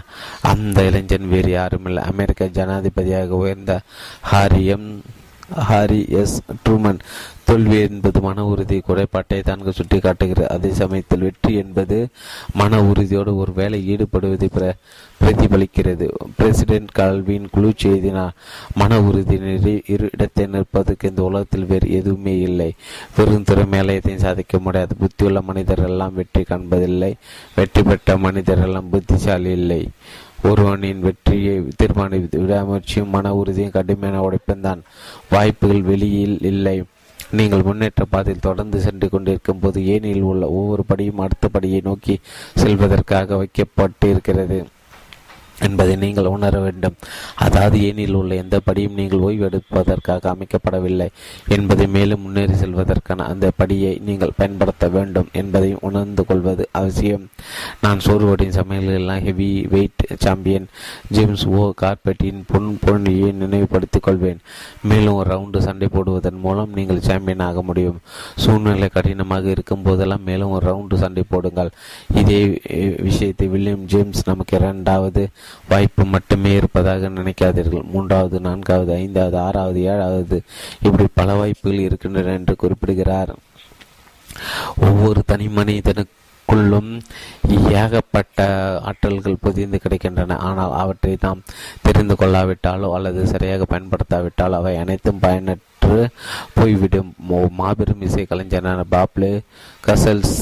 அந்த இளைஞன் வேறு யாருமில்லை. அமெரிக்க ஜனாதிபதியாக உயர்ந்த ஹாரியம் ஹாரி எஸ் ட்ரூமன் தோல்வி என்பது மன உறுதி குறைபாட்டை தான் சுட்டி காட்டுகிறது அதே சமயத்தில் வெற்றி என்பது மன உறுதியோடு ஒரு வேலை ஈடுபடுவதை பிர பிரதிபலிக்கிறது. பிரசிடென்ட் கல்வியின் குழு செய்தினால் மன உறுதி இரு இடத்தை நிற்பதற்கு இந்த உலகத்தில் வேறு எதுவுமே இல்லை. வெறும் திறமையாலயத்தையும் சாதிக்க முடியாது. புத்தியுள்ள மனிதர் எல்லாம் வெற்றி காண்பதில்லை. வெற்றி பெற்ற மனிதர் எல்லாம் புத்திசாலி இல்லை. ஒருவனின் வெற்றியை தீர்மானித்து விடாமுயற்சியும் மன உறுதியும் கடுமையான உழைப்பும் வாய்ப்புகள் வெளியில் இல்லை. நீங்கள் முன்னேற்ற பாதையில் தொடர்ந்து சென்று கொண்டிருக்கும் போது ஏனில் உள்ள ஒவ்வொரு படியும் அடுத்த படியை நோக்கி செல்வதற்காக வைக்கப்பட்டிருக்கிறது. என்பதை நீங்கள் உணர வேண்டும். அதாவது ஏனில் உள்ள எந்த படியும் நீங்கள் ஓய்வெடுப்பதற்காக அமைக்கப்படவில்லை என்பதை மேலும் முன்னேறி செல்வதற்கான அந்த படியை நீங்கள் பயன்படுத்த வேண்டும் என்பதையும் உணர்ந்து கொள்வது அவசியம். நான் சோர்வடின் சமையல்களெல்லாம் heavy weight champion James O கார்பெட்டின் பொன் பொன்னியை நினைவுபடுத்திக் கொள்வேன். மேலும் ஒரு ரவுண்டு சண்டை போடுவதன் மூலம் நீங்கள் சாம்பியன் ஆக முடியும். சூழ்நிலை கடினமாக இருக்கும் போதெல்லாம் மேலும் ஒரு ரவுண்டு சண்டை போடுங்கள். இதே விஷயத்தை வில்லியம் ஜேம்ஸ் நமக்கு இரண்டாவது வாய்ப்பு மட்டுமே இருப்பதாக நினைக்காதீர்கள். மூன்றாவது நான்காவது ஐந்தாவது ஆறாவது ஏழாவது இப்படி பல வாய்ப்புகள் இருக்கின்றன என்று குறிப்பிடுகிறார். ஒவ்வொரு தனி மனிதனுக்குள்ளும் ஏகப்பட்ட ஆற்றல்கள் புதிந்து கிடைக்கின்றன. ஆனால் அவற்றை நாம் தெரிந்து கொள்ளாவிட்டாலோ அல்லது சரியாக பயன்படுத்தாவிட்டாலோ அவை அனைத்தும் பயனற்று போய்விடும். மாபெரும் இசை கலைஞரான பாப்லே கசல்ஸ்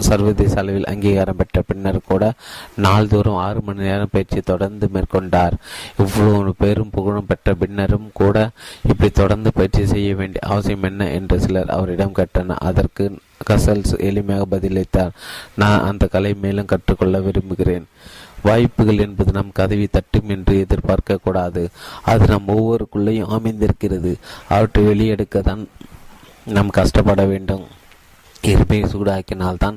சர்வதேச அளவில் அங்கீகாரம் பெற்ற பின்னர் கூட நாள்தோறும் ஆறு மணி நேரம் பயிற்சி தொடர்ந்து மேற்கொண்டார். இவ்வளவு பெரும் புகழும் பெற்ற பின்னரும் கூட இப்படி தொடர்ந்து பயிற்சி செய்ய வேண்டிய அவசியம் என்ன என்று சிலர் அவரிடம் கேட்டனர். அதற்கு கசல்ஸ் எளிமையாக பதிலளித்தார். நான் அந்த கலை மேலும் கற்றுக்கொள்ள விரும்புகிறேன். வாய்ப்புகள் என்பது நம் கதவி தட்டும் என்று எதிர்பார்க்க கூடாது. அது நம் ஒவ்வொருக்குள்ளேயும் அமைந்திருக்கிறது. அவற்றை வெளியெடுக்க தான் நாம் கஷ்டப்பட வேண்டும். எருமையை சூடாக்கினால்தான்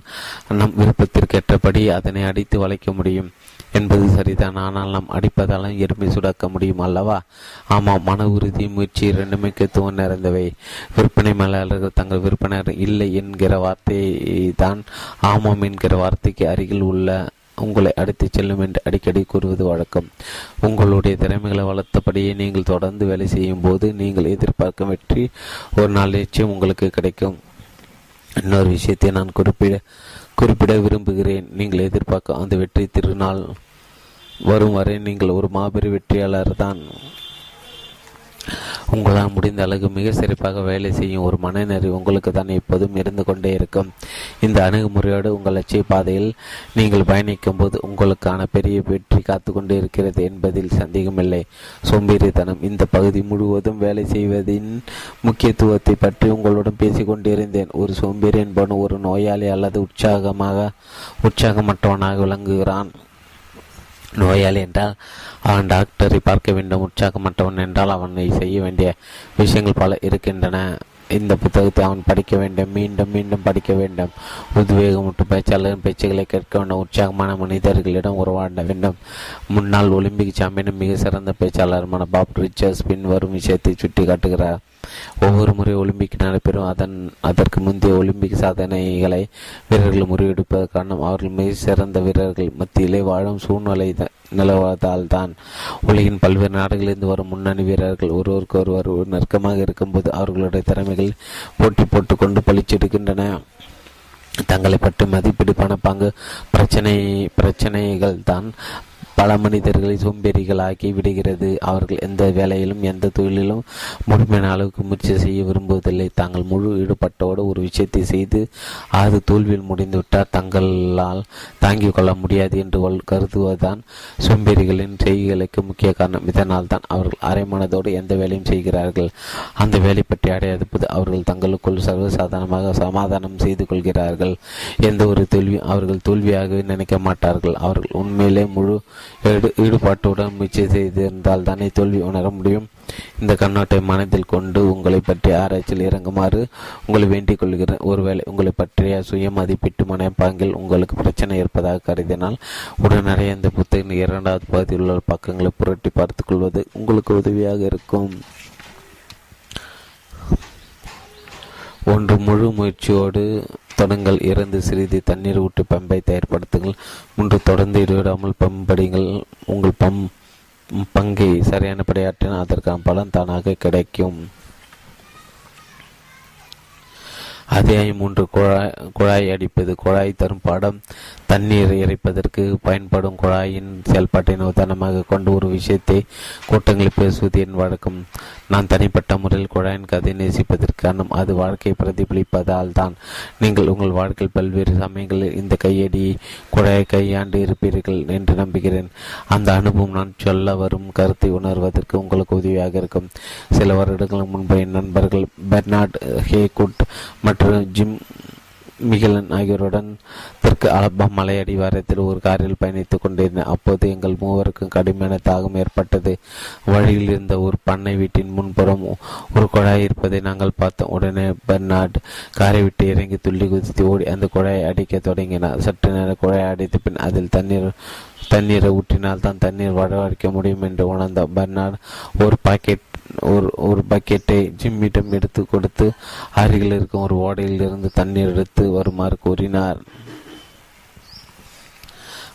நம் விருப்பத்திற்கேற்றபடி அதனை அடித்து வளைக்க முடியும். என்பது சரிதான். ஆனால் நாம் அடிப்பதாலும் எருமை சுடாக்க முடியும் அல்லவா? ஆமாம் மன உறுதி முயற்சி இரண்டு முக்கியத்துவம் நிறைந்தவை. விற்பனை மேலாளர்கள் தங்கள் விற்பனை இல்லை என்கிற வார்த்தையை தான் ஆமாம் என்கிற வார்த்தைக்கு அருகில் உள்ள உங்களை அடித்துச் செல்லும் என்று அடிக்கடி கூறுவது வழக்கம். உங்களுடைய திறமைகளை வளர்த்தபடியே நீங்கள் தொடர்ந்து வேலை செய்யும் போது நீங்கள் எதிர்பார்க்கும் வெற்றி ஒரு நாள் நிச்சயம் உங்களுக்கு கிடைக்கும். இன்னொரு விஷயத்தை நான் குறிப்பிட குறிப்பிட விரும்புகிறேன். நீங்கள் எதிர்பார்க்க அந்த வெற்றி திருநாள் வரும் வரை நீங்கள் ஒரு மாபெரும் வெற்றியாளர் தான் உங்களால் முடிந்த அளவு மிக சிறப்பாக வேலை செய்யும் ஒரு மனநிறை உங்களுக்கு தான் எப்போதும் இருந்து கொண்டே இருக்கும். இந்த அணுகுமுறையோடு உங்கள் லட்சிய பாதையில் நீங்கள் பயணிக்கும் போது உங்களுக்கான பெரிய வெற்றி காத்து கொண்டே இருக்கிறது என்பதில் சந்தேகமில்லை. சோம்பேறித்தனம் இந்த பகுதி முழுவதும் வேலை செய்வதின் முக்கியத்துவத்தை பற்றி உங்களுடன் பேசிக்கொண்டிருந்தேன். ஒரு சோம்பேறி என்பவன் ஒரு நோயாளி அல்லது உற்சாகமாக உற்சாகமற்றவனாக விளங்குகிறான். நோயாளி என்றால் அவன் டாக்டரை பார்க்க வேண்டும் உற்சாகமற்றவன் என்றால் அவனை செய்ய வேண்டிய விஷயங்கள் பல இருக்கின்றன. இந்த புத்தகத்தை அவன் படிக்க வேண்டும் மீண்டும் மீண்டும் படிக்க வேண்டும். உத்வேகமுற்று பேச்சாளரின் பேச்சுகளை கேட்க வேண்டும். உற்சாகமான மனிதர்களிடம் உருவாட வேண்டும். முன்னாள் ஒலிம்பிக் சாம்பியனும் மிக சிறந்த பேச்சாளருமான பாப் ரிச்சர்ஸ் பின் வரும் விஷயத்தை சுட்டி காட்டுகிறார் ஒவ்வொரு முறை ஒலிம்பிக் நடைபெறும். அதன் அதற்கு முந்தைய ஒலிம்பிக் சாதனைகளை வீரர்கள் முறியடிப்பதற்கான காரணம் அவர்கள் மிக சிறந்த வீரர்கள் மத்தியிலே வாழும் சூழ்நிலை நிலவதால் தான். உலகின் பல்வேறு நாடுகளிலிருந்து வரும் முன்னணி வீரர்கள் ஒருவருக்கு ஒருவர் நெருக்கமாக இருக்கும்போது அவர்களுடைய திறமைகள் போட்டி போட்டுக்கொண்டு பழிச்செடுக்கின்றன தங்களை பற்றி மதிப்பீடு பணப்பாங்கு பிரச்சனை பிரச்சனைகள் தான். பல மனிதர்களை சோம்பேறிகளாக்கி விடுகிறது. அவர்கள் எந்த வேலையிலும் எந்த தொழிலிலும் முழுமையான அளவுக்கு முயற்சி செய்ய விரும்புவதில்லை. தாங்கள் முழு ஈடுபட்டோடு ஒரு விஷயத்தை செய்து அது தோல்வியில் முடிந்துவிட்டால் தங்களால் தாங்கிக் கொள்ள முடியாது என்று கருதுவதுதான் சோம்பேறிகளின் செய்திகளுக்கு முக்கிய காரணம். இதனால் தான் அவர்கள் அரைமனதோடு எந்த வேலையும் செய்கிறார்கள். அந்த வேலை பற்றி அடையாத போது அவர்கள் தங்களுக்குள் சர்வசாதாரணமாக சமாதானம் செய்து கொள்கிறார்கள். எந்த ஒரு தோல்வியும் அவர்கள் தோல்வியாகவே நினைக்க மாட்டார்கள். அவர்கள் உண்மையிலே முழு ஈடுபாட்டுடன் முயற்சி செய்திருந்தால் தானே தோல்வி உணர முடியும். இந்த கண்ணோட்டை மனதில் கொண்டு உங்களை பற்றி ஆராய்ச்சியில் இறங்குமாறு உங்களை வேண்டிக் கொள்கிறேன். ஒருவேளை உங்களை பற்றிய சுய மதிப்பீட்டு மனப்பாங்கில் உங்களுக்கு பிரச்சனை இருப்பதாக கருதினால் உடனடியே இந்த புத்தகின் இரண்டாவது பகுதியில் உள்ள பக்கங்களை புரட்டி பார்த்துக் கொள்வது உங்களுக்கு உதவியாக இருக்கும். ஒன்று முழு முயற்சியோடு தொடங்கள் இறந்து சிறிது தண்ணீர் ஊற்றி பம்பை தயார்படுத்துங்கள். மூன்று தொடர்ந்து இடைவிடாமல் பம்படிங்கள் உங்கள் பம் பங்கை சரியானபடியாற்றினால் அதற்கான பலன் தானாக கிடைக்கும். அத்தியாயம் மூன்று. குழாய் குழாய் அடிப்பது. குழாய் தரும் பாடம். தண்ணீர் இறைப்பதற்கு பயன்படும் குழாயின் செயல்பாட்டின் உதாரணமாக கொண்டு ஒரு விஷயத்தை கூட்டங்களில் பேசுவது என் வழக்கம். நான் தனிப்பட்ட முறையில் குழாயின் கதை நேசிப்பதற்கான அது வாழ்க்கையை பிரதிபலிப்பதால் தான் நீங்கள் உங்கள் வாழ்க்கையில் பல்வேறு சமயங்களில் இந்த கையடி குழாயை கையாண்டு இருப்பீர்கள் என்று நம்புகிறேன். அந்த அனுபவம் நான் சொல்ல வரும் கருத்தை உணர்வதற்கு உங்களுக்கு உதவியாக இருக்கும். சில வருடங்களுக்கு முன்பு என் நண்பர்கள் பெர்னார்ட் ஹேகுட் மற்றும் ஜிம் மிகலன் ஆகியோருடன் தெற்கு அலபா மலை அடிவாரத்தில் ஒரு காரில் பயணித்துக் கொண்டிருந்தேன் அப்போது எங்கள் மூவருக்கும் கடுமையான தாகம் ஏற்பட்டது. வழியில் இருந்த ஒரு பண்ணை வீட்டின் முன்புறம் ஒரு குழாய் இருப்பதை நாங்கள் பார்த்தோம். உடனே பெர்னாட் காரை விட்டு இறங்கி துள்ளி குதித்து ஓடி அந்த குழாயை அடிக்க தொடங்கினார். சற்று நேரம் குழாயை அடித்த பின் அதில் தண்ணீர் தண்ணீரை ஊற்றினால் தான் தண்ணீர் வரவழைக்க முடியும் என்று உணர்ந்த பெர்னாட் ஒரு பாக்கெட் ஒரு ஒரு பக்கெட்டை ஜிம்மிடம் எடுத்து கொடுத்து அருகில் இருக்கும் ஒரு ஓடையில் இருந்து தண்ணீர் எடுத்து வருமாறு கூறினார்.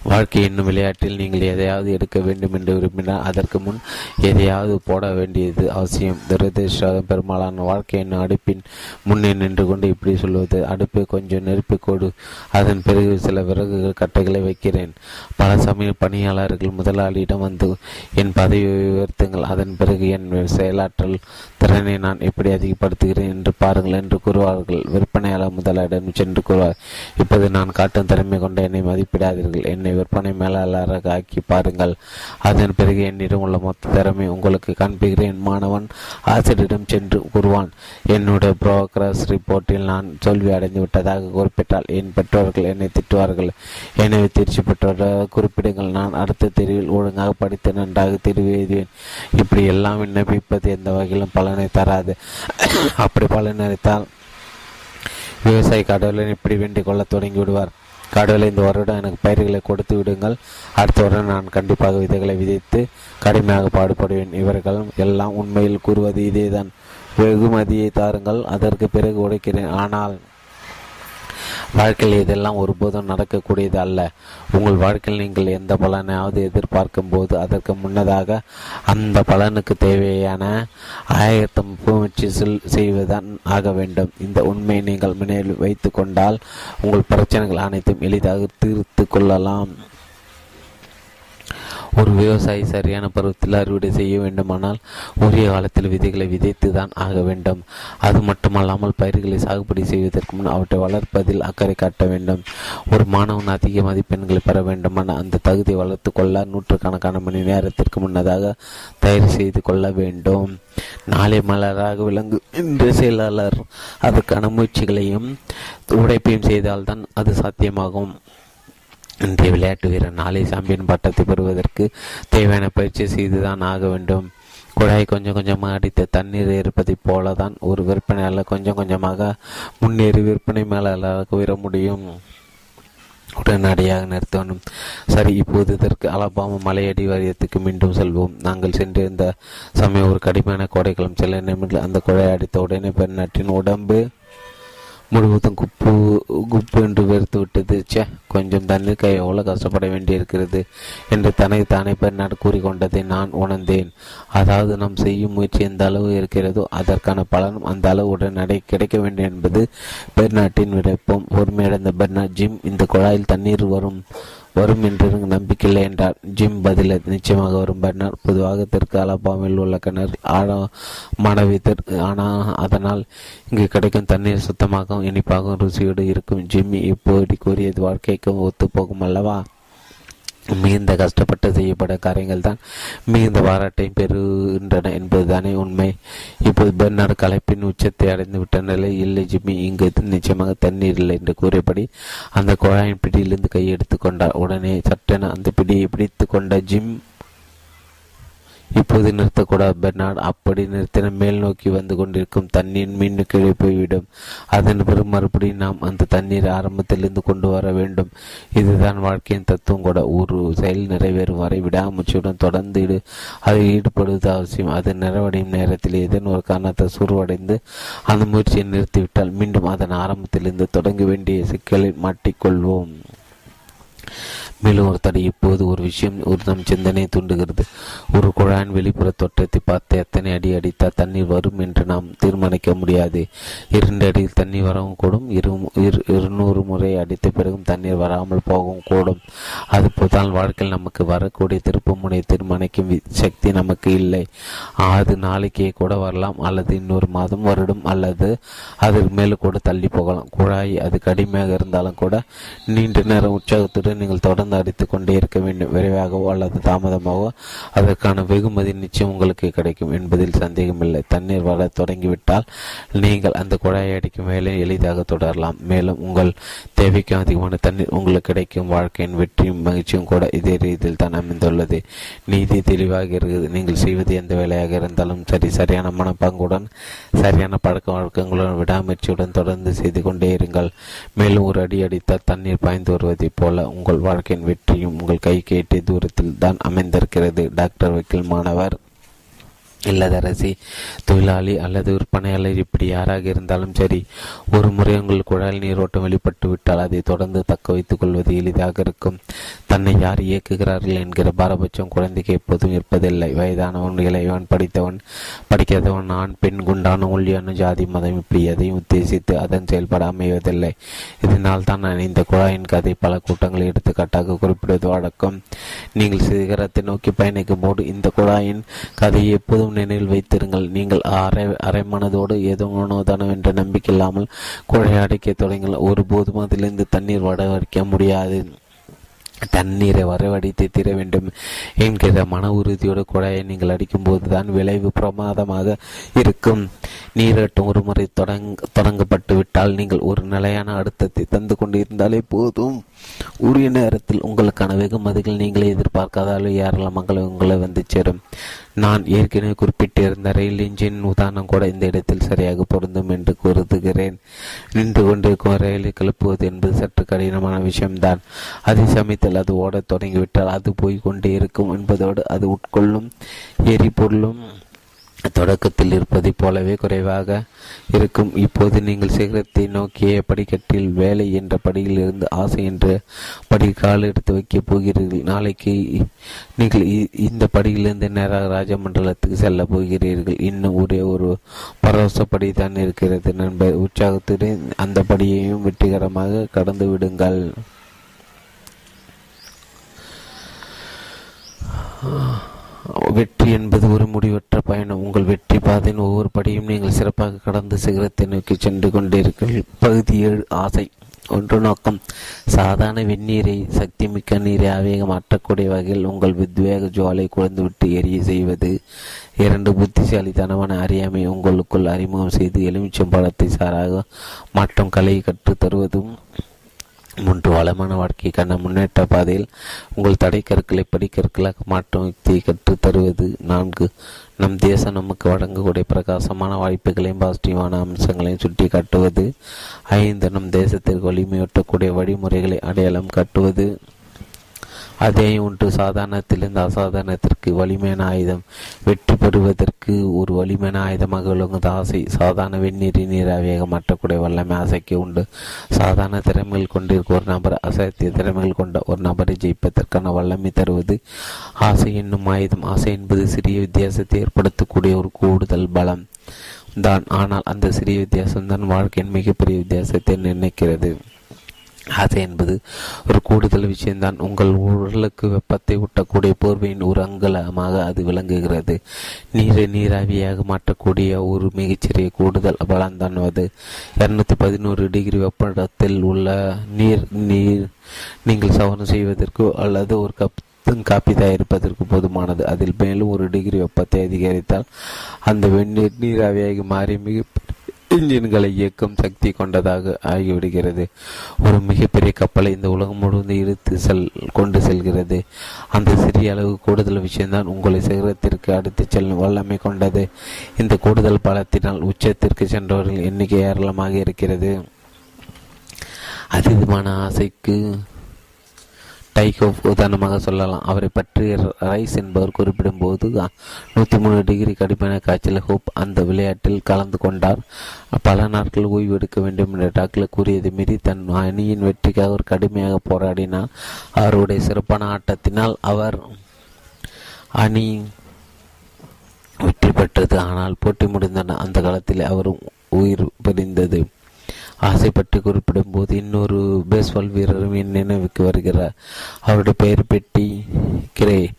வாழ்க்கை என்னும் விளையாட்டில் நீங்கள் எதையாவது எடுக்க வேண்டும் என்று விரும்பினால் அதற்கு முன் எதையாவது போட வேண்டியது அவசியம். துரதிருஷ்டம் பெரும்பாலான வாழ்க்கை என்னும் அடுப்பின் முன்னே நின்று கொண்டு இப்படி சொல்வது. அடுப்பு கொஞ்சம் நெருப்பி கொடு. அதன் பிறகு சில விறகுகள் கட்டைகளை வைக்கிறேன். பல சமயம் பணியாளர்கள் முதலாளியிடம் வந்து என் பதவியை உயர்த்துங்கள். அதன் பிறகு என் செயலாற்றல் திறனை நான் எப்படி அதிகப்படுத்துகிறேன் என்று பாருங்கள் என்று கூறுவார்கள். விற்பனையாளர் முதலாளிடம் சென்று கூறுவார். இப்போது நான் காட்டும் திறமை கொண்ட என்னை மதிப்பிடாதீர்கள். என்னை விற்பனை மேலாளராக ஆக்கி பாருங்கள். அதன் பிறகு என்னிடம் உள்ள மொத்த திறமை உங்களுக்கு காண்பிக்கிறேன். மாணவன் ஆசிரியரிடம் சென்று கூறுவான் என்னுடைய புரோக்ரஸ் ரிப்போர்ட்டில் நான் தோல்வி அடைந்து விட்டதாக குறிப்பிட்டால் என் பெற்றோர்கள் என்னை திட்டுவார்கள். எனவே திருச்சி பெற்றோர் குறிப்பிடுங்கள். நான் அடுத்த தெரிவில் ஒழுங்காக படித்து நன்றாக தெரிவு எழுதுவேன். இப்படி எல்லாம் விண்ணப்பிப்பது எந்த வகையிலும் பலனை தராது. அப்படி பலனளித்தால் விவசாயி கடவுளை இப்படி வேண்டிக் கொள்ள தொடங்கி விடுவார் கடவுளை இந்த வருடம் எனக்கு பயிர்களை கொடுத்து விடுங்கள். அடுத்த வருடம் நான் கண்டிப்பாக விதைகளை விதைத்து கடுமையாக பாடுபடுவேன். இவர்கள் எல்லாம் உண்மையில் கூறுவது இதேதான். வெகுமதியை தாருங்கள். அதற்கு பிறகு உடைக்கிறேன். ஆனால் வாழ்க்கையில் இதெல்லாம் ஒருபோதும் நடக்கக்கூடியது அல்ல. உங்கள் வாழ்க்கையில் நீங்கள் எந்த பலனாவது எதிர்பார்க்கும் போது அதற்கு முன்னதாக அந்த பலனுக்கு தேவையான ஆயத்தம் முயற்சி செய்வதுதான் ஆக வேண்டும். இந்த உண்மையை நீங்கள் நினைவில் வைத்து கொண்டால் உங்கள் பிரச்சனைகள் அனைத்தும் எளிதாக தீர்த்து கொள்ளலாம். ஒரு விவசாயி சரியான பருவத்தில் அறுவடை செய்ய வேண்டுமானால் உரிய காலத்தில் விதைகளை விதைத்து தான் ஆக வேண்டும். அது மட்டுமல்லாமல் பயிர்களை சாகுபடி செய்வதற்கு முன் அவற்றை வளர்ப்பதில் அக்கறை காட்ட வேண்டும். ஒரு மாணவன் அதிக மதிப்பெண்களை பெற வேண்டுமான அந்த தகுதியை வளர்த்து கொள்ள நூற்றுக்கணக்கான மணி நேரத்திற்கு முன்னதாக தயார் செய்து கொள்ள வேண்டும். நாளை மலராக விளங்கு என்ற செயலாளர் அதற்கான முயற்சிகளையும் உடைப்பையும் செய்தால்தான் அது சாத்தியமாகும். இன்றைய விளையாட்டு வீரர் நாளை சாம்பியன் பட்டத்தை பெறுவதற்கு தேவையான பயிற்சி செய்துதான் ஆக வேண்டும். குழாய் கொஞ்சம் கொஞ்சமாக அடித்த தண்ணீர் இருப்பதைப் போல தான் ஒரு விற்பனையாளர் கொஞ்சம் கொஞ்சமாக முன்னேறி விற்பனை மேலாளராக உயர முடியும். உடனடியாக நிறுத்தணும். சரி இப்போது இதற்கு அலபாமா மலையடி வாரியத்துக்கு மீண்டும் செல்வோம். நாங்கள் சென்றிருந்த சமயம் ஒரு கடுமையான கோடைக்காலம். சில நிமிடங்கள் அந்த குழாய் அடித்த உடனே பெண்ணாட்டின் உடம்பு முழுவதும் குப்பு குப்பு என்று வெறுத்து விட்டது. சே கொஞ்சம் தண்ணீர் எவ்வளோ கஷ்டப்பட வேண்டியிருக்கிறது என்று தன்னை தானே பெருநாடு கூறிக்கொண்டதை நான் உணர்ந்தேன். அதாவது நாம் செய்யும் முயற்சி எந்த அளவு இருக்கிறதோ அதற்கான பலனும் அந்த அளவு உடனடி கிடைக்க வேண்டும் என்பது பெருநாட்டின் விடைப்போம் பொறுமையடைந்த பெர்னாட் ஜிம் இந்த குழாயில் தண்ணீர் வரும் வரும் என்று நம்பிக்கையில்லை என்றார். ஜிம் பதில நிச்சயமாக வரும். பண்ணார் பொதுவாக தெற்கு அலபாமில் உள்ள கிணறு ஆழமானவை ஆனால் அதனால் இங்கு கிடைக்கும் தண்ணீர் சுத்தமாகவும் இனிப்பாகவும் ருசியோடு இருக்கும். ஜிம்மி இப்போடி கூறியது வாழ்க்கைக்கும் ஒத்து போகும் அல்லவா? மிகுந்த கஷ்டப்பட்டு செய்யப்பட காரியங்கள் தான் மிகுந்த பாராட்டையும் பெறுகின்றன என்பதுதானே உண்மை. இப்போது பெர்னாடு கலைப்பின் உச்சத்தை அடைந்து விட்ட நிலை இல்லை ஜிம்மி இங்கு நிச்சயமாக தண்ணீர் இல்லை என்று கூறியபடி அந்த குழாயின் பிடியிலிருந்து கையெடுத்து கொண்டார் உடனே சட்டென அந்த பிடியை பிடித்து கொண்ட ஜிம் இப்போது நிறுத்தக்கூடாது பெர்னார்ட். அப்படி நிறுத்தின மேல் நோக்கி வந்து கொண்டிருக்கும் தண்ணீர் மீண்டும் கீழே போய்விடும். அதன் பிறகு மறுபடியும் நாம் அந்த தண்ணீரை ஆரம்பத்திலிருந்து கொண்டு வர வேண்டும். இதுதான் வாழ்க்கையின் தத்துவம் கூட. ஒரு செயல் நிறைவேறும் வரை விடாமுச்சியுடன் தொடர்ந்து அதை ஈடுபடுவது அவசியம். அது நிறைவடையும் நேரத்தில் ஏதேனும் ஒரு காரணத்தை சுருவடைந்து அந்த முயற்சியை நிறுத்திவிட்டால் மீண்டும் அதன் ஆரம்பத்திலிருந்து தொடங்க வேண்டிய சிக்கலில் மாட்டிக்கொள்வோம். மேலும் ஒரு தடை இப்போது ஒரு விஷயம் ஒரு நம் சிந்தனையை தூண்டுகிறது. ஒரு குழாயின் வெளிப்புற தோற்றத்தை பார்த்து எத்தனை அடி அடித்தால் தண்ணீர் வரும் என்று நாம் தீர்மானிக்க முடியாது. இரண்டு அடியில் தண்ணீர் வரவும் கூடும். இரு இருநூறு முறை அடித்த பிறகும் தண்ணீர் வராமல் போகவும் கூடும். அதுபோதான் வாழ்க்கையில் நமக்கு வரக்கூடிய திருப்பு முனையை தீர்மானிக்கும் சக்தி நமக்கு இல்லை. அது நாளைக்கே கூட வரலாம் அல்லது இன்னொரு மாதம் வருடம் அல்லது அதற்கு மேலே கூட தள்ளி போகலாம். குழாய் அது கடுமையாக இருந்தாலும் கூட நீண்ட நேரம் உற்சாகத்துடன் நீங்கள் தொடர்ந்து தொடர்ந்து அடித்துக் கொண்டே இருக்க வேண்டும். விரைவாகவோ அல்லது தாமதமாகவோ அதற்கான வெகுமதி நிச்சயம் உங்களுக்கு கிடைக்கும் என்பதில் சந்தேகமில்லை. தண்ணீர் வர தொடங்கிவிட்டால் நீங்கள் அந்த குழாயை அடிக்கும் வேலை எளிதாக தொடரலாம். மேலும் உங்கள் தேவைக்கும் அதிகமான தண்ணீர் உங்களுக்கு கிடைக்கும். வாழ்க்கையின் வெற்றியும் மகிழ்ச்சியும் கூட இதே ரீதியில் தான் அமைந்துள்ளது. நீதி தெளிவாக இருக்குது. நீங்கள் செய்வது எந்த வேலையாக இருந்தாலும் சரி சரியான மனப்பாங்குடன் சரியான பழக்க வழக்கங்களுடன் விடாமுயற்சியுடன் தொடர்ந்து செய்து கொண்டே இருங்கள். மேலும் ஒரு அடி அடித்தால் தண்ணீர் பாய்ந்து வருவதைப் போல உங்கள் வாழ்க்கையின் வெற்றியும் உங்கள் கை கேட்டிய தூரத்தில் தான் அமைந்திருக்கிறது. டாக்டர் வக்கீல் மாணவர் இல்லதரசி தொழிலாளி அல்லது விற்பனையாளர் இப்படி யாராக இருந்தாலும் சரி ஒரு முறை உங்கள் குழாயில் நீரோட்டம் வெளிப்பட்டு விட்டால் அதை தொடர்ந்து தக்க வைத்துக் கொள்வது எளிதாக இருக்கும். தன்னை யார் இயக்குகிறார்கள் என்கிற பாரபட்சம் குழந்தைக்கு எப்போதும் இருப்பதில்லை. வயதானவன் இளையவன் படித்தவன் படிக்காதவன் ஆண் பெண் குண்டான ஒல்லியான ஜாதி மதம் இப்படி எதையும் உத்தேசித்து அதன் செயல்பட அமைவதில்லை. இதனால் தான் நான் இந்த குழாயின் கதை பல கூட்டங்களை எடுத்துக்காட்டாக குறிப்பிடுவது வழக்கம். நீங்கள் சிகரத்தை நோக்கி பயணிக்கும் போது இந்த குழாயின் கதையை எப்போதும் நினைவில் வைத்திருங்கள். நீங்கள் அரை அரை மனதோடு ஏதோ உணவுதானம் என்ற நம்பிக்கை இல்லாமல் குழை அடைக்க தொடங்கள் ஒருபோதும் அதிலிருந்து தண்ணீர் வட முடியாது. தண்ணீரை வரவடைத்து தீர வேண்டும் என்கிற மன உறுதியோடு குழாயை நீங்கள் அடிக்கும்போது தான் விளைவு பிரமாதமாக இருக்கும். நீரட்டும் ஒரு முறை தொடங்க தொடங்கப்பட்டு விட்டால் நீங்கள் ஒரு நிலையான அழுத்தத்தை தந்து கொண்டு இருந்தாலே போதும். உரிய நேரத்தில் உங்களுக்கான வெகுமதிகள் நீங்களே எதிர்பார்க்காத அளவு ஏராளமாக உங்களை வந்து சேரும். நான் ஏற்கனவே குறிப்பிட்டிருந்த ரயில் இன்ஜின் உதாரணம் கூட இந்த இடத்தில் சரியாக பொருந்தும் என்று கருதுகிறேன். நின்று கொண்டிருக்கும் ரயிலை கிளப்புவது என்பது சற்று கடினமான விஷயம்தான். அதே சமயத்தில் அது ஓடத் தொடங்கிவிட்டால் அது போய் கொண்டே இருக்கும் என்பதோடு அது உட்கொள்ளும் எரிபொருளும் தொடக்கத்தில் இருப்பதைப் போலவே குறைவாக இருக்கும். இப்போது நீங்கள் சிகரத்தை நோக்கிய படிக்கட்டில் வேலை என்ற படியில் இருந்து ஆசை என்ற படி கால் எடுத்து வைக்கப் போகிறீர்கள். நாளைக்கு நீங்கள் இந்த படியிலிருந்து நேராக ராஜமண்டலத்துக்கு செல்ல போகிறீர்கள். இன்னும் ஒரே ஒரு பரவசப்படி தான் இருக்கிறது. நண்பர் உற்சாகத்துடன் அந்த படியையும் வெற்றிகரமாக கடந்து விடுங்கள். வெற்றி என்பது ஒரு முடிவற்ற பயணம். உங்கள் வெற்றி பாதையின் ஒவ்வொரு படியும் நீங்கள் சிறப்பாக கடந்து சிகரத்தை நோக்கி சென்று கொண்டிருக்கிறீர்கள் பகுதி ஏழு ஆசை. ஒன்று நோக்கம். சாதாரண வெந்நீரை சக்தி மிக்க நீரை ஆவேக மாற்றக்கூடிய வகையில் உங்கள் வித்வேக ஜுவாலை குழந்துவிட்டு எரிய செய்வது. இரண்டு புத்திசாலித்தனமான அறியாமை உங்களுக்குள் அறிமுகம் செய்து எலுமிச்சம் பழத்தை சாராக மாற்றம் கலையை கற்றுத் தருவதும் மூன்று வளமான வாழ்க்கைக்கான முன்னேற்ற பாதையில் உங்கள் தடை கற்களை படிக்கற்களாக மாற்றும் யுக்தியை கற்றுத் தருவது. நான்கு நம் தேசம் நமக்கு வழங்கக்கூடிய பிரகாசமான வாய்ப்புகளையும் பாசிட்டிவான அம்சங்களையும் சுட்டி காட்டுவது ஐந்து நம் தேசத்திற்கு வலிமையூட்டக்கூடிய வழிமுறைகளை அடையாளம் காட்டுவது. அதே ஒன்று சாதாரணத்திலிருந்து அசாதாரணத்திற்கு வலிமையான ஆயுதம். வெற்றி பெறுவதற்கு ஒரு வலிமையான ஆயுதமாக விளங்குவது ஆசை. சாதாரண வெந்நீரின் நீராவியாக மாற்றக்கூடிய வல்லமை ஆசைக்கு உண்டு. சாதாரண திறமைகள் கொண்டிருக்க ஒரு நபர் அசாத்திய திறமைகள் கொண்ட ஒரு நபரை ஜெயிப்பதற்கான வல்லமை தருவது ஆசை என்னும் ஆயுதம். ஆசை என்பது சிறிய வித்தியாசத்தை ஏற்படுத்தக்கூடிய ஒரு கூடுதல் பலம். தான். ஆனால் அந்த சிறிய வித்தியாசம்தான் வாழ்க்கையின் மிகப்பெரிய வித்தியாசத்தை நிர்ணயிக்கிறது. ஆசை என்பது ஒரு கூடுதல் விஷயம்தான். உங்கள் உடலுக்கு வெப்பத்தை ஊட்டக்கூடிய போர்வையின் ஒரு அங்கலமாக அது விளங்குகிறது. நீரை நீராவியாக மாற்றக்கூடிய ஒரு மிகச்சிறிய கூடுதல் பலம்தான் அது. இருநூத்தி பதினோரு டிகிரி வெப்பத்தில் உள்ள நீர் நீர் நீங்கள் சவரம் செய்வதற்கு அல்லது ஒரு கப் காப்பி தயாரிப்பதற்கு போதுமானது. அதில் மேலும் ஒரு டிகிரி வெப்பத்தை அதிகரித்தால் அந்த வெந்நீர் நீராவியாகி மாறி மிக இன்ஜின்களை இயக்கும் சக்தி கொண்டதாக ஆகிவிடுகிறது. ஒரு மிகப்பெரிய கப்பலை இந்த உலகம் முழுவதும் இழுத்து செல் கொண்டு செல்கிறது. அந்த சிறிய அளவு கூடுதல் விஷயம்தான் உங்களை சிகரத்திற்கு அடுத்து செல்லும் வல்லமை கொண்டது. இந்த கூடுதல் பலத்தினால் உச்சத்திற்கு சென்றவர்கள் எண்ணிக்கை ஏராளமாக இருக்கிறது. அதீதமான ஆசைக்கு டைகோப் உதாரணமாக சொல்லலாம். அவரை பற்றி ரைஸ் என்பவர் குறிப்பிடும்போது நூற்றி மூணு டிகிரி கடுமையான காய்ச்சல் ஹோப் அந்த விளையாட்டில் கலந்து கொண்டார். பல நாட்கள் ஓய்வு எடுக்க வேண்டும் என்று டாக்டர் கூறியது மீறி தன் அணியின் வெற்றிக்காக அவர் கடுமையாக போராடினார். அவருடைய சிறப்பான ஆட்டத்தினால் அவர் அணி வெற்றி பெற்றது. ஆனால் போட்டி முடிந்தன அந்த காலத்தில் அவரும் உயிர் பிரிந்தது. ஆசை பற்றி குறிப்பிடும் போது இன்னொரு பேஸ்பால் வீரரும் என் நினைவுக்கு வருகிறார். அவருடைய பெயர் பெட்டி கிரே.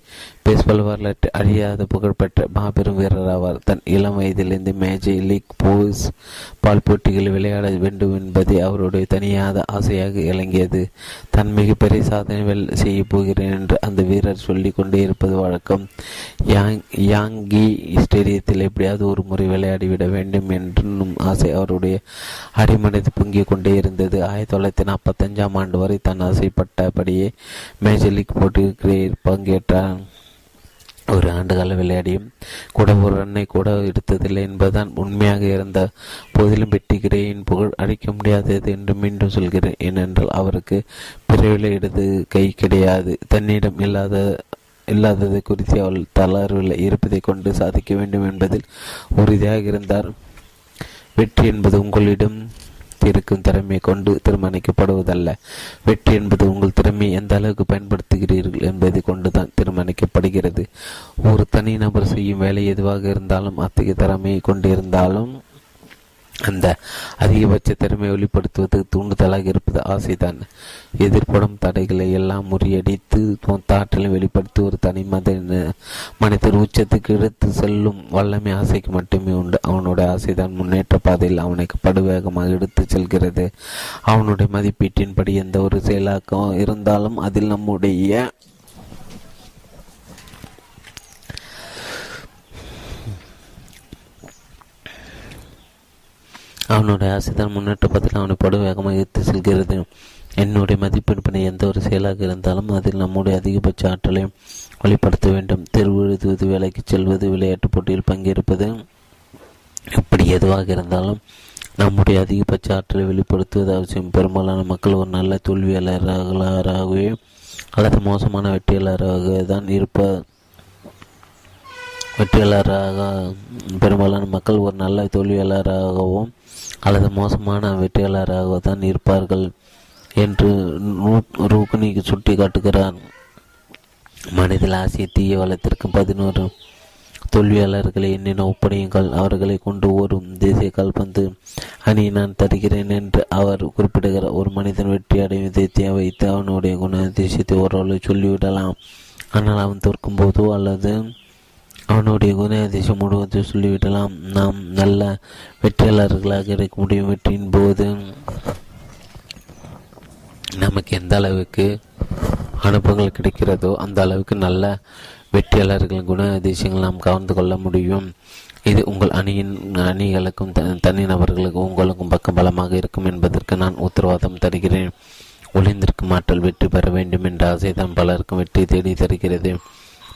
பேஸ்பால் வரலாற்று அறியாத புகழ்பெற்ற மாபெரும் வீரர் ஆவார். தன் இளம் வயதிலிருந்து மேஜை லீக் போஸ் பால் போட்டிகளில் விளையாட வேண்டும் என்பதே அவருடைய தனியாத ஆசையாக இலங்கியது. தன் மிகப்பெரிய சாதனைகள் செய்ய போகிறேன் என்று அந்த வீரர் சொல்லிக் கொண்டே இருப்பது வழக்கம். யாங் யாங்கி ஸ்டேடியத்தில் எப்படியாவது ஒரு முறை விளையாடிவிட வேண்டும் என்றும் ஆசை அவருடைய அடிமனது பொங்கிக் கொண்டே இருந்தது. ஆயிரத்தி தொள்ளாயிரத்தி நாற்பத்தஞ்சாம் ஆண்டு வரை தன் ஆசைப்பட்டபடியே மேஜர் லீக் போட்டியில் பங்கேற்றார் ஒரு ஆண்டுகால விளையாடியும் கூட ஒரு ரன்னை கூட எடுத்ததில்லை என்பதுதான் உண்மையாக இருந்த போதிலும் வெட்டிக்கிறேன் புகழ் அழிக்க முடியாதது என்று மீண்டும் சொல்கிறேன். ஏனென்றால் அவருக்கு பிறவில இடது கை கிடையாது. தன்னிடம் இல்லாத இல்லாதது குறித்து அவள் தளர்வில் இருப்பதை கொண்டு சாதிக்க வேண்டும் என்பதில் உறுதியாக இருந்தார். வெற்றி என்பது உங்களிடம் இருக்கும் திறமையை கொண்டு தீர்மானிக்கப்படுவதல்ல வெற்றி என்பது உங்கள் திறமையை எந்த அளவுக்கு பயன்படுத்துகிறீர்கள் என்பதை கொண்டுதான் தீர்மானிக்கப்படுகிறது ஒரு தனிநபர் செய்யும் வேலை எதுவாக இருந்தாலும் அத்தகைய திறமையை கொண்டிருந்தாலும் அந்த அதிகபட்ச திறமையை வெளிப்படுத்துவது தூண்டுதலாக இருப்பது ஆசைதான். எதிர்ப்படும் தடைகளை எல்லாம் முறியடித்து தாற்றலை வெளிப்படுத்தி ஒரு தனி மனித மனிதர் உச்சத்துக்கு எடுத்து செல்லும் வல்லமை ஆசைக்கு மட்டுமே உண்டு. அவனுடைய ஆசைதான் முன்னேற்ற பாதையில் அவனை படுவேகமாக எடுத்து செல்கிறது. அவனுடைய மதிப்பீட்டின்படி எந்த ஒரு செயலாக்கம் இருந்தாலும் அதில் நம்முடைய அவனுடைய ஆசைதான் முன்னேற்ற பதில் அவனை படு வேகமாக எடுத்து செல்கிறது. என்னுடைய மதிப்பெண்பினை எந்த ஒரு செயலாக இருந்தாலும் அதில் நம்முடைய அதிகபட்ச ஆற்றலையும் வெளிப்படுத்த வேண்டும். தெருவு எழுதுவது வேலைக்கு செல்வது விளையாட்டுப் போட்டியில் பங்கேற்பது இப்படி எதுவாக இருந்தாலும் நம்முடைய அதிகபட்ச ஆற்றலை வெளிப்படுத்துவது அவசியம். பெரும்பாலான மக்கள் ஒரு நல்ல தோல்வியாளர்களாகவே அல்லது மோசமான வெற்றியாளராக தான் இருப்ப வெற்றியாளராக பெரும்பாலான மக்கள் ஒரு நல்ல தோல்வியாளராகவும் அல்லது மோசமான வெற்றியாளராக தான் இருப்பார்கள் என்று ரூக்னி சுட்டி காட்டுகிறார் மனதில் ஆசிய தீய வளத்திற்கு பதினோரு தோல்வியாளர்களை என்னென்ன ஒப்படையுங்கள். அவர்களை கொண்டு வரும் தேசிய கால்பந்து அணி நான் தருகிறேன் என்று அவர் குறிப்பிடுகிறார். ஒரு மனிதன் வெற்றி அடைவதை வைத்து அவனுடைய குணாதிசயத்தை ஓரளவு சொல்லிவிடலாம். ஆனால் அவன் தோற்கும் போதோ அல்லது அவனுடைய குணாதிசயம் முழுவதும் சொல்லிவிடலாம். நாம் நல்ல வெற்றியாளர்களாக இருக்க முடியும். வெற்றியின் போது நமக்கு எந்த அளவுக்கு அனுபவங்கள் கிடைக்கிறதோ அந்த அளவுக்கு நல்ல வெற்றியாளர்களின் குண அதிசயங்கள் நாம் கவர்ந்து கொள்ள முடியும். இது உங்கள் அணியின் அணிகளுக்கும் தனிநபர்களுக்கும் உங்களுக்கும் பக்கம் பலமாக இருக்கும் என்பதற்கு நான் உத்தரவாதம் தருகிறேன். ஒளிந்திருக்கும் ஆற்றல் வெற்றி பெற வேண்டும் என்ற ஆசைதான் பலருக்கும் வெற்றி தேடி தருகிறது.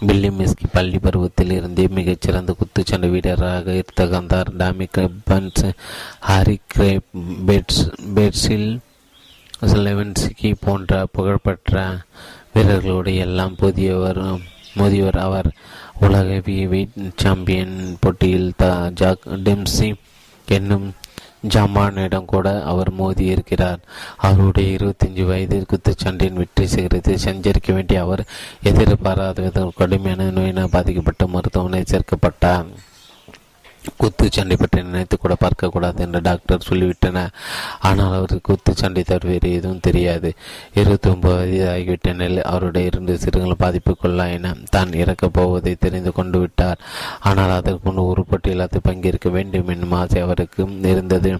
பில்லி மிஸ்கி பள்ளி பருவத்தில் இருந்தே மிகச்சிறந்த குத்துச்சண்டை வீரராக இருந்த கந்தார் டாமிக் பன்ஸ் ஹாரி கிரேப் பெட்ஸ் பெட்ஸில் லெவன்ஸ்கி போன்ற புகழ்பெற்ற வீரர்களோடு எல்லாம் புதியவர் மோதியவர் அவர். உலக வெயிட் சாம்பியன் போட்டியில் த ஜாக் டெம்சி என்னும் ஜமானிடம் கூட அவர் மோதி இருக்கிறார் அவருடைய இருபத்தஞ்சு வயதில் குத்துச்சண்டையின் வெற்றி சிகரத்தை சஞ்சரிக்க வேண்டிய அவர் எதிர்பாராத கடுமையான நோயினால் பாதிக்கப்பட்ட மருத்துவமனை சேர்க்கப்பட்டார். குத்துச்சண்டை பற்றி நினைத்து கூட பார்க்கக்கூடாது என்று டாக்டர் சொல்லிவிட்டனர் ஆனால் அவருக்கு குத்துச்சண்டை தவிர வேறு எதுவும் தெரியாது. இருபத்தி ஒன்பது வயது ஆகிவிட்ட நிலையில் அவருடைய இரண்டு சிறுகள் பாதிப்புக்குள்ளாயின. தான் இறக்கப் போவதை தெரிந்து கொண்டு விட்டார். ஆனால் அதற்கு முன் உருப்பட்டு இல்லாத பங்கேற்க வேண்டும் என்னும் ஆசை அவருக்கு இருந்தது.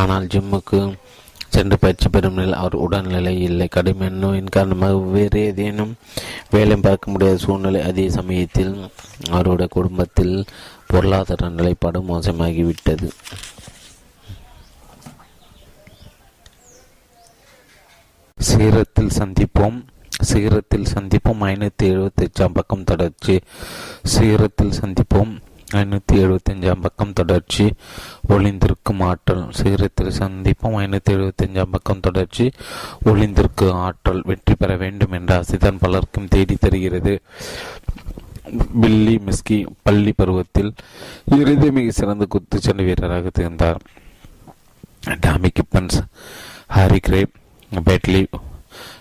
ஆனால் ஜிம்முக்கு சென்று பயிற்சி பெறும் நிலையில் அவர் உடல்நிலை இல்லை. கடுமையான நோயின் காரணமாக வேறு ஏதேனும் வேலை பார்க்க முடியாத சூழ்நிலை அதே சமயத்தில் அவருடைய குடும்பத்தில் பொருளாதார நிலைப்பாடு மோசமாகிவிட்டது. சீரத்தில் சந்திப்போம். சீரத்தில் சந்திப்போம். ஐநூற்றி எழுபத்தஞ்சாம் பக்கம் தொடர்ச்சி. சீரத்தில் சந்திப்போம். ஐநூற்றி எழுபத்தஞ்சாம் பக்கம் தொடர்ச்சி. ஒளிந்திருக்கும் ஆற்றல். சீரத்தில் சந்திப்போம். ஐநூற்றி எழுபத்தஞ்சாம் பக்கம் தொடர்ச்சி. ஒளிந்திருக்கு ஆற்றல் வெற்றி பெற வேண்டும் என்ற ஆசைதான் பலருக்கும் தேடி தருகிறது. பில்லி மிஸ்கி பள்ளி பருவத்தில் இறுதி மிக சிறந்த குத்துச்சண்டை வீரராக திகழ்ந்தார். டாமி கிப்பன்ஸ் ஹாரி கிரேப் பேட்லி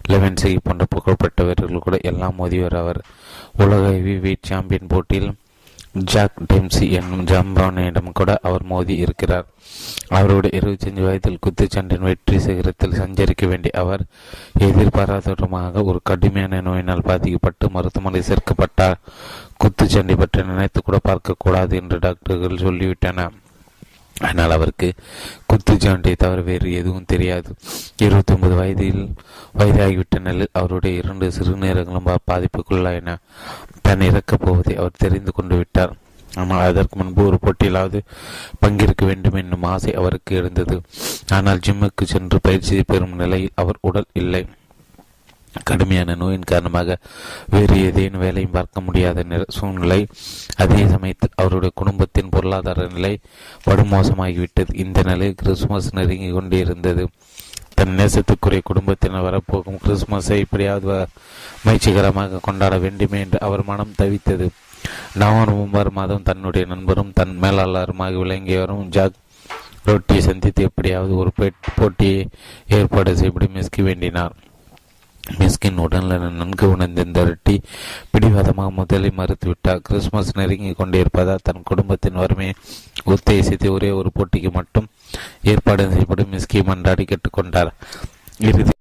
லெவன்சி போன்ற புகழ்பெற்ற வீரர்கள் கூட எல்லாம் மோதியவர் அவர். உலக ஹெவி வெயிட் சாம்பியன் போட்டியில் ஜாக் டெம்சி என்னும் ஜாம்பானிடம் கூட அவர் மோதி இருக்கிறார். அவருடைய இருபத்தஞ்சு வயதில் குத்துச்சண்டையின் வெற்றி சிகரத்தில் சஞ்சரிக்க வேண்டிய அவர் எதிர்பாராதமாக ஒரு கடுமையான நோயினால் பாதிக்கப்பட்டு மருத்துவமனை சேர்க்கப்பட்டார். குத்துச்சண்டை பற்றி நினைத்து கூட பார்க்கக்கூடாது என்று டாக்டர்கள் சொல்லிவிட்டனர். ஆனால் அவருக்கு குத்து ஜாண்டை தவிர வேறு எதுவும் தெரியாது. இருபத்தி ஒன்பது வயதில் வயதாகிவிட்ட நிலையில் அவருடைய இரண்டு சிறுநீரகங்களும் பாதிப்புக்குள்ளாயின. தான் இறக்கப் போவதை அவர் தெரிந்து கொண்டு விட்டார். ஆனால் அதற்கு முன்பு ஒரு போட்டியிலாவது பங்கேற்க வேண்டும் என்னும் ஆசை அவருக்கு இருந்தது. ஆனால் ஜிம்முக்கு சென்று பயிற்சி பெறும் நிலையில் அவர் உடல் இல்லை. கடுமையான நோயின் காரணமாக வேறு ஏதேனும் வேலையும் பார்க்க முடியாத சூழ்நிலை. அதே சமயத்தில் அவருடைய குடும்பத்தின் பொருளாதார நிலை படுமோசமாகிவிட்டது இந்த நிலை கிறிஸ்துமஸ் நெருங்கி கொண்டிருந்தது. தன் நேசத்துக்குரிய குடும்பத்தினர் வரப்போகும் கிறிஸ்துமஸை இப்படியாவது முயற்சிகரமாக கொண்டாட வேண்டுமே என்று அவர் மனம் தவித்தது. நவம்பர் மாதம் தன்னுடைய நண்பரும் தன் மேலாளருமாக விளங்கியவரும் ஜாக் ரொட்டியை சந்தித்து எப்படியாவது ஒரு போட்டியை ஏற்பாடு செய்யப்படும் மிஸ்கி வேண்டினார். மிஸ்கின் உடல்நல நன்கு உணர்ந்திருந்த ரெட்டி பிடிவாதமாக முதலை மறுத்துவிட்டார் கிறிஸ்துமஸ் நெருங்கி கொண்டிருப்பதால் தன் குடும்பத்தின் வறுமையை உத்தேசித்து ஒரே ஒரு போட்டிக்கு மட்டும் ஏற்பாடு செய்யப்படும். மிஸ்கி மன்றாடி கேட்டுக்கொண்டார் இறுதி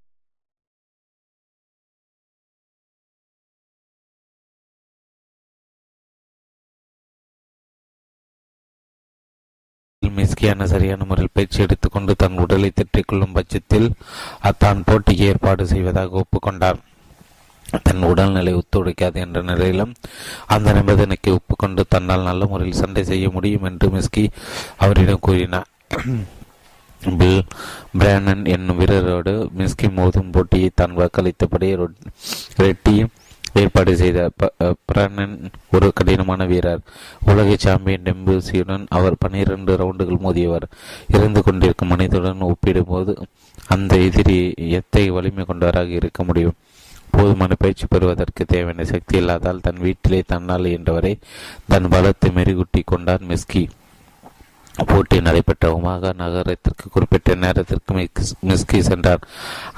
மிஸ்கியான சரியான முறையில் பயிற்சி எடுத்துக்கொண்டு தன் உடலை திட்டிக் கொள்ளும் பட்சத்தில் அத்தான் போட்டிக்கு ஏற்பாடு செய்வதாக ஒப்புக்கொண்டார். தன் உடல்நிலை ஒத்துழைக்காது என்ற நிலையிலும் அந்த நிபந்தனைக்கு ஒப்புக்கொண்டு தன்னால் நல்ல முறையில் சண்டை செய்ய முடியும் என்று மிஸ்கி அவரிடம் கூறினார். பில் பிரானன் என்னும் வீரரோடு மிஸ்கி மோதும் போட்டியை தான் வாக்களித்தபடி ரெட்டி ஏற்பாடு செய்த பிரானன் ஒரு கடினமான வீரர். உலக சாம்பியன் டெம்பூசியுடன் அவர் பனிரெண்டு ரவுண்டுகள் மோதியவர். இருந்து கொண்டிருக்கும் மனிதனுடன் ஒப்பிடும்போது அந்த எதிரி எத்தகைய வலிமை கொண்டவராக இருக்க முடியும். போதுமான பயிற்சி பெறுவதற்கு தேவையான சக்தி இல்லாதால் தன் வீட்டிலே தன்னால் என்றவரை தன் பலத்தை மெருகூட்டி கொண்டார் மெஸ்கி. போட்டி நடைபெற்ற உமாக நகரத்திற்கு குறிப்பிட்ட நேரத்திற்கு மிஸ்கி சென்றார்.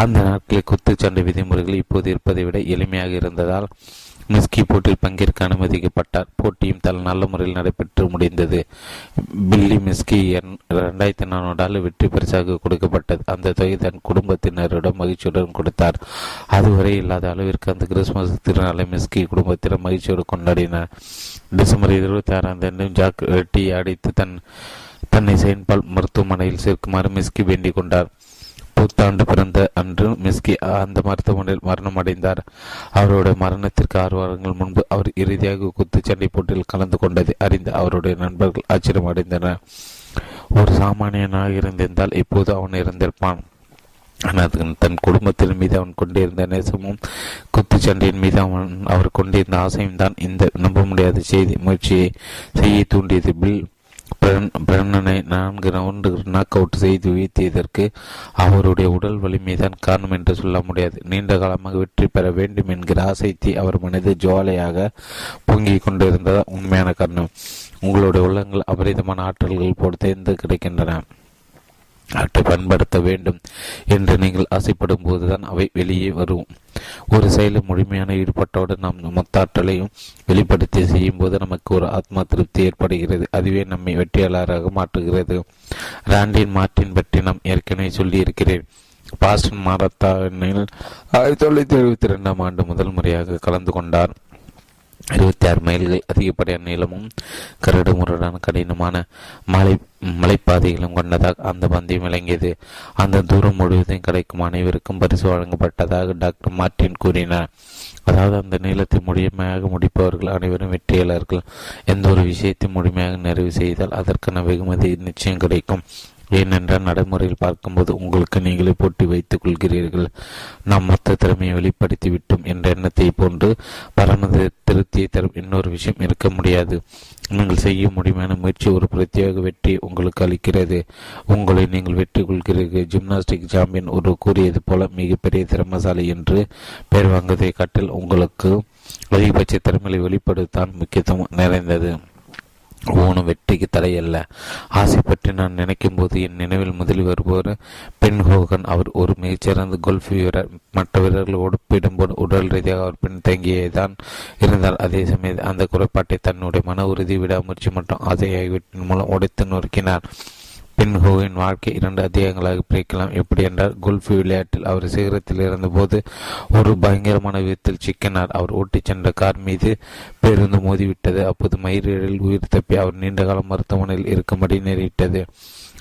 அந்த நாட்களில் குத்துச்சண்டை விதிமுறைகள் இப்போது இருப்பதை விட எளிமையாக இருந்ததால் மிஸ்கி போட்டியில் பங்கேற்க அனுமதிக்கப்பட்டார். போட்டியும் தல் நல்ல முறையில் நடைபெற்று முடிந்தது. பில்லி மிஸ்கி இரண்டாயிரத்தி நானூறு டாலர் வெற்றி பரிசாக கொடுக்கப்பட்டது. அந்த தொகை தன் குடும்பத்தினரிடம் மகிழ்ச்சியுடன் கொடுத்தார். அதுவரை இல்லாத அளவிற்கு அந்த கிறிஸ்துமஸ் திருநாளை மிஸ்கி குடும்பத்தினர் மகிழ்ச்சியோடு கொண்டாடினார். டிசம்பர் இருபத்தி ஆறாம் தேதி ஜாக் வெட்டி அடித்து தன் தன்னை செயின்பால் மருத்துவமனையில் சேர்க்குமாறு மிஸ்கி வேண்டிக் கொண்டார். புத்தாண்டு பிறந்த அன்று மிஸ்கி அந்த மருத்துவமனையில் மரணம் அடைந்தார். அவருடைய மரணத்திற்கு ஆறு வாரங்கள் முன்பு அவர் இறுதியாக குத்துச்சண்டை போட்டியில் கலந்து கொண்டதை அறிந்து அவருடைய நண்பர்கள் ஆச்சரியம் அடைந்தனர் ஒரு சாமானியனாக இருந்திருந்தால் இப்போது அவன் இருந்திருப்பான் ஆனால் தன் குடும்பத்தின் மீது அவன் கொண்டிருந்த நேசமும் குத்துச்சண்டையின் மீது அவன் அவர் கொண்டிருந்த ஆசையும் தான் இந்த நம்ப முடியாத செய்தி முயற்சியை செய்ய தூண்டியது. பில் பிரண்ணனை நான்கு ரவுண்டு நாக் அவுட் செய்து வீழ்த்தியதற்கு அவருடைய உடல் வலிமைதான் காரணம் என்று சொல்ல முடியாது. நீண்ட காலமாக வெற்றி பெற வேண்டும் என்கிற ஆசைத்தி அவர் மனது ஜுவாலையாக பொங்கிக் கொண்டிருந்ததா உண்மையான காரணம். உங்களுடைய உள்ளங்கள் அபரிதமான ஆற்றல்கள் போல் தேர்ந்து கிடைக்கின்றன. அவற்றை பயன்படுத்த வேண்டும் என்று நீங்கள் ஆசைப்படும் போதுதான் அவை வெளியே வரும். ஒரு செயலில் முழுமையான ஈடுபட்டோடு நாம் மொத்தாற்றலையும் வெளிப்படுத்தி செய்யும் போது நமக்கு ஒரு ஆத்மா திருப்தி ஏற்படுகிறது. அதுவே நம்மை வெற்றியாளராக மாற்றுகிறது. ராண்டின் மார்டின் பற்றி நாம் ஏற்கனவே சொல்லியிருக்கிறேன். பாஸ்டன் மாரத்தானில் ஆயிரத்தி தொள்ளாயிரத்தி எழுபத்தி ரெண்டாம் ஆண்டு முதல் முறையாக கலந்து கொண்டார். இருபத்தி ஆறு மைல்கள் அதிகப்படியான நீளமும் கரடுமுரடான கடினமான மலை மலைப்பாதைகளும் கொண்டதாக அந்த பந்தயம் விளங்கியது. அந்த தூரம் முழுவதும் கிடைக்கும் அனைவருக்கும் பரிசு வழங்கப்பட்டதாக டாக்டர் மார்டின் கூறினார். அதாவது அந்த நீளத்தை முழுமையாக முடிப்பவர்கள் அனைவரும் வெற்றியாளர்கள். எந்த ஒரு விஷயத்தை முழுமையாக நிறைவு செய்தால் அதற்கான வெகுமதி நிச்சயம் கிடைக்கும். ஏனென்றால் நடைமுறையில் பார்க்கும்போது உங்களுக்கு நீங்களே போட்டி வைத்துக் கொள்கிறீர்கள். நாம் மொத்த திறமையை வெளிப்படுத்தி விட்டோம் என்ற எண்ணத்தை போன்று பரமத திருப்தியை தரும் இன்னொரு விஷயம் இருக்க முடியாது. நீங்கள் செய்ய முடியுமான முயற்சி ஒரு பிரத்யேக வெற்றி உங்களுக்கு அளிக்கிறது. உங்களை நீங்கள் வெற்றி கொள்கிறீர்கள். ஜிம்னாஸ்டிக் சாம்பியன் ஒரு கூறியது போல மிகப்பெரிய திறமசாலி என்று பெயர் வாங்குவதை காட்டில் உங்களுக்கு அதிகபட்ச திறமையை வெளிப்படுத்தான் முக்கியத்துவம் நிறைந்தது. ஊனம் வெற்றிக்கு தடையல்ல ஆசை பற்றி நான் நினைக்கும் போது என் நினைவில் முதலில் வருபவர் பென் ஹோகன். அவர் ஒரு மிகச்சிறந்த கோல்ஃப் வீரர். மற்ற வீரர்களோடு ஒப்பிடும்போது உடல் ரீதியாக அவர் பின் தங்கியதான் இருந்தார். அதே சமயம் அந்த குறைபாட்டை தன்னுடைய மன உறுதி விடாமுயற்சி மற்றும் ஆசை ஆகியவற்றின் மூலம் உடைத்து நொறுக்கினார் பின் ஹோவின் வாழ்க்கை இரண்டு அத்தியாயங்களாக பிரிக்கலாம். எப்படி என்றால் கோல்ஃப் விளையாட்டில் அவர் சிகரத்தில் இருந்தபோது ஒரு பயங்கரமான விதத்தில் சிக்கினார். அவர் ஓட்டிச் சென்ற கார் மீது பேருந்து மோதிவிட்டது. அப்போது மயிரிழல் உயிர் தப்பி அவர் நீண்டகாலம் மருத்துவமனையில் இருக்கும்படி நேரிட்டது.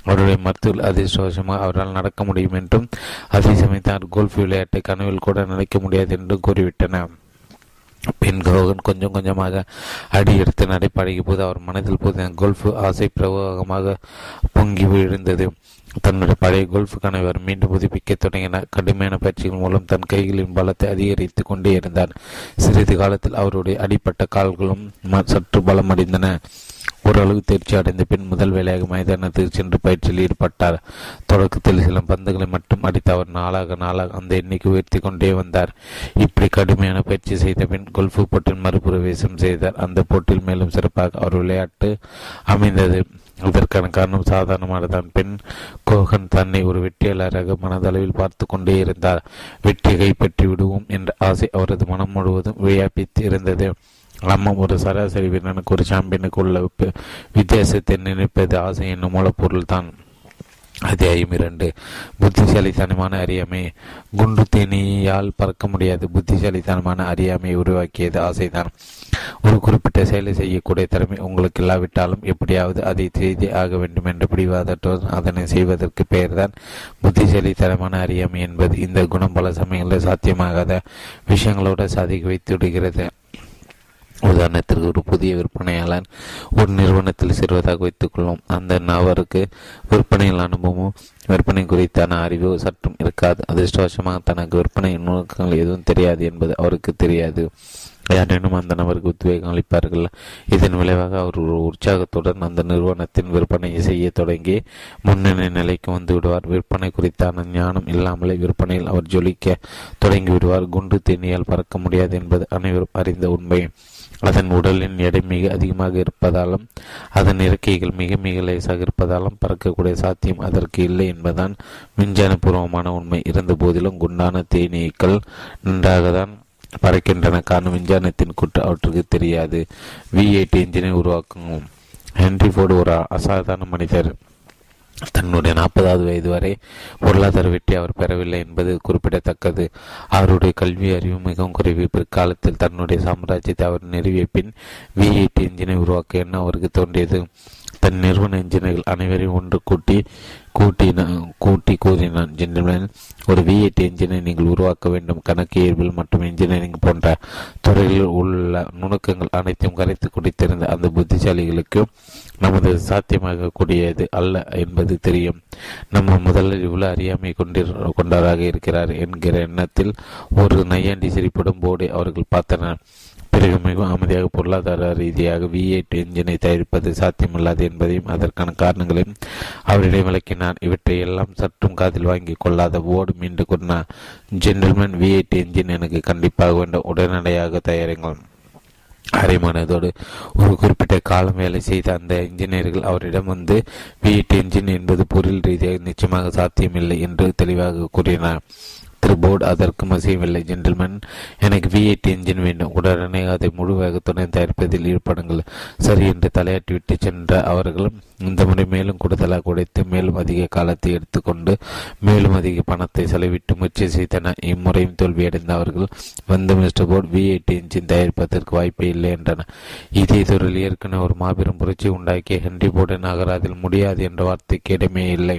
அவருடைய மருத்துவ அதிர்ஷ்டவசமாக அவரால் நடக்க முடியும் என்றும் அதே சமயத்தார் கோல்ஃப் விளையாட்டை கனவில் கூட நினைக்க முடியாது என்றும் கூறிவிட்டனர் பெண் கௌகன் கொஞ்சம் கொஞ்சமாக அடி எடுத்து நடைபழகிய போது அவர் மனதில் போது கோல்ஃப் ஆசை பிரவாகமாக பொங்கி விழுந்தது. தன்னுடைய பழைய கோல்ஃப் கணவர் மீண்டும் புதுப்பிக்க தொடங்கினார் கடுமையான பயிற்சிகள் மூலம் தன் கைகளின் பலத்தை அதிகரித்து கொண்டே இருந்தார். சிறிது காலத்தில் அவருடைய அடிப்பட்ட கால்களும் சற்று பலமடைந்தன. ஓரளவு தேர்ச்சி அடைந்த பின் முதல் வேலையாக மைதானத்துக்கு சென்று பயிற்சியில் ஈடுபட்டார். தொடக்கத்தில் சில பந்துகளை மட்டும் அடித்து அவர் நாளாக நாளாக அந்த எண்ணிக்கை உயர்த்தி கொண்டே வந்தார். இப்படி கடுமையான பயிற்சி செய்த பின் கொல்ஃபு போட்டியில் மறுபிரவேசம் செய்தார். அந்த போட்டியில் மேலும் சிறப்பாக அவர் விளையாட்டு அமைந்தது. இதற்கான காரணம் சாதாரணமானதான் பெண் கோகன் தன்னை ஒரு வெற்றியாளராக மனதளவில் பார்த்து கொண்டே இருந்தார். வெற்றி கைப்பற்றி விடுவோம் என்ற ஆசை அவரது மனம் முழுவதும் வியாபித்து இருந்தது. ஆமாம் ஒரு சராசரி வீரனுக்கு ஒரு சாம்பியனுக்கு உள்ள வித்தியாசத்தை நினைப்பது ஆசை என்னும் மூலப்பொருள் தான். அத்தியாயம் இரண்டு. புத்திசாலித்தனமான அறியாமை. குண்டு தேனியால் பறக்க முடியாது. புத்திசாலித்தனமான அறியாமையை உருவாக்கியது ஆசைதான். ஒரு குறிப்பிட்ட செயலை செய்யக்கூடிய திறமை உங்களுக்கு இல்லாவிட்டாலும் எப்படியாவது அதை செய்தே ஆக வேண்டும் என்று பிடிவாதற்றோர் அதனை செய்வதற்கு பெயர்தான் புத்திசாலித்தனமான அறியாமை என்பது. இந்த குணம் பல சமயங்களில் சாத்தியமாகாத விஷயங்களோடு சாதிக்க வைத்து விடுகிறது. உதாரணத்திற்கு ஒரு புதிய விற்பனையாளர் ஒரு நிறுவனத்தில் சேர்வதாக வைத்துக்கொள்வோம். அந்த நபருக்கு விற்பனையில் அனுபவமும் விற்பனை குறித்தான அறிவு சற்றும் இருக்காது. அதிர்ஷ்டவசமாக தனக்கு விற்பனை நுணுக்கங்கள் எதுவும் தெரியாது என்பது அவருக்கு தெரியாது. யாரேனும் அந்த நபருக்கு உத்வேகம் அளிப்பார்கள். இதன் விளைவாக அவர் ஒரு உற்சாகத்துடன் அந்த நிறுவனத்தின் விற்பனையை செய்ய தொடங்கி முன்னணி நிலைக்கு வந்து விடுவார். விற்பனை குறித்தான ஞானம் இல்லாமலே விற்பனையில் அவர் ஜொலிக்க தொடங்கி விடுவார். குண்டு தேனியால் பறக்க முடியாது என்பது அனைவரும் அறிந்த உண்மை. அதன் உடலின் எடை மிக அதிகமாக இருப்பதாலும் அதன் இறக்கைகள் மிக மிக லேசாக இருப்பதாலும் பறக்கக்கூடிய சாத்தியம் அதற்கு இல்லை என்பதுதான் மின்ஜான பூர்வமான உண்மை. இருந்த போதிலும் குண்டான தேனீக்கள் நன்றாக தான் பறக்கின்றன. காரணம் விஞ்ஞானத்தின் குற்று அவற்றுக்கு தெரியாது. வி எயிட் இன்ஜினை உருவாக்கும் ஹென்ரி ஃபோர்டு ஒரு அசாதாரண மனிதர். தன்னுடைய நாற்பதாவது வயது வரை பொருளாதார வெற்றி அவர் பெறவில்லை என்பது குறிப்பிடத்தக்கது. அவருடைய கல்வி அறிவு மிகவும் குறைவு. பிற்காலத்தில் தன்னுடைய சாம்ராஜ்யத்தை அவர் நிறுவிய பின் விஐடி இன்ஜினை உருவாக்க என்ன அவருக்கு தோன்றியது? தன் நிறுவன இன்ஜினியர்கள் அனைவரையும் ஒன்று கூட்டி கூட்டி கூட்டி கூறினான் ஜென்டில்மேன் ஒரு வி எயிட் என்ஜினை நீங்கள் உருவாக்க வேண்டும். கணக்கு இயல்பில் மற்றும் இன்ஜினியரிங் போன்ற துறையில் உள்ள நுணுக்கங்கள் அனைத்தையும் கரைத்து குடித்திருந்த அந்த புத்திசாலிகளுக்கு நமது சாத்தியமாக கூடியது அல்ல என்பது தெரியும். நம்ம முதலில் இவ்வளவு அறியாமை கொண்டிரு கொண்டவராக இருக்கிறார் என்கிற எண்ணத்தில் ஒரு நையாண்டி சிரிப்படும் போர்டை அவர்கள் பார்த்தனர். பிறகு மிகவும் அமைதியாக பொருளாதார ரீதியாக வி எயிட் என்ஜினை தயாரிப்பது சாத்தியமில்லாது என்பதையும் அதற்கான காரணங்களையும் அவரிடம் விளக்கினார் இவற்றை எல்லாம் சற்றும் காதில் வாங்கி கொள்ளாத ஓடு மீண்டு கூறினார். ஜென்டில்மேன் வி எயிட் என்ஜின் எனக்கு கண்டிப்பாக வேண்டும். உடனடியாக தயாரிங்கள் அரைமானதோடு ஒரு குறிப்பிட்ட காலம் வேலை செய்த அந்த இன்ஜினியர்கள் அவரிடம் வந்து வி இன்ஜின் என்பது பொருள் ரீதியாக நிச்சயமாக சாத்தியமில்லை என்று தெளிவாக கூறினார். திரு போர்டு அதற்கு மசியவில்லை ஜென்டில்மேன் எனக்கு வி எயிட் என்ஜின் வேண்டும். உடனே அதை முழு வேகத்துடன் தயாரிப்பதில் ஈடுபடுங்கள். சரி என்று தலையாட்டிவிட்டு சென்ற அவர்கள் இந்த முறை மேலும் கூடுதலாக உடைத்து மேலும் அதிக காலத்தை எடுத்துக்கொண்டு மேலும் அதிக பணத்தை செலவிட்டு முயற்சி செய்தனர் இம்முறையும் தோல்வியடைந்த அவர்கள் வந்து mister Ford V eight engine தயாரிப்பதற்கு வாய்ப்பே இல்லை என்றனர். இதே துறையில் ஏற்கனவே ஒரு மாபெரும் புரட்சி உண்டாக்கிய ஹென்றி போர்டு நகராதில் முடியாது என்ற வார்த்தைக்கு இடமே இல்லை.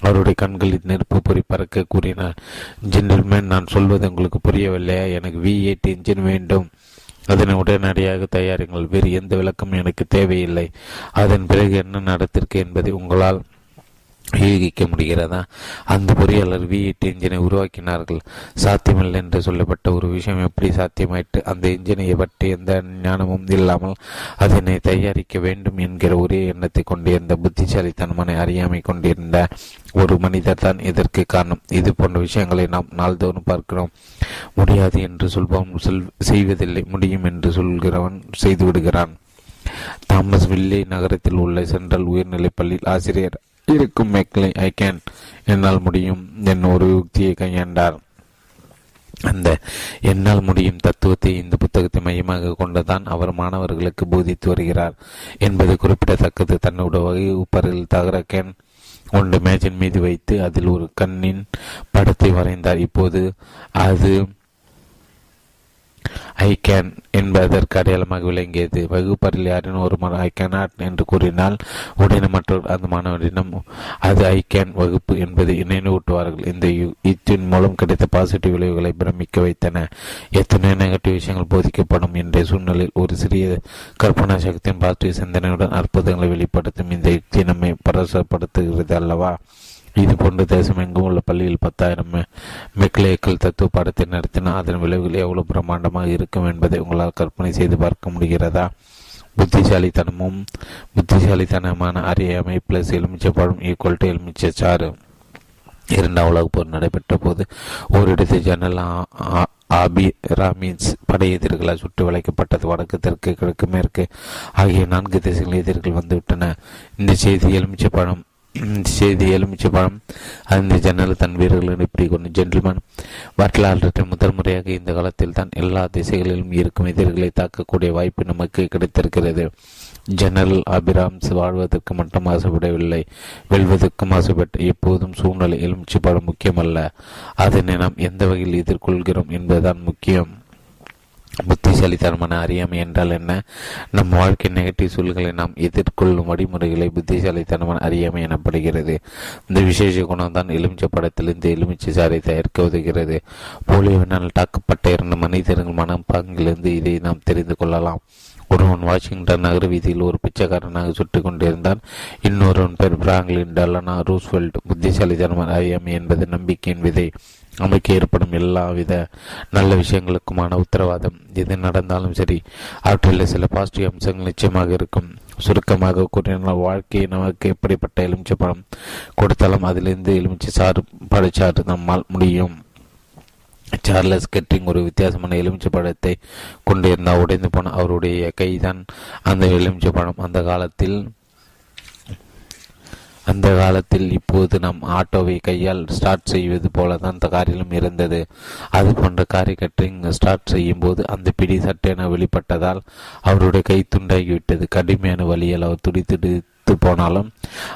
அவருடைய கண்களில் நெருப்பு பொறி பறக்க கூறினார். ஜென்டில்மேன் நான் சொல்வது உங்களுக்கு புரியவில்லையா? எனக்கு வி எயிட் இன்ஜின் வேண்டும். அதனை உடனடியாக தயாரிங்கள். வேறு எந்த விளக்கம் எனக்கு தேவையில்லை. அதன் பிறகு என்ன நடத்திற்கு என்பதை உங்களால் யூகிக்க முடிகிறதா? அந்த பொறியாளர் வி எட்டு இன்ஜினை உருவாக்கினார்கள். சாத்தியமில்லை என்று சொல்லப்பட்ட ஒரு விஷயம் எப்படி சாத்தியமாயிட்டு அந்த இன்ஜினை பற்றி எந்த ஞானமும் இல்லாமல் அதனை தயாரிக்க வேண்டும் என்கிற ஒரே எண்ணத்தை கொண்டிருந்த புத்திசாலித்தனமான அறியாமை கொண்டிருந்த ஒரு மனிதர் தான் இதற்கு காரணம். இது போன்ற விஷயங்களை நாம் நாள்தோறும் பார்க்கிறோம். முடியாது என்று சொல்பவன் செய்வதில்லை. முடியும் என்று சொல்கிறவன் செய்து விடுகிறான் தாமஸ் வில்லே நகரத்தில் உள்ள சென்ட்ரல் உயர்நிலைப் பள்ளியில் ஆசிரியர் இருக்கும் மேக்லை ஐ கேன் என்னால் முடியும். என் ஒரு யுக்தியை கையாண்டார். அந்த என்னால் முடியும் தத்துவத்தை இந்த புத்தகத்தை மையமாக கொண்டுதான் அவர் மாணவர்களுக்கு போதித்து வருகிறார் என்பது குறிப்பிடத்தக்கது. தன்னுடைய உப்பரில் தகர கேன் ஒன்று மேஜின் மீது வைத்து அதில் ஒரு கண்ணின் படத்தை வரைந்தார். இப்போது அது ஐ கேன் என்பதற்கு அடையாளமாக விளங்கியது. வகுப்பறையில் யாரின் ஒரு ஐ கேனாட் என்று கூறினால் உடனே மற்றவர் அந்த மாணவரிடம் அது ஐ கேன் வகுப்பு என்பதை நினைவூட்டுவார்கள் இந்த யுத்தின் மூலம் கிடைத்த பாசிட்டிவ் விளைவுகளை பிரமிக்க வைத்தன. எத்தனை நெகட்டிவ் விஷயங்கள் போதிக்கப்படும் என்ற சூழ்நிலையில் ஒரு சிறிய கற்பனா சக்தியின் பாசிட்டிவ் சிந்தனையுடன் அற்புதங்களை வெளிப்படுத்தும் இந்த யுக்தி நம்மை பரசப்படுத்துகிறது அல்லவா? இது போன்ற தேசம் எங்கும் உள்ள பள்ளியில் பத்தாயிரம் மெக்லேக்கள் தத்துவ பாடத்தை நடத்தினால் அதன் விளைவுகள் எவ்வளவு பிரம்மாண்டமாக இருக்கும் என்பதை உங்களால் கற்பனை செய்து பார்க்க முடிகிறதா? புத்திசாலித்தனமும் புத்திசாலித்தனமான அறியாமை பிளஸ் எலுமிச்சப்பழம் ஈக்குவல் டு எலுமிச்சாறு இரண்டாம் உலக போர் நடைபெற்ற போது ஓரிடத்து ஜன்னல் ஆபி ராமீன்ஸ் படை எதிர்களால் சுட்டு வளைக்கப்பட்டது வடக்கு தெற்கு கிழக்கு மேற்கு ஆகிய நான்கு திசைகள் எதிர்கள் வந்துவிட்டன. இந்த செய்தி எலுமிச்சப்பழம் செய்தி எலுமிச்சை பழம். அந்த ஜன்னல் தன் வீரர்களை இப்படி கொண்டு ஜென்டில்மேன் வரலாற்றை முதல் முறையாக இந்த காலத்தில் தான் எல்லா திசைகளிலும் இருக்கும் எதிர்களை தாக்கக்கூடிய வாய்ப்பு நமக்கு கிடைத்திருக்கிறது. ஜெனரல் அபிராம்ஸ் வாழ்வதற்கு மட்டும் ஆசைப்படவில்லை. வெல்வதற்கும் ஆசைப்பட்டு எப்போதும் சூழ்நிலை எலுமிச்சை பழம் முக்கியமல்ல. அதனை நாம் எந்த வகையில் எதிர்கொள்கிறோம் என்பதுதான் முக்கியம். புத்திசாலித்தனமான அறியாமை என்றால் என்ன? நம் வாழ்க்கை நெகட்டிவ் சூழ்களை நாம் எதிர்கொள்ளும் வழிமுறைகளை புத்திசாலித்தனமான அறியாமை எனப்படுகிறது. இந்த விசேஷ குணம் தான் எலுமிச்சை படத்திலிருந்து எலுமிச்சை சாரை தயாரிக்க உதவுகிறது. போலியோவினால் தாக்கப்பட்ட இரண்டு மனிதர்கள் மனம் பாங்கிலிருந்து இதை நாம் தெரிந்து கொள்ளலாம். ஒருவன் வாஷிங்டன் நகர வீதியில் ஒரு பிச்சைக்காரனாக சுட்டு கொண்டிருந்தான். இன்னொருவன் பேர் பிராங்க்லின் டலனா ரூஸ்வெல்ட் புத்திசாலித்தனமான அறியாமை என்பது நம்பிக்கையின் விதை. அமைக்க ஏற்படும் எல்லா வித நல்ல விஷயங்களுக்குமான உத்தரவாதம் எது நடந்தாலும் சரி அவற்றில் சில பாசிட்டிவ் அம்சங்கள் நிச்சயமாக இருக்கும். சுருக்கமாக கூறினால் வாழ்க்கையை நமக்கு எப்படிப்பட்ட எலுமிச்சை பழம் கொடுத்தாலும் அதிலிருந்து எலுமிச்சை சாறு படைச்சாறு நம்மால் முடியும். சார்லஸ் கெட்ரிங் ஒரு வித்தியாசமான எலுமிச்சை பழத்தை கொண்டிருந்தால் உடைந்து போன அவருடைய கைதான் அந்த எலுமிச்சை பழம். அந்த காலத்தில் அந்த காலத்தில் இப்போது நம் ஆட்டோவை கையால் ஸ்டார்ட் செய்வது போல தான் அந்த காரிலும் இருந்தது. அது போன்ற காரை கட்டிங் ஸ்டார்ட் செய்யும் போது அந்த பிடி சட்டென வெளிப்பட்டதால் அவருடைய கை துண்டாகிவிட்டது. கடுமையான வழியில் அவர் துடித்து போனாலும்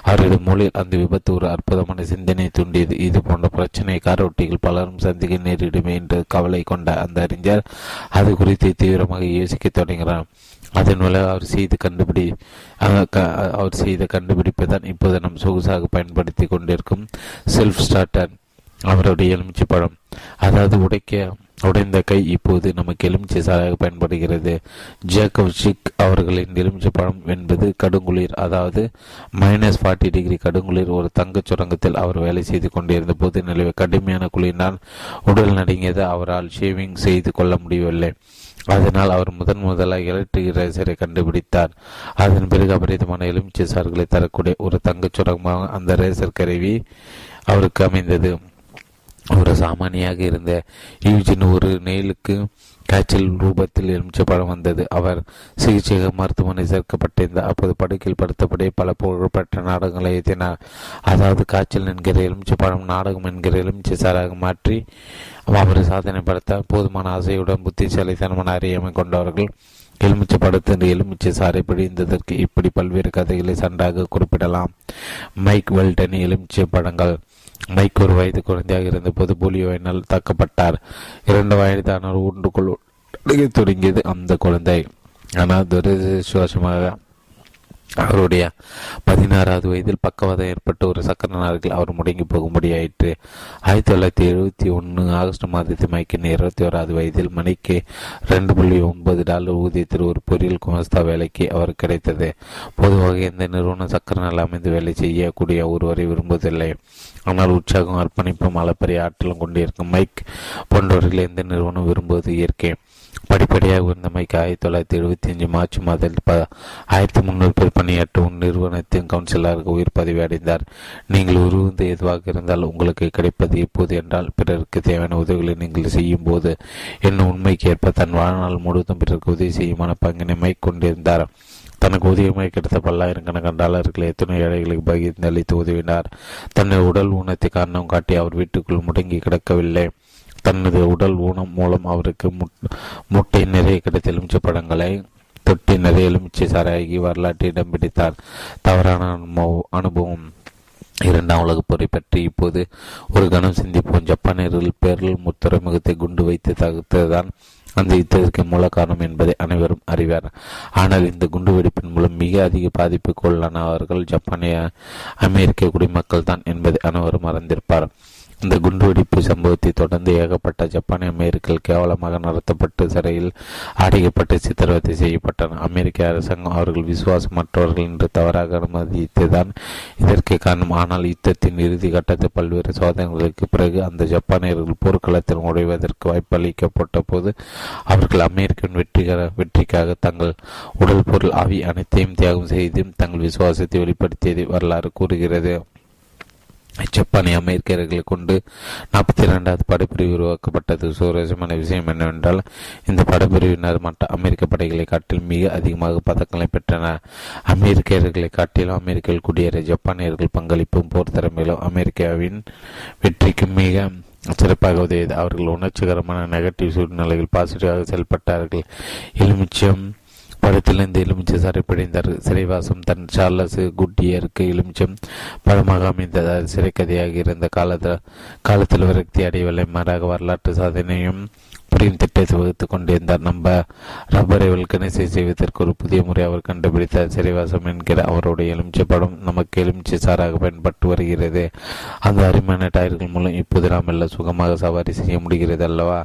அவருடைய மூலில் அந்த விபத்து ஒரு அற்புதமான சிந்தனை தூண்டியது. இது போன்ற பிரச்சனை காரோட்டிகள் பலரும் சந்திக்க நேரிடுமே என்று கவலை கொண்ட அந்த அறிஞர் அது குறித்து தீவிரமாக யோசிக்க தொடங்கினார். அதன் மூலம் அவர் செய்து கண்டுபிடி அவர் செய்த கண்டுபிடிப்பை தான் இப்போது நம் சொகுசாக பயன்படுத்தி கொண்டிருக்கும் செல்ஃப் ஸ்டார்டர் அவருடைய எலுமிச்சை பழம். அதாவது உடைக்க உடைந்த கை இப்போது நமக்கு எலுமிச்சை சாராக பயன்படுகிறது. ஜேக்கப் ஷிக் அவர்களின் எலுமிச்சை பழம் என்பது கடுங்குளிர் அதாவது மைனஸ் ஃபார்ட்டி டிகிரி கடுங்குளிர். ஒரு தங்கச் சுரங்கத்தில் அவர் வேலை செய்து கொண்டிருந்த போது நிலவை கடுமையான குளிரினால் உடல் நடுங்கியது. அவரால் ஷேவிங் செய்து கொள்ள முடியவில்லை. அதனால் அவர் முதன் முதலாக எலக்ட்ரிக் ரேசரை கண்டுபிடித்தார். அதன் பிறகு அபரிதமான எலுமிச்சை சார்களை தரக்கூடிய ஒரு தங்கச் சுரங்கமாக அந்த ரேசர் கருவி அவருக்கு அமைந்தது. ஒரு சாமானியாக இருந்த யூஜின் ஒரு நெயிலுக்கு காய்ச்சல் ரூபத்தில் எலுமிச்சைப்பழம் வந்தது. அவர் சிகிச்சையாக மருத்துவமனை சேர்க்கப்பட்டிருந்தார். அப்போது படுக்கையில் படுத்தபடி பல புகழ்பெற்ற நாடகங்களை எழுதினார். அதாவது காய்ச்சல் என்கிற எலுமிச்சைப்பழம் நாடகம் என்கிற எலுமிச்சை சாராக மாற்றி அவர் சாதனை படுத்த போதுமான ஆசையுடன் புத்திசாலித்தனமான அறியாமை கொண்டவர்கள் எலுமிச்சை படத்தின் எலுமிச்சை சாறை பிழிந்ததற்கு இப்படி பல்வேறு கதைகளை சண்டாக குறிப்பிடலாம். மைக் வெல்டன் எலுமிச்சை படங்கள் மைக் ஒரு வயது குழந்தையாக இருந்தபோது போலியோவினால் தாக்கப்பட்டார். இரண்டு வயதான ஒன்றுக்குள் தொடங்கியது அந்த குழந்தை. ஆனால் துரதிருஷ்டவசமாக அவருடைய பதினாறாவது வயதில் பக்கவாதம் ஏற்பட்டு ஒரு சக்கர நார்கள் அவர் முடங்கி போகும்படியாயிற்று. ஆயிரத்தி தொள்ளாயிரத்தி எழுபத்தி ஒன்று ஆகஸ்ட் மாதத்தில் மைக்கின் இருபத்தி ஓராவது வயதில் மணிக்கு ரெண்டு புள்ளி ஒன்பது டாலர் ஊதியத்தில் ஒரு பொறியியல் குமஸ்தா வேலைக்கு அவர் கிடைத்தது. பொதுவாக எந்த நிறுவனம் சக்கர நாள் அமைந்து வேலை செய்யக்கூடிய ஒருவரை விரும்புவதில்லை. ஆனால் உற்சாகம் அர்ப்பணிப்பும் அளப்பரிய ஆற்றலும் கொண்டிருக்கும் மைக் போன்றவர்கள் எந்த நிறுவனம் விரும்புவது இயற்கை? படிப்படியாக உயர்ந்த மைக் ஆயிரத்தி தொள்ளாயிரத்தி எழுபத்தி அஞ்சு மார்ச் மாதத்தில் ப ஆயிரத்தி முன்னூறு பேர் பணியாற்றும் நிறுவனத்தின் கவுன்சிலராக உயிர் பதவி அடைந்தார். நீங்கள் உருவந்து எதுவாக இருந்தால் உங்களுக்கு கிடைப்பது எப்போது என்றால் பிறருக்கு தேவையான உதவிகளை நீங்கள் செய்யும் போது என்ன உண்மைக்கு ஏற்ப தன் வாழ்நாள் முழுவதும் பிறருக்கு உதவி செய்யுமான பங்கினை மைக் கொண்டிருந்தார். தனக்கு உதவியமை கிடைத்த பல்லாயிரக்கணக்கான டாலர்களை எத்தனை ஏழைகளுக்கு பகிர்ந்து அளித்து உதவினார். தன்னை உடல் ஊனத்தை காரணம் காட்டி அவர் வீட்டுக்குள் முடங்கி கிடக்கவில்லை. தனது உடல் ஊனம் மூலம் அவருக்கு முட்டை நிறைய கிடைத்த எலுமிச்சை படங்களை தொட்டி நிறைய எலுமிச்சை சாராகி வரலாற்றை இடம் பிடித்தார். தவறான அனுபவம். இரண்டாம் உலக போரை பற்றி இப்போது ஒரு கணம் சிந்திப்போம். ஜப்பானியர்கள் பேரல் முத்துறைமுகத்தை குண்டு வைத்து தகுத்ததுதான் அந்த யுத்தத்திற்கு மூல காரணம் என்பதை அனைவரும் அறிவார். ஆனால் இந்த குண்டுவெடிப்பின் மூலம் மிக அதிக பாதிப்புக்குள்ளானவர்கள் ஜப்பானிய அமெரிக்க குடிமக்கள் தான் என்பதை அனைவரும் மறந்திருப்பார் இந்த குண்டுவெடிப்பு சம்பவத்தை தொடர்ந்து ஏகப்பட்ட ஜப்பானிய அமெரிக்கர்கள் கேவலமாக நடத்தப்பட்டு சிறையில் அடைக்கப்பட்டு சித்திரவதை செய்யப்பட்டனர் அமெரிக்க அரசாங்கம் அவர்கள் விசுவாசமற்றவர்கள் என்று தவறாக அனுமதித்துதான் இதற்கு காரணம். ஆனால் யுத்தத்தின் இறுதி கட்டத்தில் பல்வேறு சோதனைகளுக்கு பிறகு அந்த ஜப்பானியர்கள் போர்க்களத்தில் நுழைவதற்கு வாய்ப்பு அளிக்கப்பட்ட போது அவர்கள் அமெரிக்கன் வெற்றிகர வெற்றிக்காக தங்கள் உடல் பொருள் ஆவி அனைத்தையும் தியாகம் செய்து தங்கள் விசுவாசத்தை வெளிப்படுத்தியதை வரலாறு கூறுகிறது. ஜப்பானிய அமெரிக்கர்களை கொண்டு நாற்பத்தி இரண்டாவது படைப்பிரிவு உருவாக்கப்பட்டது. சுவாரஸ்யமான விஷயம் என்னவென்றால் இந்த படைப்பிரிவினர் மற்ற அமெரிக்க படைகளை காட்டில் மிக அதிகமாக பதக்கங்களை பெற்றனர் அமெரிக்கர்களை காட்டிலும் அமெரிக்க குடியேற ஜப்பானியர்கள் பங்களிப்பும் போர் திறமையிலும் அமெரிக்காவின் வெற்றிக்கு மிக சிறப்பாக உதவியது. அவர்கள் உணர்ச்சிகரமான நெகட்டிவ் சூழ்நிலைகள் பாசிட்டிவாக செயல்பட்டார்கள். எலுமிச்சம் படத்திலிருந்து எலுமிச்சை சாரை பிடிந்தார் சிறைவாசம் தன் சார்லஸ் குட்டியருக்கு எலுமிச்சம் பழமாக அமைந்ததால் சிறைக்கதையாக இருந்த காலத்தில் காலத்தில் விரக்தி அடையவில்லை மாறாக வரலாற்று சாதனையும் புரிய திட்டத்தை வகுத்து கொண்டிருந்தார். நம்ம ரப்பரை வல்கனைசை செய்வதற்கு ஒரு புதிய முறை அவர் கண்டுபிடித்தார். சிறைவாசம் என்கிற அவருடைய எலுமிச்சை படம் நமக்கு எலுமிச்சை சாராக பயன்பட்டு வருகிறது. அந்த அருமையான டயர்கள் மூலம் இப்போது நாம் எல்லாம் சுகமாக சவாரி செய்ய முடிகிறது அல்லவா?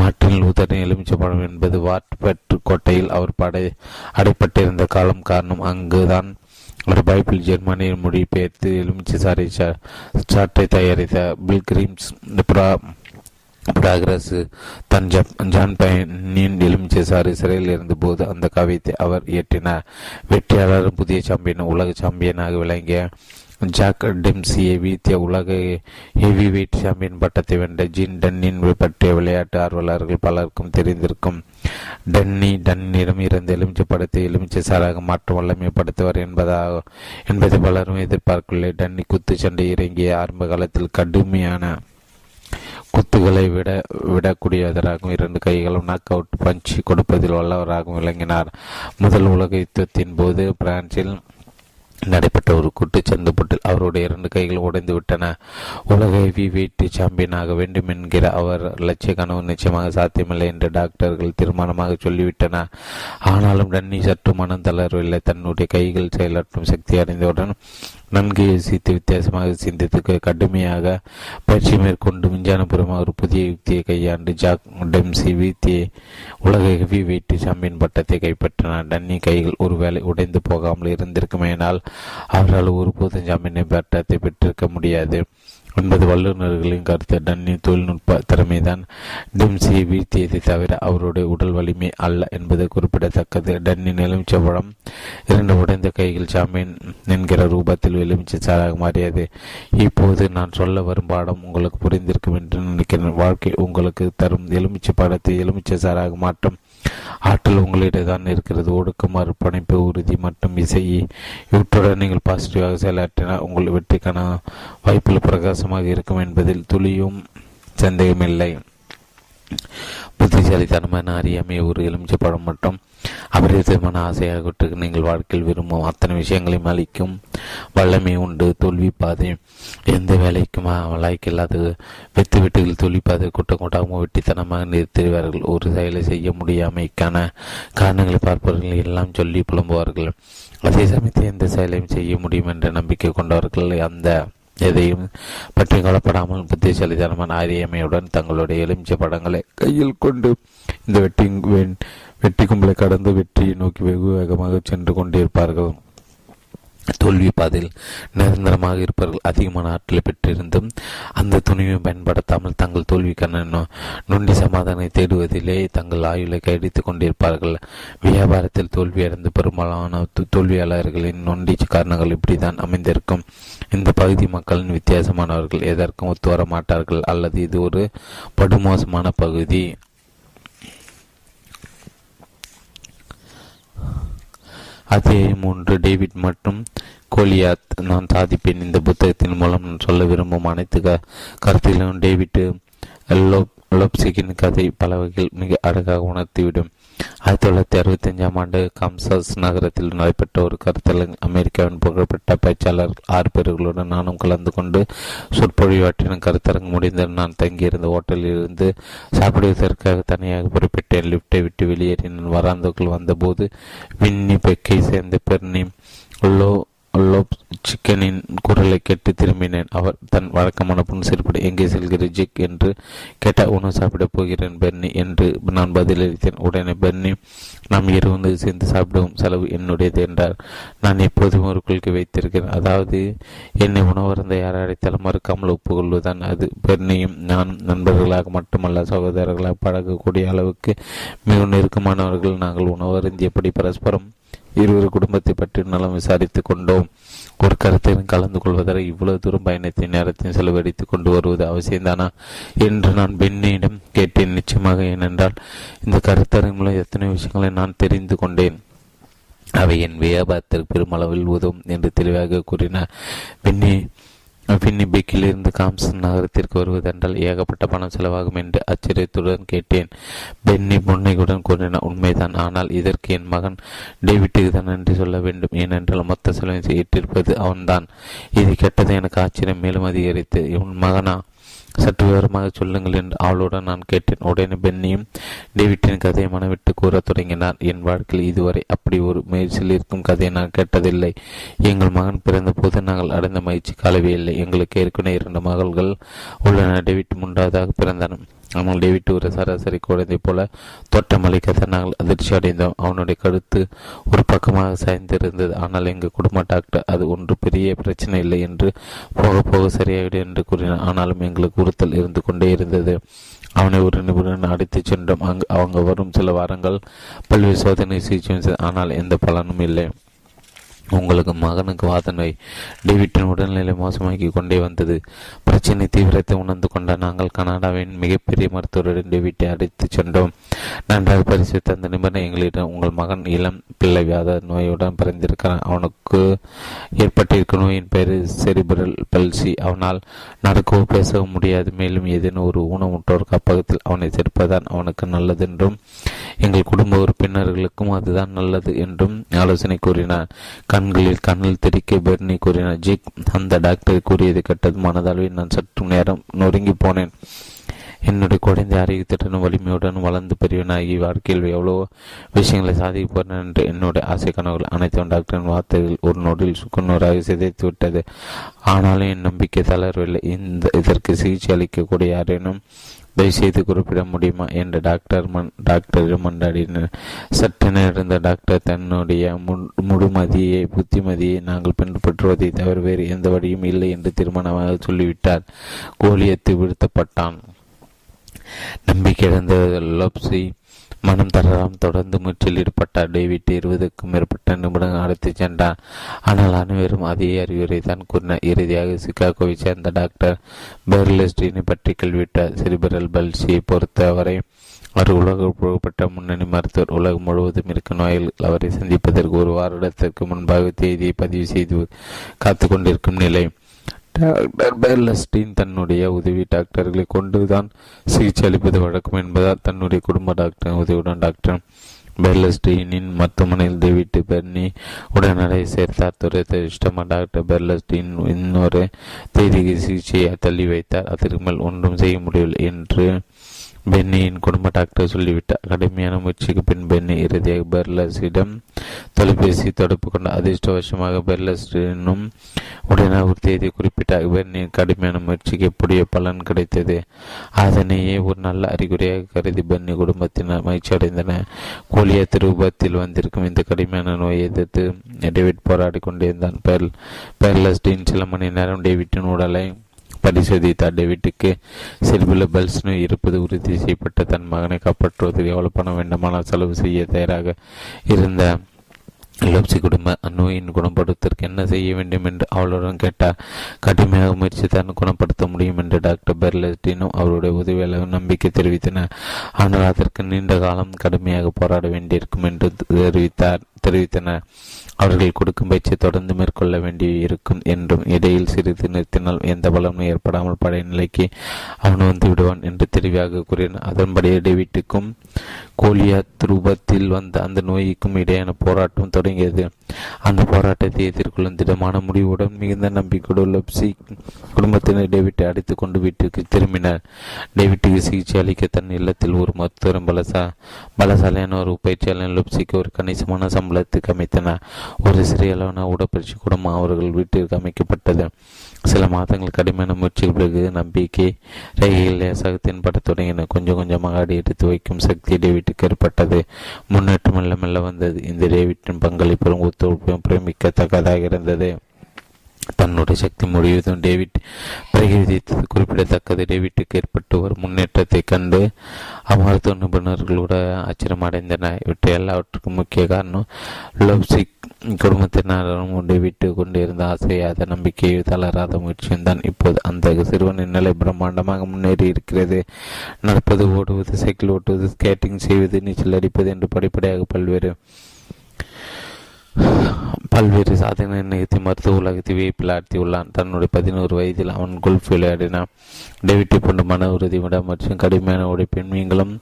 மாற்றில் உதரின் எலுமிச்சை படம் என்பது வாட்பெட் கோட்டையில் அவர் படை அடைப்பட்டிருந்த காலம் காரணம் அங்குதான் ஒரு பைபிள் ஜெர்மனியில் மொழிபெயர்த்து எலுமிச்சை சாரை சாட்டை தயாரித்த பில் கிரீம்ஸ் தன் ஜப் ஜான் பயனின் எலுமிச்சை சாறு சிறையில் இருந்தபோது அந்த கவியத்தை அவர் இயற்றினார். வெற்றியாளர் புதிய சாம்பியன் உலக சாம்பியனாக விளங்கிய ஜாக் டெம்சியை வீழ்த்திய உலக ஹெவி வெயிட் சாம்பியன் பட்டத்தை வென்ற ஜீன் டன்னின் பற்றிய விளையாட்டு ஆர்வலர்கள் பலருக்கும் தெரிந்திருக்கும். டன்னி டன்னிடம் இருந்த எலுமிச்சை படத்தை எலுமிச்சை சாராக மாற்றம் வல்லமைப்படுத்துவார் என்பதாக என்பதை பலரும் எதிர்பார்க்கவில்லை. டன்னி குத்துச்சண்டை இறங்கிய ஆரம்ப காலத்தில் கடுமையான குத்துகளை விட விடக்கூடியவராகவும் இரண்டு கைகளும் நாக் அவுட் பஞ்ச் கொடுப்பதில் வல்லவராகவும் விளங்கினார். முதல் உலக யுத்தத்தின் போது பிரான்சில் நடைபெற்ற ஒரு குட்டுச்சந்து போட்டில் அவருடைய இரண்டு கைகள் உடைந்து விட்டன. உலக ஹெவி வெயிட் சாம்பியனாக வேண்டும் என்கிற அவர் லட்சிய கனவு நிச்சயமாக சாத்தியமில்லை என்று டாக்டர்கள் தீர்மானமாக சொல்லிவிட்டன. ஆனாலும் டன்னி சற்று மனம் தளரவில்லை. தன்னுடைய கைகள் செயலாற்றும் சக்தி அடைந்தவுடன் நன்கு யோசித்து வித்தியாசமாக சிந்தித்து கடுமையாக பயிற்சி மேற்கொண்டு விஞ்ஞானபுரமாக ஒரு புதிய யுக்தியை கையாண்டு ஜாக் டெம்சி வீத்தியை உலக ஹெவி வெயிட் சாம்பியன் பட்டத்தை கைப்பற்றினார். டன்னி கைகள் ஒருவேளை உடைந்து போகாமல் இருந்திருக்குமேனால் அவரால் ஒருபோதும் சாம்பியன் பட்டத்தை பெற்றிருக்க முடியாது. என்பது வல்லுநர்களின் கருத்து டன்னி தொழில்நுட்ப திறமைதான் டிம்சியை வீழ்த்தியதை தவிர அவருடைய உடல் வலிமை அல்ல என்பது குறிப்பிடத்தக்கது. டன்னி எலுமிச்சபழம் இரண்டு உடைந்த கைகள் ஜாமீன் என்கிற ரூபத்தில் எலுமிச்சை சாராக மாறியது. இப்போது நான் சொல்ல வரும் பாடம் உங்களுக்கு புரிந்திருக்கும் என்று நினைக்கிறேன். வாழ்க்கை உங்களுக்கு தரும் எலுமிச்சை பாடத்தை எலுமிச்சை சாராக மாற்றும் ஆற்றல் உங்களிடம் தான் இருக்கிறது. ஒடுக்கம் அர்ப்பணிப்பு உறுதி மற்றும் இசை. இவற்றுடன் நீங்கள் பாசிட்டிவாக செயலாற்றினால் உங்கள் வெற்றிக்கான வாய்ப்புகள் பிரகாசமாக இருக்கும் என்பதில் துளியும் சந்தேகமில்லை. புத்திசாலித்தனமான அறியாமை ஒரு எலுமிச்சை பழம் மற்றும் அபரிதமான ஆசையாகட்டும். நீங்கள் வாழ்க்கையில் விரும்பும் அத்தனை விஷயங்களையும் அளிக்கும் வல்லமை உண்டு. தோல்வி பாதை எந்த வேலைக்கும் வழக்கில்லாத வெத்து வெட்டுகள் தோல்வி பாதை கூட்டம் கூட்டமாக வெட்டித்தனமாக நிறுத்துவார்கள் ஒரு செயலை செய்ய முடியாமைக்கான காரணங்களை பார்ப்பவர்கள் எல்லாம் சொல்லி புலம்புவார்கள். அதே சமயத்தில் எந்த செயலையும் செய்ய முடியும் என்ற நம்பிக்கை கொண்டவர்கள் அந்த எதையும் பற்றி கொள்ளப்படாமல் புத்திசாலித்தனமான ஆரியமையுடன் தங்களுடைய எலுமிச்சை படங்களை கையில் கொண்டு இந்த வெட்டி வெற்றி கும்பலை கடந்து வெற்றியை நோக்கி வெகு வேகமாக சென்று கொண்டிருப்பார்கள் தோல்வி பாதையில் நிரந்தரமாக இருப்பவர்கள் அதிகமான ஆற்றலை பெற்றிருந்தும் அந்த துணிவை பயன்படுத்தாமல் தங்கள் தோல்விக்கான நொண்டி சமாதானத்தை தேடுவதிலே தங்கள் ஆயுளை கைடித்துக் கொண்டிருப்பார்கள். வியாபாரத்தில் தோல்வியடைந்த பெரும்பாலான தோல்வியாளர்களின் நொண்டி காரணங்கள் இப்படித்தான் அமைந்திருக்கும். இந்த பகுதி மக்களின் வித்தியாசமானவர்கள் எதற்கும் ஒத்து வர மாட்டார்கள். அல்லது இது ஒரு படுமோசமான பகுதி. அத்தியாயம் மூன்று டேவிட் மற்றும் கோலியாத். நான் சாதிப்பேன். இந்த புத்தகத்தின் மூலம் நான் சொல்ல விரும்பும் அனைத்து கருத்திலும் டேவிட் லோப் லோப்சிக்கின் கதை பல வகையில் மிக அழகாக உணர்த்திவிடும். ஆயிரத்தி தொள்ளாயிரத்தி அறுபத்தி அஞ்சாம் ஆண்டு கம்சஸ் நகரத்தில் நடைபெற்ற ஒரு கருத்தரங்கில் அமெரிக்காவின் புகழ்பெற்ற பேச்சாளர்கள் ஆறு பேர்களுடன் நானும் கலந்து கொண்டு சொற்பொழிவாற்றின கருத்தரங்கு முடிந்த நான் தங்கியிருந்த ஹோட்டலில் இருந்து சாப்பிடுவதற்காக தனியாக குறிப்பிட்டேன் லிப்டை விட்டு வெளியேறின வராந்தோக்கள் வந்தபோது வின்னி பெக்கை சேர்ந்த பெர்னி லோ லோப் சிக்கனின் குரலை கேட்டு திரும்பினேன். அவர் தன் வழக்கமான புன்சிரிப்படி எங்கே செல்கிற ஜிக்? என்று கேட்ட உணவு சாப்பிடப் போகிறேன் பெர்னி என்று நான் பதிலளித்தேன். உடனே பெர்னி நாம் இருந்து சேர்ந்து சாப்பிடுவோம். செலவு என்னுடையது என்றார். நான் எப்போதும் ஒரு கொள்கை வைத்திருக்கிறேன். அதாவது என்னை உணவருந்த யார் அடைத்தாலும் மறுக்காமல் ஒப்புக்கொள்வதுதான் அது. பெர்னியும் நான் நண்பர்களாக மட்டுமல்ல சகோதரர்களாக பழகக்கூடிய அளவுக்கு மிக நெருக்கமானவர்கள். நாங்கள் உணவருந்தியபடி பரஸ்பரம் இருவர் குடும்பத்தை பற்றி நலம் விசாரித்துக் கொண்டோம். ஒரு கருத்தையும் கலந்து கொள்வதற்கு இவ்வளவு தூரம் பயணத்தை நேரத்தையும் செலவழித்துக் கொண்டு வருவது அவசியம்தானா? என்று நான் பெண்ணிடம் கேட்டேன். நிச்சயமாக ஏனென்றால் இந்த கருத்தரின் மூலம் எத்தனை விஷயங்களை நான் தெரிந்து கொண்டேன். அவை என் வியாபாரத்திற்கு பெருமளவில் உதவும் என்று தெளிவாக கூறினார் பெண்ணி பின்னிபிக்கிலிருந்து காம்சன் நகரத்திற்கு வருவதென்றால் ஏகப்பட்ட பணம் செலவாகும் என்று ஆச்சரியத்துடன் கேட்டேன். பென்னி புன்னையுடன் கூறினார் உண்மைதான். ஆனால் இதற்கு என் மகன் டேவிட்டுக்கு தான் நன்றி சொல்ல வேண்டும். ஏனென்றால் மொத்த செலவை ஏற்றிருப்பது அவன்தான். இது கெட்டது எனக்கு ஆச்சரியம். மேலும் அதிகரித்து உன் மகனா? சற்று விவரமாக சொல்லுங்கள் என்று அவளுடன் நான் கேட்டேன். உடனே பென்னியும் டேவிட்டின் கதையை மனவிட்டு கூறத் தொடங்கினார். என் வாழ்க்கையில் இதுவரை அப்படி ஒரு முயற்சியில் இருக்கும் கதையை நான் கேட்டதில்லை. எங்கள் மகன் பிறந்த போது நாங்கள் அடைந்த மகிழ்ச்சி காலவே இல்லை. எங்களுக்கு ஏற்கனவே இரண்டு மகள்கள் உள்ளன. டேவிட் மூன்றாவதாக பிறந்தனர் ஆனால் டேவிட் ஒரு சராசரி குழந்தை போல தோட்டமளிக்க நாங்கள் அதிர்ச்சி அடைந்தோம். அவனுடைய கழுத்து ஒரு பக்கமாக சாய்ந்திருந்தது. ஆனால் எங்கள் குடும்ப டாக்டர் அது ஒன்று பெரிய பிரச்சனை இல்லை என்று போக போக சரியாகிடும் என்று கூறினார் ஆனாலும் எங்களுக்கு உறுத்தல் இருந்து கொண்டே இருந்தது. அவனை ஒரு நிபுணன் அடித்துச் சென்றோம். அங்கு அவங்க வரும் சில வாரங்கள் பல்வேறு சோதனை சிகிச்சை ஆனால் எந்த பலனும் இல்லை. உங்களுக்கு மகனுக்கு வாத நோய் டேவிட்டின் உடல்நிலை மோசமாக்கி கொண்டே வந்தது. பிரச்சனை தீவிரத்தை உணர்ந்து கொண்ட நாங்கள் கனடாவின் மிகப்பெரிய மருத்துவருடன் டேவிட்டை அழைத்து சென்றோம். நன்றாக பரிசீலித்த அந்த நிபுணர் எங்களிடம் உங்கள் மகன் இளம் பிள்ளை வியாத நோயுடன் பிறந்திருக்கிறான். அவனுக்கு ஏற்பட்டிருக்கும் நோயின் பெயர் செரிபரல் பல்சி அவனால் நடக்கவோ பேசவும் முடியாது. மேலும் ஏதேனும் ஒரு ஊனமுற்றோர் காப்பகத்தில் அவனை சேர்ப்பதான் அவனுக்கு நல்லதென்றும் எங்கள் குடும்ப உறுப்பினர்களுக்கும் அதுதான் நல்லது என்றும் ஆலோசனை கூறினார். கண்களில் கண்ணில் தெரிக்க பெர்னி கூறினார். ஜிக் அந்த டாக்டர் கூறியது கட்டது மனதளவில் நான் சற்று நேரம் நொறுங்கி போனேன். என்னுடைய குழந்தை ஆரோக்கியத்துடன் வலிமையுடன் வளர்ந்து பெரியவனாகி வாழ்க்கையில் எவ்வளோ விஷயங்களை சாதிப்பேன் என்று என்னுடைய ஆசை கனவுகள் அனைத்தும் டாக்டரின் வார்த்தைகள் ஒரு நொடியில் சுக்குநூறாக சிதைத்து விட்டது. ஆனாலும் என் நம்பிக்கை தளரவில்லை. இந்த இதற்கு சிகிச்சை அளிக்கக்கூடிய யாரேனும் தயவுசெய்து குறிப்பிட முடியுமா? என்று டாக்டர் மன் டாக்டர் மண்டாடினர் சட்டென இருந்த டாக்டர் தன்னுடைய முழுமதியை புத்திமதியை நாங்கள் பின்பற்றுவதை தவிர வேறு எந்த வழியும் இல்லை என்று தீர்மானமாக சொல்லிவிட்டார். கோலியத்து வீழ்த்தப்பட்டான். நம்பிக்கை இழந்த லப்சி மனம் தளராம் தொடர்ந்து முயற்சியில் ஈடுபட்டார் டேவிட் இருபதுக்கும் மேற்பட்ட நிமிடங்கள் அழைத்துச் சென்றார் ஆனால் அனைவரும் அதே அறிவுரை தான் கூறினார் இறுதியாக சிகாகோவை சேர்ந்த டாக்டர் பெர்லஸ்டினை பற்றி கேள்விட்டார் சிறுபிரல் பல்சியை பொறுத்தவரை அவர் உலக புகழ்பெற்ற முன்னணி மருத்துவர். உலகம் முழுவதும் இருக்கும் நோய்கள் அவரை சந்திப்பதற்கு ஒரு வாரத்திற்கு முன்பாக தேதியை பதிவு செய்து காத்து கொண்டிருக்கும் நிலை. டாக்டர் பெர்லஸ்டீன் தன்னுடைய உதவி டாக்டர்களை கொண்டுதான் சிகிச்சை அளிப்பது வழக்கம் என்பதால் தன்னுடைய குடும்ப டாக்டர் உதவியுடன் டாக்டர் பெர்லஸ்டீனின் மருத்துவமனையில் தேவிட்டு பெர்னி உடனடியை சேர்த்தார். துறைத்த டாக்டர் பெர்லஸ்டீன் இன்னொரு தேதிக்கு சிகிச்சையை தள்ளி வைத்தார். அதற்கு மேல் ஒன்றும் செய்ய முடியவில்லை என்று பென்னியின் குடும்ப டாக்டர் சொல்லிவிட்டார் கடுமையான முயற்சிக்கு பின் பென்னி இறுதியாக பெர்லஸிடம் தொலைபேசி தொடர்பு கொண்ட அதிர்ஷ்டவசமாக பெர்லஸினும் உடனே ஒரு தேதி குறிப்பிட்டார். பென்னியின் கடுமையான முயற்சிக்கு எப்படிய பலன் கிடைத்தது. அதனையே ஒரு நல்ல அறிகுறியாக கருதி பென்னி குடும்பத்தினர் மகிழ்ச்சி அடைந்தனர் கோலியா திருபத்தில் வந்திருக்கும் இந்த கடுமையான நோயை எதிர்த்து டேவிட் போராடி கொண்டிருந்தான் பெர்லஸ்டின் சில மணி நேரம் டேவிட்டின் உடலை பரிசோதித்தார் டேவிட்டுக்கு வீட்டுக்கு பல்ஸ் நோய் இருப்பது உறுதி செய்யப்பட்ட தன் மகனை காப்பாற்றுவதில் எவ்வளவு பணம் வேண்டுமானால் செலவு செய்ய தயாராக இருந்த லப்சி குடும்ப அந்நோயின் குணப்படுத்துவதற்கு என்ன செய்ய வேண்டும் என்று அவளுடன் கேட்டார். கடுமையாக முயற்சி தான் குணப்படுத்த முடியும் என்று டாக்டர் பெர்லட்டினும் அவருடைய உதவியாளர் நம்பிக்கை தெரிவித்தனர். ஆனால் அதற்கு நீண்ட காலம் கடுமையாக போராட வேண்டியிருக்கும் என்று தெரிவித்தார். தெரிவித்தனர் அவர்கள் கொடுக்கும் பயிற்சியை தொடர்ந்து மேற்கொள்ள வேண்டி இருக்கும் என்றும் இடையில் சிறிது நிறுத்தினால் எந்த பலமும் ஏற்படாமல் பழைய நிலைக்கு அவன் வந்து விடுவான் என்று தெளிவாக கூறினார் அதன்படியே டேவிட்டுக்கும் கோலியா துருபத்தில் வந்த அந்த நோய்க்கும் இடையான போராட்டம் தொடங்கியது. அந்த போராட்டத்தை எதிர்கொள்ளும் திடமான முடிவுடன் மிகுந்த நம்பிக்கையோடு லப்சி குடும்பத்தினர் டேவிட்டை அடித்துக் கொண்டு வீட்டிற்கு திரும்பினர். டேவிட்டுக்கு சிகிச்சை அளிக்க தன் இல்லத்தில் ஒரு மருத்துவரும் பலசா பலசாலையான ஒரு பயிற்சியாளர் லப்சிக்கு ஒரு கணிசமான சம்பளத்துக்கு அமைத்தன ஒரு சிறிய அளவான உடற்பயிற்சி கூடம் அவர்கள் வீட்டிற்கு அமைக்கப்பட்டது. சில மாதங்கள் கடுமையான முயற்சிகள் பிறகு நம்பிக்கை ரயில் லேசாக தென்பட தொடங்கின கொஞ்சம் கொஞ்சமாக அடி எடுத்து வைக்கும் சக்தி டேவிட்டுக்கு ஏற்பட்டது. முன்னேற்றம் மெல்ல மெல்ல வந்தது. இந்த டேவிட்டின் பங்களிப்பும் ஒத்துழைப்பும் பிரமிக்கத்தக்கதாக இருந்தது. தன்னுடைய சக்தி முடிவதும் டேவிட் பிரகீதித்தது குறிப்பிடத்தக்கது டேவிட்டுக்கு ஏற்பட்டு ஒரு முன்னேற்றத்தை கண்டு அமர்த்துவ நிபுணர்களோட ஆச்சரியம் இவற்றை எல்லாவற்றுக்கும் முக்கிய காரணம் லவ்சிக் குடும்பத்தினரும் டேவிட்டு கொண்டிருந்த ஆசையாத நம்பிக்கையை தளராத முயற்சியும் தான் இப்போது அந்த சிறுவனின் நிலை பிரம்மாண்டமாக முன்னேறி இருக்கிறது. நடப்பது ஓடுவது சைக்கிள் ஓட்டுவது ஸ்கேட்டிங் செய்வது நீச்சல் அடிப்பது என்று படிப்படியாக பல்வேறு பல்வேறு சாதனை நிகழ்த்தி மருத்துவ உலகத்தை வியப்பில் ஆழ்த்தியுள்ளான் தன்னுடைய பதினோரு வயதில் அவன் கோல்ஃப் விளையாடினான். டேவிட்டை போன்ற மன உறுதி விட மற்றும் கடுமையான உடைப்பின் நீங்களும்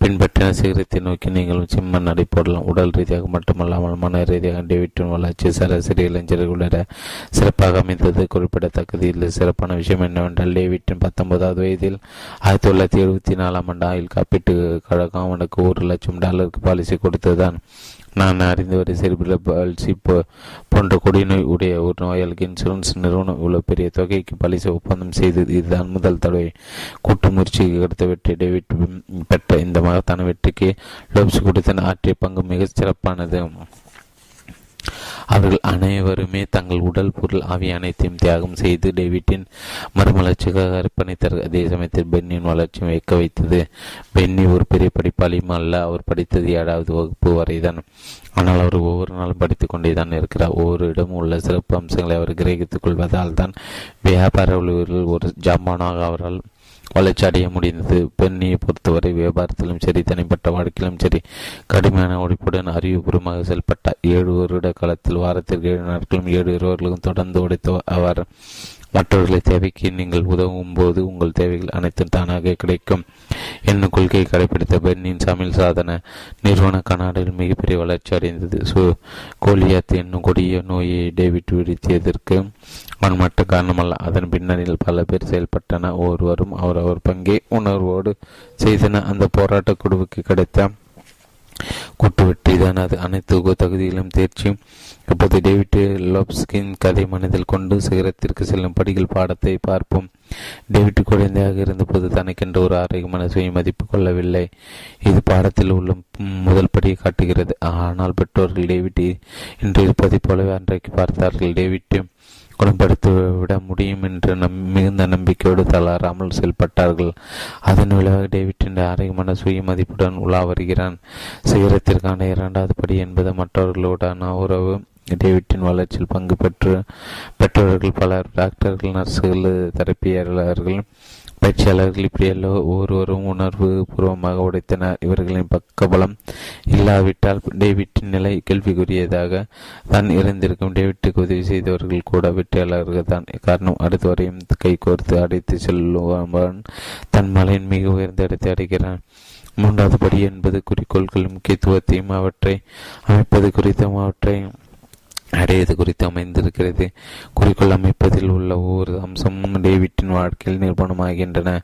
பின்பற்றின சிகரத்தை நோக்கி நீங்களும் சிம்ம நடை போடலாம். உடல் ரீதியாக மட்டுமல்லாமல் மன ரீதியாக டேவிட்டின் வளர்ச்சி சராசரி இளைஞர்களோட சிறப்பாக அமைந்தது குறிப்பிடத்தக்கது. இதில் சிறப்பான விஷயம் என்னவென்றால் டேவிட்டின் பத்தொன்பதாவது வயதில் ஆயிரத்தி தொள்ளாயிரத்தி எழுபத்தி நாலாம் ஆண்டு ஆயுள் காப்பீட்டு கழகம் அவனுக்கு ஒரு லட்சம் டாலருக்கு பாலிசி கொடுத்ததுதான். நான் அறிந்தவரை செரிபிரல் பால்சி போன்ற கொடிநோய் உடைய ஒரு நோயாளிக்கு இன்சூரன்ஸ் நிறுவனம் இவ்வளவு பெரிய தொகைக்கு பலிச ஒப்பந்தம் செய்தது. இதுதான் முதல் தடவை. கூட்டு முயற்சிக்கு கிடைத்த வெற்றி. டேவிட் பெற்ற இந்த மகத்தான வெற்றிக்கு லோப்ஸ் கொடுத்த ஆற்றிய பங்கு மிகச் சிறப்பானது. அவர்கள் அனைவருமே தங்கள் உடல் பொருள் ஆவி அனைத்தையும் தியாகம் செய்து டேவிட்டின் மறுமலர்ச்சிக்காக அர்ப்பணித்தார்கள் அதே சமயத்தில் பென்னின் வளர்ச்சியும் வைக்க வைத்தது. பென்னி ஒரு பெரிய படிப்பாளியும் அல்ல. அவர் படித்தது ஏழாவது வகுப்பு வரைதான். ஆனால் அவர் ஒவ்வொரு நாளும் படித்துக் கொண்டேதான் இருக்கிறார். ஒவ்வொரு இடமும் உள்ள சிறப்பு அம்சங்களை அவர் கிரகித்துக் கொள்வதால் தான் வியாபார ஒரு ஜாமானாக அவரால் வளர்ச்சி அடைய முடிந்தது. பெண்ணியை பொறுத்தவரை வியாபாரத்திலும் சரி தனிப்பட்ட வாழ்க்கையிலும் சரி கடுமையான உழைப்புடன் அறிவுபூர்வமாக செயல்பட்டார். ஏழு வருட காலத்தில் வாரத்திற்கு ஏழு நாட்களும் ஏழு இருவர்களும் தொடர்ந்து உடைத்த அவர். மற்றவர்களை தேவைக்கு நீங்கள் உதவும் போது உங்கள் தேவைகள் அனைத்தும் தானாக கிடைக்கும். என்னும் கொள்கையை கடைபிடித்த பெண்ணின் சமையல் சாதன நிறுவன கனாடில் மிகப்பெரிய வளர்ச்சி அடைந்தது. சு கோலியாத் என்னும் கொடிய நோயை டேவிட் விடுத்தியதற்கு அவன் மட்டும் காரணமல்ல. அதன் பின்னணியில் பல பேர் செயல்பட்டன ஒவ்வொருவரும் அவரவர் பங்கே உணர்வோடு செய்தன அந்த போராட்ட குழுவுக்கு கிடைத்த கூட்டு வெற்றி தான் அது அனைத்து தகுதியிலும் தேர்ச்சியும். இப்போது டேவிட் லோப்ஸ்கின் கதை மனதில் கொண்டு சிகரத்திற்கு செல்லும் படிகள் பாடத்தை பார்ப்போம். டேவிட் குழந்தையாக இருந்தபோது தனக்கென்று ஒரு ஆரோக்கியமான சுய மதிப்பு கொள்ளவில்லை. இது பாடத்தில் உள்ள முதல் படியை காட்டுகிறது. ஆனால் பெற்றோர்கள் டேவிட் இன்று இருப்பதை போலவே அன்றைக்கு பார்த்தார்கள். டேவிட் குணப்படுத்தி விட முடியும் என்று நம் மிகுந்த நம்பிக்கையோடு தளராமல் செயல்பட்டார்கள். அதன் விளைவாக டேவிட்டின் ஆரோக்கியமான சுய மதிப்புடன் உலா வருகிறான். சிகரத்திற்கான இரண்டாவது படி என்பது மற்றவர்களுடான உறவு. டேவிட்டின் வளர்ச்சியில் பங்கு பெற்று பெற்றவர்கள் பலர் டாக்டர்கள் நர்ஸுகள் தெரப்பியாளர்கள் பயிற்சியாளர்கள் இப்படியல்ல ஒருவரும் உணர்வு பூர்வமாக உடைத்தனர் இவர்களின் பக்கபலம் இல்லாவிட்டால் டேவிட்டின் நிலை கேள்விக்குரியதாக தான் இருந்திருக்கும். டேவிட்டுக்கு உதவி செய்தவர்கள் கூட வெற்றியாளர்கள் தான். காரணம் அடுத்து வரையும் கைகோர்த்து அடைத்து செல்லுவன் தன் மலையின் மிக உயர்ந்த இடத்தை அடைகிறான். மூன்றாவது படி என்பது குறிக்கோள்கள் முக்கியத்துவத்தையும் அவற்றை அமைப்பது குறித்தும் அவற்றை அடையது குறித்து அமைந்திருக்கிறது. குறிக்கோள் அமைப்பதில் உள்ள ஒவ்வொரு அம்சமும் டேவிட்டின் வாழ்க்கையில் நிரூபணமாகின்றன.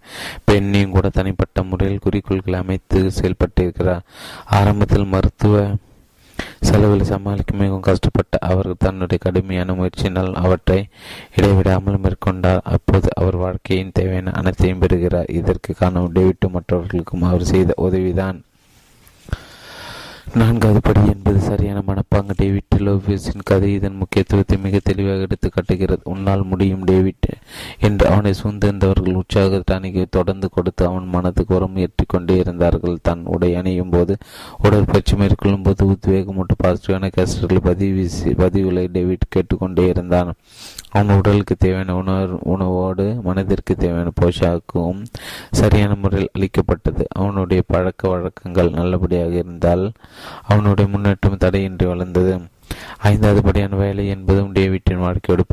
பெண்ணையும் கூட தனிப்பட்ட முறையில் குறிக்கோள்களை அமைத்து செயல்பட்டிருக்கிறார். ஆரம்பத்தில் மருத்துவ செலவுகளை சமாளிக்க மிகவும் கஷ்டப்பட்ட அவர் தன்னுடைய கடுமையான முயற்சியினால் அவற்றை இடைவிடாமல் மேற்கொண்டார். அப்போது அவர் வாழ்க்கையின் தேவையான அனைத்தையும் பெறுகிறார். இதற்கு காரணம் டேவிட்டு மற்றவர்களுக்கும் அவர் செய்த உதவிதான். நான்காவது படி என்பது சரியான மனப்பாங்க. டேவிட் லோபியஸின் கதை இதன் முக்கியத்துவத்தை மிக தெளிவாக எடுத்து காட்டுகிறது. உன்னால் முடியும் டேவிட் என்று அவனை சூழ்ந்திருந்தவர்கள் உற்சாகத்தானிக்கு தொடர்ந்து கொடுத்து அவன் மனதுக்கு உரம் ஏற்றி கொண்டே இருந்தார்கள். தன் உடை அணியும் போது உடற்பயிற்சி மேற்கொள்ளும் போது உத்வேகமூட்டு பாசிட்டிவான கேசட்களை பதிவு பதிவுகளை டேவிட் கேட்டுக்கொண்டே இருந்தான். அவன் உடலுக்கு தேவையான உணவு உணவோடு மனதிற்கு தேவையான போஷாக்கும் சரியான முறையில் அளிக்கப்பட்டது. அவனுடைய பழக்க வழக்கங்கள் நல்லபடியாக இருந்தால் அவனுடைய முன்னேற்றம் தடையின்றி வளர்ந்தது. ஐந்தாவது படியான வேலை என்பதும் டேவிட்டின் வாழ்க்கையோடு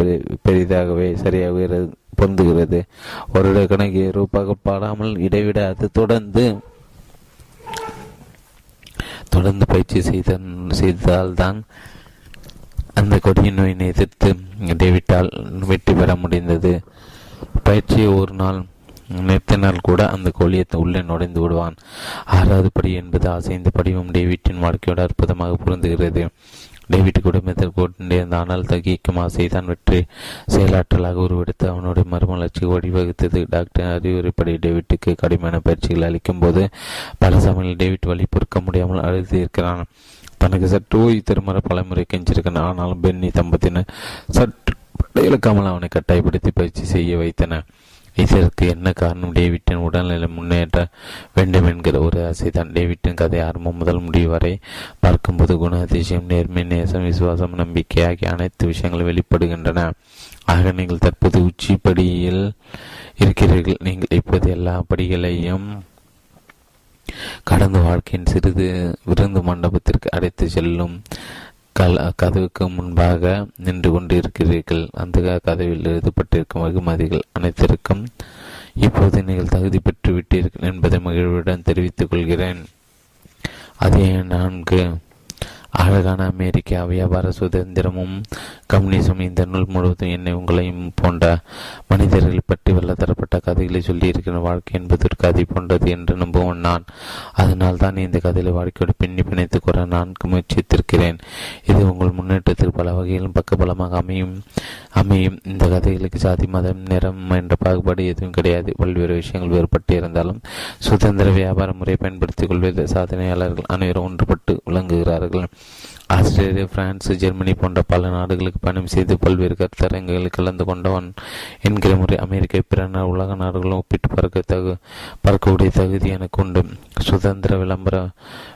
பெரிதாகவே சரியாக பொருந்துகிறது. வருட கணக்கு ரூபாக பாடாமல் இடைவிடாது தொடர்ந்து தொடர்ந்து பயிற்சி செய்த செய்தால்தான் அந்த கொடிய நோயினை எதிர்த்து டேவிட்டால் வெற்றி பெற முடிந்தது. பயிற்சியை ஒரு நாள் நிறுத்தினால் கூட அந்த கோழியத்தை உள்ளே நுழைந்து விடுவான். ஆறாவது படி என்பது அசைந்த படிவம் டேவிட்டின் வாழ்க்கையோடு அற்புதமாக பொருந்துகிறது. டேவிட் குடும்பத்தில் கொண்டிருந்த ஆனால் தகிக்கும் ஆசைதான் வெற்றி செயலாற்றலாக உருவெடுத்து அவனுடைய மறுமலர்ச்சி வழிவகுத்தது. டாக்டர் அறிவுரைப்படி டேவிட்டுக்கு கடுமையான பயிற்சிகள் அளிக்கும் போது பல சமயங்களில் டேவிட் வழி பொறுக்க முடியாமல் அழுதியிருக்கிறான். தனக்கு சற்று ஓய்வு திருமற பலமுறை கெஞ்சிருக்கிறான் ஆனாலும் பென்னி தம்பத்தினர் சற்று இழக்காமல் அவனை கட்டாயப்படுத்தி பயிற்சி செய்ய வைத்தன இதற்கு என்ன காரணம்? டேவிட்டின் உடல்நிலை முன்னேற்ற வேண்டும் என்கிற ஒரு ஆசைதான் டேவிட்டின் கதை ஆரம்பம் முதல் முடிவு வரை பார்க்கும்போது குணாதிசயம் நேர்மை நேசம் விசுவாசம் நம்பிக்கை ஆகிய அனைத்து விஷயங்களும் வெளிப்படுகின்றன. ஆக நீங்கள் தற்போது உச்சிப்படியில் இருக்கிறீர்கள். நீங்கள் இப்போது எல்லா படிகளையும் கடந்த வாழ்க்கையின் சிறிது விருந்து மண்டபத்திற்கு அடைத்து செல்லும் கல் கதவுக்கு முன்பாக நின்று கொண்டிருக்கிறீர்கள். அந்த கதவில் எழுதப்பட்டிருக்கும் வெகுமதிகள் அனைத்திற்கும் இப்போது நீங்கள் தகுதி பெற்று விட்டீர்கள் என்பதை மகிழ்வுடன் தெரிவித்துக் கொள்கிறேன். அதே நான்கு அழகான அமெரிக்க வியாபார சுதந்திரமும் கம்யூனிசம் இந்த நூல் முழுவதும் என்னை உங்களையும் போன்ற மனிதர்கள் பற்றி வெள்ளத்தரப்பட்ட கதைகளை சொல்லியிருக்கிற வாழ்க்கை என்பது ஒரு கதை போன்றது என்று நம்புவோம் நான். அதனால் தான் இந்த கதையில வாழ்க்கையோடு பின்னி பிணைத்துக் கூற நான் முயற்சித்திருக்கிறேன். இது உங்கள் முன்னேற்றத்தில் பல வகையிலும் பக்கபலமாக அமையும். அமையும். இந்த கதைகளுக்கு சாதி மதம் நிறம் என்ற பாகுபாடு எதுவும் கிடையாது. பல்வேறு விஷயங்கள் வேறுபட்டு இருந்தாலும் சுதந்திர வியாபார முறையை பயன்படுத்திக் கொள்வது சாதனையாளர்கள் அனைவரும் ஒன்றுபட்டு விளங்குகிறார்கள். ஆஸ்திரேலியா பிரான்ஸ் ஜெர்மனி போன்ற பல நாடுகளுக்கு பயணம் செய்து பல்வேறு கருத்தரங்குகளில் கலந்து கொண்டவன் என்கிற முறை அமெரிக்க பிற உலக நாடுகளும் ஒப்பிட்டு பறக்க தகு பறக்கக்கூடிய தகுதி எனக்கு உண்டு. சுதந்திர விளம்பர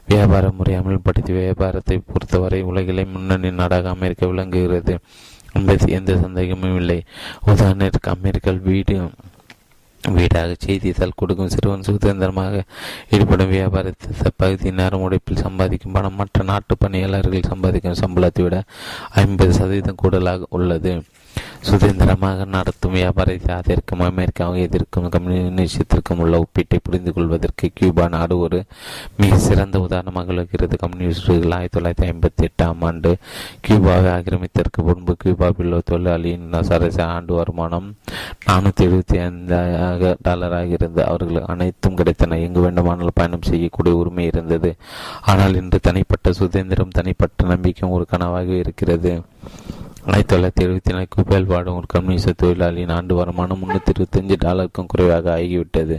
வியாபார முறை அமல்படுத்தி வியாபாரத்தை பொறுத்தவரை உலகிலே முன்னணி நாடாக அமெரிக்கா விளங்குகிறது. என்பது எந்த சந்தேகமும் இல்லை. உதாரணத்திற்கு அமெரிக்கா வீடு வீடாக செய்தித்தால் கொடுக்கும் சிறுவன் சுதந்திரமாக ஈடுபடும் வியாபாரத்தை பகுதி நேரம் உடைப்பில் சம்பாதிக்கும் பணம் மற்ற நாட்டு பணியாளர்கள் சம்பாதிக்கும் சம்பளத்தை விட ஐம்பது சதவீதம் கூடுதலாக உள்ளது. சுதந்திரமாக நடத்தும் வியாபாரத்தை ஆதரிக்கும் அமெரிக்காவை எதிர்க்கும் கம்யூனிசத்திற்கும் உள்ள ஒப்பீட்டை புரிந்து கொள்வதற்கு கியூபா நாடு ஒரு மிக சிறந்த உதாரணமாக விளக்கிறது கம்யூனிஸ்டுகள் ஆயிரத்தி தொள்ளாயிரத்தி ஐம்பத்தி எட்டாம் ஆண்டு கியூபாவை ஆக்கிரமித்ததற்கு முன்பு கியூபாவில் உள்ள தொழிலாளியின் சராசரி ஆண்டு வருமானம் நானூற்றி எழுபத்தி ஐந்து டாலராக இருந்து அவர்கள் அனைத்தும் கிடைத்தன. எங்கு வேண்டுமானால் பயணம் செய்யக்கூடிய உரிமை இருந்தது. ஆனால் இன்று தனிப்பட்ட சுதந்திரம் தனிப்பட்ட நம்பிக்கையும் ஒரு கனவாக இருக்கிறது. ஆயிரத்தி தொள்ளாயிரத்தி எழுபத்தி நாலு குபேல் வாடும் ஒரு கம்யூனிஸ்ட் தொழிலாளியின் ஆண்டு வருமானம் முன்னூற்றி இருபத்தஞ்சு டாலருக்கும் குறைவாக ஆகிவிட்டது.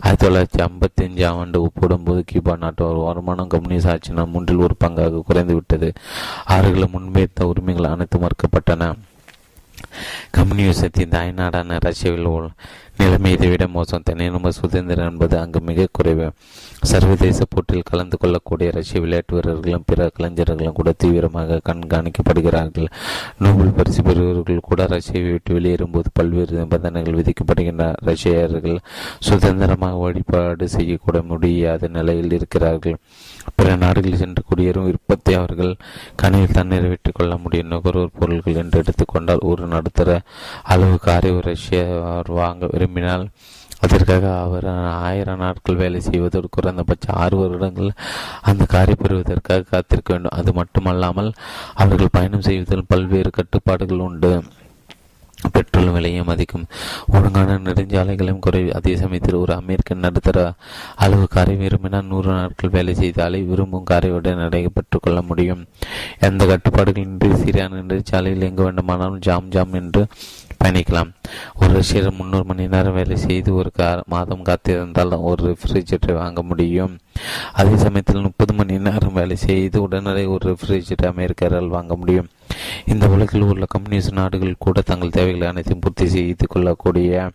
ஆயிரத்தி தொள்ளாயிரத்தி ஐம்பத்தி அஞ்சாம் ஆண்டு ஒப்பிடும்போது கியூபா நாட்டு வருமானம் கம்யூனிஸ்ட் ஆட்சியினால் மூன்றில் ஒரு பங்காக குறைந்து விட்டது அவர்கள் முன்பேற்ற உரிமைகள் அனைத்து மறுக்கப்பட்டன. கம்யூனிசத்தின் தாய்நாடான ரஷ்யாவில் நிலைமை இதைவிட மோசம். தனிநும சுதந்திரம் என்பது அங்கு மிக குறைவு. சர்வதேச போட்டியில் கலந்து கொள்ளக்கூடிய ரஷ்ய விளையாட்டு வீரர்களும் பிற கலைஞர்களும் கூட தீவிரமாக கண்காணிக்கப்படுகிறார்கள். நோபல் பரிசு பெறுவர்கள் கூட ரஷ்யாவை விட்டு வெளியேறும்போது பல்வேறு நிபந்தனைகள் விதிக்கப்படுகின்றன. ரஷ்யர்கள் சுதந்திரமாக வழிபாடு செய்யக்கூட முடியாத நிலையில் இருக்கிறார்கள். பிற நாடுகளில் சென்று குடியேறும் விருப்பத்தை அவர்கள் கனவில் தண்ணீரை நிறைவேற்றிக் கொள்ள முடியும். நுகர்வோர் பொருட்கள் என்று எடுத்துக்கொண்டால் ஒரு நடுத்தர அளவு காரை ஒரு ரஷ்ய வாங்க விரும்பினால் அதற்காக அவர் ஆயிரம் நாட்கள் வேலை செய்வதோடு குறைந்தபட்ச ஆறு வருடங்கள் அந்த காரை பெறுவதற்காக காத்திருக்க வேண்டும். அது மட்டுமல்லாமல் அவர்கள் பயணம் செய்வதில் பல்வேறு கட்டுப்பாடுகள் உண்டு. பெட்ரோல் விலையும் அதிகம். ஒழுங்கான நெடுஞ்சாலைகளையும் குறைவு. அதே சமயத்தில் ஒரு அமெரிக்க நடுத்தர அளவு காரை விரும்பினால் நூறு நாட்கள் வேலை செய்தாலே விரும்பும் காரையுடன் நடைபெற்றுக் கொள்ள முடியும். எந்த கட்டுப்பாடுகளின்றி சீரான நெடுஞ்சாலையில் எங்கு வேண்டுமானாலும் ஜாம் ஜாம் என்று பயணிக்கலாம். ஒரு ரஷ்யர் முன்னூறு மணி நேரம் வேலை செய்து ஒரு மாதம் காத்திருந்தால் ஒரு ரெஃப்ரிஜரேட்டரை வாங்க முடியும். அதே சமயத்தில் முப்பது மணி நேரம் வேலை செய்து உடனடி ஒரு ரெஃப்ரிஜரேட்டர் அமெரிக்கரால் வாங்க முடியும். இந்த உலகில் உள்ள கம்யூனிஸ்ட் நாடுகள் கூட தங்கள் தேவைகளை அனைத்தையும் பூர்த்தி செய்து கொள்ளக்கூடிய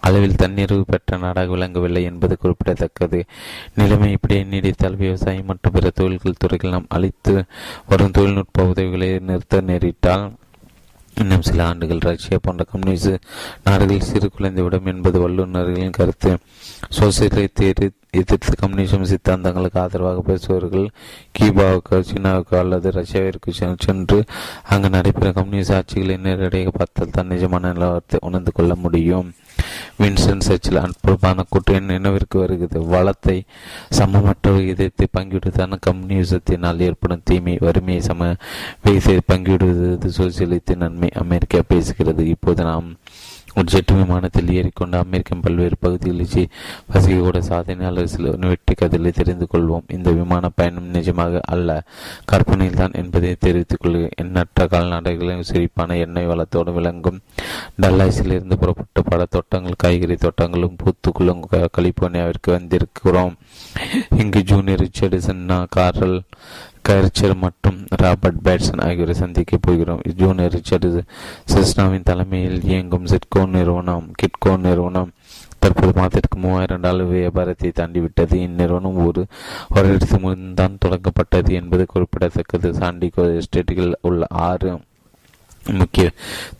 அளவில் தன்னிறைவு பெற்ற நாடாக விளங்கவில்லை என்பது குறிப்பிடத்தக்கது. நிலைமை இப்படியே நீடித்தால் விவசாயம் மற்றும் பிற தொழில்கள் துறைகள் நாம் அளித்து வரும் தொழில்நுட்ப உதவிகளை நிறுத்த நேரிட்டால் இன்னும் சில ஆண்டுகள் ரஷ்யா போன்ற கம்யூனிஸ்ட் நாடுகள் சிறு குலைந்துவிடும் என்பது வல்லுநர்களின் கருத்து. சோசியலிசத்தை எதிர்த்து கம்யூனிசம் சித்தாந்தங்களுக்கு ஆதரவாக பேசுபவர்கள் கியூபாவுக்கு சீனாவுக்கு அல்லது ரஷ்யாவிற்கு சென்று அங்கு நடைபெறும் கம்யூனிஸ்ட் ஆட்சிகளை நேரடியாக பார்த்தால் தான் நிஜமான நிலவரத்தை உணர்ந்து கொள்ள முடியும். வின்சன் சர்ச்சில் அற்புதமான கூட்டு நினைவிற்கு வருகிறது. வளத்தை சமமற்ற விகிதத்தை பங்கிடுவதான கம்யூனிசத்தினால் ஏற்படும் தீமை வறுமையை சம விகிதத்தை பங்கிடுவது சோசியலித்தின் நன்மை அமெரிக்கா பேசுகிறது. இப்போது நாம் ஒரு ஜெட்டு விமானத்தில் ஏறிக்கொண்டு அமெரிக்கன் பல்வேறு பகுதிகளில் வசிக்கக்கூட சாதனையாளர் சில வெற்றி கதைகளை தெரிந்து கொள்வோம். இந்த விமான பயணம் நிஜமாக அல்ல. கற்பனையில் தான் என்பதை தெரிவித்துக் கொள்கிறேன் எண்ணற்ற கால்நடைகளின் சிரிப்பான எண்ணெய் வளத்தோடு விளங்கும் டல்லாஸில் இருந்து புறப்பட்டு பல தோட்டங்கள் காய்கறி தோட்டங்களும் பூத்துக்குள்ளும் கலிபோர்னியாவிற்கு வந்திருக்கிறோம். இங்கு ஜூனியர் ரிச்சர்ட்சன் காரல் கரிச்சர் மற்றும் ராபர்ட் பேட்சன் ஆகியோரை சந்திக்க போகிறோம். ஜூனியர் ரிச்சர்ட் சிஸ்னாவின் தலைமையில் இயங்கும் சிட்கோ நிறுவனம் கிட்கோ நிறுவனம் தற்போது மாதத்திற்கு மூவாயிரம் டாலர் வியாபாரத்தை தாண்டிவிட்டது. இந்நிறுவனம் ஒரு வருடத்து முன்தான் தொடங்கப்பட்டது என்பது குறிப்பிடத்தக்கது. சாண்டிகோ எஸ்டேட்டுகள் உள்ள ஆறு முக்கிய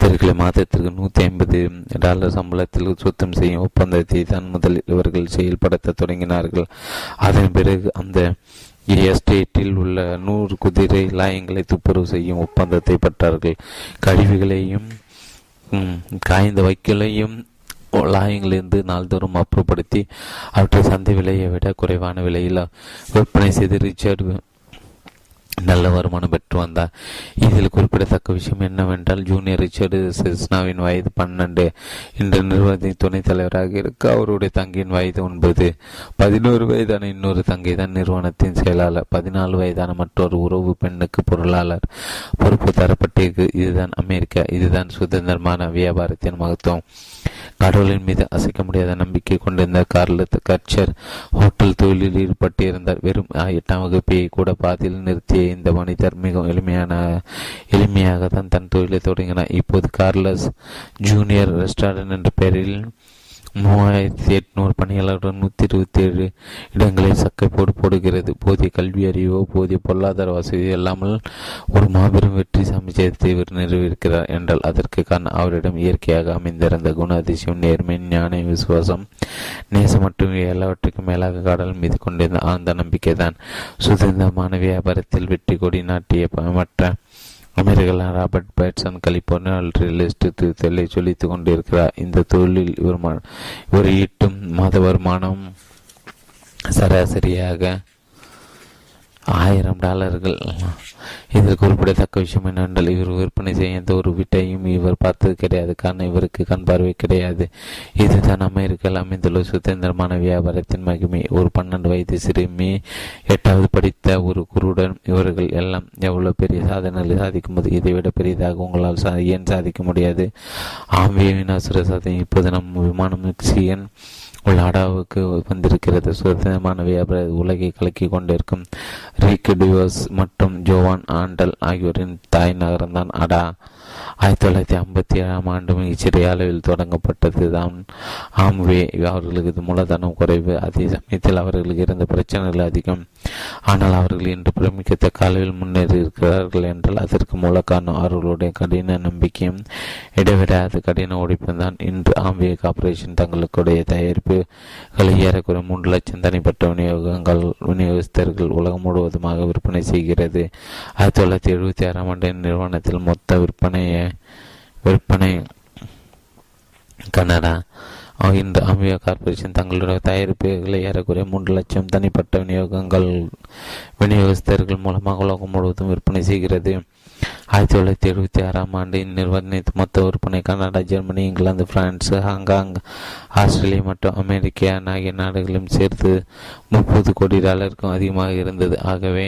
தெருக்களை மாதத்திற்கு நூற்றி ஐம்பது டாலர் சம்பளத்தில் சுத்தம் செய்யும் ஒப்பந்தத்தை தான் முதலில் இவர்கள் செயல்படுத்த தொடங்கினார்கள். அதன் பிறகு அந்த எஸ்டேட்டில் உள்ள நூறு குதிரை லாயங்களை துப்புரவு செய்யும் ஒப்பந்தத்தை பெற்றார்கள் கழிவுகளையும் காய்ந்த வைக்கலையும் லாயங்களிலிருந்து நாள்தோறும் அப்புறப்படுத்தி அவற்றை சந்தை விலையை விட குறைவான விலையில் விற்பனை செய்து ரிச்சர்டு நல்ல வருமானம் பெற்று வந்தார். இதில் குறிப்பிடத்தக்க விஷயம் என்னவென்றால் ஜூனியர் ரிச்சர்டு செஸ்னாவின் வயது பன்னெண்டு இன்று நிறுவனத்தின் துணைத் தலைவராக இருக்க அவருடைய தங்கையின் வயது ஒன்பது. பதினோரு வயதான இன்னொரு தங்கை தான் நிறுவனத்தின் செயலாளர். பதினாலு வயதான மற்றொரு உறவு பெண்ணுக்கு பொருளாளர். பொறுப்பு தரப்பட்டிருக்கு. இதுதான் அமெரிக்கா. இதுதான் சுதந்திரமான வியாபாரத்தின் மகத்துவம். கடவுளின் மீது அசைக்க முடியாத நம்பிக்கை கொண்டிருந்த கார்ல கர்ச்சர் ஹோட்டல் தொழிலில் ஈடுபட்டிருந்தார். வெறும் எட்டாம் வகுப்பையை கூட பாதியில் நிறுத்திய இந்த மனிதர் மிகவும் எளிமையான எளிமையாக தான் தன் தொழிலை தொடங்கினார். இப்போது கார்லஸ் ஜூனியர் ரெஸ்டாரண்ட் என்ற பெயரில் மூவாயிரத்தி எட்நூறு பணியாளர்களுடன் நூற்றி இருபத்தி ஏழு இடங்களில் சக்கை போடு போடுகிறது. போதிய கல்வி அறிவோ போதிய பொருளாதார வசதியோ இல்லாமல் ஒரு மாபெரும் வெற்றி சமுச்சயத்தை இவர் நிறுவியிருக்கிறார் என்றால் அதற்கு காரணம் அவரிடம் இயற்கையாக அமைந்திருந்த குண அதிசயம் நேர்மை ஞான விசுவாசம் நேசம் மற்றும் எல்லாவற்றுக்கும் மேலாக கடல் மீது கொண்டிருந்த ஆழ்ந்த நம்பிக்கை தான் சுதந்திரமான வியாபாரத்தில் வெற்றி கொடி நாட்டிய மற்ற American Robert Paterson California real estate தொழிலை சொல்லித்துக் கொண்டிருக்கிறார். இந்த தொழிலில் இவர் இவர் ஈட்டும் மாத வருமானம் சராசரியாக ஆயிரம் டாலர்கள். இதில் குறிப்பிடத்தக்க விஷயம் என்னவென்றால் இவர் விற்பனை செய்ய எந்த ஒரு வீட்டையும் இவர் பார்த்தது கிடையாது. காரணம் இவருக்கு கண் பார்வை கிடையாது. இதுதான் அமெரிக்காவில் அமைந்துள்ள சுதந்திரமான வியாபாரத்தின் மகிமை. ஒரு பன்னெண்டு வயது சிறுமி எட்டாவது படித்த ஒரு குருடன் இவர்கள் எல்லாம் எவ்வளவு பெரிய சாதனைகளை சாதிக்கும் போது இதை விட பெரியதாக உங்களால் சா- ஏன் சாதிக்க முடியாது? ஆம்பியின் அசுர சாதனை இப்போது நம் விமானம் சிஎன் உள்ள அடாவுக்கு வந்திருக்கிறது. சுதந்திரமான வியாபார உலகை கலக்கி கொண்டிருக்கும் ரீக் டிவோஸ் மற்றும் ஜோவான் ஆண்டல் ஆகியோரின் தாய் நகரம்தான் அடா. ஆயிரத்தி தொள்ளாயிரத்தி ஐம்பத்தி ஏழாம் ஆண்டு மிகச்சிறிய அளவில் தொடங்கப்பட்டது தான் ஆம்வே அவர்களுக்கு மூலதனம் குறைவு. அதே சமயத்தில் அவர்களுக்கு இருந்த பிரச்சனைகள் அதிகம். ஆனால் அவர்கள் இன்று பிரமிக்கத்தக்க அளவில் முன்னேறி இருக்கிறார்கள் என்றால் அதற்கு மூல காரணம் அவர்களுடைய கடின நம்பிக்கையும் இடைவிடாத கடின உழைப்பும் தான் இன்று ஆம்வே கார்பரேஷன் தங்களுடைய தயாரிப்புகளை ஏறக்குறைய மூன்று லட்சம் தனிப்பட்ட விநியோகங்கள் விநியோகஸ்தர்கள் உலகம் முழுவதுமாக விற்பனை செய்கிறது. ஆயிரத்தி தொள்ளாயிரத்தி எழுபத்தி ஆறாம் ஆண்டு நிறுவனத்தில் மொத்த விற்பனையை விற்பனை கனடா. இந்த அமியா கார்பரேஷன் தங்களுடைய தயாரிப்புகளை ஏறக்குறைய மூன்று லட்சம் தனிப்பட்ட விநியோகங்கள் விநியோகஸ்தர்கள் மூலமாக உலகம் முழுவதும் விற்பனை செய்கிறது. ஆயிரத்தி தொள்ளாயிரத்தி எழுபத்தி ஆறாம் ஆண்டு இந்நிறுவனத்தின் மொத்த விற்பனை Canada Germany England France Hong Kong Australia மற்றும் அமெரிக்கா ஆகிய நாடுகளும் சேர்த்து முப்பது கோடி டாலருக்கும் அதிகமாக இருந்தது. ஆகவே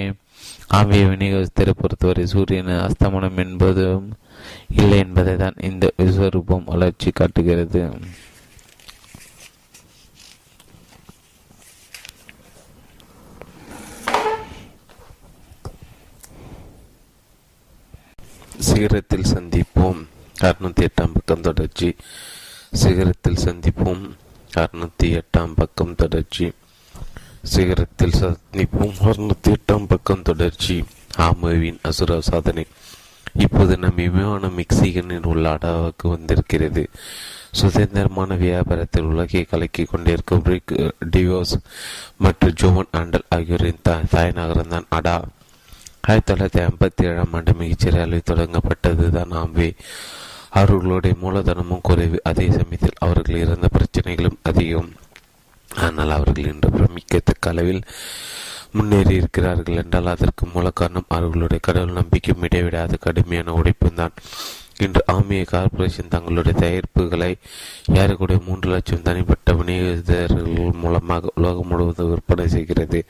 ஆமிய விநியோகஸ்தரை பொறுத்தவரை சூரியன் அஸ்தமனம் என்பதும் இல்லை என்பதை தான் இந்த விஸ்வரூபம் வளர்ச்சி காட்டுகிறது. சிகரத்தில் சந்திப்போம். அறுநூத்தி எட்டாம் பக்கம் தொடர்ச்சி. சிகரத்தில் சந்திப்போம். அறுநூத்தி எட்டாம் பக்கம் தொடர்ச்சி. சிகரத்தில் சந்திப்போம். அறுநூத்தி எட்டாம் பக்கம் தொடர்ச்சி. ஆமோவின் அசுர சாதனை. இப்போது நம் விமானம் மெக்சிகனின் உள்ள அடாவுக்கு வந்திருக்கிறது. சுதந்திரமான வியாபாரத்தில் உலகை கலக்கி கொண்டிருக்கும் ரிக் டிவோஸ் மற்றும் ஜோவன் ஆண்டல் ஆகியோரின் தா தாய் நகரம்தான் அடா. ஆயிரத்தி தொள்ளாயிரத்தி ஐம்பத்தி ஏழாம் ஆண்டு மிகச்சிறிய தொடங்கப்பட்டது தான் ஆம்வே அவர்களுடைய மூலதனமும் குறைவு. அதே சமயத்தில் அவர்கள் இருந்த பிரச்சனைகளும் அதிகம். ஆனால் அவர்கள் இன்று பிரமிக்கத்தக்க அளவில் முன்னேறி இருக்கிறார்கள் என்றால் அதற்கு மூல காரணம் அவர்களுடைய கடவுள் நம்பிக்கையும் இடைவிடாத கடுமையான உழைப்பும் தான். இன்று ஆமிய கார்ப்பரேஷன் தங்களுடைய தயாரிப்புகளை யாருக்குடைய மூன்று லட்சம் தனிப்பட்ட விநியோகதாரர்கள் மூலமாக உலகம் முழுவதும் விற்பனை செய்கிறது.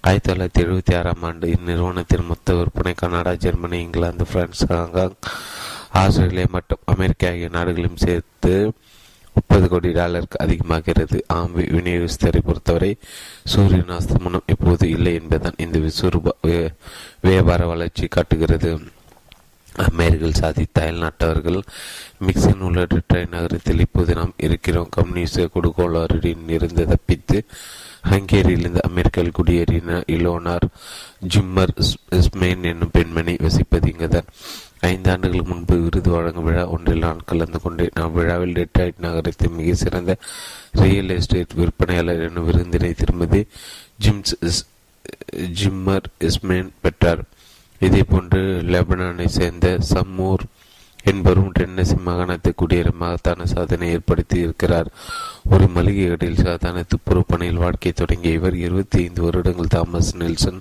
ஆயிரத்தி தொள்ளாயிரத்தி எழுபத்தி ஆறாம் ஆண்டு இந்நிறுவனத்தின் மொத்த விற்பனை Canada Germany England France Hong Kong Australia மற்றும் அமெரிக்கா ஆகிய நாடுகளையும் சேர்த்து முப்பது கோடி டாலருக்கு அதிகமாகிறது. ஆம் விநியோகஸ்தரை பொறுத்தவரை சூரியன் அஸ்தமனம் இப்போது இல்லை என்பதுதான் இந்த விசுரூப வியாபார வளர்ச்சி காட்டுகிறது. அமெரிக்கர்கள் சாதித்த அயல்நாட்டவர்கள் மிக்சன் உள்ள டெட்ராய் நகரத்தில் இப்போது நாம் இருக்கிறோம். கம்யூனிஸ்ட கொடுகோளரின் இருந்து தப்பித்து ஹங்கேரியிலிருந்து அமெரிக்காவில் குடியேறின இலோனார் ஜிம்மர் ஸ்மெயின் என்னும் பெண்மணி வசிப்பது இங்குதான். ஐந்து ஆண்டுகளுக்கு முன்பு விருது வழங்கும் விழா ஒன்றில் நான் கலந்து கொண்டேன். நான் விழாவில் டெட்ராய்ட் நகரத்தின் மிக சிறந்த ரியல் எஸ்டேட் விற்பனையாளர் என விருந்தினை திருமதி ஜிம்ஸ் ஜிம்மர் இஸ்மேன் பெற்றார். இதே போன்று லெபனானை சேர்ந்த சம்மூர் என்பவரும் டென்னசி மாகாணத்தை குடியேற மகத்தான சாதனை ஏற்படுத்தி இருக்கிறார். ஒரு மளிகை கடையில் சாதாரண துப்புரவு பணியில் வாழ்க்கை தொடங்கிய இவர் இருபத்தி ஐந்து வருடங்கள் தாமஸ் நெல்சன்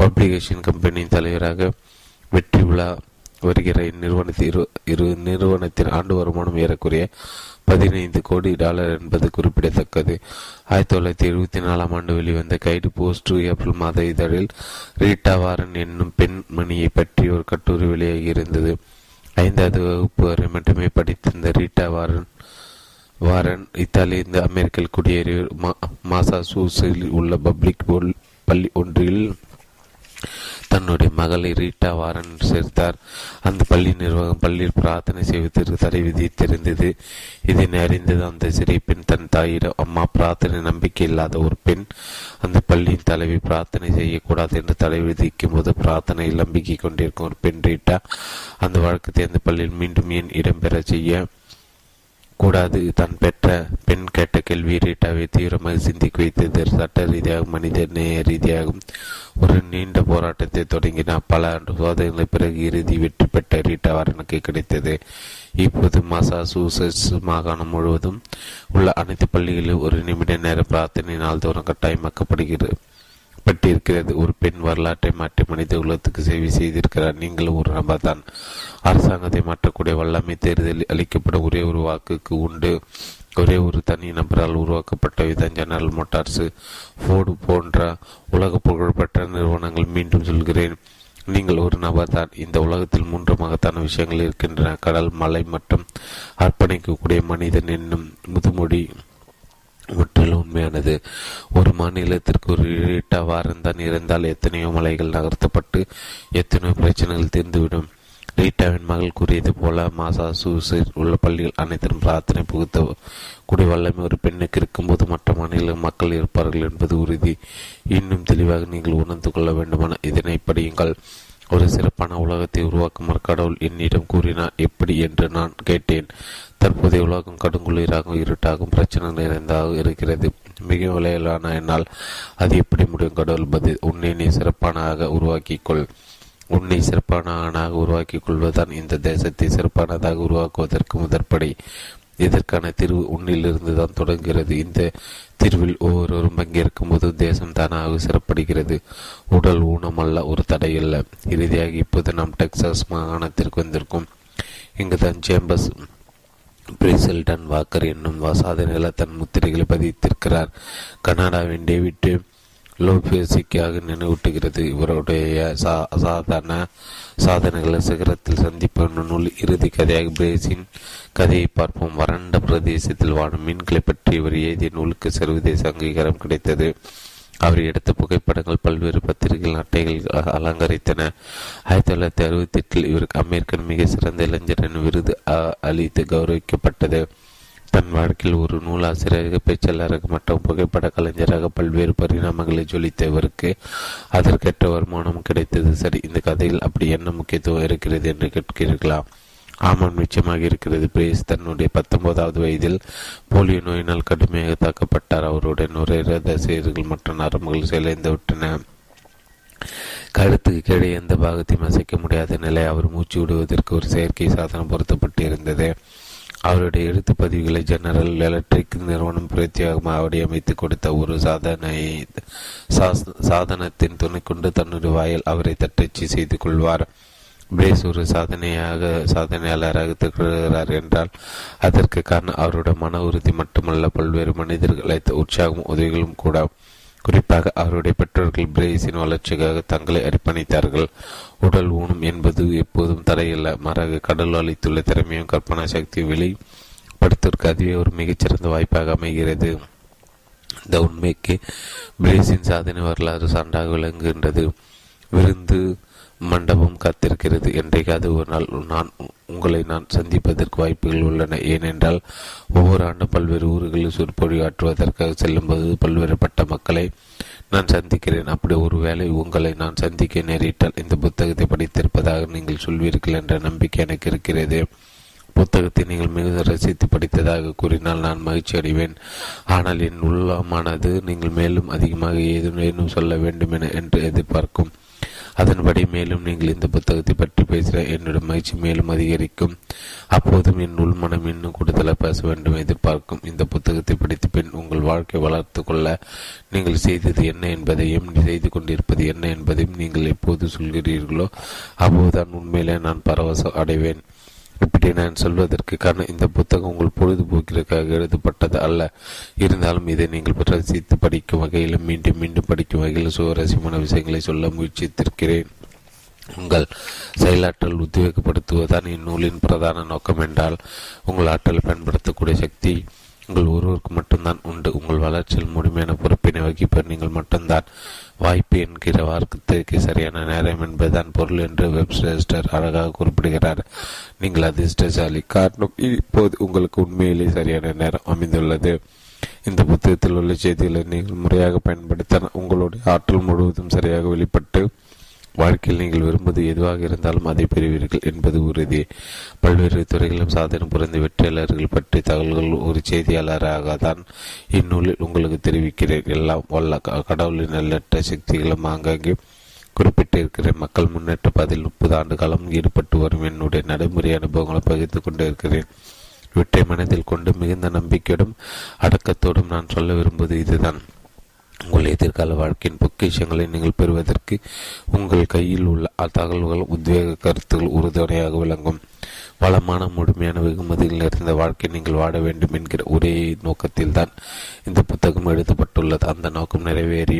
பப்ளிகேஷன் கம்பெனியின் தலைவராக வெற்றி விழா வருகிற இந்நிறுவனத்தின் இரு இரு நிறுவனத்தின் ஆண்டு வருமானம் ஏறக்குறைய பதினைந்து கோடி டாலர் என்பது குறிப்பிடத்தக்கது. ஆயிரத்தி தொள்ளாயிரத்தி எழுபத்தி நாலாம் ஆண்டு வெளிவந்த கைடு போஸ்ட் ஏப்ரல் மாத இதழில் ரீட்டா வாரன் என்னும் பெண்மணியை பற்றி ஒரு கட்டுரை வெளியாகி இருந்தது. ஐந்தாவது வகுப்பு வரை மட்டுமே படித்திருந்த ரீட்டா வாரன் வாரன் இத்தாலியிலிருந்து அமெரிக்க குடியேறி மாசாசூசில் உள்ள பப்ளிக் பள்ளி ஒன்றில் தன்னுடைய மகளை ரீட்டா வாரன் சேர்த்தார். அந்த பள்ளி நிர்வாகம் பள்ளியில் பிரார்த்தனை செய்வதற்கு தடை விதித்திருந்தது இதனை அறிந்தது அந்த சிறிய பெண் தன் தாயிடம் அம்மா பிரார்த்தனை நம்பிக்கை இல்லாத ஒரு பெண் அந்த பள்ளியின் தலைவி பிரார்த்தனை செய்யக்கூடாது என்று தடை விதிக்கும் போது பிரார்த்தனையில் நம்பிக்கை கொண்டிருக்கும் ஒரு பெண் ரீட்டா அந்த வழக்கத்தை அந்த பள்ளியில் மீண்டும் ஏன் இடம்பெற செய்ய கூடாது. தான் பெற்ற பெண் கேட்ட கேள்வி ரீட்டாவை தீவிரமாக சிந்திக்க வைத்தது சட்ட ரீதியாகவும் மனித நேய ரீதியாகவும் ஒரு நீண்ட போராட்டத்தை தொடங்கினார். பல சோதனைகளை பிறகு இறுதி வெற்றி பெற்ற ரீட்டா வரனுக்கு கிடைத்தது. இப்போது மசாசூசஸ் மாகாணம் முழுவதும் உள்ள அனைத்து பள்ளிகளிலும் ஒரு நிமிட நேர பிரார்த்தனை நாள்தோறும் கட்டாயமாக்கப்படுகிறது பட்டிருக்கிறது ஒரு பெண் வரலாற்றை மாற்றி மனித உலகத்துக்கு சேவை செய்திருக்கிறார். நீங்களும் ஒரு நபர் தான் அரசாங்கத்தை மாற்றக்கூடிய வல்லமை தேர்தலில் அளிக்கப்படும் ஒரே ஒரு வாக்குக்கு உண்டு. ஒரே ஒரு தனி நபரால் உருவாக்கப்பட்ட விதம் ஜெனரல் மோட்டார்ஸ் ஃபோர்டு போன்ற உலக புகழ்பெற்ற நிறுவனங்கள் மீண்டும் சொல்கிறேன். நீங்கள் ஒரு நபர் தான் இந்த உலகத்தில் மூன்று மகத்தான விஷயங்கள் இருக்கின்றன. கடல் மலை மற்றும் அர்ப்பணிக்கக்கூடிய மனிதன் என்னும் முதுமொழி முற்றிலும் உண்மையானது. ஒரு மாநிலத்திற்கு ஒரு ஈட்டா வாரம் தான் இருந்தால் எத்தனையோ மலைகள் நகர்த்தப்பட்டு எத்தனையோ பிரச்சனைகள் தீர்ந்துவிடும். ரீட்டாவின் மகள் கூறியது போல மாசாசூசில் உள்ள பள்ளிகள் அனைத்திலும் பிரார்த்தனை புகுத்த கூடிய வல்லமை ஒரு பெண்ணுக்கு இருக்கும்போது மற்ற மாநில மக்கள் இருப்பார்கள் என்பது உறுதி. இன்னும் தெளிவாக நீங்கள் உணர்ந்து கொள்ள வேண்டுமான இதனை படியுங்கள். ஒரு சிறப்பான உலகத்தை உருவாக்கும் கடவுள் என்னிடம் கூறினார். எப்படி என்று நான் கேட்டேன். தற்போதைய உலகம் கடுங்குளிராகவும் இருட்டாகவும் பிரச்சனை நிறைந்ததாக இருக்கிறது. மிக விளையலான என்னால் அது எப்படி முடியும் கடவுள் பதில். உன்னை நீ சிறப்பானாக உருவாக்கிக்கொள். உன்னை சிறப்பானாக உருவாக்கிக் கொள்வதுதான் இந்த தேசத்தை சிறப்பானதாக உருவாக்குவதற்கு முதற்படி. இதற்கான தீர்வு உன்னிலிருந்து தான் தொடங்குகிறது. இந்த தீர்வில் ஒவ்வொருவரும் பங்கேற்கும் போது தேசம் தானாக சிறப்படுகிறது. உடல் ஊனம் அல்ல ஒரு தடையல்ல. இறுதியாக இப்போது நாம் டெக்சாஸ் மாகாணத்திற்கு வந்திருக்கும். இங்குதான் சேம்பர்ஸ் பிரிசல்டன் வாக்கர் என்னும் சாதனையில் தன் முத்திரைகளை பதித்திருக்கிறார். கனடாவின் டேவிட் லோபேசிக்காக நினைவூட்டுகிறது. இவருடைய சா சாதாரண சாதனைகளை சிகரத்தில் சந்திப்பு நூல் இறுதி கதையாக பிரேசின் கதையை பார்ப்போம். வறண்ட பிரதேசத்தில் வாழும் மீன்களை பற்றி இவர் எழுதிய நூலுக்கு சர்வதேச அங்கீகாரம் கிடைத்தது. அவர் எடுத்த புகைப்படங்கள் பல்வேறு பத்திரிகைகள் அட்டைகள் அலங்கரித்தன. ஆயிரத்தி தொள்ளாயிரத்தி அறுபத்தி எட்டில் இவருக்கு அமெரிக்கன் மிக சிறந்த இளைஞரின் விருது அளித்து கௌரவிக்கப்பட்டது. தன் வாழ்க்கையில் ஒரு நூலாசிரியராக பேச்சாளராக மற்றும் புகைப்பட கலைஞராக பல்வேறு பரிணாமங்களை ஜொலித்த இவருக்கு அதற்கேற்ற வருமானம் கிடைத்தது. சரி இந்த கதையில் அப்படி என்ன முக்கியத்துவம் இருக்கிறது என்று கேட்கிறீர்களா? ஆமாம் நிச்சயமாக இருக்கிறது. பிரேஸ் தன்னுடைய பத்தொன்பதாவது வயதில் போலியோ நோயினால் கடுமையாக தாக்கப்பட்டார். அவருடைய நுரையீரத சீர்கள் மற்றும் நரம்புகள் சிலைந்து விட்டன. கழுத்துக்கு கீழே எந்த பாகத்தையும் அசைக்க முடியாத நிலை அவர் மூச்சு விடுவதற்கு ஒரு செயற்கை சாதனம் பொருத்தப்பட்டு இருந்தது அவருடைய எழுத்து பதிவுகளை ஜெனரல் எலக்ட்ரிக் நிறுவனம் பிரத்யேகமாக வடிவமைத்து கொடுத்த ஒரு சாதனை சாதனத்தின் துணை கொண்டு தன்னுடைய வாயில் அவரை தட்டச்சு செய்து கொள்வார். பிரேஸ் ஒரு சாதனையாக சாதனையாளராக திகழ்கிறார் என்றால் அதற்கு காரணம் அவருடைய மன உறுதி மட்டுமல்ல பல்வேறு மனிதர்களை உற்சாகம் உதவிகளும் கூட. குறிப்பாக அவருடைய பெற்றோர்கள் பிரேசின் வளர்ச்சிக்காக தங்களை அர்ப்பணித்தார்கள். உடல் ஊனம் என்பது எப்போதும் தடையில்லை. மாறாக கடல் அளித்துள்ள திறமையும் கற்பனா சக்தியும் வெளிப்படுத்துவதற்கு அதுவே ஒரு மிகச்சிறந்த வாய்ப்பாக அமைகிறது. இந்த உண்மைக்கு பிரேஸின் சாதனை வரலாறு சான்றாக விளங்குகின்றது. விருந்து மண்டபம் காத்திருக்கிறது. என்றைக்காவது ஒரு நாள் நான் உங்களை நான் சந்திப்பதற்கு வாய்ப்புகள் உள்ளன. ஏனென்றால் ஒவ்வொரு ஆண்டும் பல்வேறு ஊர்களில் சொற்பொழிவாற்றுவதற்காக செல்லும்போது பல்வேறுபட்ட மக்களை நான் சந்திக்கிறேன். அப்படி ஒருவேளை உங்களை நான் சந்திக்க நேரிட்டால் இந்த புத்தகத்தை படித்திருப்பதாக நீங்கள் சொல்வீர்கள் என்ற நம்பிக்கை எனக்கு இருக்கிறது. புத்தகத்தை நீங்கள் மிகுந்த ரசித்து படித்ததாக கூறினால் நான் மகிழ்ச்சி அடைவேன். ஆனால் என் உள்ளமானது நீங்கள் மேலும் அதிகமாக ஏதும் ஏதும் சொல்ல வேண்டும் என என்று எதிர்பார்க்கும் அதன்படி மேலும் நீங்கள் இந்த புத்தகத்தை பற்றி பேசுகிற என்னுடைய மகிழ்ச்சி மேலும் அதிகரிக்கும். அப்போதும் என் உள்மனம் இன்னும் கூடுதலாக பேச வேண்டும் எதிர்பார்க்கும். இந்த புத்தகத்தை படித்த பின் உங்கள் வாழ்க்கை வளர்த்து கொள்ள நீங்கள் செய்தது என்ன என்பதையும் செய்து கொண்டிருப்பது என்ன என்பதையும் நீங்கள் எப்போது சொல்கிறீர்களோ அப்போதுதான் உண்மையிலே நான் பரவசம் அடைவேன். இப்படி நான் சொல்வதற்கு காரணம் இந்த புத்தகம் உங்கள் பொழுதுபோக்கிற்காக எழுதப்பட்டது அல்ல. இருந்தாலும் இதை நீங்கள் ரசித்து படிக்கும் வகையிலும் மீண்டும் மீண்டும் படிக்கும் வகையில் சுவாரஸ்யமான விஷயங்களை சொல்ல முயற்சித்திருக்கிறேன். உங்கள் செயலாற்றல் உத்வேகப்படுத்துவதுதான் இந்நூலின் பிரதான நோக்கம் என்றால் உங்கள் ஆற்றலை பயன்படுத்தக்கூடிய சக்தி. உங்கள் ஒருவருக்கு மட்டும்தான் உண்டு. உங்கள் வளர்ச்சியில் முழுமையான பொறுப்பினை வகிப்பர் நீங்கள் மட்டும்தான். வாய்ப்பு என்கிற வார்த்தைக்கு சரியான நேரம் என்பதுதான் பொருள் என்று வெப்சிஸ்டர் அழகாக குறிப்பிடுகிறார். நீங்கள் அதிர்ஷ்டசாலி. காரணம் இப்போது உங்களுக்கு உண்மையிலே சரியான நேரம் அமைந்துள்ளது. இந்த புத்தகத்தில் உள்ள செய்திகளை நீங்கள் முறையாக பயன்படுத்த உங்களுடைய ஆற்றல் முழுவதும் சரியாக வெளிப்பட்டு வாழ்க்கையில் நீங்கள் விரும்புவது எதுவாக இருந்தாலும் அதை பெறுவீர்கள் என்பது உறுதி. பல்வேறு துறைகளிலும் சாதனை புரிந்த வெற்றியாளர்கள் பற்றிய தகவல்கள் ஒரு செய்தியாளராக தான் இந்நூலில் உங்களுக்கு தெரிவிக்கிறேன். எல்லாம் வல்ல கடவுளின் நல்லற்ற சக்திகளும் ஆங்காங்கே குறிப்பிட்டிருக்கிறேன் மக்கள் முன்னேற்ற பதில் முப்பது ஆண்டு காலம் ஈடுபட்டு வரும் என்னுடைய நடைமுறை அனுபவங்களை பகிர்ந்து கொண்டிருக்கிறேன் வெற்றை மனதில் கொண்டு மிகுந்த நம்பிக்கையோடும் அடக்கத்தோடும் நான் சொல்ல விரும்புவது இதுதான். உங்கள் எதிர்கால வாழ்க்கையின் பொக்கிஷங்களை நீங்கள் பெறுவதற்கு உங்கள் கையில் உள்ள தகவல்கள் உத்வேக கருத்துகள் உறுதுணையாக விளங்கும். வளமான முழுமையான வெகுமதிகள் நிறைந்த வாழ்க்கை நீங்கள் வாட வேண்டும் என்கிற ஒரே நோக்கத்தில் தான் இந்த புத்தகம் எழுதப்பட்டுள்ளது. அந்த நோக்கம் நிறைவேறி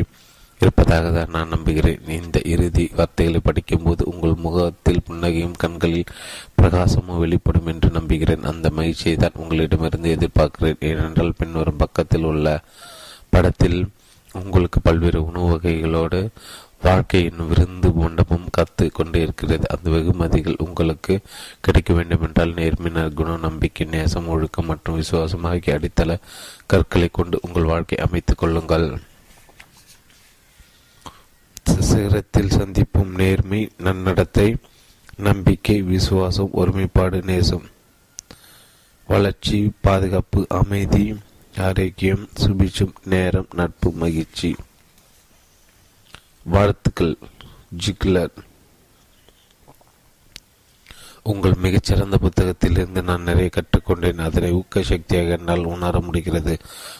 இருப்பதாக தான் நான் நம்புகிறேன். இந்த இறுதி வார்த்தைகளை படிக்கும்போது உங்கள் முகத்தில் புன்னகையும் கண்களில் பிரகாசமும் வெளிப்படும் என்று நம்புகிறேன். அந்த மகிழ்ச்சியை தான் உங்களிடமிருந்து எதிர்பார்க்கிறேன். ஏனென்றால் பின்வரும் பக்கத்தில் உள்ள படத்தில் உங்களுக்கு பல்வேறு உணவு வகைகளோடு வாழ்க்கையின் விருந்து மண்டபம் கத்து கொண்டே இருக்கிறது அந்த வெகுமதிகள் உங்களுக்கு கிடைக்க வேண்டும் என்றால் நேர்மின குணம் நம்பிக்கை நேசம் ஒழுக்கம் மற்றும் விசுவாசம் ஆகிய அடித்தள கற்களை கொண்டு உங்கள் வாழ்க்கை அமைத்துக் கொள்ளுங்கள். சிகரத்தில் சந்திப்பும். நேர்மை நன்னடத்தை நம்பிக்கை விசுவாசம் ஒருமைப்பாடு நேசம் வளர்ச்சி பாதுகாப்பு அமைதி ஆரோக்கியம் சுபிச்சம் நேரம் நட்பு மகிழ்ச்சி. வாழ்த்துக்கள் ஜிக்லர். உங்கள் மிகச்சிறந்த புத்தகத்திலிருந்து நான் நிறைய கற்றுக்கொண்டேன். அதனை ஊக்க சக்தியாக என்னால் உணர முடிகிறது.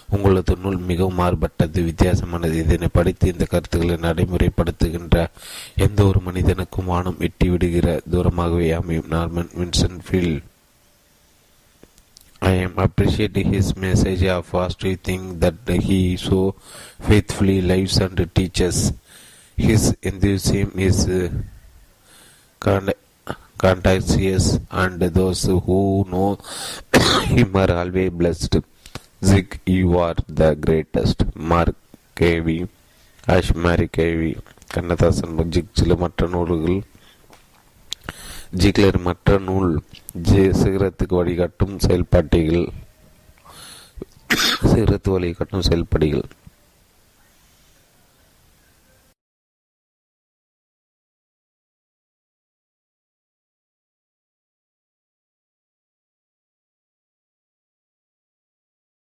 உங்களது நூல் மிகவும் மாறுபட்டது வித்தியாசமானது. இதனை படித்து இந்த கருத்துக்களை நடைமுறைப்படுத்துகின்ற எந்த ஒரு மனிதனுக்கும் வானம் எட்டி விடுகிற தூரமாகவே அமையும். Norman Vinson Field I am appreciating his message of positive thing that he so faithfully lives and teaches. His enthusiasm is uh, contagious and those who know him are always blessed. Zig, you are the greatest. Mark கேவி ஆஷ் கேவி Kannadasan zig சில மற்ற நூல்கள் ஜிக்லர் மற்ற நூல் J சிகரத்துக்கு வழிகாட்டும் செயல்பாட்டிகள். சிகரத்து வழிகாட்டும் செயல்பாடுகள்